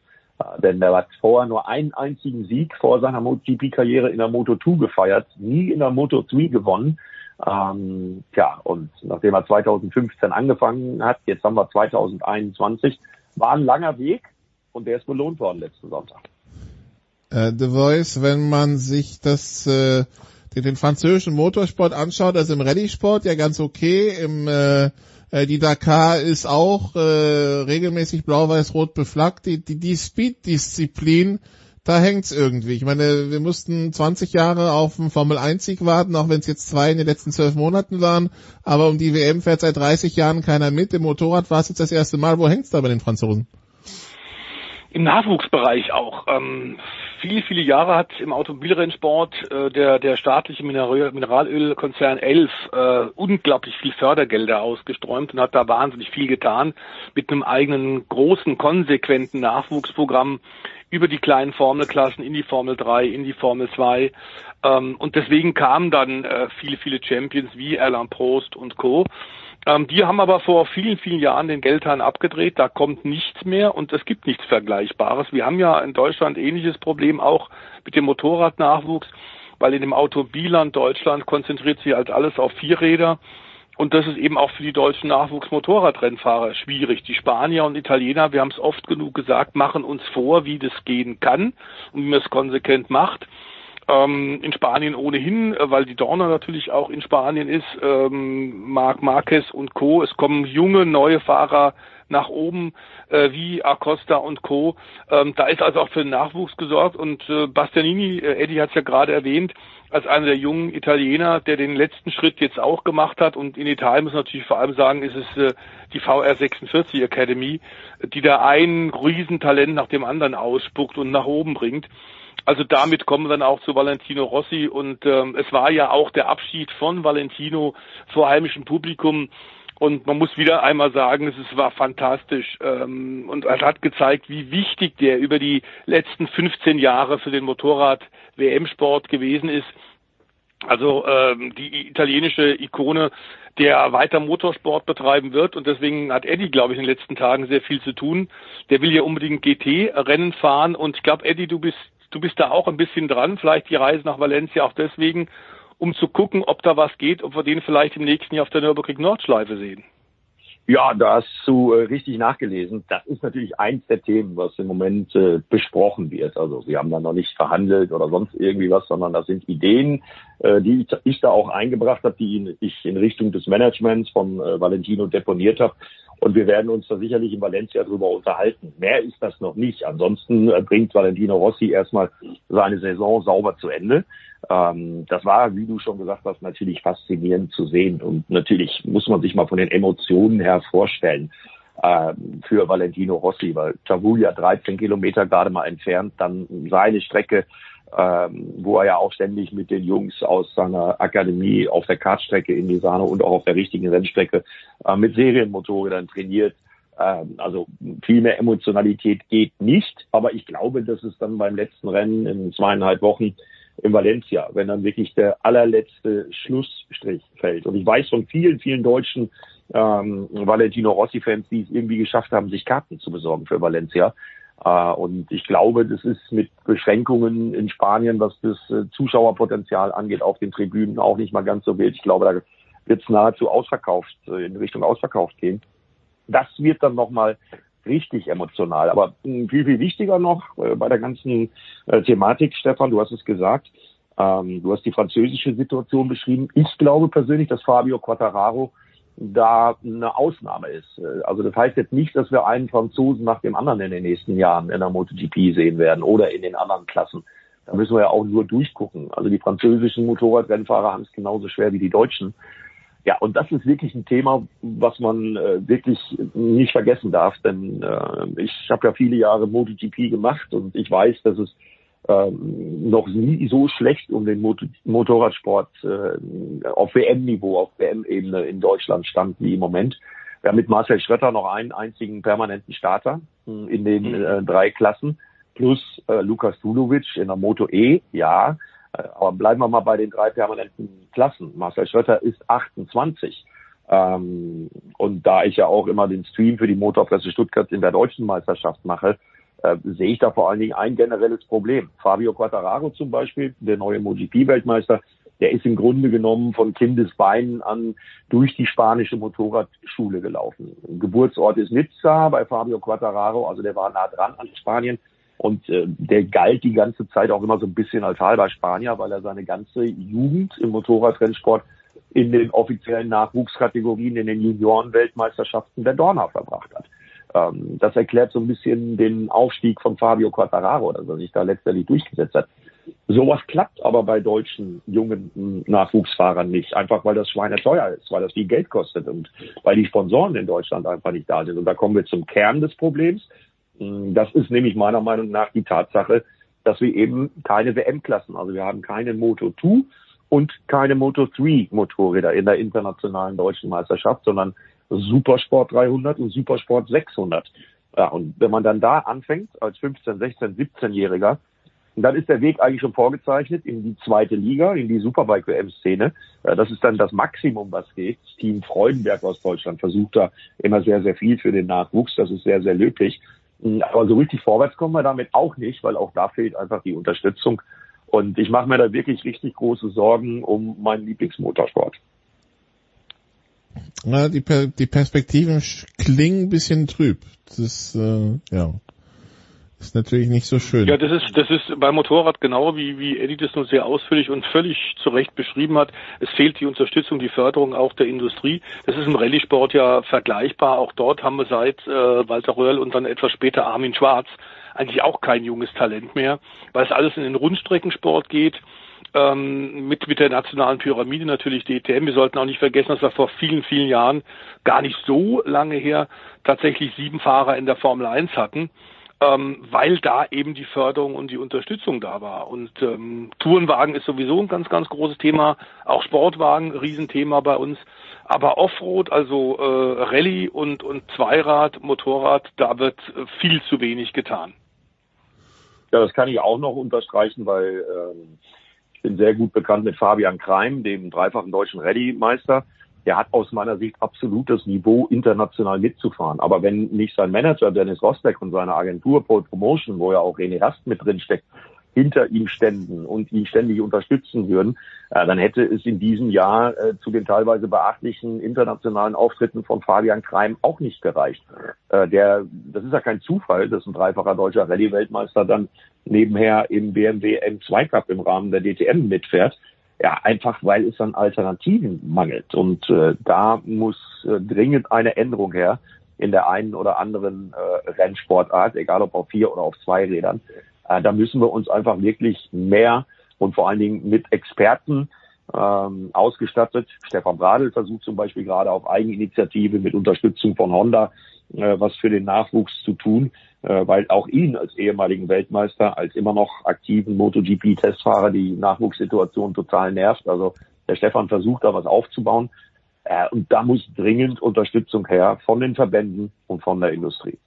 Denn er hat vorher nur einen einzigen Sieg vor seiner MotoGP-Karriere in der Moto2 gefeiert, nie in der Moto3 gewonnen. Ähm, ja, und nachdem er 2015 angefangen hat, jetzt haben wir 2021, war ein langer Weg und der ist belohnt worden letzten Sonntag. Äh, The Voice, wenn man sich das äh, den, den französischen Motorsport anschaut, also im Rallye-Sport ja ganz okay, im äh, äh, die Dakar ist auch äh, regelmäßig blau-weiß-rot beflaggt. Die, die, die Speed-Disziplin, da hängt's irgendwie. Ich meine, wir mussten 20 Jahre auf einen Formel-1-Sieg warten, auch wenn es jetzt zwei in den letzten zwölf Monaten waren. Aber um die WM fährt seit 30 Jahren keiner mit. Im Motorrad war es jetzt das erste Mal. Wo hängt's da bei den Franzosen? Im Nachwuchsbereich auch. Ähm, viele, viele Jahre hat im Automobilrennsport äh, der, der staatliche Mineral Mineralölkonzern Elf äh, unglaublich viel Fördergelder ausgesträumt und hat da wahnsinnig viel getan mit einem eigenen großen, konsequenten Nachwuchsprogramm über die kleinen Formelklassen in die Formel 3, in die Formel 2. Ähm, und deswegen kamen dann äh, viele, viele Champions wie Alain Prost und Co. Ähm, die haben aber vor vielen, vielen Jahren den Geldhahn abgedreht. Da kommt nichts mehr und es gibt nichts Vergleichbares. Wir haben ja in Deutschland ähnliches Problem auch mit dem Motorradnachwuchs, weil in dem Automobilland Deutschland konzentriert sich halt alles auf Vierräder. Und das ist eben auch für die deutschen Nachwuchsmotorradrennfahrer schwierig. Die Spanier und Italiener, wir haben es oft genug gesagt, machen uns vor, wie das gehen kann und wie man es konsequent macht. Ähm, in Spanien ohnehin, äh, weil die Dorner natürlich auch in Spanien ist, ähm, Marc Marquez und Co. Es kommen junge, neue Fahrer nach oben, äh, wie Acosta und Co. Ähm, da ist also auch für den Nachwuchs gesorgt und äh, Bastianini, äh, Eddie hat es ja gerade erwähnt, als einer der jungen Italiener, der den letzten Schritt jetzt auch gemacht hat und in Italien muss man natürlich vor allem sagen, ist es äh, die VR46 Academy, die da ein Riesentalent nach dem anderen ausspuckt und nach oben bringt. Also damit kommen wir dann auch zu Valentino Rossi. Und ähm, es war ja auch der Abschied von Valentino vor heimischem Publikum. Und man muss wieder einmal sagen, es war fantastisch. Ähm, und er hat gezeigt, wie wichtig der über die letzten 15 Jahre für den Motorrad-WM-Sport gewesen ist. Also ähm, die italienische Ikone, der weiter Motorsport betreiben wird. Und deswegen hat Eddie, glaube ich, in den letzten Tagen sehr viel zu tun. Der will ja unbedingt GT-Rennen fahren. Und ich glaube, Eddie, du bist du bist da auch ein bisschen dran, vielleicht die Reise nach Valencia auch deswegen, um zu gucken, ob da was geht, ob wir den vielleicht im nächsten Jahr auf der Nürburgring Nordschleife sehen. Ja, da hast du äh, richtig nachgelesen. Das ist natürlich eins der Themen, was im Moment äh, besprochen wird. Also wir haben da noch nicht verhandelt oder sonst irgendwie was, sondern das sind Ideen, äh, die ich, da auch eingebracht habe, die ich in Richtung des Managements von Valentino deponiert habe. Und wir werden uns da sicherlich in Valencia drüber unterhalten. Mehr ist das noch nicht. Ansonsten bringt Valentino Rossi erstmal seine Saison sauber zu Ende. Ähm, das war, wie du schon gesagt hast, natürlich faszinierend zu sehen. Und natürlich muss man sich mal von den Emotionen her vorstellen ähm, für Valentino Rossi, weil Tavulia 13 Kilometer gerade mal entfernt, dann seine Strecke, ähm, wo er ja auch ständig mit den Jungs aus seiner Akademie auf der Kartstrecke in Misano und auch auf der richtigen Rennstrecke äh, mit Serienmotorrädern trainiert. Ähm, also viel mehr Emotionalität geht nicht, aber ich glaube, dass es dann beim letzten Rennen in zweieinhalb Wochen in Valencia, wenn dann wirklich der allerletzte Schlussstrich fällt. Und ich weiß von vielen, vielen deutschen ähm, Valentino Rossi-Fans, die es irgendwie geschafft haben, sich Karten zu besorgen für Valencia. Äh, und ich glaube, das ist mit Beschränkungen in Spanien, was das äh, Zuschauerpotenzial angeht, auf den Tribünen auch nicht mal ganz so wild. Ich glaube, da wird es nahezu ausverkauft, äh, in Richtung ausverkauft gehen. Das wird dann nochmal richtig emotional. Aber viel, viel wichtiger noch äh, bei der ganzen äh, Thematik, Stefan, du hast es gesagt, ähm, du hast die französische Situation beschrieben. Ich glaube persönlich, dass Fabio Quattararo da eine Ausnahme ist. Äh, also das heißt jetzt nicht, dass wir einen Franzosen nach dem anderen in den nächsten Jahren in der MotoGP sehen werden oder in den anderen Klassen. Da müssen wir ja auch nur durchgucken. Also die französischen Motorradrennfahrer haben es genauso schwer wie die Deutschen. Ja, und das ist wirklich ein Thema, was man äh, wirklich nicht vergessen darf, denn äh, ich habe ja viele Jahre MotoGP gemacht und ich weiß, dass es ähm, noch nie so schlecht um den Motor Motorradsport äh, auf WM-Niveau, auf WM-Ebene in Deutschland stand wie im Moment. Wir haben mit Marcel Schrötter noch einen einzigen permanenten Starter äh, in den mhm. äh, drei Klassen, plus äh, Lukas Dulovic in der Moto E, ja, aber bleiben wir mal bei den drei permanenten Klassen. Marcel Schröter ist 28. Ähm, und da ich ja auch immer den Stream für die Motorpresse Stuttgart in der deutschen Meisterschaft mache, äh, sehe ich da vor allen Dingen ein generelles Problem. Fabio Quattararo zum Beispiel, der neue MotoGP-Weltmeister, der ist im Grunde genommen von Kindesbeinen an durch die spanische Motorradschule gelaufen. Geburtsort ist Nizza bei Fabio Quattararo, also der war nah dran an Spanien. Und äh, der galt die ganze Zeit auch immer so ein bisschen als halber Spanier, weil er seine ganze Jugend im Motorradrennsport in den offiziellen Nachwuchskategorien, in den Junioren-Weltmeisterschaften der Dorna verbracht hat. Ähm, das erklärt so ein bisschen den Aufstieg von Fabio Quattararo, dass er sich da letztendlich durchgesetzt hat. Sowas klappt aber bei deutschen jungen Nachwuchsfahrern nicht, einfach weil das Schweine teuer ist, weil das viel Geld kostet und weil die Sponsoren in Deutschland einfach nicht da sind. Und da kommen wir zum Kern des Problems. Das ist nämlich meiner Meinung nach die Tatsache, dass wir eben keine WM-Klassen, also wir haben keine Moto 2 und keine Moto 3 Motorräder in der internationalen deutschen Meisterschaft, sondern Supersport 300 und Supersport 600. Ja, und wenn man dann da anfängt als 15, 16, 17-Jähriger, dann ist der Weg eigentlich schon vorgezeichnet in die zweite Liga, in die Superbike-WM-Szene. Das ist dann das Maximum, was geht. Team Freudenberg aus Deutschland versucht da immer sehr, sehr viel für den Nachwuchs. Das ist sehr, sehr löblich. Aber so richtig vorwärts kommen wir damit auch nicht, weil auch da fehlt einfach die Unterstützung. Und ich mache mir da wirklich richtig große Sorgen um meinen Lieblingsmotorsport. Na, die, die Perspektiven klingen ein bisschen trüb. Das äh, ja, ist natürlich nicht so schön. Ja, das ist, das ist beim Motorrad genau wie, wie Eddie das nur sehr ausführlich und völlig zu Recht beschrieben hat. Es fehlt die Unterstützung, die Förderung auch der Industrie. Das ist im Rallye-Sport ja vergleichbar. Auch dort haben wir seit äh, Walter Röhrl und dann etwas später Armin Schwarz eigentlich auch kein junges Talent mehr, weil es alles in den Rundstreckensport geht ähm, mit, mit der nationalen Pyramide natürlich DTM. Wir sollten auch nicht vergessen, dass wir vor vielen, vielen Jahren, gar nicht so lange her, tatsächlich sieben Fahrer in der Formel 1 hatten, ähm, weil da eben die Förderung und die Unterstützung da war. Und ähm, Tourenwagen ist sowieso ein ganz, ganz großes Thema, auch Sportwagen, Riesenthema bei uns. Aber Offroad, also äh, Rallye und, und Zweirad, Motorrad, da wird viel zu wenig getan. Ja, das kann ich auch noch unterstreichen, weil ähm, ich bin sehr gut bekannt mit Fabian Kreim, dem dreifachen deutschen Rallye-Meister. Der hat aus meiner Sicht absolut das Niveau, international mitzufahren. Aber wenn nicht sein Manager Dennis Rosbeck und seine Agentur Pole Promotion, wo ja auch René Rast mit drin steckt, hinter ihm ständen und ihn ständig unterstützen würden, äh, dann hätte es in diesem Jahr äh, zu den teilweise beachtlichen internationalen Auftritten von Fabian Kreim auch nicht gereicht. Äh, der, das ist ja kein Zufall, dass ein dreifacher deutscher Rallye-Weltmeister dann nebenher im BMW M2 Cup im Rahmen der DTM mitfährt. Ja, einfach weil es an Alternativen mangelt. Und äh, da muss äh, dringend eine Änderung her in der einen oder anderen äh, Rennsportart, egal ob auf vier oder auf zwei Rädern. Äh, da müssen wir uns einfach wirklich mehr und vor allen Dingen mit Experten ähm, ausgestattet. Stefan Bradl versucht zum Beispiel gerade auf Eigeninitiative mit Unterstützung von Honda äh, was für den Nachwuchs zu tun, äh, weil auch ihn als ehemaligen Weltmeister, als immer noch aktiven MotoGP-Testfahrer die Nachwuchssituation total nervt. Also der Stefan versucht da was aufzubauen. Äh, und da muss dringend Unterstützung her von den Verbänden und von der Industrie.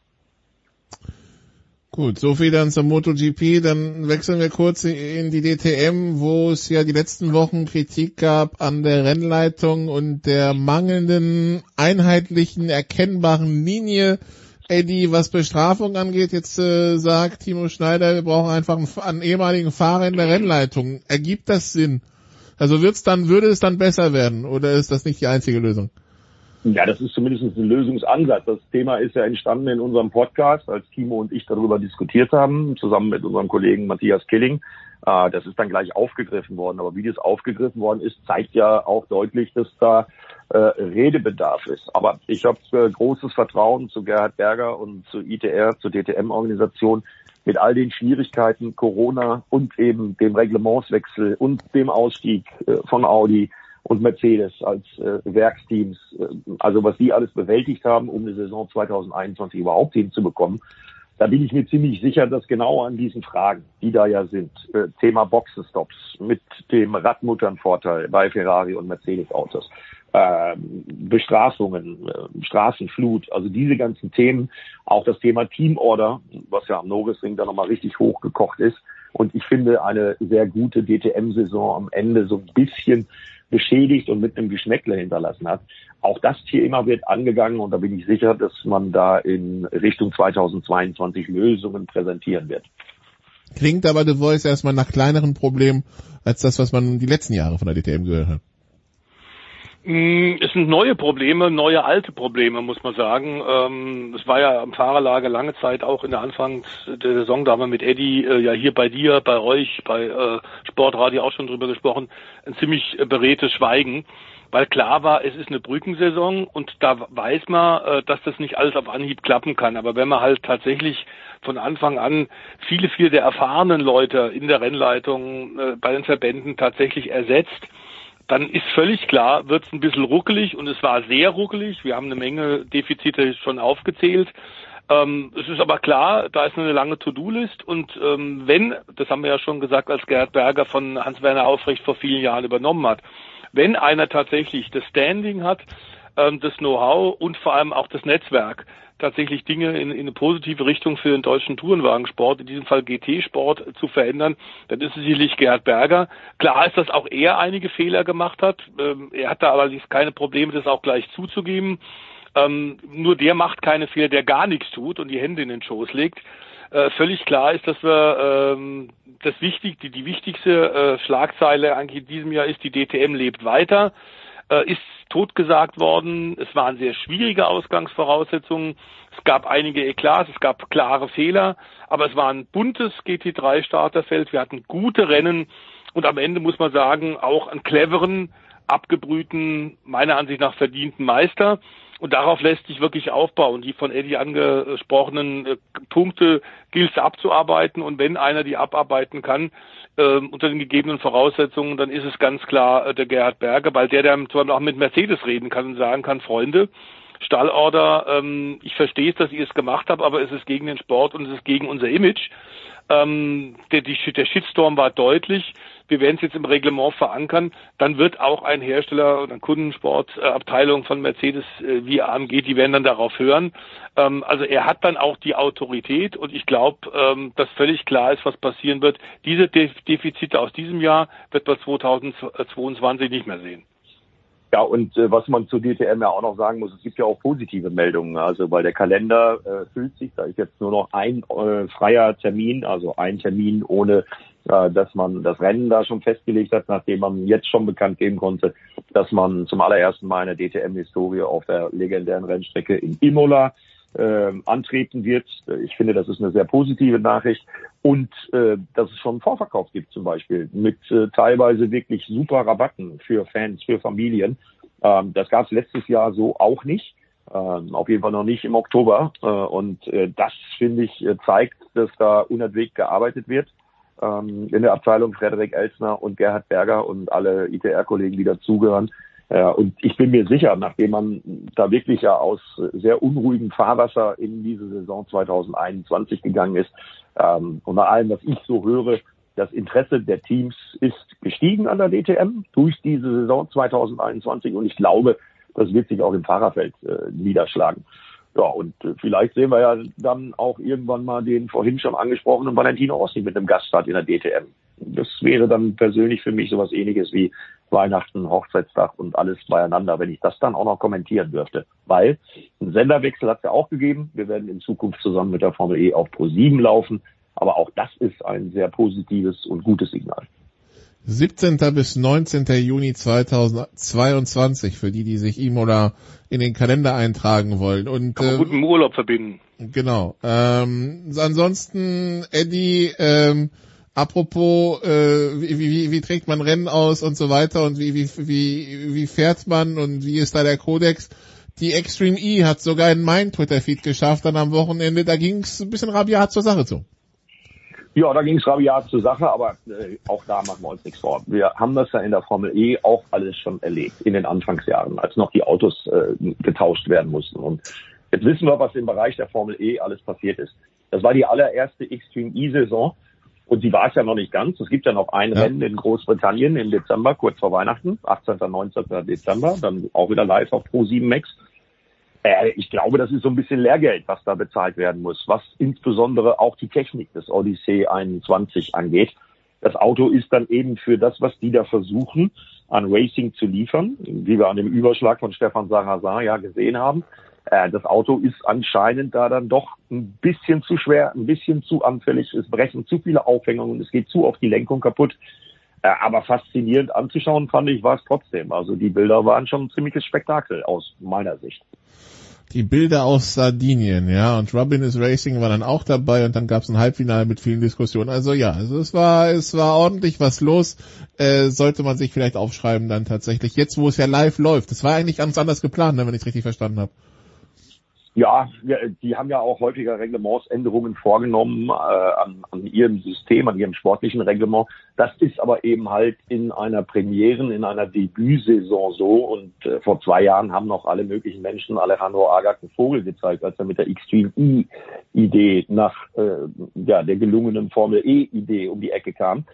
Gut, so viel dann zum MotoGP. Dann wechseln wir kurz in die DTM, wo es ja die letzten Wochen Kritik gab an der Rennleitung und der mangelnden einheitlichen, erkennbaren Linie. Eddie, was Bestrafung angeht, jetzt äh, sagt Timo Schneider, wir brauchen einfach einen, einen ehemaligen Fahrer in der Rennleitung. Ergibt das Sinn? Also wird's dann, würde es dann besser werden oder ist das nicht die einzige Lösung? Ja, das ist zumindest ein Lösungsansatz. Das Thema ist ja entstanden in unserem Podcast, als Timo und ich darüber diskutiert haben, zusammen mit unserem Kollegen Matthias Killing. Äh, das ist dann gleich aufgegriffen worden. Aber wie das aufgegriffen worden ist, zeigt ja auch deutlich, dass da äh, Redebedarf ist. Aber ich habe äh, großes Vertrauen zu Gerhard Berger und zu ITR, zur DTM-Organisation, mit all den Schwierigkeiten Corona und eben dem Reglementswechsel und dem Ausstieg von Audi und Mercedes als äh, Werksteams, äh, also was die alles bewältigt haben, um eine Saison 2021 überhaupt hinzubekommen, da bin ich mir ziemlich sicher, dass genau an diesen Fragen, die da ja sind, äh, Thema Boxenstops mit dem Radmutternvorteil bei Ferrari und Mercedes-Autos, äh, Bestrafungen, äh, Straßenflut, also diese ganzen Themen, auch das Thema Teamorder, was ja am Norrisring da nochmal richtig hochgekocht ist. Und ich finde eine sehr gute DTM-Saison am Ende so ein bisschen beschädigt und mit einem Geschmäckle hinterlassen hat. Auch das Thema wird angegangen und da bin ich sicher, dass man da in Richtung 2022 Lösungen präsentieren wird. Klingt aber The Voice erstmal nach kleineren Problemen als das, was man die letzten Jahre von der DTM gehört hat. Mm, es sind neue Probleme, neue alte Probleme, muss man sagen. Ähm, es war ja am Fahrerlager lange Zeit auch in der Anfang der Saison, da haben wir mit Eddie äh, ja hier bei dir, bei euch, bei äh, Sportradio auch schon drüber gesprochen, ein ziemlich äh, beredtes Schweigen, weil klar war, es ist eine Brückensaison und da weiß man, dass das nicht alles auf Anhieb klappen kann. Aber wenn man halt tatsächlich von Anfang an viele, viele der erfahrenen Leute in der Rennleitung bei den Verbänden tatsächlich ersetzt, dann ist völlig klar, wird es ein bisschen ruckelig und es war sehr ruckelig. Wir haben eine Menge Defizite schon aufgezählt. Ähm, es ist aber klar, da ist eine lange To-Do-List und ähm, wenn, das haben wir ja schon gesagt, als Gerhard Berger von Hans-Werner Aufrecht vor vielen Jahren übernommen hat, wenn einer tatsächlich das Standing hat, ähm, das Know-how und vor allem auch das Netzwerk, tatsächlich Dinge in, in eine positive Richtung für den deutschen Tourenwagensport, in diesem Fall GT-Sport, zu verändern, dann ist es sicherlich Gerhard Berger. Klar ist, dass auch er einige Fehler gemacht hat. Ähm, er hat da allerdings keine Probleme, das auch gleich zuzugeben. Ähm, nur der macht keine Fehler, der gar nichts tut und die Hände in den Schoß legt. Äh, völlig klar ist, dass wir ähm, das wichtig, die, die wichtigste äh, Schlagzeile eigentlich in diesem Jahr ist, die DTM lebt weiter. Äh, ist totgesagt worden. Es waren sehr schwierige Ausgangsvoraussetzungen. Es gab einige Eklats, es gab klare Fehler, aber es war ein buntes GT3-Starterfeld. Wir hatten gute Rennen und am Ende muss man sagen, auch einen cleveren, abgebrühten, meiner Ansicht nach verdienten Meister. Und darauf lässt sich wirklich aufbauen. Die von Eddie angesprochenen äh, Punkte gilt es abzuarbeiten. Und wenn einer die abarbeiten kann, äh, unter den gegebenen Voraussetzungen, dann ist es ganz klar äh, der Gerhard Berger, weil der dann zum Beispiel auch mit Mercedes reden kann und sagen kann, Freunde, Stallorder, ähm, ich verstehe es, dass ihr es gemacht habt, aber es ist gegen den Sport und es ist gegen unser Image. Ähm, der, die, der Shitstorm war deutlich. Wir werden es jetzt im Reglement verankern. Dann wird auch ein Hersteller oder eine Kundensportabteilung von Mercedes äh, wie AMG, die werden dann darauf hören. Ähm, also er hat dann auch die Autorität und ich glaube, ähm, dass völlig klar ist, was passieren wird. Diese Defizite aus diesem Jahr wird man 2022 nicht mehr sehen. Ja, und äh, was man zu DTM ja auch noch sagen muss, es gibt ja auch positive Meldungen, also weil der Kalender äh, füllt sich, da ist jetzt nur noch ein äh, freier Termin, also ein Termin ohne äh, dass man das Rennen da schon festgelegt hat, nachdem man jetzt schon bekannt geben konnte, dass man zum allerersten Mal eine DTM-Historie auf der legendären Rennstrecke in Imola äh, antreten wird. Ich finde, das ist eine sehr positive Nachricht. Und äh, dass es schon einen Vorverkauf gibt zum Beispiel mit äh, teilweise wirklich super Rabatten für Fans, für Familien. Ähm, das gab es letztes Jahr so auch nicht. Ähm, auf jeden Fall noch nicht im Oktober. Äh, und äh, das, finde ich, äh, zeigt, dass da unentwegt gearbeitet wird ähm, in der Abteilung Frederik Elsner und Gerhard Berger und alle ITR-Kollegen, die dazugehören. Ja, und ich bin mir sicher, nachdem man da wirklich ja aus sehr unruhigem Fahrwasser in diese Saison 2021 gegangen ist ähm, und nach allem, was ich so höre, das Interesse der Teams ist gestiegen an der DTM durch diese Saison 2021 und ich glaube, das wird sich auch im Fahrerfeld äh, niederschlagen. Ja, und äh, vielleicht sehen wir ja dann auch irgendwann mal den vorhin schon angesprochenen Valentino Rossi mit einem Gaststart in der DTM. Das wäre dann persönlich für mich sowas ähnliches wie Weihnachten, Hochzeitstag und alles beieinander, wenn ich das dann auch noch kommentieren dürfte. Weil einen Senderwechsel hat es ja auch gegeben. Wir werden in Zukunft zusammen mit der Formel E auf Pro 7 laufen. Aber auch das ist ein sehr positives und gutes Signal. 17. bis 19. Juni 2022 für die, die sich Imola in den Kalender eintragen wollen. Und äh, guten Urlaub verbinden. Genau. Ähm, ansonsten, Eddie, ähm, apropos, äh, wie, wie, wie trägt man Rennen aus und so weiter und wie, wie, wie, wie fährt man und wie ist da der Kodex? Die Extreme E hat sogar in mein Twitter-Feed geschafft dann am Wochenende, da ging es ein bisschen rabiat zur Sache zu. Ja, da ging es rabiat zur Sache, aber äh, auch da machen wir uns nichts vor. Wir haben das ja in der Formel E auch alles schon erlebt in den Anfangsjahren, als noch die Autos äh, getauscht werden mussten. Und jetzt wissen wir, was im Bereich der Formel E alles passiert ist. Das war die allererste Extreme E-Saison und die war es ja noch nicht ganz. Es gibt ja noch ein ja. Rennen in Großbritannien im Dezember, kurz vor Weihnachten, 18. 19. Dezember, dann auch wieder live auf Pro 7 Max. Äh, ich glaube, das ist so ein bisschen Lehrgeld, was da bezahlt werden muss, was insbesondere auch die Technik des Odyssey 21 angeht. Das Auto ist dann eben für das, was die da versuchen, an Racing zu liefern, wie wir an dem Überschlag von Stefan Sarrazin ja gesehen haben. Äh, das Auto ist anscheinend da dann doch ein bisschen zu schwer, ein bisschen zu anfällig. Es brechen zu viele Aufhängungen, es geht zu auf die Lenkung kaputt. Äh, aber faszinierend anzuschauen fand ich war es trotzdem. Also die Bilder waren schon ein ziemliches Spektakel aus meiner Sicht die Bilder aus Sardinien, ja, und Robin is Racing war dann auch dabei und dann gab es ein Halbfinale mit vielen Diskussionen. Also ja, also es war, es war ordentlich was los. Äh, sollte man sich vielleicht aufschreiben dann tatsächlich. Jetzt, wo es ja live läuft. Das war eigentlich ganz anders geplant, ne, wenn ich es richtig verstanden habe. Ja, die haben ja auch häufiger Reglementsänderungen vorgenommen äh, an, an ihrem System, an ihrem sportlichen Reglement. Das ist aber eben halt in einer Premieren, in einer Debütsaison so. Und äh, vor zwei Jahren haben noch alle möglichen Menschen Alejandro Agag einen Vogel gezeigt, als er mit der Extreme E-Idee nach äh, ja, der gelungenen Formel E-Idee um die Ecke kam.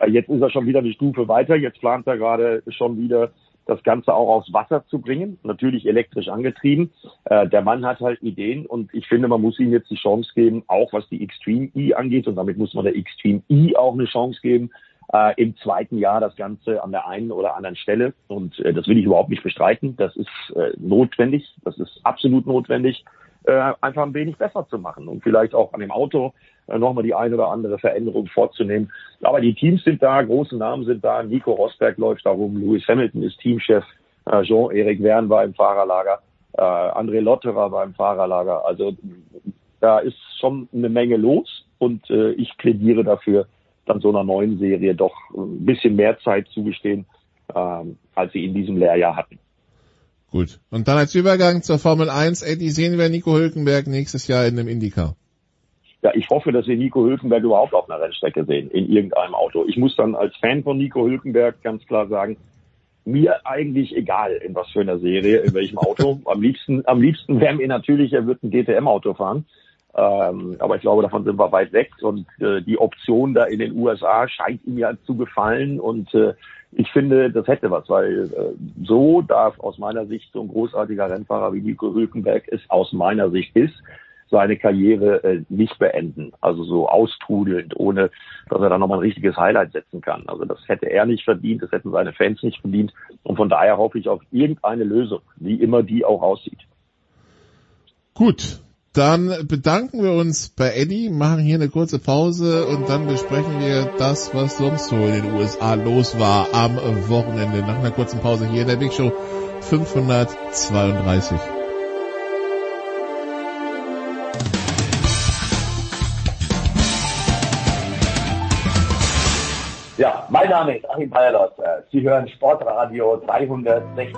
Äh, jetzt ist er schon wieder eine Stufe weiter. Jetzt plant er gerade schon wieder das Ganze auch aufs Wasser zu bringen, natürlich elektrisch angetrieben. Äh, der Mann hat halt Ideen und ich finde, man muss ihm jetzt die Chance geben, auch was die Extreme E angeht und damit muss man der Extreme E auch eine Chance geben, äh, im zweiten Jahr das Ganze an der einen oder anderen Stelle. Und äh, das will ich überhaupt nicht bestreiten. Das ist äh, notwendig, das ist absolut notwendig, äh, einfach ein wenig besser zu machen und vielleicht auch an dem Auto äh, nochmal die eine oder andere Veränderung vorzunehmen. Aber die Teams sind da, große Namen sind da. Nico Rosberg läuft darum, Lewis Hamilton ist Teamchef. Äh, Jean-Eric Verne war im Fahrerlager. Äh, André Lotterer war im Fahrerlager. Also da ist schon eine Menge los und ich plädiere dafür, dann so einer neuen Serie doch ein bisschen mehr Zeit zugestehen, ähm, als sie in diesem Lehrjahr hatten. Gut. Und dann als Übergang zur Formel 1, Eddie, sehen wir Nico Hülkenberg nächstes Jahr in einem Indycar? Ja, ich hoffe, dass wir Nico Hülkenberg überhaupt auf einer Rennstrecke sehen, in irgendeinem Auto. Ich muss dann als Fan von Nico Hülkenberg ganz klar sagen, mir eigentlich egal, in was für einer Serie, in welchem Auto. Am liebsten, am liebsten wäre mir natürlich, er wird ein DTM-Auto fahren. Ähm, aber ich glaube, davon sind wir weit weg und äh, die Option da in den USA scheint ihm ja zu gefallen und äh, ich finde, das hätte was, weil äh, so darf aus meiner Sicht so ein großartiger Rennfahrer wie Nico Hülkenberg es aus meiner Sicht ist, seine Karriere äh, nicht beenden. Also so austrudelnd, ohne dass er da nochmal ein richtiges Highlight setzen kann. Also das hätte er nicht verdient, das hätten seine Fans nicht verdient. Und von daher hoffe ich auf irgendeine Lösung, wie immer die auch aussieht. Gut, dann bedanken wir uns bei Eddie, machen hier eine kurze Pause und dann besprechen wir das, was sonst so in den USA los war am Wochenende. Nach einer kurzen Pause hier in der Big Show 532. mein Name ist Achim Bayerlot. Sie hören Sportradio 360.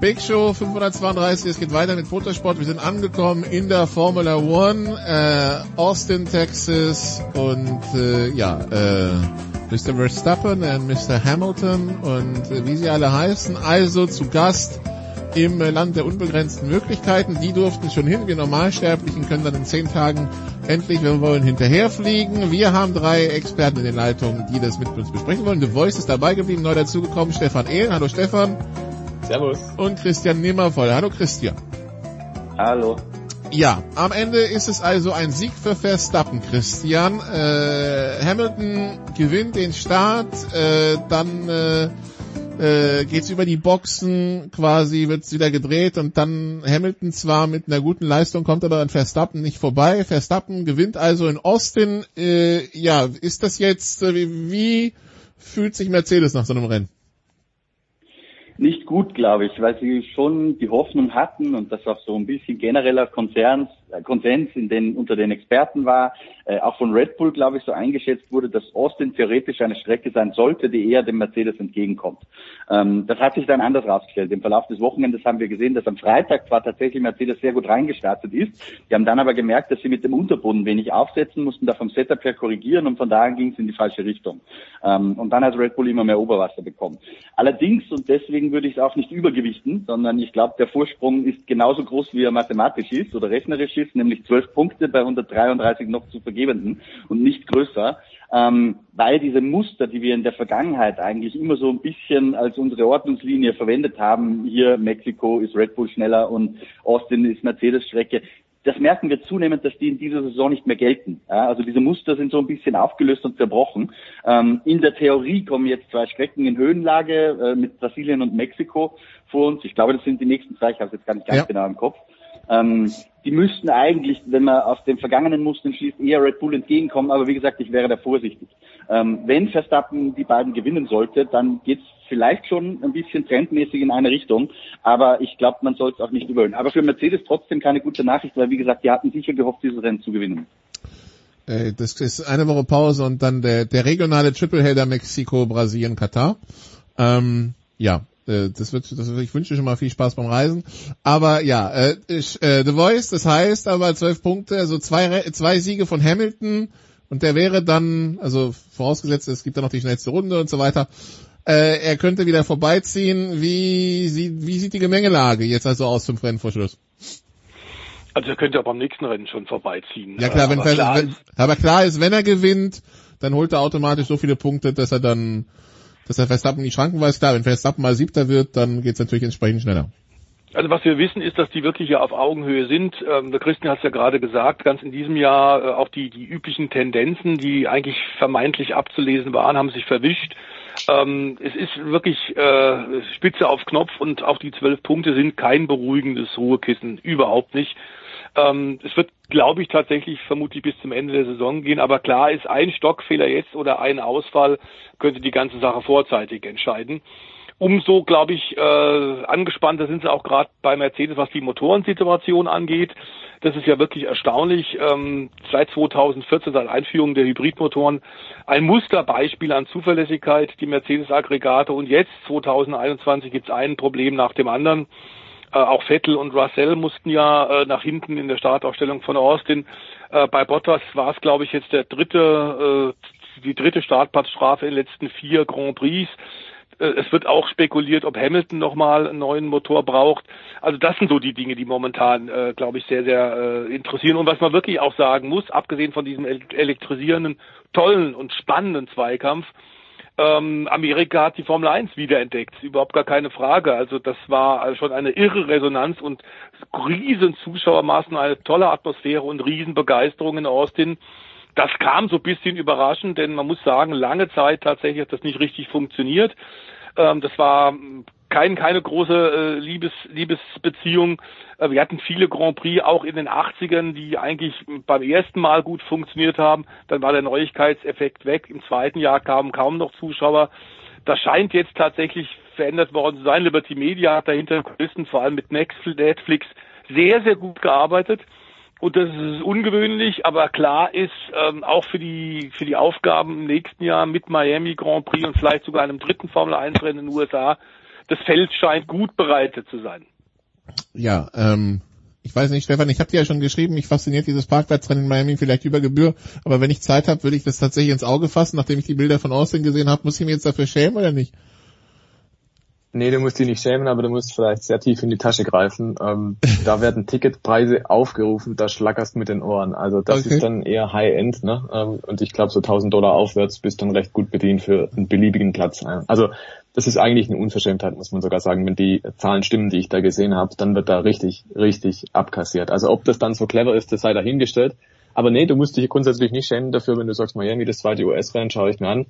Big Show 532, es geht weiter mit Motorsport. Wir sind angekommen in der Formula One, äh, Austin, Texas und äh, ja, äh, Mr. Verstappen und Mr. Hamilton und äh, wie sie alle heißen, also zu Gast im Land der unbegrenzten Möglichkeiten. Die durften schon hin, wir Normalsterblichen können dann in zehn Tagen endlich, wenn wir wollen, hinterherfliegen. Wir haben drei Experten in den Leitungen, die das mit uns besprechen wollen. The Voice ist dabei geblieben, neu dazugekommen, Stefan Ehlen. Hallo Stefan. Servus. Und Christian Nimmervoll. Hallo Christian. Hallo. Ja, am Ende ist es also ein Sieg für Verstappen, Christian. Äh, Hamilton gewinnt den Start, äh, dann äh, äh, geht's über die Boxen, quasi wird's wieder gedreht und dann Hamilton zwar mit einer guten Leistung kommt aber an Verstappen nicht vorbei. Verstappen gewinnt also in Austin. Äh, ja, ist das jetzt, äh, wie, wie fühlt sich Mercedes nach so einem Rennen? nicht gut, glaube ich, weil sie schon die Hoffnung hatten und das auch so ein bisschen genereller Konzerns, Konsens in den, unter den Experten war, äh, auch von Red Bull, glaube ich, so eingeschätzt wurde, dass Austin theoretisch eine Strecke sein sollte, die eher dem Mercedes entgegenkommt. Ähm, das hat sich dann anders rausgestellt. Im Verlauf des Wochenendes haben wir gesehen, dass am Freitag zwar tatsächlich Mercedes sehr gut reingestartet ist, die haben dann aber gemerkt, dass sie mit dem Unterboden wenig aufsetzen mussten, da vom Setup her korrigieren und von daher ging es in die falsche Richtung. Ähm, und dann hat Red Bull immer mehr Oberwasser bekommen. Allerdings, und deswegen würde ich es auch nicht übergewichten, sondern ich glaube, der Vorsprung ist genauso groß, wie er mathematisch ist oder rechnerisch ist, nämlich zwölf Punkte bei 133 noch zu Vergebenden und nicht größer. Ähm, weil diese Muster, die wir in der Vergangenheit eigentlich immer so ein bisschen als unsere Ordnungslinie verwendet haben, hier Mexiko ist Red Bull schneller und Austin ist Mercedes Strecke, das merken wir zunehmend, dass die in dieser Saison nicht mehr gelten. Ja, also diese Muster sind so ein bisschen aufgelöst und zerbrochen. Ähm, in der Theorie kommen jetzt zwei Strecken in Höhenlage äh, mit Brasilien und Mexiko vor uns. Ich glaube, das sind die nächsten zwei. Ich habe es jetzt gar nicht ganz ja. genau im Kopf. Ähm, die müssten eigentlich, wenn man aus den vergangenen Mustern schließt, eher Red Bull entgegenkommen. Aber wie gesagt, ich wäre da vorsichtig. Ähm, wenn Verstappen die beiden gewinnen sollte, dann geht's vielleicht schon ein bisschen trendmäßig in eine Richtung. Aber ich glaube, man soll es auch nicht überhöhen. Aber für Mercedes trotzdem keine gute Nachricht, weil wie gesagt, die hatten sicher gehofft, dieses Rennen zu gewinnen. Äh, das ist eine Woche Pause und dann der, der regionale Tripleheader Mexiko, Brasilien, Katar. Ähm, ja, äh, das wird, das, ich wünsche schon mal viel Spaß beim Reisen. Aber ja, äh, ich, äh, The Voice, das heißt aber zwölf Punkte, also zwei, zwei Siege von Hamilton und der wäre dann, also vorausgesetzt, es gibt dann noch die schnellste Runde und so weiter. Äh, er könnte wieder vorbeiziehen. Wie, sieht, wie sieht die Gemengelage jetzt also aus zum Rennen vor Schluss? Also er könnte aber am nächsten Rennen schon vorbeiziehen. Ja klar, wenn, aber klar, wenn, aber klar ist, wenn er gewinnt, dann holt er automatisch so viele Punkte, dass er dann dass er Verstappen die Schranken weiß. Klar, wenn Verstappen mal Siebter wird, dann geht es natürlich entsprechend schneller. Also was wir wissen, ist, dass die wirklich ja auf Augenhöhe sind. Ähm, der Christian hat es ja gerade gesagt, ganz in diesem Jahr äh, auch die, die üblichen Tendenzen, die eigentlich vermeintlich abzulesen waren, haben sich verwischt. Ähm, es ist wirklich äh, Spitze auf Knopf und auch die zwölf Punkte sind kein beruhigendes Ruhekissen, überhaupt nicht. Ähm, es wird, glaube ich, tatsächlich vermutlich bis zum Ende der Saison gehen. Aber klar ist, ein Stockfehler jetzt oder ein Ausfall könnte die ganze Sache vorzeitig entscheiden. Umso, glaube ich, äh, angespannter sind sie auch gerade bei Mercedes, was die Motorensituation angeht. Das ist ja wirklich erstaunlich. Ähm, seit 2014, seit Einführung der Hybridmotoren, ein Musterbeispiel an Zuverlässigkeit, die Mercedes-Aggregate. Und jetzt, 2021, gibt es ein Problem nach dem anderen. Äh, auch Vettel und Russell mussten ja äh, nach hinten in der Startaufstellung von Austin. Äh, bei Bottas war es, glaube ich, jetzt der dritte, äh, die dritte Startplatzstrafe in den letzten vier Grand Prix. Äh, es wird auch spekuliert, ob Hamilton nochmal einen neuen Motor braucht. Also das sind so die Dinge, die momentan, äh, glaube ich, sehr, sehr äh, interessieren. Und was man wirklich auch sagen muss, abgesehen von diesem elektrisierenden, tollen und spannenden Zweikampf, ähm, Amerika hat die Formel 1 wiederentdeckt, überhaupt gar keine Frage. Also das war schon eine irre Resonanz und riesen Zuschauermaßen, eine tolle Atmosphäre und Riesenbegeisterung in Austin. Das kam so ein bisschen überraschend, denn man muss sagen, lange Zeit tatsächlich hat das nicht richtig funktioniert. Ähm, das war kein, keine große äh, Liebes, Liebesbeziehung. Äh, wir hatten viele Grand Prix auch in den 80ern, die eigentlich beim ersten Mal gut funktioniert haben. Dann war der Neuigkeitseffekt weg. Im zweiten Jahr kamen kaum noch Zuschauer. Das scheint jetzt tatsächlich verändert worden zu sein. Liberty Media hat dahinter Kulissen, vor allem mit Netflix, sehr, sehr gut gearbeitet. Und das ist ungewöhnlich, aber klar ist, ähm, auch für die, für die Aufgaben im nächsten Jahr mit Miami Grand Prix und vielleicht sogar einem dritten Formel 1 Rennen in den USA, das Feld scheint gut bereitet zu sein. Ja, ähm, ich weiß nicht, Stefan, ich habe dir ja schon geschrieben, mich fasziniert dieses Parkplatzrennen in Miami vielleicht über Gebühr, aber wenn ich Zeit habe, würde ich das tatsächlich ins Auge fassen, nachdem ich die Bilder von Austin gesehen habe, muss ich mir jetzt dafür schämen oder nicht? Nee, du musst dich nicht schämen, aber du musst vielleicht sehr tief in die Tasche greifen. Ähm, da werden Ticketpreise aufgerufen, da schlackerst mit den Ohren. Also das okay. ist dann eher High-End, ne? Ähm, und ich glaube, so 1000 Dollar aufwärts bist dann recht gut bedient für einen beliebigen Platz. Also das ist eigentlich eine Unverschämtheit, muss man sogar sagen. Wenn die Zahlen stimmen, die ich da gesehen habe, dann wird da richtig, richtig abkassiert. Also ob das dann so clever ist, das sei dahingestellt. Aber nee, du musst dich grundsätzlich nicht schämen dafür, wenn du sagst, Miami, das zweite US-Rennen schaue ich mir an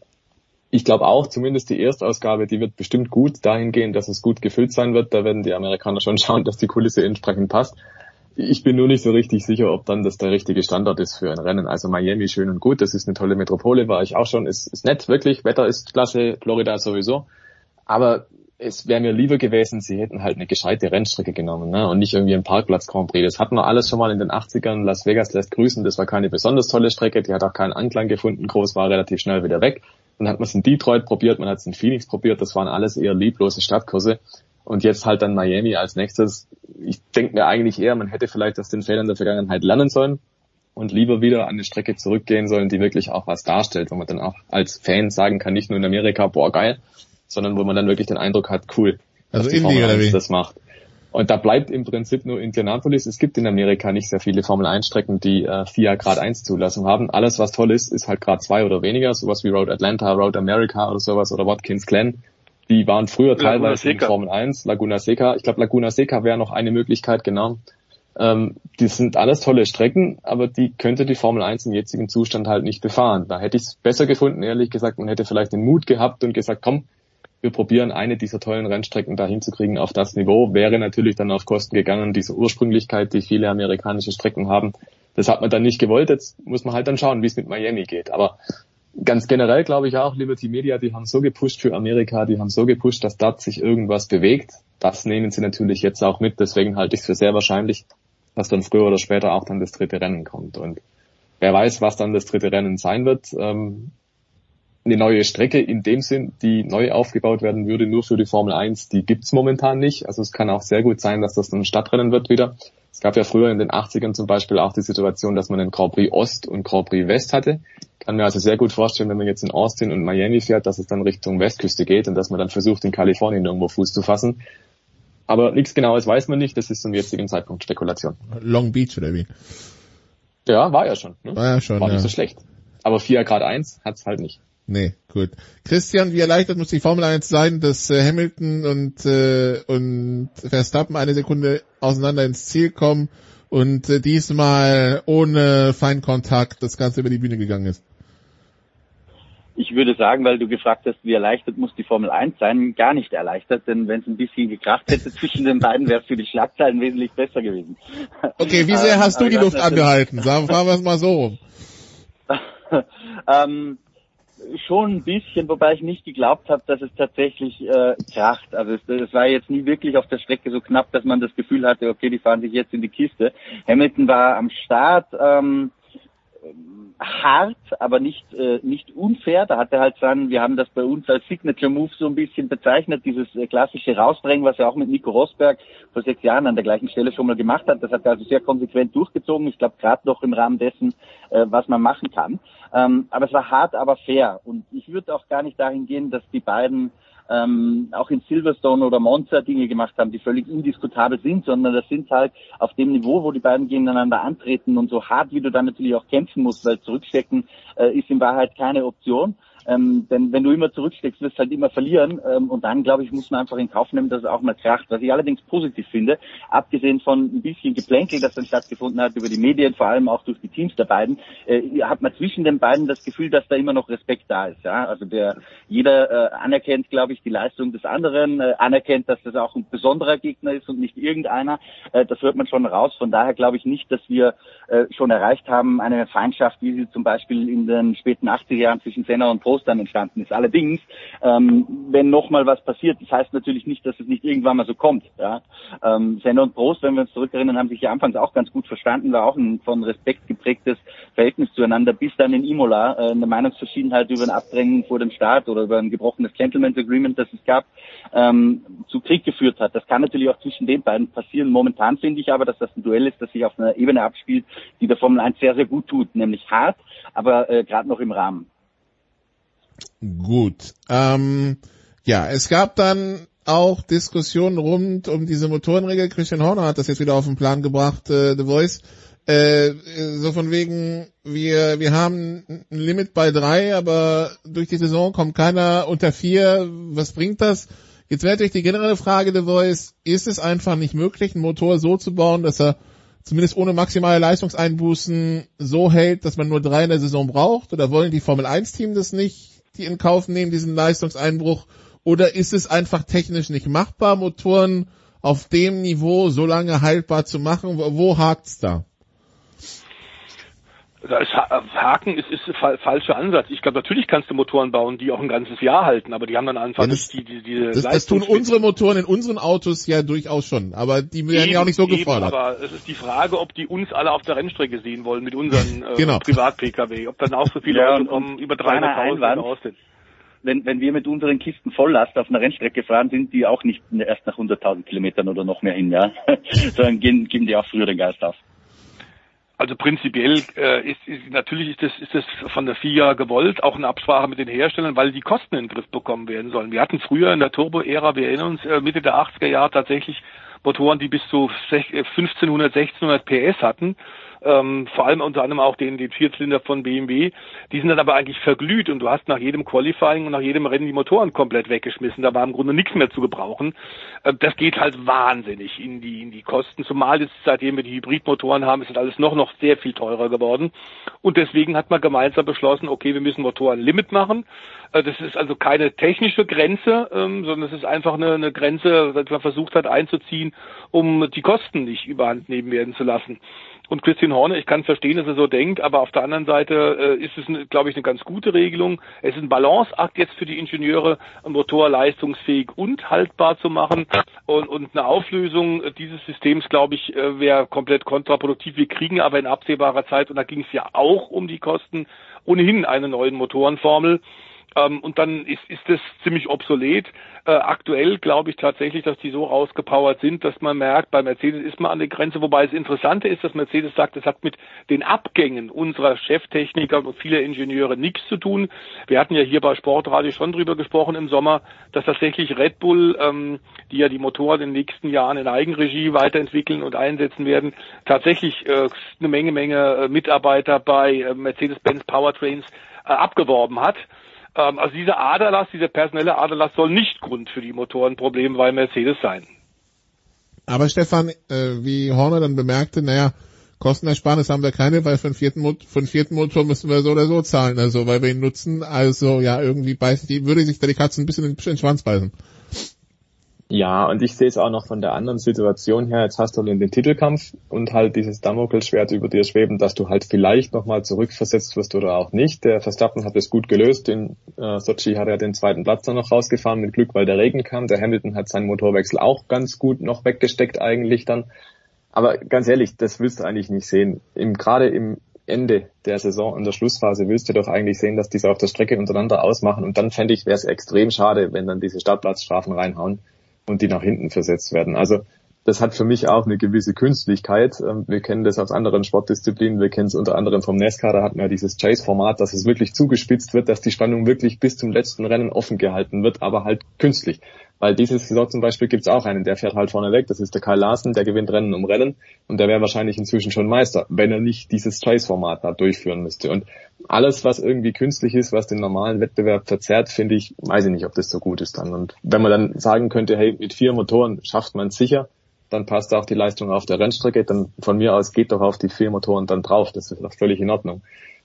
ich glaube auch, zumindest die Erstausgabe, die wird bestimmt gut dahingehend, dass es gut gefüllt sein wird. Da werden die Amerikaner schon schauen, dass die Kulisse entsprechend passt. Ich bin nur nicht so richtig sicher, ob dann das der richtige Standard ist für ein Rennen. Also Miami schön und gut, das ist eine tolle Metropole, war ich auch schon, ist, ist nett, wirklich, Wetter ist klasse, Florida sowieso. Aber es wäre mir lieber gewesen, sie hätten halt eine gescheite Rennstrecke genommen ne? und nicht irgendwie ein Parkplatz Grand Prix. Das hatten wir alles schon mal in den 80ern. Las Vegas lässt grüßen, das war keine besonders tolle Strecke, die hat auch keinen Anklang gefunden, groß war relativ schnell wieder weg. Dann hat man es in Detroit probiert, man hat es in Phoenix probiert, das waren alles eher lieblose Stadtkurse. Und jetzt halt dann Miami als nächstes. Ich denke mir eigentlich eher, man hätte vielleicht aus den Fehlern der Vergangenheit lernen sollen und lieber wieder an eine Strecke zurückgehen sollen, die wirklich auch was darstellt, wo man dann auch als Fan sagen kann, nicht nur in Amerika, boah geil, sondern wo man dann wirklich den Eindruck hat, cool, also dass die Formel 1 das macht. Und da bleibt im Prinzip nur Indianapolis. Es gibt in Amerika nicht sehr viele Formel 1 Strecken, die äh, FIA Grad 1 Zulassung haben. Alles, was toll ist, ist halt Grad 2 oder weniger. Sowas wie Road Atlanta, Road America oder sowas oder Watkins Glen. Die waren früher teilweise in Formel 1, Laguna Seca. Ich glaube, Laguna Seca wäre noch eine Möglichkeit, genau. Ähm, die sind alles tolle Strecken, aber die könnte die Formel 1 im jetzigen Zustand halt nicht befahren. Da hätte ich es besser gefunden, ehrlich gesagt. Man hätte vielleicht den Mut gehabt und gesagt, komm, wir probieren eine dieser tollen Rennstrecken da hinzukriegen auf das Niveau, wäre natürlich dann auf Kosten gegangen, diese Ursprünglichkeit, die viele amerikanische Strecken haben. Das hat man dann nicht gewollt, jetzt muss man halt dann schauen, wie es mit Miami geht. Aber ganz generell glaube ich auch, Liberty Media, die haben so gepusht für Amerika, die haben so gepusht, dass dort sich irgendwas bewegt. Das nehmen sie natürlich jetzt auch mit, deswegen halte ich es für sehr wahrscheinlich, dass dann früher oder später auch dann das dritte Rennen kommt. Und wer weiß, was dann das dritte Rennen sein wird. Ähm, eine neue Strecke in dem Sinn, die neu aufgebaut werden würde, nur für die Formel 1, die gibt's momentan nicht. Also es kann auch sehr gut sein, dass das ein Stadtrennen wird wieder. Es gab ja früher in den 80ern zum Beispiel auch die Situation, dass man einen Grand Prix Ost und Grand Prix West hatte. Kann mir also sehr gut vorstellen, wenn man jetzt in Austin und Miami fährt, dass es dann Richtung Westküste geht und dass man dann versucht, in Kalifornien irgendwo Fuß zu fassen. Aber nichts Genaues weiß man nicht, das ist zum jetzigen Zeitpunkt Spekulation. Long Beach oder wie? Ja, war ja schon. Ne? War ja schon. War ja. nicht so schlecht. Aber 4 Grad 1 hat's halt nicht. Nee, gut. Christian, wie erleichtert muss die Formel 1 sein, dass äh, Hamilton und, äh, und Verstappen eine Sekunde auseinander ins Ziel kommen und äh, diesmal ohne Feinkontakt das Ganze über die Bühne gegangen ist? ich würde sagen, weil du gefragt hast, wie erleichtert muss die Formel 1 sein, gar nicht erleichtert, denn wenn es ein bisschen gekracht hätte zwischen den beiden, wäre es für die Schlagzeilen wesentlich besser gewesen. Okay, wie sehr hast du die Luft angehalten? Sagen wir es mal so. ähm, schon ein bisschen, wobei ich nicht geglaubt habe, dass es tatsächlich äh, kracht. Also es, es war jetzt nie wirklich auf der Strecke so knapp, dass man das Gefühl hatte, okay, die fahren sich jetzt in die Kiste. Hamilton war am Start ähm, hart, aber nicht äh, nicht unfair. Da hat er halt dann, wir haben das bei uns als Signature Move so ein bisschen bezeichnet, dieses äh, klassische Rausdrängen, was er auch mit Nico Rosberg vor sechs Jahren an der gleichen Stelle schon mal gemacht hat. Das hat er also sehr konsequent durchgezogen. Ich glaube gerade noch im Rahmen dessen, äh, was man machen kann. Ähm, aber es war hart, aber fair. Und ich würde auch gar nicht dahin gehen, dass die beiden ähm, auch in Silverstone oder Monza Dinge gemacht haben, die völlig indiskutabel sind, sondern das sind halt auf dem Niveau, wo die beiden gegeneinander antreten und so hart, wie du dann natürlich auch kämpfen musst, weil zurückstecken äh, ist in Wahrheit keine Option. Ähm, denn wenn du immer zurücksteckst, wirst du halt immer verlieren. Ähm, und dann, glaube ich, muss man einfach in Kauf nehmen, dass es auch mal kracht. Was ich allerdings positiv finde, abgesehen von ein bisschen Geplänkel, das dann stattgefunden hat über die Medien, vor allem auch durch die Teams der beiden, äh, hat man zwischen den beiden das Gefühl, dass da immer noch Respekt da ist. Ja? Also der jeder äh, anerkennt, glaube ich, die Leistung des anderen, äh, anerkennt, dass das auch ein besonderer Gegner ist und nicht irgendeiner. Äh, das hört man schon raus. Von daher glaube ich nicht, dass wir äh, schon erreicht haben, eine Feindschaft, wie sie zum Beispiel in den späten 80er Jahren zwischen Senna und Prost dann entstanden ist. Allerdings, ähm, wenn nochmal was passiert, das heißt natürlich nicht, dass es nicht irgendwann mal so kommt. Ja? Ähm, Senna und Prost, wenn wir uns zurückerinnern, haben sich ja anfangs auch ganz gut verstanden, war auch ein von Respekt geprägtes Verhältnis zueinander, bis dann in Imola äh, eine Meinungsverschiedenheit über ein Abdrängen vor dem Start oder über ein gebrochenes Gentleman's Agreement, das es gab, ähm, zu Krieg geführt hat. Das kann natürlich auch zwischen den beiden passieren. Momentan finde ich aber, dass das ein Duell ist, das sich auf einer Ebene abspielt, die der Formel 1 sehr, sehr gut tut, nämlich hart, aber äh, gerade noch im Rahmen. Gut. Ähm, ja, es gab dann auch Diskussionen rund um diese Motorenregel. Christian Horner hat das jetzt wieder auf den Plan gebracht, äh, The Voice. Äh, so von wegen, wir, wir haben ein Limit bei drei, aber durch die Saison kommt keiner unter vier. Was bringt das? Jetzt wäre natürlich die generelle Frage, The Voice, ist es einfach nicht möglich, einen Motor so zu bauen, dass er zumindest ohne maximale Leistungseinbußen so hält, dass man nur drei in der Saison braucht? Oder wollen die Formel 1 Team das nicht, die in Kauf nehmen, diesen Leistungseinbruch? Oder ist es einfach technisch nicht machbar, Motoren auf dem Niveau so lange haltbar zu machen? Wo, wo hakt's da? Das Haken ist, ist ein falscher Ansatz. Ich glaube, natürlich kannst du Motoren bauen, die auch ein ganzes Jahr halten, aber die haben dann einfach ja, das, die, die, diese das, das tun unsere Motoren in unseren Autos ja durchaus schon, aber die werden eben, ja auch nicht so eben, gefordert. Aber es ist die Frage, ob die uns alle auf der Rennstrecke sehen wollen mit unseren äh, genau. Privat-Pkw, ob dann auch so viele ja, Autos kommen, über 300.000 aus sind wenn, wenn wir mit unseren Kisten Volllast auf einer Rennstrecke fahren, sind die auch nicht erst nach 100.000 Kilometern oder noch mehr hin, ja, sondern gehen, geben die auch früher den Geist auf. Also prinzipiell äh, ist, ist natürlich ist das, ist das von der FIA gewollt, auch eine Absprache mit den Herstellern, weil die Kosten in den Griff bekommen werden sollen. Wir hatten früher in der Turbo-Ära, wir erinnern uns, äh, Mitte der 80er Jahre tatsächlich Motoren, die bis zu 1500, 1600 PS hatten ähm, vor allem unter anderem auch den, den Vierzylinder von BMW, die sind dann aber eigentlich verglüht und du hast nach jedem Qualifying und nach jedem Rennen die Motoren komplett weggeschmissen. Da war im Grunde nichts mehr zu gebrauchen. Äh, das geht halt wahnsinnig in die, in die Kosten, zumal jetzt seitdem wir die Hybridmotoren haben, ist das alles noch, noch sehr viel teurer geworden. Und deswegen hat man gemeinsam beschlossen, okay, wir müssen Motorenlimit machen. Äh, das ist also keine technische Grenze, ähm, sondern es ist einfach eine, eine Grenze, die man versucht hat einzuziehen, um die Kosten nicht überhand nehmen werden zu lassen. Und Christian Horne, ich kann verstehen, dass er so denkt, aber auf der anderen Seite äh, ist es, glaube ich, eine ganz gute Regelung. Es ist ein Balanceakt jetzt für die Ingenieure, einen Motor leistungsfähig und haltbar zu machen. Und, und eine Auflösung dieses Systems, glaube ich, äh, wäre komplett kontraproduktiv. Wir kriegen aber in absehbarer Zeit, und da ging es ja auch um die Kosten, ohnehin eine neue Motorenformel. Ähm, und dann ist, ist das ziemlich obsolet. Äh, aktuell glaube ich tatsächlich, dass die so rausgepowert sind, dass man merkt, bei Mercedes ist man an der Grenze, wobei es Interessante ist, dass Mercedes sagt, es hat mit den Abgängen unserer Cheftechniker und vieler Ingenieure nichts zu tun. Wir hatten ja hier bei Sportradio schon drüber gesprochen im Sommer, dass tatsächlich Red Bull, ähm, die ja die Motoren in den nächsten Jahren in Eigenregie weiterentwickeln und einsetzen werden, tatsächlich äh, eine Menge, Menge äh, Mitarbeiter bei äh, Mercedes-Benz Powertrains äh, abgeworben hat. Ähm, also dieser Aderlass, dieser personelle Aderlass soll nicht Grund für die Motorenprobleme bei Mercedes sein. Aber Stefan, äh, wie Horner dann bemerkte, naja, Kostenersparnis haben wir keine, weil für den vierten, Mo für den vierten Motor müssen wir so oder so zahlen, also weil wir ihn nutzen. Also ja, irgendwie beißt die, würde sich da die Katze ein bisschen in den Schwanz beißen. Ja, und ich sehe es auch noch von der anderen Situation her. Jetzt hast du den Titelkampf und halt dieses Damokelschwert über dir schweben, dass du halt vielleicht nochmal zurückversetzt wirst oder auch nicht. Der Verstappen hat es gut gelöst. In äh, Sochi hat er den zweiten Platz dann noch rausgefahren mit Glück, weil der Regen kam. Der Hamilton hat seinen Motorwechsel auch ganz gut noch weggesteckt eigentlich dann. Aber ganz ehrlich, das willst du eigentlich nicht sehen. Im, gerade im Ende der Saison in der Schlussphase willst du doch eigentlich sehen, dass diese auf der Strecke untereinander ausmachen. Und dann fände ich, wäre es extrem schade, wenn dann diese Startplatzstrafen reinhauen und die nach hinten versetzt werden. Also das hat für mich auch eine gewisse Künstlichkeit. Ähm, wir kennen das aus anderen Sportdisziplinen. Wir kennen es unter anderem vom NASCAR. Da hatten wir dieses Chase-Format, dass es wirklich zugespitzt wird, dass die Spannung wirklich bis zum letzten Rennen offen gehalten wird, aber halt künstlich. Weil diese Saison zum Beispiel gibt es auch einen, der fährt halt vorne weg. Das ist der Kyle Larsen, der gewinnt Rennen um Rennen und der wäre wahrscheinlich inzwischen schon Meister, wenn er nicht dieses Chase-Format da durchführen müsste. Und alles, was irgendwie künstlich ist, was den normalen Wettbewerb verzerrt, finde ich, weiß ich nicht, ob das so gut ist dann. Und wenn man dann sagen könnte, hey, mit vier Motoren schafft man es sicher, dann passt auch die Leistung auf der Rennstrecke, dann von mir aus geht doch auf die vier Motoren dann drauf. Das ist doch völlig in Ordnung.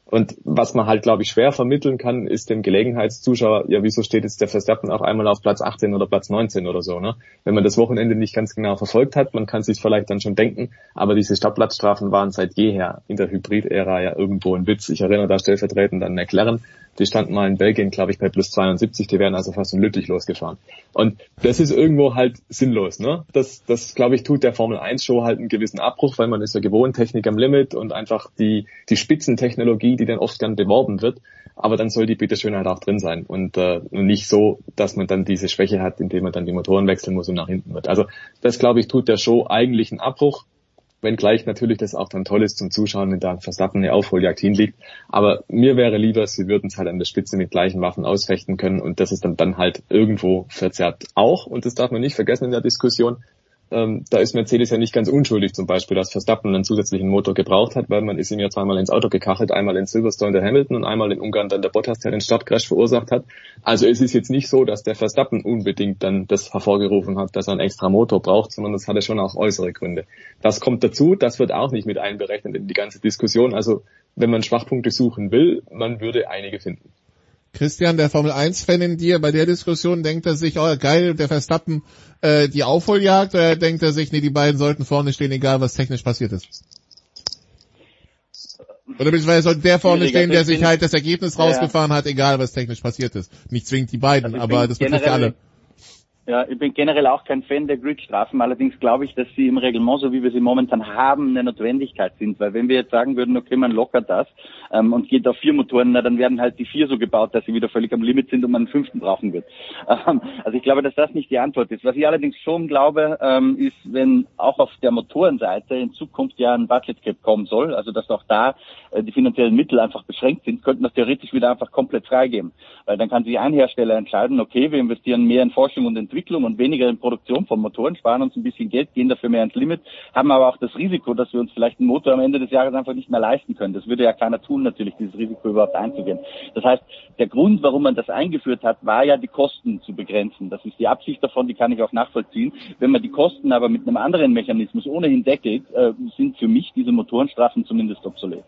Und was man halt, glaube ich, schwer vermitteln kann, ist dem Gelegenheitszuschauer, ja, wieso steht jetzt der Verstappen auf einmal auf Platz 18 oder Platz 19 oder so, ne? Wenn man das Wochenende nicht ganz genau verfolgt hat, man kann sich vielleicht dann schon denken, aber diese Stadtplatzstrafen waren seit jeher in der Hybrid-Ära ja irgendwo ein Witz. Ich erinnere da stellvertretend an McLaren, die standen mal in Belgien, glaube ich, bei plus 72, die wären also fast in Lüttich losgefahren. Und das ist irgendwo halt sinnlos, ne? Das, das glaube ich, tut der Formel 1 Show halt einen gewissen Abbruch, weil man ist ja gewohnt, Technik am Limit und einfach die, die Spitzentechnologie, die dann oft gern beworben wird. Aber dann soll die bitte schön halt auch drin sein und äh, nicht so, dass man dann diese Schwäche hat, indem man dann die Motoren wechseln muss und nach hinten wird. Also das, glaube ich, tut der Show eigentlich einen Abbruch wenngleich natürlich das auch dann toll ist zum Zuschauen, wenn da Verstappen eine Aufholjagd hinliegt. Aber mir wäre lieber, sie würden es halt an der Spitze mit gleichen Waffen ausfechten können und das ist dann, dann halt irgendwo verzerrt auch. Und das darf man nicht vergessen in der Diskussion ähm, da ist Mercedes ja nicht ganz unschuldig zum Beispiel, dass Verstappen einen zusätzlichen Motor gebraucht hat, weil man ist ihm ja zweimal ins Auto gekachelt, einmal in Silverstone der Hamilton und einmal in Ungarn dann der Bottas, der den Startcrash verursacht hat. Also es ist jetzt nicht so, dass der Verstappen unbedingt dann das hervorgerufen hat, dass er einen extra Motor braucht, sondern das hatte schon auch äußere Gründe. Das kommt dazu, das wird auch nicht mit einberechnet in die ganze Diskussion. Also wenn man Schwachpunkte suchen will, man würde einige finden. Christian, der Formel 1-Fan in dir, bei der Diskussion denkt er sich, oh geil, der Verstappen äh, die Aufholjagd, oder denkt er sich, nee, die beiden sollten vorne stehen, egal was technisch passiert ist? Oder beziehungsweise soll der vorne stehen, der sich halt das Ergebnis rausgefahren hat, egal was technisch passiert ist. Nicht zwingend die beiden, also aber das betrifft ja alle. Ja, ich bin generell auch kein Fan der Gridstrafen. Allerdings glaube ich, dass sie im Reglement, so wie wir sie momentan haben, eine Notwendigkeit sind. Weil wenn wir jetzt sagen würden, okay, man lockert das ähm, und geht auf vier Motoren, na, dann werden halt die vier so gebaut, dass sie wieder völlig am Limit sind und man einen fünften brauchen wird. Ähm, also ich glaube, dass das nicht die Antwort ist. Was ich allerdings schon glaube, ähm, ist, wenn auch auf der Motorenseite in Zukunft ja ein Budget Cap kommen soll, also dass auch da äh, die finanziellen Mittel einfach beschränkt sind, könnten das theoretisch wieder einfach komplett freigeben. Weil dann kann sich ein Hersteller entscheiden, okay, wir investieren mehr in Forschung und Entwicklung und weniger in Produktion von Motoren, sparen uns ein bisschen Geld, gehen dafür mehr ins Limit, haben aber auch das Risiko, dass wir uns vielleicht einen Motor am Ende des Jahres einfach nicht mehr leisten können. Das würde ja keiner tun, natürlich, dieses Risiko überhaupt einzugehen. Das heißt, der Grund, warum man das eingeführt hat, war ja die Kosten zu begrenzen. Das ist die Absicht davon, die kann ich auch nachvollziehen. Wenn man die Kosten aber mit einem anderen Mechanismus ohnehin deckelt, äh, sind für mich diese Motorenstrafen zumindest obsolet.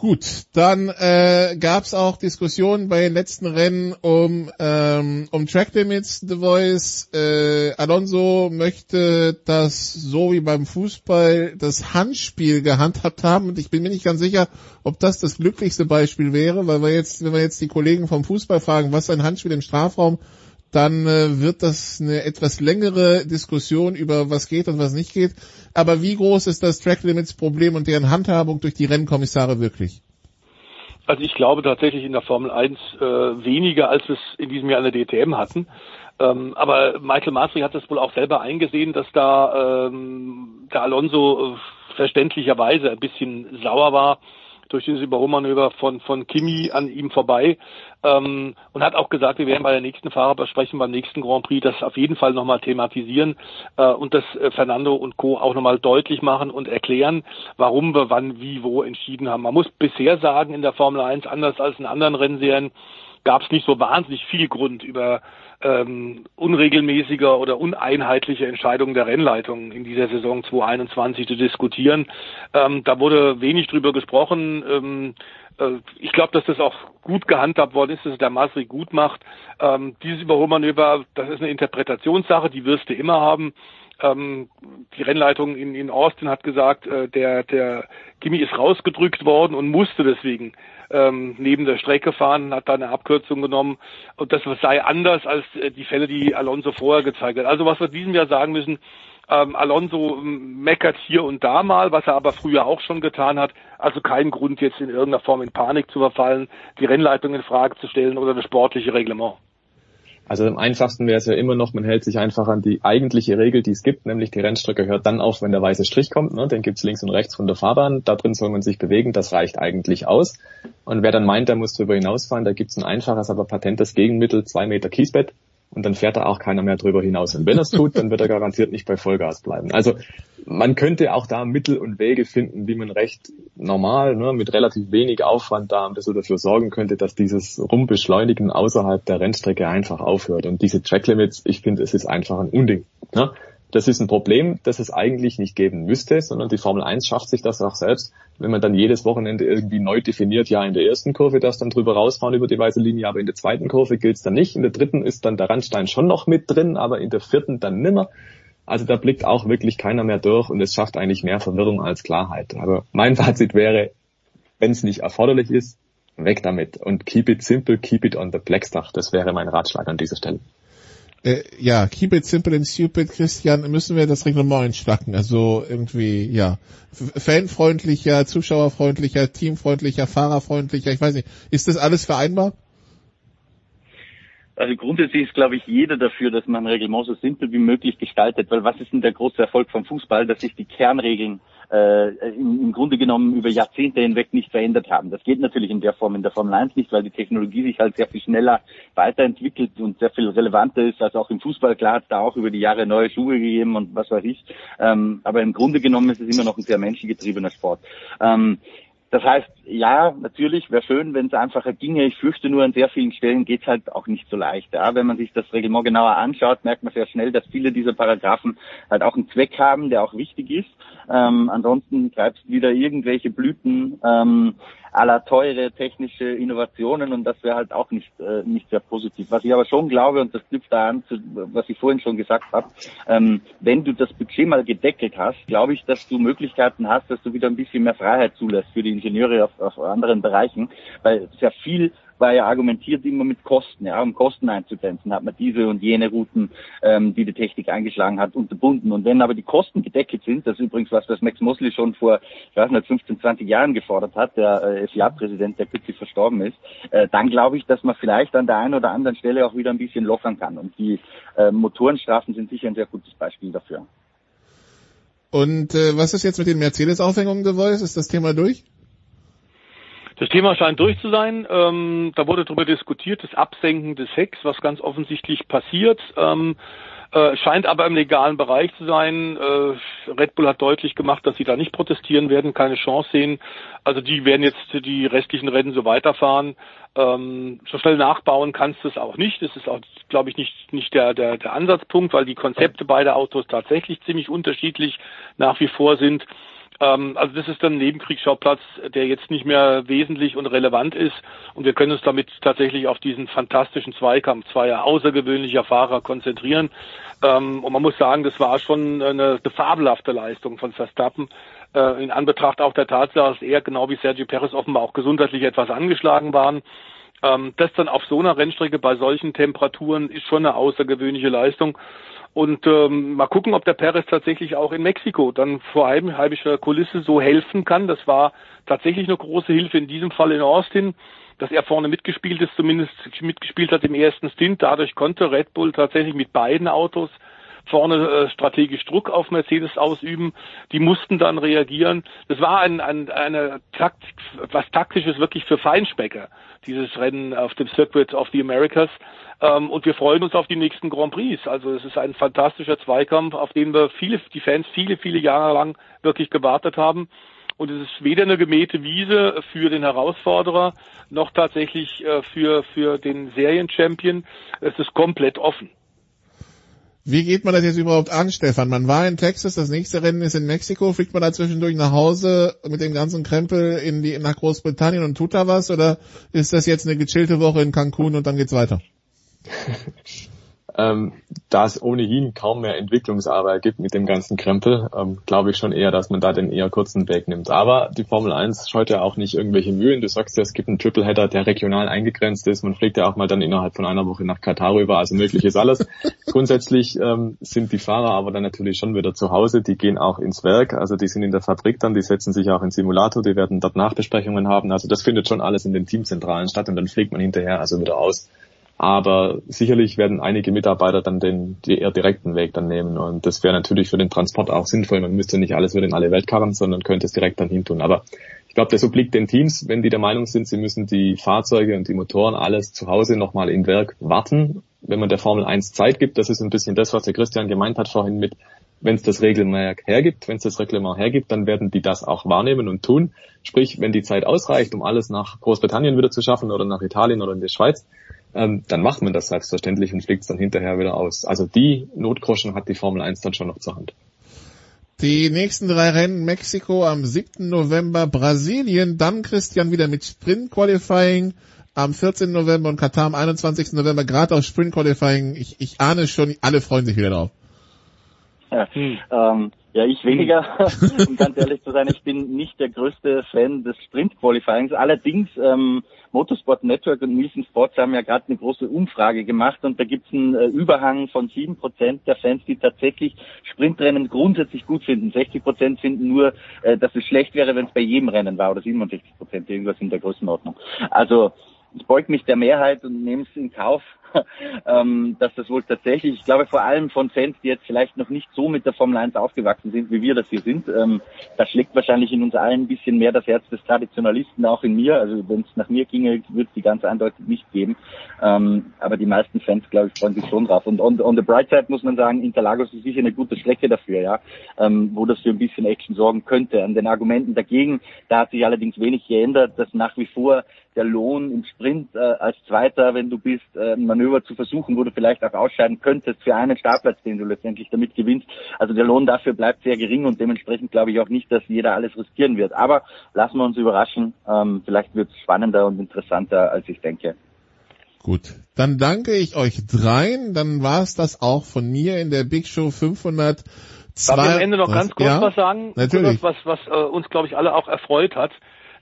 Gut, dann äh, gab es auch Diskussionen bei den letzten Rennen um ähm, um Track Limits. The Voice äh, Alonso möchte das so wie beim Fußball das Handspiel gehandhabt haben und ich bin mir nicht ganz sicher, ob das das glücklichste Beispiel wäre, weil wir jetzt, wenn wir jetzt die Kollegen vom Fußball fragen, was ein Handspiel im Strafraum dann äh, wird das eine etwas längere Diskussion über was geht und was nicht geht. Aber wie groß ist das Track Limits Problem und deren Handhabung durch die Rennkommissare wirklich? Also ich glaube tatsächlich in der Formel 1 äh, weniger, als wir es in diesem Jahr in der DTM hatten. Ähm, aber Michael Masri hat das wohl auch selber eingesehen, dass da ähm, der Alonso äh, verständlicherweise ein bisschen sauer war, durch dieses Überholmanöver von, von Kimi an ihm vorbei ähm, und hat auch gesagt, wir werden bei der nächsten Fahrerbesprechung beim nächsten Grand Prix das auf jeden Fall nochmal thematisieren äh, und das äh, Fernando und Co. auch nochmal deutlich machen und erklären, warum wir wann, wie, wo entschieden haben. Man muss bisher sagen, in der Formel 1, anders als in anderen Rennserien, gab es nicht so wahnsinnig viel Grund über ähm, unregelmäßiger oder uneinheitliche Entscheidungen der Rennleitung in dieser Saison 2021 zu diskutieren. Ähm, da wurde wenig drüber gesprochen. Ähm, äh, ich glaube, dass das auch gut gehandhabt worden ist, dass es der Masri gut macht. Ähm, dieses Überholmanöver, das ist eine Interpretationssache, die wirst du immer haben. Ähm, die Rennleitung in, in Austin hat gesagt, äh, der, der Kimi ist rausgedrückt worden und musste deswegen ähm, neben der Strecke fahren, hat da eine Abkürzung genommen und das sei anders als äh, die Fälle, die Alonso vorher gezeigt hat. Also was wir diesem Jahr sagen müssen, ähm, Alonso meckert hier und da mal, was er aber früher auch schon getan hat. Also kein Grund jetzt in irgendeiner Form in Panik zu verfallen, die Rennleitung in Frage zu stellen oder das sportliche Reglement. Also am einfachsten wäre es ja immer noch, man hält sich einfach an die eigentliche Regel, die es gibt, nämlich die Rennstrecke hört dann auf, wenn der weiße Strich kommt. Ne? Den gibt's links und rechts von der Fahrbahn. Da drin soll man sich bewegen, das reicht eigentlich aus. Und wer dann meint, der muss darüber hinausfahren, da gibt's ein einfaches, aber patentes Gegenmittel, zwei Meter Kiesbett und dann fährt da auch keiner mehr drüber hinaus. Und wenn er es tut, dann wird er garantiert nicht bei Vollgas bleiben. Also man könnte auch da Mittel und Wege finden, wie man recht normal, ne, mit relativ wenig Aufwand da ein bisschen dafür sorgen könnte, dass dieses Rumbeschleunigen außerhalb der Rennstrecke einfach aufhört. Und diese Tracklimits, ich finde, es ist einfach ein Unding. Ne? Das ist ein Problem, das es eigentlich nicht geben müsste, sondern die Formel 1 schafft sich das auch selbst, wenn man dann jedes Wochenende irgendwie neu definiert, ja, in der ersten Kurve darf dann drüber rausfahren über die weiße Linie, aber in der zweiten Kurve gilt es dann nicht. In der dritten ist dann der Randstein schon noch mit drin, aber in der vierten dann nimmer. Also da blickt auch wirklich keiner mehr durch und es schafft eigentlich mehr Verwirrung als Klarheit. Also mein Fazit wäre, wenn es nicht erforderlich ist, weg damit und keep it simple, keep it on the Blackstuff. Das wäre mein Ratschlag an dieser Stelle äh, ja, keep it simple and stupid, Christian, müssen wir das Reglement einschlacken. Also irgendwie, ja, fanfreundlicher, zuschauerfreundlicher, teamfreundlicher, fahrerfreundlicher, ich weiß nicht. Ist das alles vereinbar? Also grundsätzlich ist, glaube ich, jeder dafür, dass man ein Reglement so simpel wie möglich gestaltet, weil was ist denn der große Erfolg vom Fußball, dass sich die Kernregeln äh, im, im Grunde genommen über Jahrzehnte hinweg nicht verändert haben. Das geht natürlich in der Form in der Formel 1 nicht, weil die Technologie sich halt sehr viel schneller weiterentwickelt und sehr viel relevanter ist als auch im Fußball. Klar hat da auch über die Jahre neue Schuhe gegeben und was weiß ich. Ähm, aber im Grunde genommen ist es immer noch ein sehr menschengetriebener Sport. Ähm, das heißt, ja, natürlich wäre schön, wenn es einfacher ginge. Ich fürchte nur, an sehr vielen Stellen geht es halt auch nicht so leicht. Ja? Wenn man sich das Reglement genauer anschaut, merkt man sehr schnell, dass viele dieser Paragraphen halt auch einen Zweck haben, der auch wichtig ist. Ähm, ansonsten treibst wieder irgendwelche Blüten ähm, aller teure technische Innovationen und das wäre halt auch nicht, äh, nicht sehr positiv. Was ich aber schon glaube, und das knüpft da an zu, was ich vorhin schon gesagt habe, ähm, wenn du das Budget mal gedeckelt hast, glaube ich, dass du Möglichkeiten hast, dass du wieder ein bisschen mehr Freiheit zulässt für die Ingenieure auf, auf anderen Bereichen, weil sehr viel war ja argumentiert immer mit Kosten, ja, um Kosten einzugrenzen, hat man diese und jene Routen, ähm, die die Technik eingeschlagen hat, unterbunden. Und wenn aber die Kosten gedeckt sind, das ist übrigens was, was Max Mosley schon vor, ich weiß nicht, 15, 20 Jahren gefordert hat, der äh, FIA-Präsident, der kürzlich verstorben ist, äh, dann glaube ich, dass man vielleicht an der einen oder anderen Stelle auch wieder ein bisschen lockern kann. Und die äh, Motorenstrafen sind sicher ein sehr gutes Beispiel dafür. Und äh, was ist jetzt mit den Mercedes-Aufhängungen Voice? Ist das Thema durch? Das Thema scheint durch zu sein. Ähm, da wurde darüber diskutiert, das Absenken des Hecks, was ganz offensichtlich passiert. Ähm, äh, scheint aber im legalen Bereich zu sein. Äh, Red Bull hat deutlich gemacht, dass sie da nicht protestieren werden, keine Chance sehen. Also die werden jetzt die restlichen Rennen so weiterfahren. Ähm, so schnell nachbauen kannst du es auch nicht. Das ist auch, glaube ich, nicht, nicht der, der, der Ansatzpunkt, weil die Konzepte beider Autos tatsächlich ziemlich unterschiedlich nach wie vor sind. Ähm, also das ist dann ein Nebenkriegsschauplatz, der jetzt nicht mehr wesentlich und relevant ist. Und wir können uns damit tatsächlich auf diesen fantastischen Zweikampf zweier außergewöhnlicher Fahrer konzentrieren. Ähm, und man muss sagen, das war schon eine, eine fabelhafte Leistung von Verstappen. Äh, in Anbetracht auch der Tatsache, dass er genau wie Sergio Perez offenbar auch gesundheitlich etwas angeschlagen waren. Ähm, das dann auf so einer Rennstrecke bei solchen Temperaturen ist schon eine außergewöhnliche Leistung. Und ähm, mal gucken, ob der Perez tatsächlich auch in Mexiko dann vor heimischen Kulisse so helfen kann. Das war tatsächlich eine große Hilfe in diesem Fall in Austin, dass er vorne mitgespielt ist, zumindest mitgespielt hat im ersten Stint. Dadurch konnte Red Bull tatsächlich mit beiden Autos vorne äh, strategisch Druck auf Mercedes ausüben. Die mussten dann reagieren. Das war ein, ein, eine Takt, was taktisches wirklich für Feinschmecker, dieses Rennen auf dem Circuit of the Americas. Ähm, und wir freuen uns auf die nächsten Grand Prix. Also es ist ein fantastischer Zweikampf, auf den wir viele, die Fans viele, viele Jahre lang wirklich gewartet haben. und es ist weder eine gemähte Wiese für den Herausforderer noch tatsächlich äh, für, für den Serienchampion. Es ist komplett offen. Wie geht man das jetzt überhaupt an, Stefan? Man war in Texas, das nächste Rennen ist in Mexiko. Fliegt man da zwischendurch nach Hause mit dem ganzen Krempel in die, nach Großbritannien und tut da was? Oder ist das jetzt eine gechillte Woche in Cancun und dann geht's weiter? ähm, da es ohnehin kaum mehr Entwicklungsarbeit gibt mit dem ganzen Krempel, ähm, glaube ich schon eher, dass man da den eher kurzen Weg nimmt. Aber die Formel 1 scheut ja auch nicht irgendwelche Mühen. Du sagst ja, es gibt einen Tripleheader, der regional eingegrenzt ist. Man fliegt ja auch mal dann innerhalb von einer Woche nach Katar rüber. Also möglich ist alles. Grundsätzlich ähm, sind die Fahrer aber dann natürlich schon wieder zu Hause. Die gehen auch ins Werk. Also die sind in der Fabrik dann, die setzen sich auch in Simulator, die werden dort Nachbesprechungen haben. Also das findet schon alles in den Teamzentralen statt und dann fliegt man hinterher also wieder aus. Aber sicherlich werden einige Mitarbeiter dann den eher direkten Weg dann nehmen. Und das wäre natürlich für den Transport auch sinnvoll. Man müsste nicht alles wieder in alle Welt karren, sondern könnte es direkt dann hintun. Aber ich glaube, das obliegt den Teams, wenn die der Meinung sind, sie müssen die Fahrzeuge und die Motoren alles zu Hause nochmal im Werk warten. Wenn man der Formel 1 Zeit gibt, das ist ein bisschen das, was der Christian gemeint hat vorhin mit, wenn es das Reglement hergibt, wenn es das Reglement hergibt, dann werden die das auch wahrnehmen und tun. Sprich, wenn die Zeit ausreicht, um alles nach Großbritannien wieder zu schaffen oder nach Italien oder in die Schweiz, ähm, dann macht man das selbstverständlich und fliegt es dann hinterher wieder aus. Also die Notgroschen hat die Formel 1 dann schon noch zur Hand. Die nächsten drei Rennen Mexiko am 7. November, Brasilien, dann Christian wieder mit Sprint Qualifying am 14. November und Katar am 21. November, gerade auf Sprint Qualifying. Ich, ich ahne schon, alle freuen sich wieder drauf. Ja, ähm, ja, ich weniger, um ganz ehrlich zu sein. Ich bin nicht der größte Fan des Sprint Qualifyings. Allerdings ähm, Motorsport Network und Nielsen Sports haben ja gerade eine große Umfrage gemacht und da gibt es einen äh, Überhang von sieben Prozent der Fans, die tatsächlich Sprintrennen grundsätzlich gut finden. 60 Prozent finden nur, äh, dass es schlecht wäre, wenn es bei jedem Rennen war oder 67 Prozent, irgendwas in der Größenordnung. Also ich beug mich der Mehrheit und nehme es in Kauf, ähm, dass das wohl tatsächlich, ich glaube vor allem von Fans, die jetzt vielleicht noch nicht so mit der Formel 1 aufgewachsen sind, wie wir das hier sind, ähm, da schlägt wahrscheinlich in uns allen ein bisschen mehr das Herz des Traditionalisten, auch in mir. Also wenn es nach mir ginge, würde es die ganz eindeutig nicht geben. Ähm, aber die meisten Fans, glaube ich, freuen sich schon drauf. Und on, on the bright side muss man sagen, Interlagos ist sicher eine gute Strecke dafür, ja, ähm, wo das für ein bisschen Action sorgen könnte. An den Argumenten dagegen, da hat sich allerdings wenig geändert, dass nach wie vor der Lohn im Sprint äh, als Zweiter, wenn du bist, äh, ein Manöver zu versuchen, wo du vielleicht auch ausscheiden könntest für einen Startplatz, den du letztendlich damit gewinnst. Also der Lohn dafür bleibt sehr gering und dementsprechend glaube ich auch nicht, dass jeder alles riskieren wird. Aber lassen wir uns überraschen. Ähm, vielleicht wird es spannender und interessanter, als ich denke. Gut, dann danke ich euch dreien. Dann war es das auch von mir in der Big Show 500. Darf ich am Ende noch ganz kurz ja, was sagen? Natürlich. Was, was äh, uns, glaube ich, alle auch erfreut hat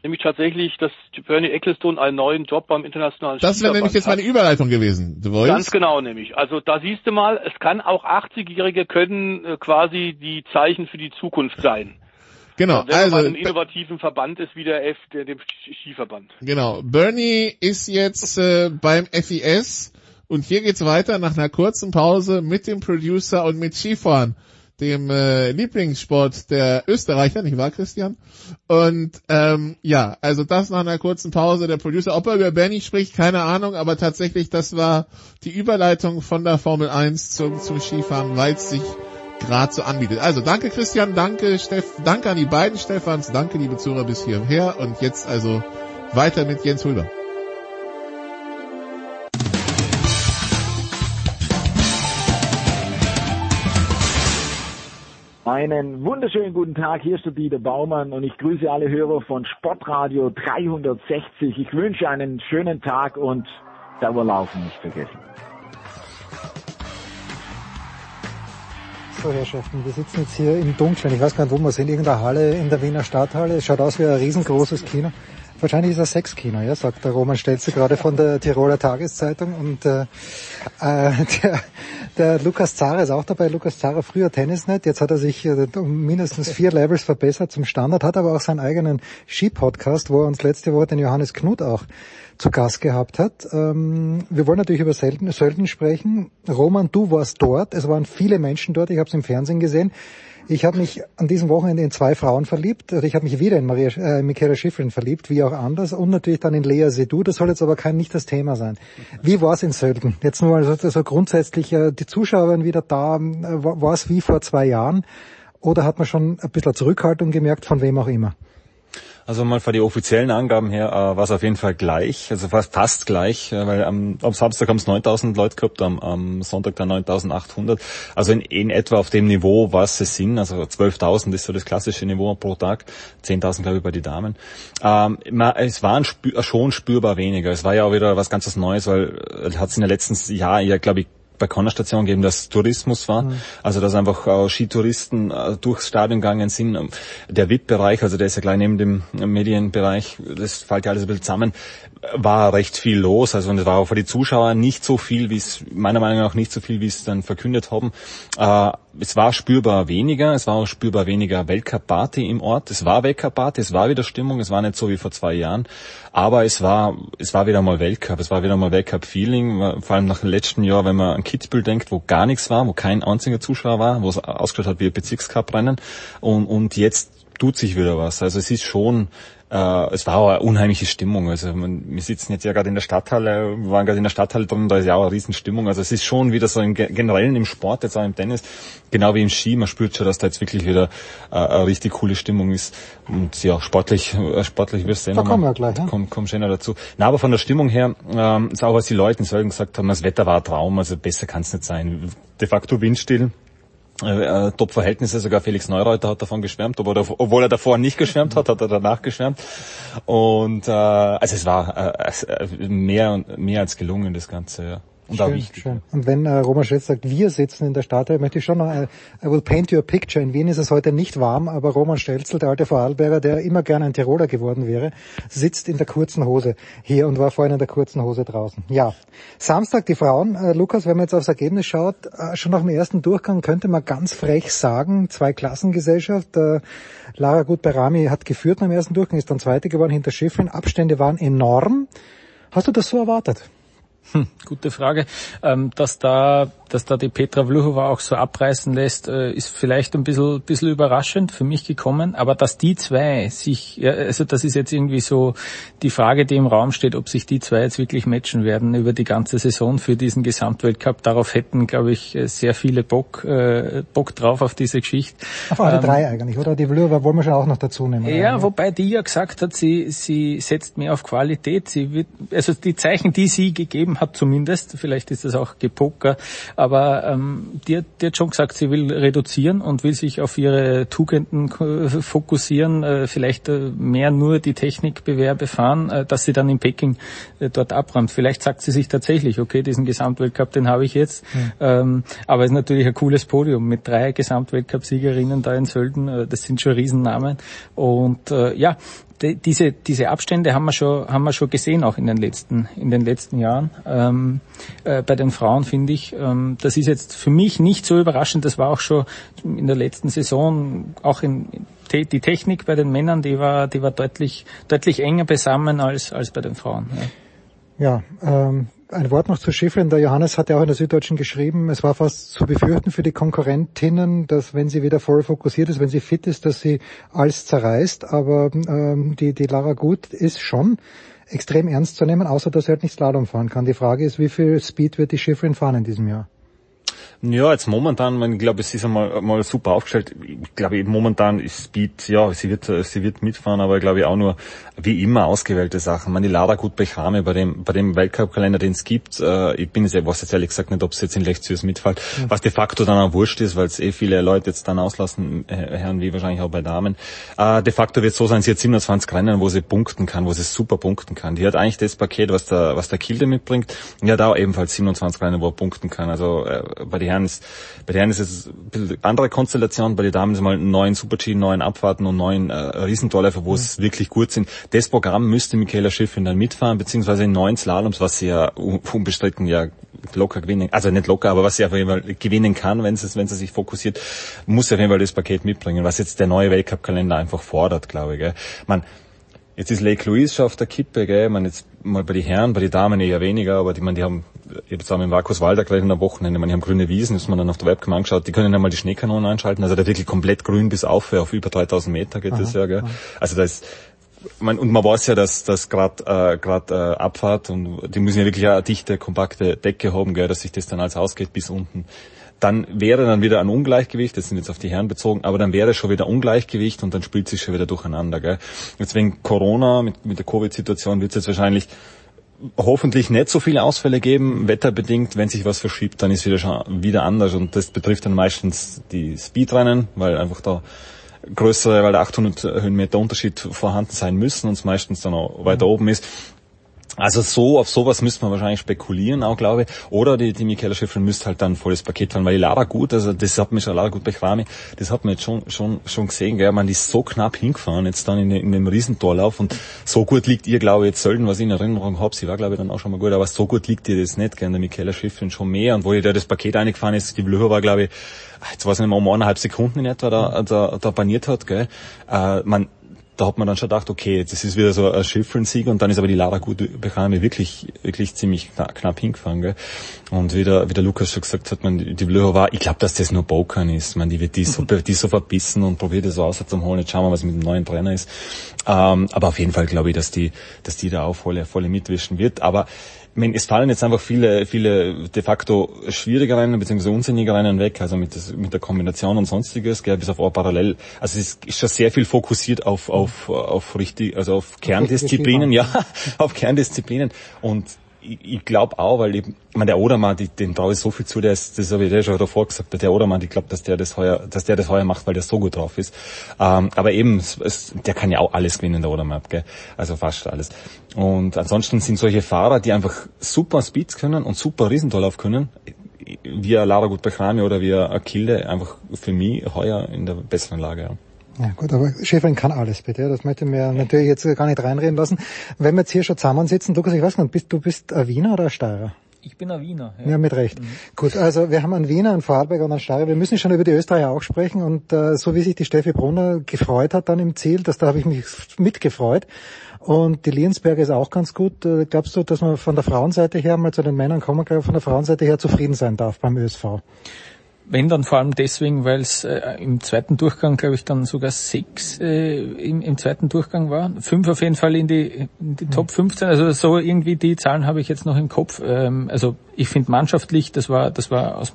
nämlich tatsächlich, dass Bernie Ecclestone einen neuen Job beim internationalen Das wäre nämlich jetzt meine Überleitung gewesen. Du wolltest? Ganz genau nämlich. Also da siehst du mal, es kann auch 80-Jährige können äh, quasi die Zeichen für die Zukunft sein. Genau, Wenn also man bei einem innovativen Verband ist wie der F, der dem Skiverband. Genau, Bernie ist jetzt äh, beim FIS und hier geht's weiter nach einer kurzen Pause mit dem Producer und mit Skifahren dem äh, Lieblingssport der Österreicher, nicht wahr, Christian? Und ähm, ja, also das nach einer kurzen Pause. Der Producer, ob er über Benny spricht, keine Ahnung, aber tatsächlich, das war die Überleitung von der Formel 1 zum, zum Skifahren, weil es sich gerade so anbietet. Also danke Christian, danke Steff, danke an die beiden Stefans, danke liebe Zuhörer bis hierher und jetzt also weiter mit Jens Hulber. Einen wunderschönen guten Tag, hier ist der Dieter Baumann und ich grüße alle Hörer von Sportradio 360. Ich wünsche einen schönen Tag und Dauerlaufen nicht vergessen. So, Herrschaften, wir sitzen jetzt hier im Dunkeln. Ich weiß gar nicht, wo wir sind, in irgendeiner Halle in der Wiener Stadthalle. Es schaut aus wie ein riesengroßes Kino. Wahrscheinlich ist das Sexkino, ja, sagt der Roman Stelze gerade von der Tiroler Tageszeitung. Und äh, äh, der, der Lukas Zara ist auch dabei. Lukas Zara, früher Tennisnet, jetzt hat er sich äh, um mindestens vier Levels verbessert zum Standard, hat aber auch seinen eigenen Ski-Podcast, wo er uns letzte Woche den Johannes Knut auch zu Gast gehabt hat. Ähm, wir wollen natürlich über Sölden sprechen. Roman, du warst dort. Es waren viele Menschen dort. Ich habe es im Fernsehen gesehen. Ich habe mich an diesem Wochenende in zwei Frauen verliebt. Also ich habe mich wieder in Maria, äh, Michaela Schifrin verliebt, wie auch anders. Und natürlich dann in Lea Sedou. Das soll jetzt aber kein nicht das Thema sein. Wie war es in Sölden? Jetzt nur mal so, so grundsätzlich, äh, die Zuschauer waren wieder da. Äh, war es wie vor zwei Jahren? Oder hat man schon ein bisschen Zurückhaltung gemerkt, von wem auch immer? Also mal von die offiziellen Angaben her äh, war es auf jeden Fall gleich, also fast, fast gleich, äh, weil am, am Samstag haben es 9000 Leute gehabt, am, am Sonntag dann 9800. Also in, in etwa auf dem Niveau, was es sind, also 12.000 ist so das klassische Niveau pro Tag, 10.000 glaube ich bei den Damen. Ähm, es waren spür, schon spürbar weniger. Es war ja auch wieder was ganz Neues, weil äh, hat es in den letzten Jahren ja, glaube ich, bei keiner Station gegeben, dass Tourismus war. Mhm. Also dass einfach äh, Skitouristen äh, durchs Stadion gegangen sind. Der VIP-Bereich, also der ist ja gleich neben dem Medienbereich, das fällt ja alles ein bisschen zusammen, war recht viel los. Also und es war auch für die Zuschauer nicht so viel, wie es meiner Meinung nach nicht so viel, wie es dann verkündet haben. Äh, es war spürbar weniger, es war auch spürbar weniger Weltcup-Party im Ort. Es war Weltcup-Party, es war wieder Stimmung, es war nicht so wie vor zwei Jahren. Aber es war, es war wieder mal Weltcup, es war wieder mal Weltcup-Feeling, vor allem nach dem letzten Jahr, wenn man an Kitzbühel denkt, wo gar nichts war, wo kein einziger Zuschauer war, wo es ausgeschaut hat wie ein Bezirkscup-Rennen. Und, und jetzt tut sich wieder was. Also es ist schon äh, es war auch eine unheimliche Stimmung. Also man, wir sitzen jetzt ja gerade in der Stadthalle, wir waren gerade in der Stadthalle drin, da ist ja auch eine Riesenstimmung. Also es ist schon wieder so im generellen im Sport, jetzt auch im Tennis, genau wie im Ski, man spürt schon, dass da jetzt wirklich wieder äh, eine richtig coole Stimmung ist. Und ja, sportlich, äh, sportlich wirst du sehen. Da kommen wir gleich, ja? Komm, komm schneller dazu. Na, aber von der Stimmung her, ähm, ist auch was die Leute in Sölden gesagt haben, das Wetter war ein Traum, also besser kann es nicht sein. De facto windstill äh, Top-Verhältnisse, sogar Felix Neureuter hat davon geschwärmt, obwohl er, obwohl er davor nicht geschwärmt hat, hat er danach geschwärmt. Und äh, also es war äh, mehr, mehr als gelungen, das Ganze, ja. Und schön, wichtig. Schön. Und wenn äh, Roman Schretz sagt, wir sitzen in der Stadt, möchte ich schon noch, äh, I will paint you a picture. In Wien ist es heute nicht warm, aber Roman Stelzel, der alte Vorarlberger, der immer gerne ein Tiroler geworden wäre, sitzt in der kurzen Hose hier und war vorhin in der kurzen Hose draußen. Ja. Samstag die Frauen. Äh, Lukas, wenn man jetzt aufs Ergebnis schaut, äh, schon nach dem ersten Durchgang könnte man ganz frech sagen, zwei Klassengesellschaft. Äh, Lara Gutberami hat geführt beim ersten Durchgang, ist dann zweite geworden hinter Schiffrin. Abstände waren enorm. Hast du das so erwartet? Hm, gute Frage. Ähm, dass da dass da die Petra Vluhova auch so abreißen lässt, äh, ist vielleicht ein bisschen, bisschen überraschend für mich gekommen. Aber dass die zwei sich, ja, also das ist jetzt irgendwie so die Frage, die im Raum steht, ob sich die zwei jetzt wirklich matchen werden über die ganze Saison für diesen Gesamtweltcup. Darauf hätten, glaube ich, sehr viele Bock, äh, Bock drauf auf diese Geschichte. Auf alle ähm, drei eigentlich, oder? Die Vluhova wollen wir schon auch noch dazu nehmen. Ja, oder? wobei die ja gesagt hat, sie, sie setzt mehr auf Qualität. Sie wird, also die Zeichen, die sie gegeben hat zumindest, vielleicht ist das auch Gepoker, aber ähm, die, die hat schon gesagt, sie will reduzieren und will sich auf ihre Tugenden fokussieren, äh, vielleicht äh, mehr nur die Technikbewerbe fahren, äh, dass sie dann in Peking äh, dort abräumt. Vielleicht sagt sie sich tatsächlich, okay, diesen Gesamtweltcup, den habe ich jetzt. Mhm. Ähm, aber es ist natürlich ein cooles Podium mit drei Gesamtweltcup-Siegerinnen da in Sölden. Äh, das sind schon Riesennamen. Und äh, ja, diese, diese Abstände haben wir schon, haben wir schon gesehen auch in den letzten, in den letzten Jahren. Ähm, äh, bei den Frauen finde ich, ähm, das ist jetzt für mich nicht so überraschend. Das war auch schon in der letzten Saison, auch in, die Technik bei den Männern, die war, die war deutlich, deutlich enger beisammen als, als bei den Frauen. Ja, ja ähm, ein Wort noch zu Schifrin. Der Johannes hat ja auch in der Süddeutschen geschrieben, es war fast zu befürchten für die Konkurrentinnen, dass wenn sie wieder voll fokussiert ist, wenn sie fit ist, dass sie alles zerreißt. Aber ähm, die, die Lara Gut ist schon extrem ernst zu nehmen, außer dass sie halt nicht Slalom fahren kann. Die Frage ist, wie viel Speed wird die Schifrin fahren in diesem Jahr? Ja, jetzt momentan, ich glaube, es ist einmal, einmal super aufgestellt. Ich glaube, momentan ist Speed, ja, sie wird, sie wird mitfahren, aber ich glaube auch nur, wie immer, ausgewählte Sachen. Man, die Lara gut Bechrame bei dem, bei dem Weltcup-Kalender, den es gibt, äh, ich bin jetzt, weiß jetzt ehrlich gesagt nicht, ob es jetzt in Lechzürs mitfällt, mhm. was de facto dann auch wurscht ist, weil es eh viele Leute jetzt dann auslassen, äh, Herren wie wahrscheinlich auch bei Damen. Äh, de facto wird es so sein, sie hat 27 Rennen, wo sie punkten kann, wo sie super punkten kann. Die hat eigentlich das Paket, was der, was der Kilde mitbringt. Und die hat auch ebenfalls 27 Rennen, wo er punkten kann. Also, äh, bei den Herren ist, bei den Herren ist es ein bisschen andere Konstellation, bei den Damen ist mal neun Super-G, neun Abfahrten und neun äh, Riesentorläufer, wo mhm. es wirklich gut sind. Das Programm müsste Michaela Schiffrin dann mitfahren, beziehungsweise in neun Slaloms, was sie ja unbestritten ja locker gewinnen, also nicht locker, aber was sie auf jeden Fall gewinnen kann, wenn sie, wenn sie sich fokussiert, muss sie auf jeden Fall das Paket mitbringen, was jetzt der neue Weltcup-Kalender einfach fordert, glaube ich. Gell. Man, Jetzt ist Lake Louise schon auf der Kippe, gell? Man jetzt mal bei den Herren, bei den Damen eher weniger, aber die, man, die haben, ich habe zusammen im Vakuswalder gleich in der Wochenende, man, die haben grüne Wiesen, ist man dann auf der Webcam angeschaut, die können ja mal die Schneekanonen einschalten, also da wirklich komplett grün bis auf, auf über 3000 Meter geht aha, das ja, gell? Also da ist, man, und man weiß ja, dass das gerade äh, grad, äh, Abfahrt und die müssen ja wirklich eine dichte, kompakte Decke haben, gell, dass sich das dann alles ausgeht bis unten dann wäre dann wieder ein Ungleichgewicht, das sind jetzt auf die Herren bezogen, aber dann wäre schon wieder Ungleichgewicht und dann spielt sich schon wieder durcheinander. Gell? Jetzt wegen Corona, mit, mit der Covid-Situation wird es jetzt wahrscheinlich hoffentlich nicht so viele Ausfälle geben, wetterbedingt. Wenn sich was verschiebt, dann ist wieder schon wieder anders und das betrifft dann meistens die Speedrennen, weil einfach da größere, weil der 800 Höhenmeter Unterschied vorhanden sein müssen und es meistens dann auch weiter oben ist. Also so, auf sowas müsste man wahrscheinlich spekulieren, auch glaube ich. Oder die, die Michaela Schiffrin müsste halt dann volles Paket fahren, weil die Lara gut, also das hat mich schon Lara gut bei Krami, das hat man jetzt schon, schon, schon gesehen, gell. Man ist so knapp hingefahren, jetzt dann in, in dem Riesentorlauf und so gut liegt ihr, glaube ich, jetzt selten, was ich in Erinnerung habe, sie war, glaube ich, dann auch schon mal gut, aber so gut liegt ihr das nicht, gell, der Michaela Schiffrin schon mehr und wo ihr da das Paket eingefahren ist, die Blöcher war, glaube ich, jetzt weiß ich nicht mehr, um eineinhalb Sekunden in etwa da, da, da baniert hat, gell. Äh, man, da hat man dann schon gedacht, okay, das ist wieder so ein Schiffrin-Sieg und dann ist aber die Lara gut Bechami wirklich, wirklich ziemlich knapp, hingefahren, gell? Und wie der, wie der Lukas schon gesagt hat, man, die Blöcher war, ich glaube, dass das nur Bokern ist, man, die wird die so, die so verbissen und probiert das so aus zum Holen, jetzt schauen wir, was mit dem neuen Trainer ist. Ähm, aber auf jeden Fall glaube ich, dass die, dass die da auch volle, volle mitwischen wird, aber meine, es fallen jetzt einfach viele, viele de facto schwierige Rennen bzw. unsinnige Rennen weg, also mit, das, mit der Kombination und sonstiges, gell, bis auf ein parallel. Also es ist schon sehr viel fokussiert auf, auf, auf richtig, also auf Kerndisziplinen, ja, auf Kerndisziplinen. Und ich, ich glaube auch, weil ich, ich meine, der Odermann, die, dem traue ich so viel zu, der ist, das habe ich dir schon davor gesagt, der Odermann, ich glaube, dass der das heuer, dass der das heuer macht, weil der so gut drauf ist. Ähm, aber eben, es, der kann ja auch alles gewinnen, der Odermann, gell? Also fast alles. Und ansonsten sind solche Fahrer, die einfach super Speeds können und super Riesentorlauf können, wie Lara Gutbechrami oder wie Akilde, einfach für mich heuer in der besseren Lage. Ja. Ja gut, aber Schäferin kann alles bitte. Das möchte mir natürlich jetzt gar nicht reinreden lassen. Wenn wir jetzt hier schon zusammensitzen, Lukas, ich weiß nicht, bist, du bist ein Wiener oder ein Steirer? Ich bin ein Wiener. Ja, ja mit Recht. Mhm. Gut, also wir haben einen Wiener, einen Vorarlberger und einen Steirer. Wir müssen schon über die Österreicher auch sprechen und äh, so wie sich die Steffi Brunner gefreut hat dann im Ziel, das da habe ich mich mitgefreut. Und die Liensberger ist auch ganz gut. Äh, glaubst du, dass man von der Frauenseite her, mal zu den Männern kommen, von der Frauenseite her zufrieden sein darf beim ÖSV? Wenn dann vor allem deswegen, weil es äh, im zweiten Durchgang, glaube ich, dann sogar sechs äh, im, im zweiten Durchgang war. Fünf auf jeden Fall in die, in die Top 15. Also so irgendwie die Zahlen habe ich jetzt noch im Kopf. Ähm, also ich finde mannschaftlich, das war, das war aus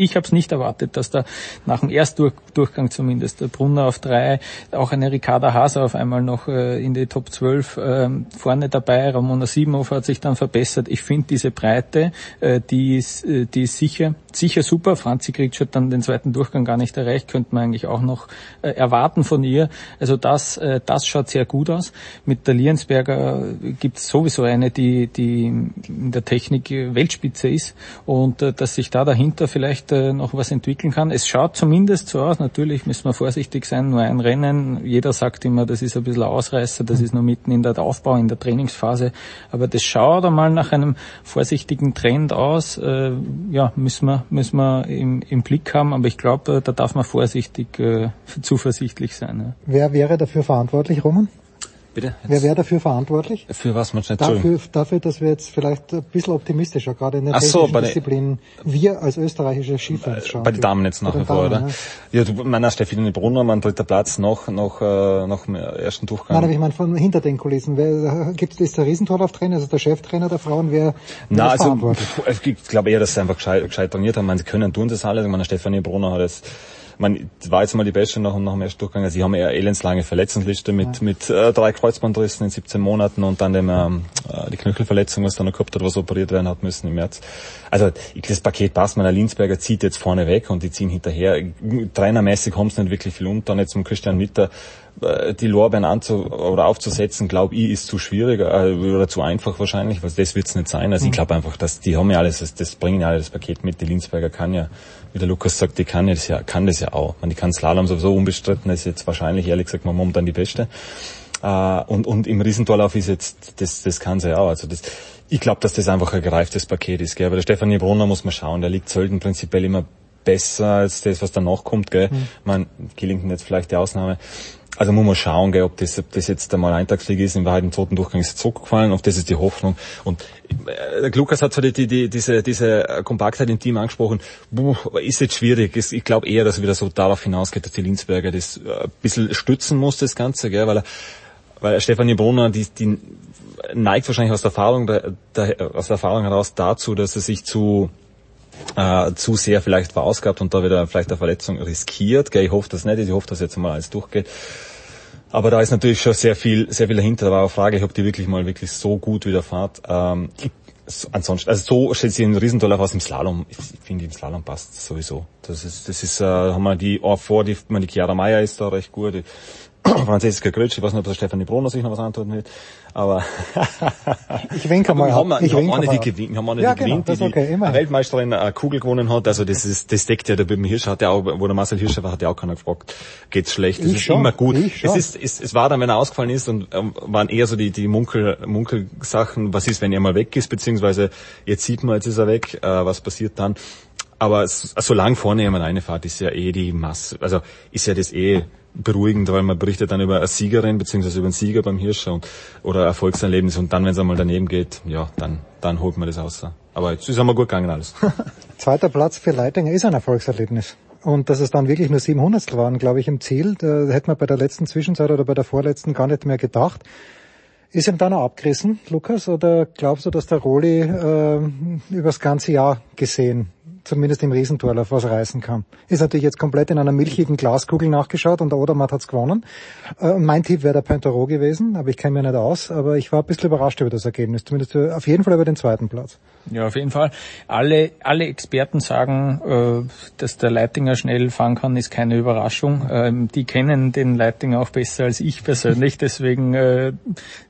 ich habe es nicht erwartet, dass da nach dem Erstdurchgang zumindest der Brunner auf drei, auch eine Ricarda Haser auf einmal noch äh, in die Top 12 äh, vorne dabei, Ramona Siebenhofer hat sich dann verbessert. Ich finde diese Breite, äh, die ist, äh, die ist sicher, sicher super. Franzi Gritsch hat dann den zweiten Durchgang gar nicht erreicht, könnte man eigentlich auch noch äh, erwarten von ihr. Also das, äh, das schaut sehr gut aus. Mit der Liensberger gibt es sowieso eine, die, die in der Technik Weltspitze ist und dass sich da dahinter vielleicht noch was entwickeln kann. Es schaut zumindest so aus, natürlich müssen wir vorsichtig sein, nur ein Rennen. Jeder sagt immer, das ist ein bisschen Ausreißer, das ist nur mitten in der Aufbau, in der Trainingsphase. Aber das schaut einmal nach einem vorsichtigen Trend aus. Äh, ja, müssen wir, müssen wir im, im Blick haben. Aber ich glaube, da darf man vorsichtig, äh, zuversichtlich sein. Wer wäre dafür verantwortlich, Roman? Bitte? Wer wäre dafür verantwortlich? Für was man dafür, dafür, dass wir jetzt vielleicht ein bisschen optimistischer, gerade in der Ach technischen so, Disziplin, wir als österreichische Skifans schauen. Bei den Damen jetzt nach wie vor, oder? Ja, ja du, meiner Stefanie Brunner, mein dritter Platz noch, noch, äh, noch im ersten Durchgang. Nein, aber ich meine von hinter den Kulissen. Wer, gibt es der Riesentorlauftrainer, also der Cheftrainer der Frauen, wer, wer Na, also, ich glaube eher, dass sie einfach gescheit, gescheit trainiert haben. sie können tun das alles. Meine Stefanie Brunner hat es man war jetzt mal die Beste nach, nach dem ersten Durchgang. Also sie haben eher elendslange Verletzungsliste mit, ja. mit äh, drei Kreuzbandrissen in 17 Monaten und dann dem, ähm, äh, die Knöchelverletzung, was dann noch gehabt hat, was operiert werden hat müssen im März. Also das Paket passt. Meiner Linsberger zieht jetzt vorne weg und die ziehen hinterher. Trainermäßig haben sie nicht wirklich viel unter. Jetzt zum Christian Mitter äh, die Lorbeeren anzu oder aufzusetzen, glaube ich, ist zu schwierig äh, oder zu einfach wahrscheinlich, weil das wird's nicht sein. Also mhm. ich glaube einfach, dass die haben ja alles, das, das bringen ja alles das Paket mit. Die Linsberger kann ja wie der Lukas sagt, die kann das ja, kann das ja auch. Man, die kann Slalom sowieso unbestritten, ist jetzt wahrscheinlich, ehrlich gesagt, mal momentan die Beste. Uh, und, und im Riesentorlauf ist jetzt, das, das kann sie ja auch. Also das, ich glaube, dass das einfach ein gereiftes Paket ist. Gell? Aber der Stefanie Brunner muss man schauen, der liegt selten prinzipiell immer besser als das, was danach kommt. Gell? Mhm. Man, Killington jetzt vielleicht die Ausnahme. Also muss man schauen, gell, ob, das, ob das jetzt einmal Eintagsfliege ist. In Wahrheit im zweiten Durchgang ist es zurückgefallen. Auf das ist die Hoffnung. Und äh, Lukas hat so die, die, diese, diese Kompaktheit im Team angesprochen. Puh, ist jetzt schwierig. Ich glaube eher, dass er wieder so darauf hinausgeht, dass die Linsberger das äh, ein bisschen stützen muss, das Ganze, gell, weil er, weil Stefanie Brunner, die, die neigt wahrscheinlich aus der Erfahrung, der, der, aus der Erfahrung heraus dazu, dass er sich zu äh, zu sehr vielleicht verausgabt und da wieder vielleicht eine Verletzung riskiert. Gell? Ich hoffe das nicht, ich hoffe, dass jetzt mal alles durchgeht. Aber da ist natürlich schon sehr viel, sehr viel dahinter. Da war auch Frage, ob die wirklich mal wirklich so gut wieder fahrt. Ähm, ansonsten, also so stellt sich ein Riesentoller aus im Slalom. Ich finde, im Slalom passt sowieso. Das ist, das ist, äh, haben wir die auch vor, die, man, die Chiara Meyer ist da recht gut. Die, Franziska Grötsch, ich weiß nicht, ob der Stefanie Brunner sich noch was antun wird, aber ich winke mal. Wir haben, ich wir haben eine, die gewinnt, wir haben eine, ja, die genau, gewinnt, die, okay, die Weltmeisterin eine Kugel gewonnen hat, also das ist, das deckt ja der Böben Hirsch, hat ja auch, wo der Marcel Hirscher war, hat ja auch keiner gefragt, geht's schlecht, das Ich ist schon, immer gut. Es ist, es, es war dann, wenn er ausgefallen ist und ähm, waren eher so die, die Munkel, Munkelsachen, was ist, wenn er mal weg ist, beziehungsweise jetzt sieht man, jetzt ist er weg, äh, was passiert dann. Aber s- solange vorne jemand reinfährt, ist ja eh die Masse, also ist ja das eh beruhigend, weil man berichtet dann über eine Siegerin beziehungsweise über einen Sieger beim Hirscher und, oder Erfolgserlebnis und dann, wenn es einmal daneben geht, ja, dann, dann holt man das aus. Aber jetzt ist einmal gut gegangen alles. Zweiter Platz für Leitinger ist ein Erfolgserlebnis. Und dass es dann wirklich nur sieben Hundertstel waren, glaube ich, im Ziel, da hätte man bei der letzten Zwischenzeit oder bei der vorletzten gar nicht mehr gedacht. Ist ihm da noch abgerissen, Lukas, oder glaubst du, dass der Roli äh, übers ganze Jahr gesehen, zumindest im Riesentorlauf, was reißen kann? Ist natürlich jetzt komplett in einer milchigen Glaskugel nachgeschaut und der Odermatt hat's gewonnen. Äh, mein Tipp wäre der Pointero gewesen, aber ich kenne mich nicht aus, aber ich war ein bisschen überrascht über das Ergebnis, zumindest äh, auf jeden Fall über den zweiten Platz. Ja, auf jeden Fall. Alle, alle Experten sagen, äh, dass der Leitinger schnell fahren kann, ist keine Überraschung. Ähm, die kennen den Leitinger auch besser als ich persönlich. Deswegen äh,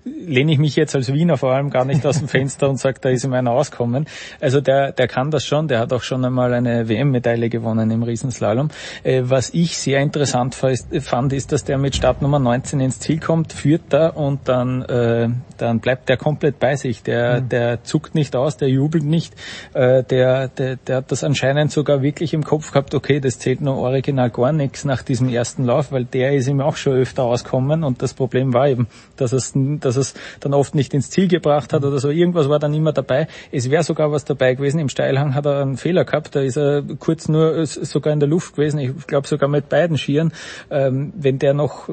lehne ich mich jetzt als Wiener vor allem gar nicht aus dem Fenster und sage, da ist ihm einer auskommen. Also der, der kann das schon. Der hat auch schon einmal eine WM-Medaille gewonnen im Riesenslalom. Äh, was ich sehr interessant fand, ist, dass der mit Startnummer 19 ins Ziel kommt, führt da und dann, äh, dann bleibt der komplett bei sich. Der, der zuckt nicht aus, der jubelt nicht. Äh, der, der, der hat das anscheinend sogar wirklich im Kopf gehabt, okay, das zählt nur original gar nichts nach diesem ersten Lauf, weil der ist ihm auch schon öfter auskommen und das Problem war eben, dass es, dass es dann oft nicht ins Ziel gebracht hat oder so. Irgendwas war dann immer dabei. Es wäre sogar was dabei gewesen. Im Steilhang hat er einen Fehler gehabt. Da ist er kurz nur sogar in der Luft gewesen. Ich glaube sogar mit beiden Skiern. Ähm, wenn der noch,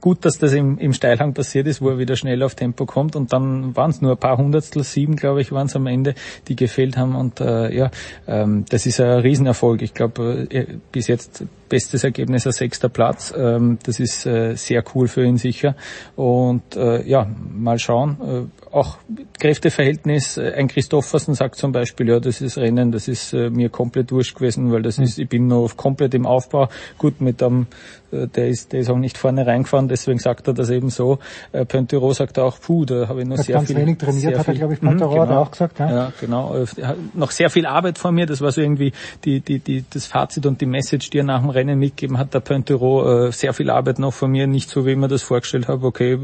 gut, dass das im, im Steilhang passiert ist, wo er wieder schnell auf Tempo kommt und dann waren es nur ein paar Hundertstel, sieben glaube ich, waren es am Ende, die gefehlt haben und äh, ja, ähm, das ist ein Riesenerfolg. Ich glaube, äh, bis jetzt bestes Ergebnis ein sechster Platz. Ähm, das ist äh, sehr cool für ihn sicher. Und äh, ja, mal schauen. Äh, auch Kräfteverhältnis, ein Christoffersen sagt zum Beispiel, ja, das ist Rennen, das ist äh, mir komplett wurscht gewesen, weil das ist, ich bin noch komplett im Aufbau. Gut, mit äh, der ist, der ist auch nicht vorne reingefahren, deswegen sagt er das eben so. Äh, Pontero sagt auch, puh, da habe ich noch hat sehr ganz viel. wenig trainiert, sehr hat er, glaube ich, Mhm, Pontero hat er auch gesagt, ja. ja, genau. Äh, Noch sehr viel Arbeit vor mir. Das war so irgendwie die, die, die, das Fazit und die Message, die er nach dem Rennen mitgegeben hat. Der Pointero, äh, sehr viel Arbeit noch von mir. Nicht so, wie ich mir das vorgestellt habe. Okay,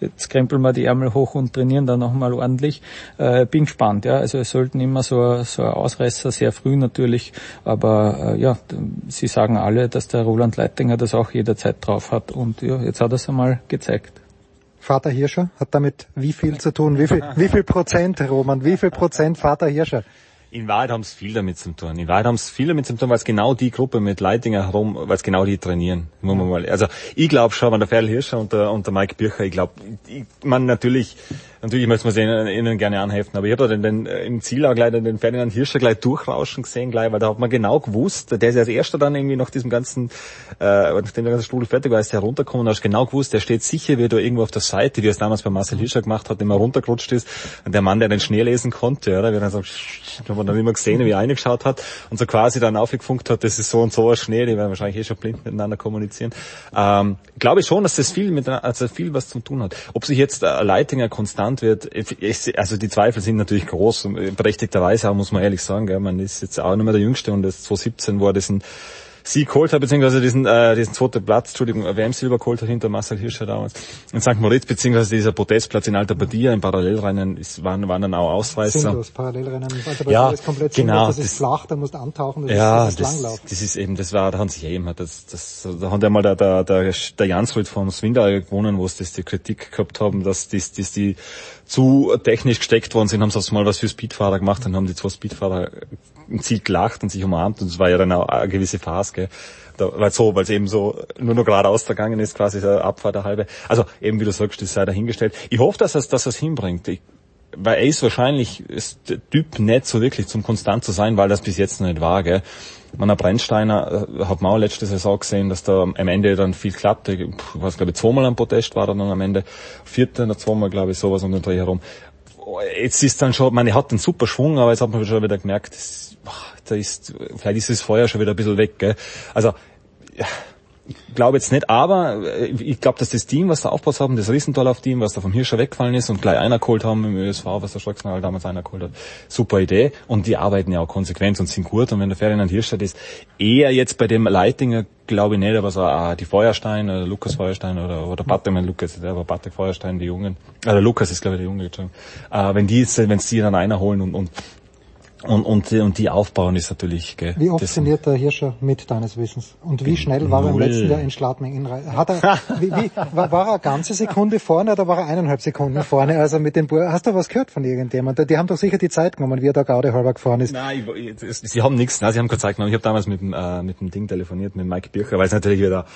jetzt krempeln wir die Ärmel hoch und trainieren dann nochmal ordentlich. Äh, bin gespannt, ja. Also es sollten immer so, so ein Ausreißer, sehr früh natürlich. Aber äh, ja, sie sagen alle, dass der Roland Leitinger das auch jederzeit drauf hat. Und ja, jetzt hat er es einmal gezeigt. Vater Hirscher hat damit wie viel zu tun? Wie viel, wie viel Prozent, Roman? Wie viel Prozent Vater Hirscher? In Wahrheit haben es viel damit zu tun. In Wahrheit haben es viel damit zu tun, weil es genau die Gruppe mit Leitinger herum, weil es genau die trainieren. Muss man mal. Also ich glaube schon, wenn der Ferl Hirscher und der, und der Mike Bircher, ich glaube, man natürlich, natürlich möchte man sie ihnen, gerne anheften, aber ich habe da den, den, äh, im Ziel auch gleich den Ferdinand Hirscher gleich durchrauschen gesehen, gleich, weil da hat man genau gewusst, der ist als erster dann irgendwie nach diesem ganzen, äh, nachdem der ganze Strudel fertig war, ist er runtergekommen, da hast genau gewusst, der steht sicher wieder irgendwo auf der Seite, wie er es damals bei Marcel Hirscher gemacht hat, immer runtergerutscht ist. Und der Mann, der den Schnee lesen konnte, oder, wie er dann so, man dann immer gesehen, wie er reingeschaut hat und so quasi dann aufgefunkt hat, das ist so und so ein Schnee, die werden wahrscheinlich eh schon blind miteinander kommunizieren. Ähm, glaube ich schon, dass das viel mit, also viel was zu tun hat. Ob sich jetzt äh, Leitinger konstant wird, ich, also die Zweifel sind natürlich groß, berechtigterweise auch, muss man ehrlich sagen, gell, man ist jetzt auch nicht mehr der Jüngste und das 2017 war das ein Sieg geholt hat, beziehungsweise diesen, äh, diesen zweiten Platz, Entschuldigung, WM-Silber geholt hat hinter Marcel Hirscher damals in St. Moritz, beziehungsweise dieser Podestplatz in Alta Badia im Parallelrennen ist, waren, waren dann auch Ausreißer. Sinnlos, Parallelrennen. Also Ja, ist komplett genau, sinnlos, das, ist das- flach, da musst du antauchen, das ja, ist, das das, ist Langlauf. das ist eben, das war, da haben sich ja immer, das, das, da hat ja mal der, der, der, der Jansrud vom Swindal gewonnen, wo es das die Kritik gehabt haben, dass die, dass die zu technisch gesteckt worden sind, haben sie aufs mal was für Speedfahrer gemacht und haben die zwei Speedfahrer im Ziel gelacht und sich umarmt und es war ja dann auch eine gewisse Phase, gell. Da, weil so, weil es eben so nur noch geradeaus gegangen ist, quasi der Abfahrt der halbe. Also eben wie du sagst, das sei dahingestellt. Ich hoffe, dass es, dass es hinbringt. Ich, weil er ist wahrscheinlich ist der Typ nicht so wirklich zum konstant zu sein, weil das bis jetzt noch nicht war. Gell? Man, der Brennsteiner äh, hat man auch letzte Saison gesehen, dass da am Ende dann viel klappte. Ich weiß, glaube ich, zweimal am Protest war er dann am Ende. Vierter oder zweimal, glaube ich, sowas um den Dreh herum. Jetzt ist dann schon, man, er hat einen super Schwung, aber jetzt hat man schon wieder gemerkt, das, da ist, vielleicht ist das Feuer schon wieder ein bisschen weg. Gell? Also, ja, ich glaube jetzt nicht, aber äh, ich glaube, dass das Team, was da aufgebaut haben, das Riesendorlauf-Team, was da vom Hirscher weggefallen ist und gleich einer geholt haben im ÖSV, was der Stocksnagel damals einer geholt hat, super Idee. Und die arbeiten ja auch konsequent und sind gut. Und wenn der Ferdinand Hirscher ist, eher jetzt bei dem Leitinger, glaube ich nicht, aber so ah, die Feuerstein oder Lukas Feuerstein oder, oder Patrick, mein Lukas, war Patrick Feuerstein, die Jungen, äh, Lukas ist glaube ich der Junge, äh, wenn die, wenn sie dann einer holen und, und und, und, und die aufbauen ist natürlich... Gell, wie oft trainiert der Hirscher mit deines Wissens? Und wie schnell war er im letzten Jahr in Schladming? Hat er, wie, wie, war, war er eine ganze Sekunde vorne oder war er eineinhalb Sekunden vorne? Also mit dem Hast du was gehört von irgendjemand? Die haben doch sicher die Zeit genommen, wie er da Gaude halber gefahren ist. Nein, ich, ich, sie haben nichts, nein, sie haben keine Zeit genommen. Ich habe damals mit dem, äh, mit dem Ding telefoniert, mit Mike Bircher, weil es natürlich wieder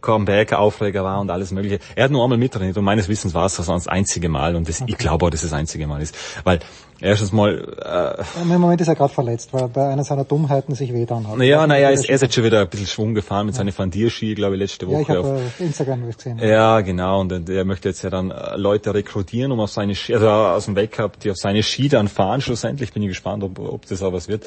Comeback-Aufreger war und alles mögliche. Er hat nur einmal mittrainiert und meines Wissens war es das das einzige Mal und das, okay. ich glaube auch, dass es das einzige Mal ist. Weil erstens mal... Äh, Im Moment ist er gerade verletzt, weil er bei einer seiner Dummheiten sich wehtan hat. Naja, naja, er ist, er ist jetzt schon wieder ein bisschen Schwung gefahren mit ja. seinen Fandierski, glaube ich, letzte Woche. Ja, ich habe auf äh, Instagram gesehen. Ja, genau, und er möchte jetzt ja dann äh, Leute rekrutieren, um auf seine Ski, also aus dem Weltcup, die auf seine Ski dann fahren schlussendlich. Bin ich gespannt, ob, ob das auch was wird.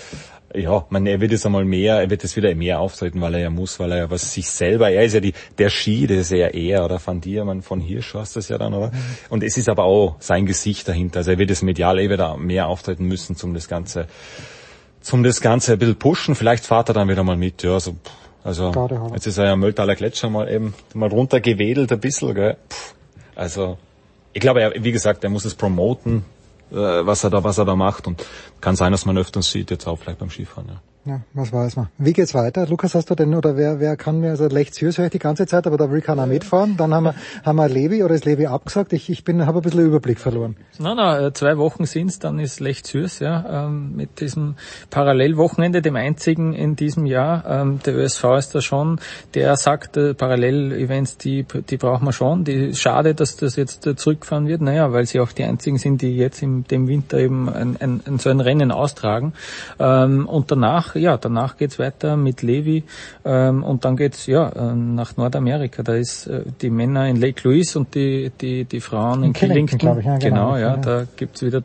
Ja, man, er wird jetzt einmal mehr, er wird jetzt wieder mehr auftreten, weil er ja muss, weil er ja was sich selber, er ist ja die, der Ski, der ist ja er oder Van Dier, man von hier schaust das ja dann, oder? Mhm. Und es ist aber auch sein Gesicht dahinter. Also er wird es medial eh wieder mehr auftreten müssen, zum das Ganze, zum das Ganze ein bisschen pushen. Vielleicht fahrt er dann wieder mal mit, ja, so, also, jetzt ist er ja Mölltaler Gletscher mal eben, mal runtergewedelt ein bisschen, gell? Also, ich glaube, er, wie gesagt, er muss es promoten, äh, was er da, was er da macht und kann sein, dass man öfters sieht, jetzt auch vielleicht beim Skifahren, ja. Ja, was weiß man. Wie geht's weiter? Lukas, hast du denn, oder wer, wer kann mir, also Lechzürs höre ich die ganze Zeit, aber da will keiner mitfahren. Dann haben wir, haben wir Levi, oder ist Levi abgesagt? Ich, ich bin, habe ein bisschen Überblick verloren. Nein, nein, äh, zwei Wochen sind's, dann ist Lechzürs, ja, ähm, mit diesem Parallelwochenende, dem einzigen in diesem Jahr. Ähm, der ÖSV ist da schon, der sagt, äh, Parallel-Events, die, die brauchen wir schon. Die, schade, dass das jetzt äh, zurückfahren wird. Naja, weil sie auch die einzigen sind, die jetzt im dem Winter eben ein, ein, ein so ein Rennen austragen. Ähm, und danach ja, danach geht's weiter mit Levi ähm, und dann geht's ja äh, nach Nordamerika. Da ist äh, die Männer in Lake Louise und die die die Frauen in, in Killington. Killington ich, ja, genau, genau, ja, ja, da gibt's wieder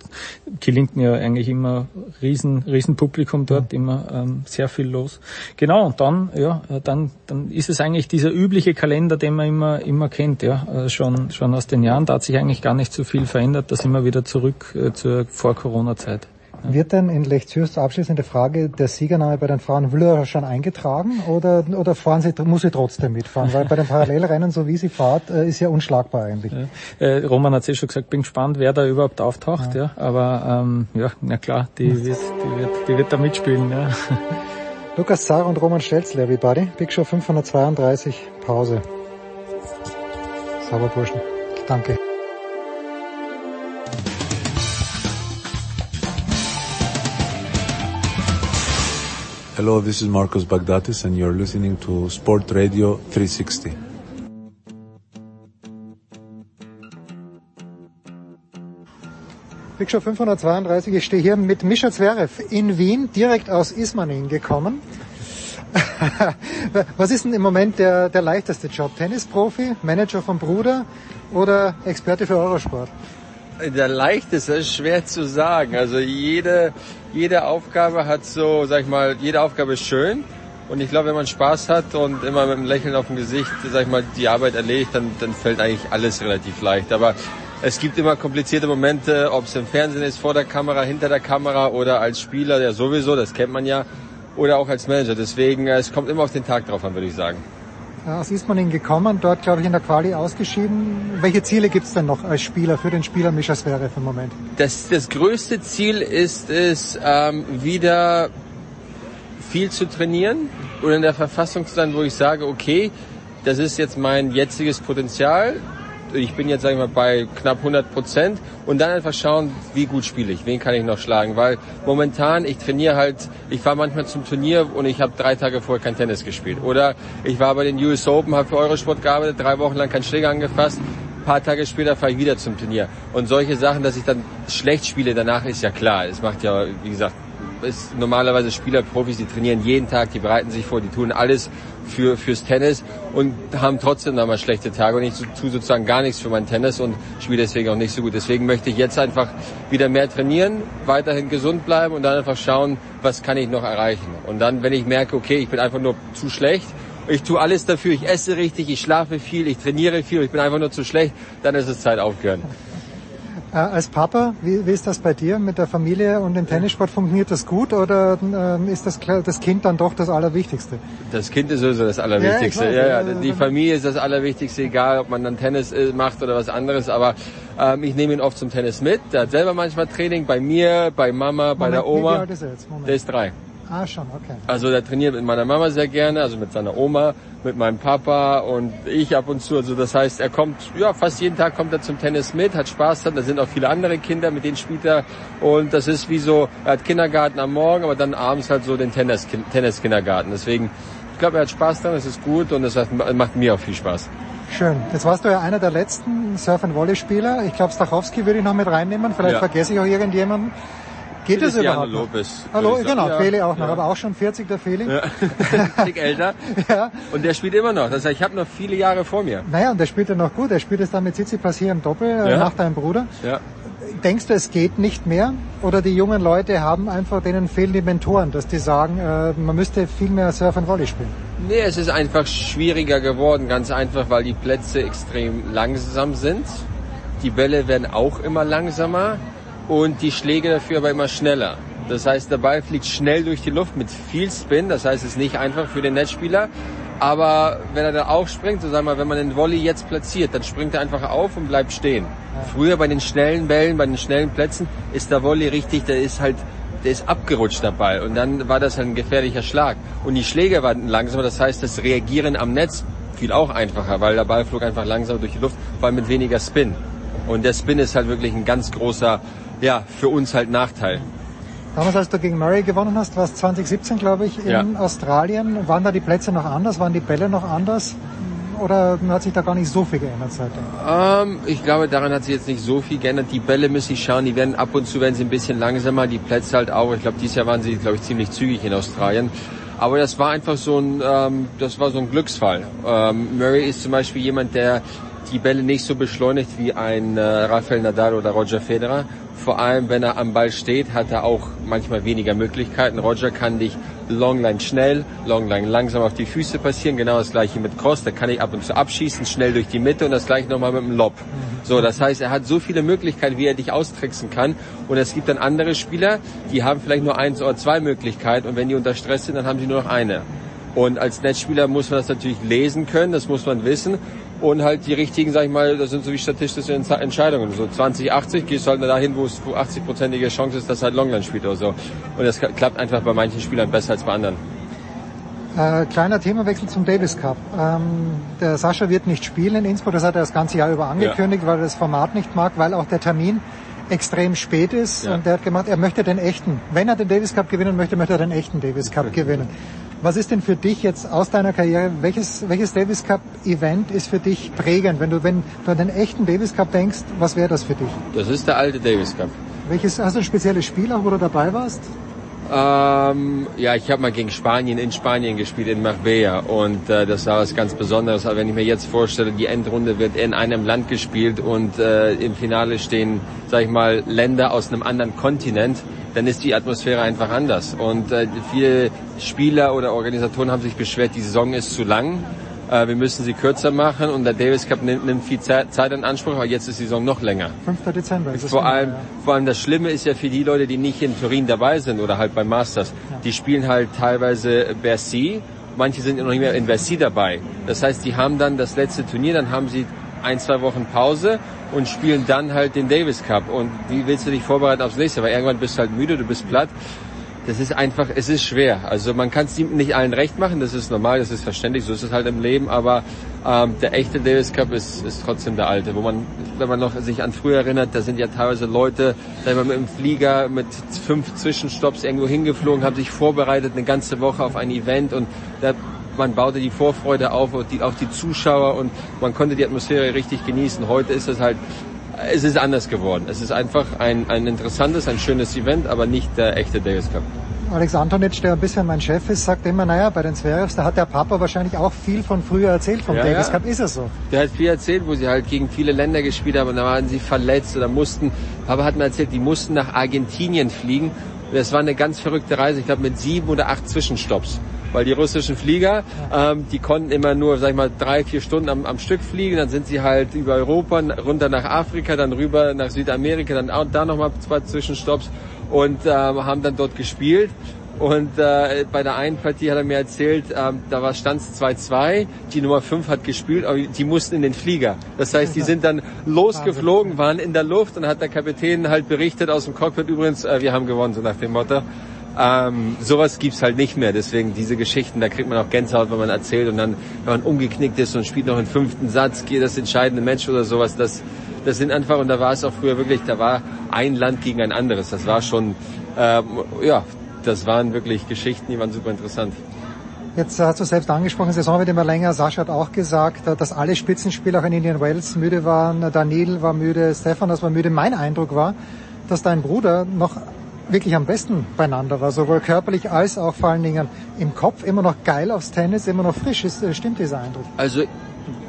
Killington ja eigentlich immer riesen riesen Publikum dort, ja. immer ähm, sehr viel los. Genau und dann ja, äh, dann dann ist es eigentlich dieser übliche Kalender, den man immer immer kennt, ja, äh, schon schon aus den Jahren. Da hat sich eigentlich gar nicht so viel verändert. Das immer wieder zurück äh, zur Vor-Corona-Zeit. Wird denn in Lechzürs abschließende Frage der Siegername bei den Frauen will er schon eingetragen oder, oder fahren sie, muss sie trotzdem mitfahren? Weil bei den Parallelrennen, so wie sie fahrt, äh, ist ja unschlagbar eigentlich. Ja. Äh, Roman hat es eh schon gesagt, bin gespannt, wer da überhaupt auftaucht, ja. ja. Aber ähm, ja, na klar, die, wird, die, wird, die wird da mitspielen. Ja. Lukas Zar und Roman Stelzl, everybody. Big Show 532, Pause. Sauber Burschen. Danke. Hello, this is Marcos Bagdatis and you're listening to Sport Radio 360. Big Show 532, ich stehe hier mit Mischa Zverev in Wien, direkt aus Ismaning gekommen. Was ist denn im Moment der, der leichteste Job? Tennisprofi, Manager vom Bruder oder Experte für Eurosport? Der leichteste ist schwer zu sagen. Also jede, jede Aufgabe hat so, sag ich mal, jede Aufgabe ist schön. Und ich glaube, wenn man Spaß hat und immer mit einem Lächeln auf dem Gesicht, sag ich mal, die Arbeit erledigt, dann, dann fällt eigentlich alles relativ leicht. Aber es gibt immer komplizierte Momente, ob es im Fernsehen ist, vor der Kamera, hinter der Kamera oder als Spieler, ja sowieso, das kennt man ja, oder auch als Manager. Deswegen, es kommt immer auf den Tag drauf an, würde ich sagen. Aus Ismaning gekommen, dort glaube ich in der Quali ausgeschieden. Welche Ziele gibt es denn noch als Spieler für den Spieler Mischa Zverev im Moment? Das, das größte Ziel ist es, ähm, wieder viel zu trainieren und in der Verfassung zu sein, wo ich sage, okay, das ist jetzt mein jetziges Potenzial, ich bin jetzt, sagen wir mal, bei knapp 100 Prozent und dann einfach schauen, wie gut spiele ich, wen kann ich noch schlagen, weil momentan, ich trainiere halt, ich fahre manchmal zum Turnier und ich habe drei Tage vorher kein Tennis gespielt oder ich war bei den US Open, habe für Eurosport gearbeitet, drei Wochen lang keinen Schläger angefasst paar Tage später fahre ich wieder zum Turnier. Und solche Sachen, dass ich dann schlecht spiele, danach ist ja klar. Es macht ja, wie gesagt, ist normalerweise Spieler, Profis, die trainieren jeden Tag, die bereiten sich vor, die tun alles für fürs Tennis und haben trotzdem dann mal schlechte Tage und ich tue sozusagen gar nichts für mein Tennis und spiele deswegen auch nicht so gut. Deswegen möchte ich jetzt einfach wieder mehr trainieren, weiterhin gesund bleiben und dann einfach schauen, was kann ich noch erreichen. Und dann, wenn ich merke, okay, ich bin einfach nur zu schlecht, ich tue alles dafür, ich esse richtig, ich schlafe viel, ich trainiere viel, ich bin einfach nur zu schlecht, dann ist es Zeit aufhören. Äh, als Papa, wie, wie ist das bei dir mit der Familie und dem Tennissport? Funktioniert das gut oder äh, ist das, das Kind dann doch das Allerwichtigste? Das Kind ist sowieso das Allerwichtigste. Ja, weiß, ja, ja. Die Familie ist das Allerwichtigste, egal ob man dann Tennis äh, macht oder was anderes. Aber ähm, ich nehme ihn oft zum Tennis mit. Der hat selber manchmal Training bei mir, bei Mama, Moment, bei der Oma. Wie alt ist er jetzt? Moment. Der ist drei. Ah, schon, okay. Also der trainiert mit meiner Mama sehr gerne, also mit seiner Oma, mit meinem Papa und ich ab und zu. Also das heißt, er kommt, ja, fast jeden Tag kommt er zum Tennis mit, hat Spaß dran. Da sind auch viele andere Kinder, mit denen spielt er. Und das ist wie so, er hat Kindergarten am Morgen, aber dann abends halt so den Tennis, Tennis-Kindergarten. Deswegen, ich glaube, er hat Spaß dran, es ist gut und es macht mir auch viel Spaß. Schön. Jetzt warst du ja einer der letzten Surf- and Volley-Spieler. Ich glaube, Stachowski würde ich noch mit reinnehmen. Vielleicht ja. vergesse ich auch irgendjemanden. Geht es überhaupt? Lopez. Hallo, genau, ja, Feli auch noch, ja. aber auch schon 40 der Feli. Ja. Tick älter. ja. Und der spielt immer noch. Das heißt, ich habe noch viele Jahre vor mir. Naja, und der spielt ja noch gut. Er spielt es dann mit Tsitsipas hier im Doppel äh, ja. nach deinem Bruder. Ja. Denkst du, es geht nicht mehr? Oder die jungen Leute haben einfach, denen fehlen die Mentoren, dass die sagen, äh, man müsste viel mehr Surf and Volley spielen? Nee, es ist einfach schwieriger geworden. Ganz einfach, weil die Plätze extrem langsam sind. Die Bälle werden auch immer langsamer und die Schläge dafür aber immer schneller. Das heißt, der Ball fliegt schnell durch die Luft mit viel Spin. Das heißt, es ist nicht einfach für den Netzspieler. Aber wenn er da aufspringt, so sagen wir, wenn man den Volley jetzt platziert, dann springt er einfach auf und bleibt stehen. Früher bei den schnellen Bällen, bei den schnellen Plätzen ist der Volley richtig, der ist halt, der ist abgerutscht der Ball. Und dann war das ein gefährlicher Schlag. Und die Schläge waren langsamer, das heißt, das Reagieren am Netz fiel auch einfacher, weil der Ball flog einfach langsamer durch die Luft, vor allem mit weniger Spin. Und der Spin ist halt wirklich ein ganz großer ja, für uns halt Nachteil. Damals, als du gegen Murray gewonnen hast, war es 2017, glaube ich, in ja. Australien. Waren da die Plätze noch anders? Waren die Bälle noch anders? Oder hat sich da gar nicht so viel geändert seitdem? Ähm, ich glaube, daran hat sich jetzt nicht so viel geändert. Die Bälle müssen ich schauen, die werden ab und zu werden sie ein bisschen langsamer, die Plätze halt auch. Ich glaube, dieses Jahr waren sie, glaube ich, ziemlich zügig in Australien. Aber das war einfach so ein, ähm, das war so ein Glücksfall. Ähm, Murray ist zum Beispiel jemand, der die Bälle nicht so beschleunigt wie ein äh, Rafael Nadal oder Roger Federer. Vor allem, wenn er am Ball steht, hat er auch manchmal weniger Möglichkeiten. Roger kann dich Longline schnell, Longline langsam auf die Füße passieren. Genau das gleiche mit Cross. Da kann ich ab und zu abschießen, schnell durch die Mitte und das gleiche nochmal mit dem Lob. So, das heißt, er hat so viele Möglichkeiten, wie er dich austricksen kann. Und es gibt dann andere Spieler, die haben vielleicht nur eins oder zwei Möglichkeiten und wenn die unter Stress sind, dann haben sie nur noch eine. Und als Netzspieler muss man das natürlich lesen können, das muss man wissen und halt die richtigen, sag ich mal, das sind so wie statistische Entscheidungen. So 20, 80 gehst du halt dahin, wo es 80-prozentige Chance ist, dass halt Longline spielt oder so. Und das klappt einfach bei manchen Spielern besser als bei anderen. Äh, kleiner Themawechsel zum Davis Cup. Ähm, der Sascha wird nicht spielen in Innsbruck, das hat er das ganze Jahr über angekündigt, ja. weil er das Format nicht mag, weil auch der Termin extrem spät ist. Ja. Und er hat gemacht, er möchte den echten, wenn er den Davis Cup gewinnen möchte, möchte er den echten Davis Cup gewinnen. Was ist denn für dich jetzt aus deiner Karriere, welches, welches Davis Cup Event ist für dich prägend? Wenn du, wenn du an den echten Davis Cup denkst, was wäre das für dich? Das ist der alte Davis Cup. Welches, hast du ein spezielles Spiel auch, wo du dabei warst? Ähm, ja, ich habe mal gegen Spanien in Spanien gespielt, in Marbella. Und äh, das war was ganz Besonderes. Aber wenn ich mir jetzt vorstelle, die Endrunde wird in einem Land gespielt und äh, im Finale stehen, sag ich mal, Länder aus einem anderen Kontinent, dann ist die Atmosphäre einfach anders. Und äh, viele Spieler oder Organisatoren haben sich beschwert, die Saison ist zu lang. Äh, wir müssen sie kürzer machen und der Davis Cup nimmt, nimmt viel Zeit, Zeit in Anspruch, aber jetzt ist die Saison noch länger. 5. Dezember ist es. Vor allem, ja. vor allem das Schlimme ist ja für die Leute, die nicht in Turin dabei sind oder halt beim Masters. Ja. Die spielen halt teilweise Bercy. Manche sind noch nicht mehr in Bercy dabei. Das heißt, die haben dann das letzte Turnier, dann haben sie ein, zwei Wochen Pause und spielen dann halt den Davis Cup. Und wie willst du dich vorbereiten aufs nächste? Weil irgendwann bist du halt müde, du bist platt. Das ist einfach, es ist schwer. Also man kann es nicht allen recht machen, das ist normal, das ist verständlich, so ist es halt im Leben, aber ähm, der echte Davis Cup ist, ist trotzdem der alte, wo man, wenn man noch sich an früher erinnert, da sind ja teilweise Leute, sagen wir mit dem Flieger mit fünf Zwischenstopps irgendwo hingeflogen, haben sich vorbereitet eine ganze Woche auf ein Event und da man baute die Vorfreude auf, auf die, auf die Zuschauer und man konnte die Atmosphäre richtig genießen. Heute ist es halt, es ist anders geworden. Es ist einfach ein, ein interessantes, ein schönes Event, aber nicht der echte Davis Cup. Alex Antonic, der ein bisschen mein Chef ist, sagt immer, naja, bei den Zwergs, da hat der Papa wahrscheinlich auch viel von früher erzählt vom ja, Davis Cup. Ist es so? Der hat viel erzählt, wo sie halt gegen viele Länder gespielt haben und da waren sie verletzt oder mussten, Papa hat mir erzählt, die mussten nach Argentinien fliegen. Das war eine ganz verrückte Reise, ich glaube mit sieben oder acht Zwischenstopps weil die russischen Flieger, ähm, die konnten immer nur, sag ich mal, drei, vier Stunden am, am Stück fliegen. Dann sind sie halt über Europa, runter nach Afrika, dann rüber nach Südamerika, dann auch da nochmal zwei Zwischenstopps und ähm, haben dann dort gespielt. Und äh, bei der einen Partie hat er mir erzählt, ähm, da war Stanz 2-2, die Nummer 5 hat gespielt, aber die mussten in den Flieger. Das heißt, die sind dann losgeflogen, waren in der Luft und hat der Kapitän halt berichtet aus dem Cockpit übrigens, äh, wir haben gewonnen, so nach dem Motto. Ähm, sowas gibt's halt nicht mehr. Deswegen diese Geschichten, da kriegt man auch Gänsehaut, wenn man erzählt und dann, wenn man umgeknickt ist und spielt noch einen fünften Satz, geht das entscheidende Match oder sowas. Das, das sind einfach, und da war es auch früher wirklich, da war ein Land gegen ein anderes. Das war schon, ähm, ja, das waren wirklich Geschichten, die waren super interessant. Jetzt hast du selbst angesprochen, Saison wird immer länger. Sascha hat auch gesagt, dass alle Spitzenspieler auch in Indian Wells müde waren. Daniel war müde, Stefan das war müde. Mein Eindruck war, dass dein Bruder noch wirklich am besten beieinander war, sowohl körperlich als auch vor allen Dingen im Kopf, immer noch geil aufs Tennis, immer noch frisch. Ist, äh, stimmt dieser Eindruck? Also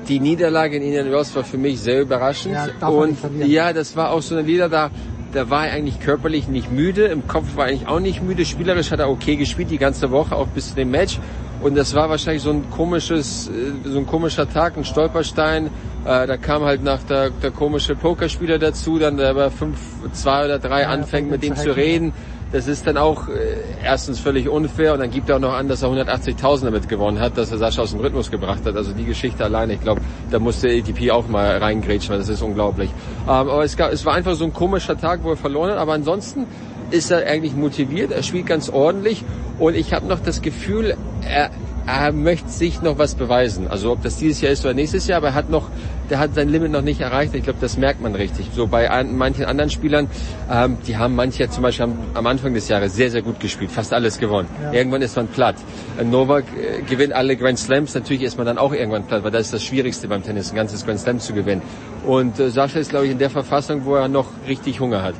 die Niederlage in Indian Wells war für mich sehr überraschend. Ja, und ja, das war auch so eine Lieder da. Da war er eigentlich körperlich nicht müde, im Kopf war er eigentlich auch nicht müde. Spielerisch hat er okay gespielt die ganze Woche, auch bis zu dem Match. Und das war wahrscheinlich so ein komisches, äh, so ein komischer Tag, ein Stolperstein. Äh, da kam halt nach der, der komische Pokerspieler dazu, dann der bei fünf, zwei oder drei ja, anfängt mit ihm zu reden. Das ist dann auch äh, erstens völlig unfair und dann gibt er auch noch an, dass er 180.000 damit gewonnen hat, dass er Sascha aus dem Rhythmus gebracht hat. Also die Geschichte alleine, ich glaube, da musste ATP auch mal reingrätschen, weil das ist unglaublich. Ähm, aber es, gab, es war einfach so ein komischer Tag, wo er verloren hat. Aber ansonsten ist er eigentlich motiviert, er spielt ganz ordentlich und ich habe noch das Gefühl, er, er möchte sich noch was beweisen. Also ob das dieses Jahr ist oder nächstes Jahr, aber er hat noch, der hat sein Limit noch nicht erreicht. Ich glaube, das merkt man richtig. So bei an, manchen anderen Spielern, ähm, die haben manche zum Beispiel am, am, Anfang des Jahres sehr, sehr gut gespielt, fast alles gewonnen. Ja. Irgendwann ist man platt. Äh, Novak äh, gewinnt alle Grand Slams, natürlich ist man dann auch irgendwann platt, weil das ist das Schwierigste beim Tennis, ein ganzes Grand Slam zu gewinnen. Und äh, Sascha ist, glaube ich, in der Verfassung, wo er noch richtig Hunger hat.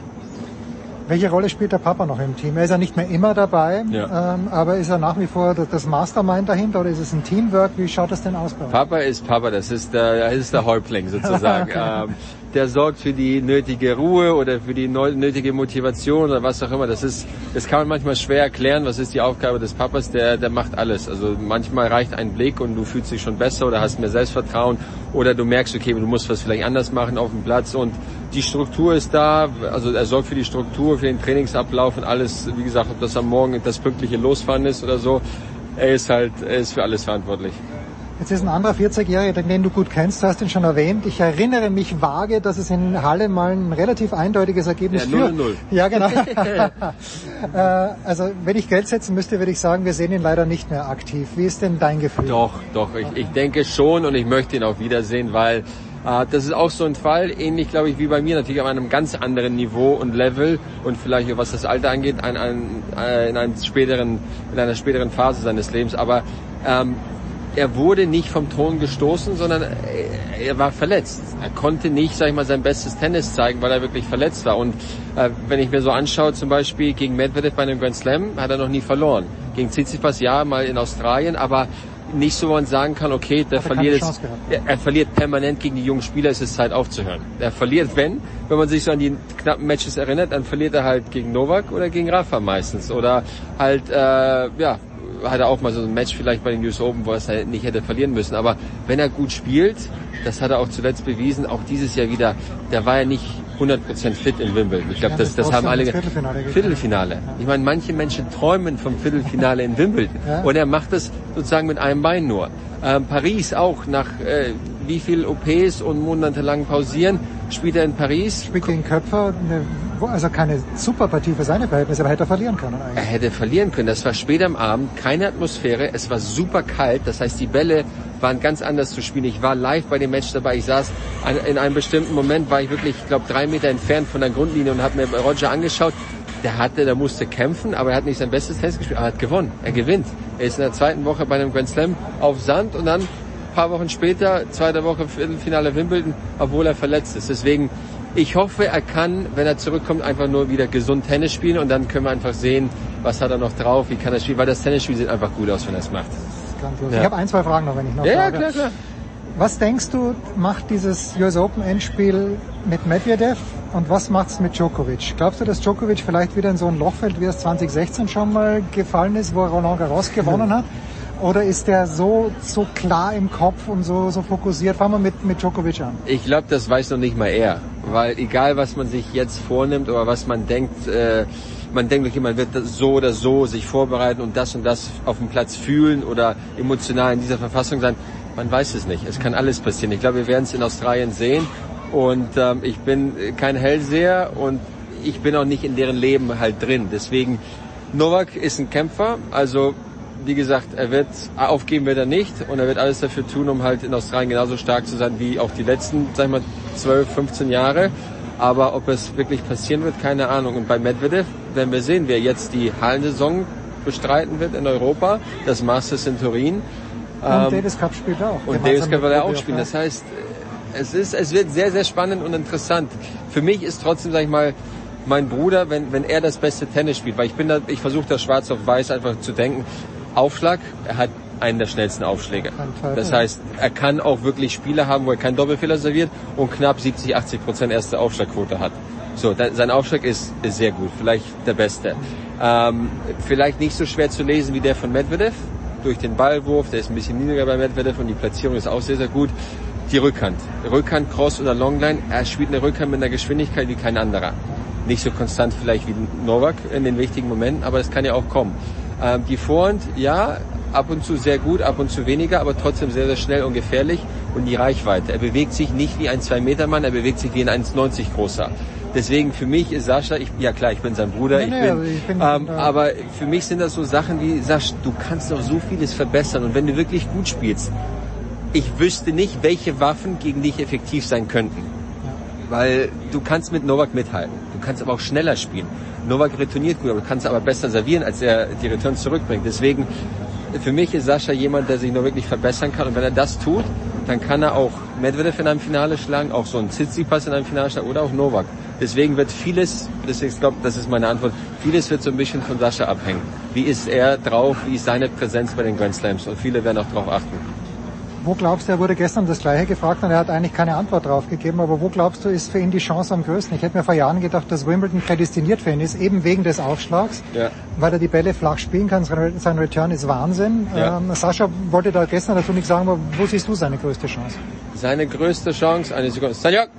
Welche Rolle spielt der Papa noch im Team? Er ist ja nicht mehr immer dabei, ja. ähm, aber ist er nach wie vor das Mastermind dahinter oder ist es ein Teamwork? Wie schaut das denn aus bei euch? Papa ist Papa, das ist der, das ist der Häuptling sozusagen. okay. ähm, der sorgt für die nötige Ruhe oder für die nötige Motivation oder was auch immer. Das ist, das kann man manchmal schwer erklären. Was ist die Aufgabe des Papas? Der, der macht alles. Also manchmal reicht ein Blick und du fühlst dich schon besser oder hast mehr Selbstvertrauen oder du merkst, okay, du musst was vielleicht anders machen auf dem Platz und die Struktur ist da. Also er sorgt für die Struktur, für den Trainingsablauf und alles. Wie gesagt, ob das am Morgen das pünktliche Losfahren ist oder so. Er ist halt, er ist für alles verantwortlich. Jetzt ist ein anderer 40-Jähriger, den du gut kennst, du hast ihn schon erwähnt. Ich erinnere mich vage, dass es in Halle mal ein relativ eindeutiges Ergebnis ja, 0 -0. Ja, genau. Äh, also wenn ich Geld setzen müsste, würde ich sagen, wir sehen ihn leider nicht mehr aktiv. Wie ist denn dein Gefühl? Doch, doch. Ich, ich denke schon und ich möchte ihn auch wiedersehen, weil das ist auch so ein Fall, ähnlich glaube ich wie bei mir, natürlich auf einem ganz anderen Niveau und Level und vielleicht was das Alter angeht, ein, ein, äh, in, einem späteren, in einer späteren Phase seines Lebens. Aber ähm, er wurde nicht vom Thron gestoßen, sondern er war verletzt. Er konnte nicht, sag ich mal, sein bestes Tennis zeigen, weil er wirklich verletzt war. Und äh, wenn ich mir so anschaue, zum Beispiel gegen Medvedev bei einem Grand Slam, hat er noch nie verloren. Gegen Tsitsipas ja, mal in Australien, aber nicht so, man sagen kann, okay, der verliert jetzt, er, er, verliert permanent gegen die jungen Spieler, es ist Zeit aufzuhören. Er verliert, wenn, wenn man sich so an die knappen Matches erinnert, dann verliert er halt gegen Novak oder gegen Rafa meistens. Oder halt, äh, ja, hat er auch mal so ein Match vielleicht bei den US Open, wo er es halt nicht hätte verlieren müssen. Aber wenn er gut spielt, das hat er auch zuletzt bewiesen, auch dieses Jahr wieder, der war ja nicht 100% fit in Wimbledon. Ich glaube, das, das haben alle... Viertelfinale. Viertelfinale. Ich meine, manche Menschen träumen vom Viertelfinale in Wimbledon. Ja. Und er macht das sozusagen mit einem Bein nur. Ähm, Paris auch, nach äh, wie viel OPs und monatelang pausieren, spielt er in Paris. Spielt gegen Köpfer, eine, also keine Superpartie für seine Verhältnisse, aber hätte er verlieren können eigentlich. Er hätte verlieren können. Das war spät am Abend, keine Atmosphäre, es war super kalt, das heißt die Bälle waren ganz anders zu spielen. Ich war live bei dem Match dabei, ich saß in einem bestimmten Moment, war ich wirklich, ich glaube, drei Meter entfernt von der Grundlinie und habe mir Roger angeschaut der hatte, der musste kämpfen, aber er hat nicht sein bestes Tennis gespielt, aber er hat gewonnen. Er gewinnt. Er ist in der zweiten Woche bei einem Grand Slam auf Sand und dann ein paar Wochen später, zweite Woche Viertelfinale Wimbledon, obwohl er verletzt ist. Deswegen, ich hoffe, er kann, wenn er zurückkommt, einfach nur wieder gesund Tennis spielen und dann können wir einfach sehen, was hat er noch drauf, wie kann er spielen, weil das Tennisspiel sieht einfach gut aus, wenn er es macht. Ja. Ich habe ein, zwei Fragen noch, wenn ich noch Ja, frage. klar, klar. Was denkst du, macht dieses US Open Endspiel mit Medvedev und was macht's mit Djokovic? Glaubst du, dass Djokovic vielleicht wieder in so ein Loch fällt, wie es 2016 schon mal gefallen ist, wo er Roland Garros gewonnen hat? Oder ist der so, so klar im Kopf und so, so fokussiert? Fangen wir mit, mit Djokovic an. Ich glaube, das weiß noch nicht mal er. Weil egal, was man sich jetzt vornimmt oder was man denkt, äh, man denkt, okay, man wird so oder so sich vorbereiten und das und das auf dem Platz fühlen oder emotional in dieser Verfassung sein. Man weiß es nicht. Es kann alles passieren. Ich glaube, wir werden es in Australien sehen. Und ähm, ich bin kein Hellseher und ich bin auch nicht in deren Leben halt drin. Deswegen, Novak ist ein Kämpfer. Also, wie gesagt, er wird aufgeben wird er nicht und er wird alles dafür tun, um halt in Australien genauso stark zu sein wie auch die letzten, sag ich mal, 12, 15 Jahre. Aber ob es wirklich passieren wird, keine Ahnung. Und bei Medvedev werden wir sehen, wer jetzt die Hallensaison bestreiten wird in Europa, das Masters in Turin. Und Ähm, Davis Cup spielt auch. und Davis Cup wird er auch spielen. Das heißt, es ist, es wird sehr, sehr spannend und interessant. Für mich ist trotzdem, sag ich mal, mein Bruder, wenn, wenn er das beste Tennis spielt, weil ich bin da, ich versuche das schwarz auf weiß einfach zu denken. Aufschlag, er hat einen der schnellsten Aufschläge. Das heißt, er kann auch wirklich Spiele haben, wo er keinen Doppelfehler serviert und knapp 70, 80 Prozent erste Aufschlagquote hat. So, da, sein Aufschlag ist, ist sehr gut, vielleicht der beste. Ähm, vielleicht nicht so schwer zu lesen wie der von Medvedev durch den Ballwurf, der ist ein bisschen niedriger bei Medvedev und die Platzierung ist auch sehr, sehr gut. Die Rückhand. Rückhand, Cross oder Longline, er spielt eine Rückhand mit einer Geschwindigkeit wie kein anderer. Nicht so konstant vielleicht wie Novak in den wichtigen Momenten, aber es kann ja auch kommen. Ähm, die Vorhand, ja, ab und zu sehr gut, ab und zu weniger, aber trotzdem sehr, sehr schnell und gefährlich. Und die Reichweite. Er bewegt sich nicht wie ein 2-Meter-Mann, er bewegt sich wie ein 1,90 großer. Deswegen für mich ist Sascha, ich, ja klar, ich bin sein Bruder, Nee, ich nee, bin, aber ich bin- ähm, aber für mich sind das so Sachen wie, Sascha, du kannst doch so vieles verbessern und wenn du wirklich gut spielst, ich wüsste nicht, welche Waffen gegen dich effektiv sein könnten. Weil du kannst mit Novak mithalten. Du kannst aber auch schneller spielen. Novak retourniert gut, aber du kannst aber besser servieren, als er die Returns zurückbringt. Deswegen, für mich ist Sascha jemand, der sich nur wirklich verbessern kann. Und wenn er das tut, dann kann er auch Medvedev in einem Finale schlagen, auch so einen Tsitsipas in einem Finale schlagen oder auch Novak. Deswegen wird vieles, deswegen glaube, das ist meine Antwort, vieles wird so ein bisschen von Sascha abhängen. Wie ist er drauf, wie ist seine Präsenz bei den Grand Slams? Und viele werden auch darauf achten. Wo glaubst du, er wurde gestern das Gleiche gefragt und er hat eigentlich keine Antwort drauf gegeben, aber wo glaubst du, ist für ihn die Chance am größten? Ich hätte mir vor Jahren gedacht, dass Wimbledon prädestiniert für ihn ist, eben wegen des Aufschlags, Ja. weil er die Bälle flach spielen kann. Sein Return ist Wahnsinn. Ja. Ähm, Sascha wollte da gestern dazu nichts sagen, aber wo siehst du seine größte Chance? Seine größte Chance, eine Sekunde. Sanjak!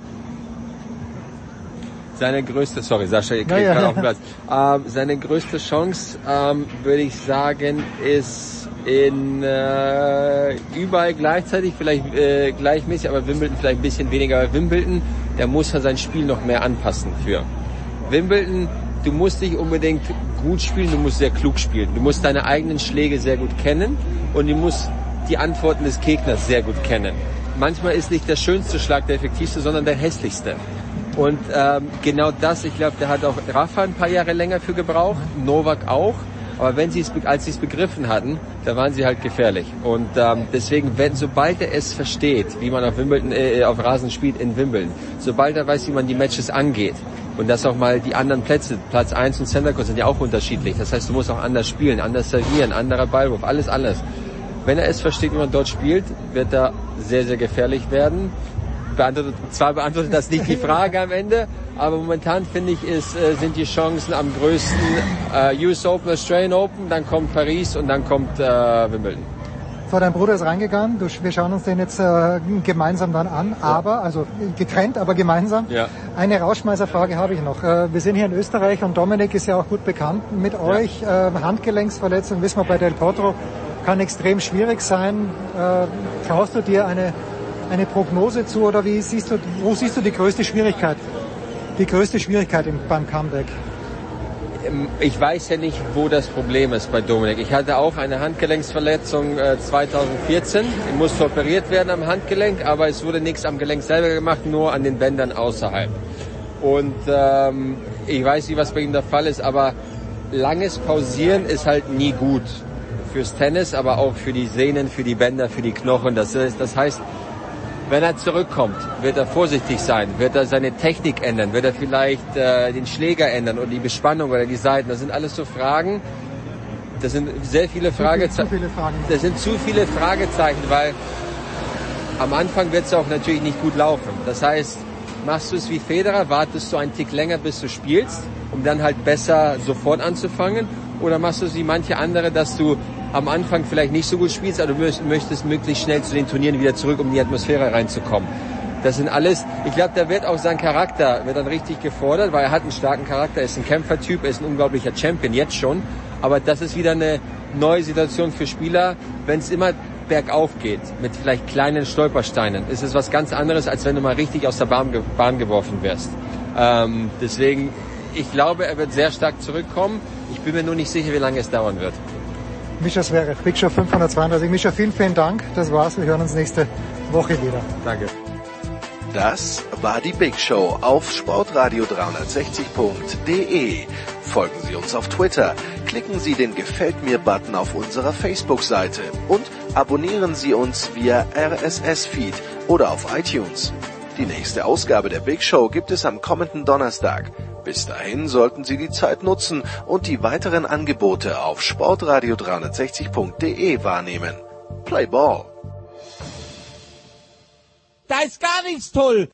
Seine größte, sorry, Sascha, ihr kriegt Ja, ja. gerade auf den Platz. Ähm, seine größte Chance, ähm, würde ich sagen, ist in äh, überall gleichzeitig, vielleicht äh, gleichmäßig, aber Wimbledon vielleicht ein bisschen weniger. Aber Wimbledon, der muss ja sein Spiel noch mehr anpassen für. Wimbledon, du musst nicht unbedingt gut spielen, du musst sehr klug spielen. Du musst deine eigenen Schläge sehr gut kennen und du musst die Antworten des Gegners sehr gut kennen. Manchmal ist nicht der schönste Schlag der effektivste, sondern der hässlichste. Und ähm, genau das, ich glaube, der hat auch Rafa ein paar Jahre länger für gebraucht, Novak auch. Aber wenn sie es, als sie es begriffen hatten, da waren sie halt gefährlich. Und ähm, deswegen, wenn, sobald er es versteht, wie man auf Wimbledon, äh, auf Rasen spielt in Wimbledon, sobald er weiß, wie man die Matches angeht und dass auch mal die anderen Plätze, Platz 1 und Center Court sind ja auch unterschiedlich. Das heißt, du musst auch anders spielen, anders servieren, anderer Ballwurf, alles alles. Wenn er es versteht, wie man dort spielt, wird er sehr, sehr gefährlich werden. Beantwortet, zwar beantwortet das nicht die Frage am Ende, aber momentan finde ich, ist, äh, sind die Chancen am größten äh, US Open, Australian Open, dann kommt Paris und dann kommt äh, Wimbledon. So, dein Bruder ist reingegangen. Du, wir schauen uns den jetzt äh, gemeinsam dann an, aber, also getrennt, aber gemeinsam. Ja. Eine Rausschmeißerfrage habe ich noch. Äh, wir sind hier in Österreich und Dominik ist ja auch gut bekannt mit euch. Äh, Handgelenksverletzung, wissen wir bei Del Potro, kann extrem schwierig sein. Äh, traust du dir eine, eine Prognose zu oder wie siehst du, wo siehst du die größte Schwierigkeit? Die größte Schwierigkeit im, beim Comeback? Ähm, Ich weiß ja nicht, wo das Problem ist bei Dominik. Ich hatte auch eine Handgelenksverletzung äh, 2014. Ich musste operiert werden am Handgelenk, aber es wurde nichts am Gelenk selber gemacht, nur an den Bändern außerhalb. Und ähm, ich weiß nicht, was bei ihm der Fall ist, aber langes Pausieren ist halt nie gut fürs Tennis, aber auch für die Sehnen, für die Bänder, für die Knochen. Das, ist, das heißt, wenn er zurückkommt, wird er vorsichtig sein, wird er seine Technik ändern, wird er vielleicht äh, den Schläger ändern oder die Bespannung oder die Seiten. Das sind alles so Fragen. Das sind sehr viele Fragezeichen. Das sind zu viele Fragezeichen, weil am Anfang wird es auch natürlich nicht gut laufen. Das heißt, machst du es wie Federer, wartest du einen Tick länger, bis du spielst, um dann halt besser sofort anzufangen? Oder machst du es wie manche andere, dass du am Anfang vielleicht nicht so gut spielst, aber du möchtest möglichst schnell zu den Turnieren wieder zurück, um in die Atmosphäre reinzukommen? Das sind alles, ich glaube, da wird auch sein Charakter, wird dann richtig gefordert, weil er hat einen starken Charakter, er ist ein Kämpfertyp, er ist ein unglaublicher Champion, jetzt schon. Aber das ist wieder eine neue Situation für Spieler, wenn es immer bergauf geht, mit vielleicht kleinen Stolpersteinen, ist es was ganz anderes, als wenn du mal richtig aus der Bahn, Bahn geworfen wirst. Ähm, deswegen, ich glaube, er wird sehr stark zurückkommen. Ich bin mir nur nicht sicher, wie lange es dauern wird. Mischa Zverev, Big Show 532. Mischa, vielen, vielen Dank. Das war's. Wir hören uns nächste Woche wieder. Danke. Das war die Big Show auf sportradio360.de. Folgen Sie uns auf Twitter, klicken Sie den Gefällt mir-Button auf unserer Facebook-Seite und abonnieren Sie uns via RSS-Feed oder auf iTunes. Die nächste Ausgabe der Big Show gibt es am kommenden Donnerstag. Bis dahin sollten Sie die Zeit nutzen und die weiteren Angebote auf sportradio360.de wahrnehmen. Play Ball! Da ist gar nichts toll!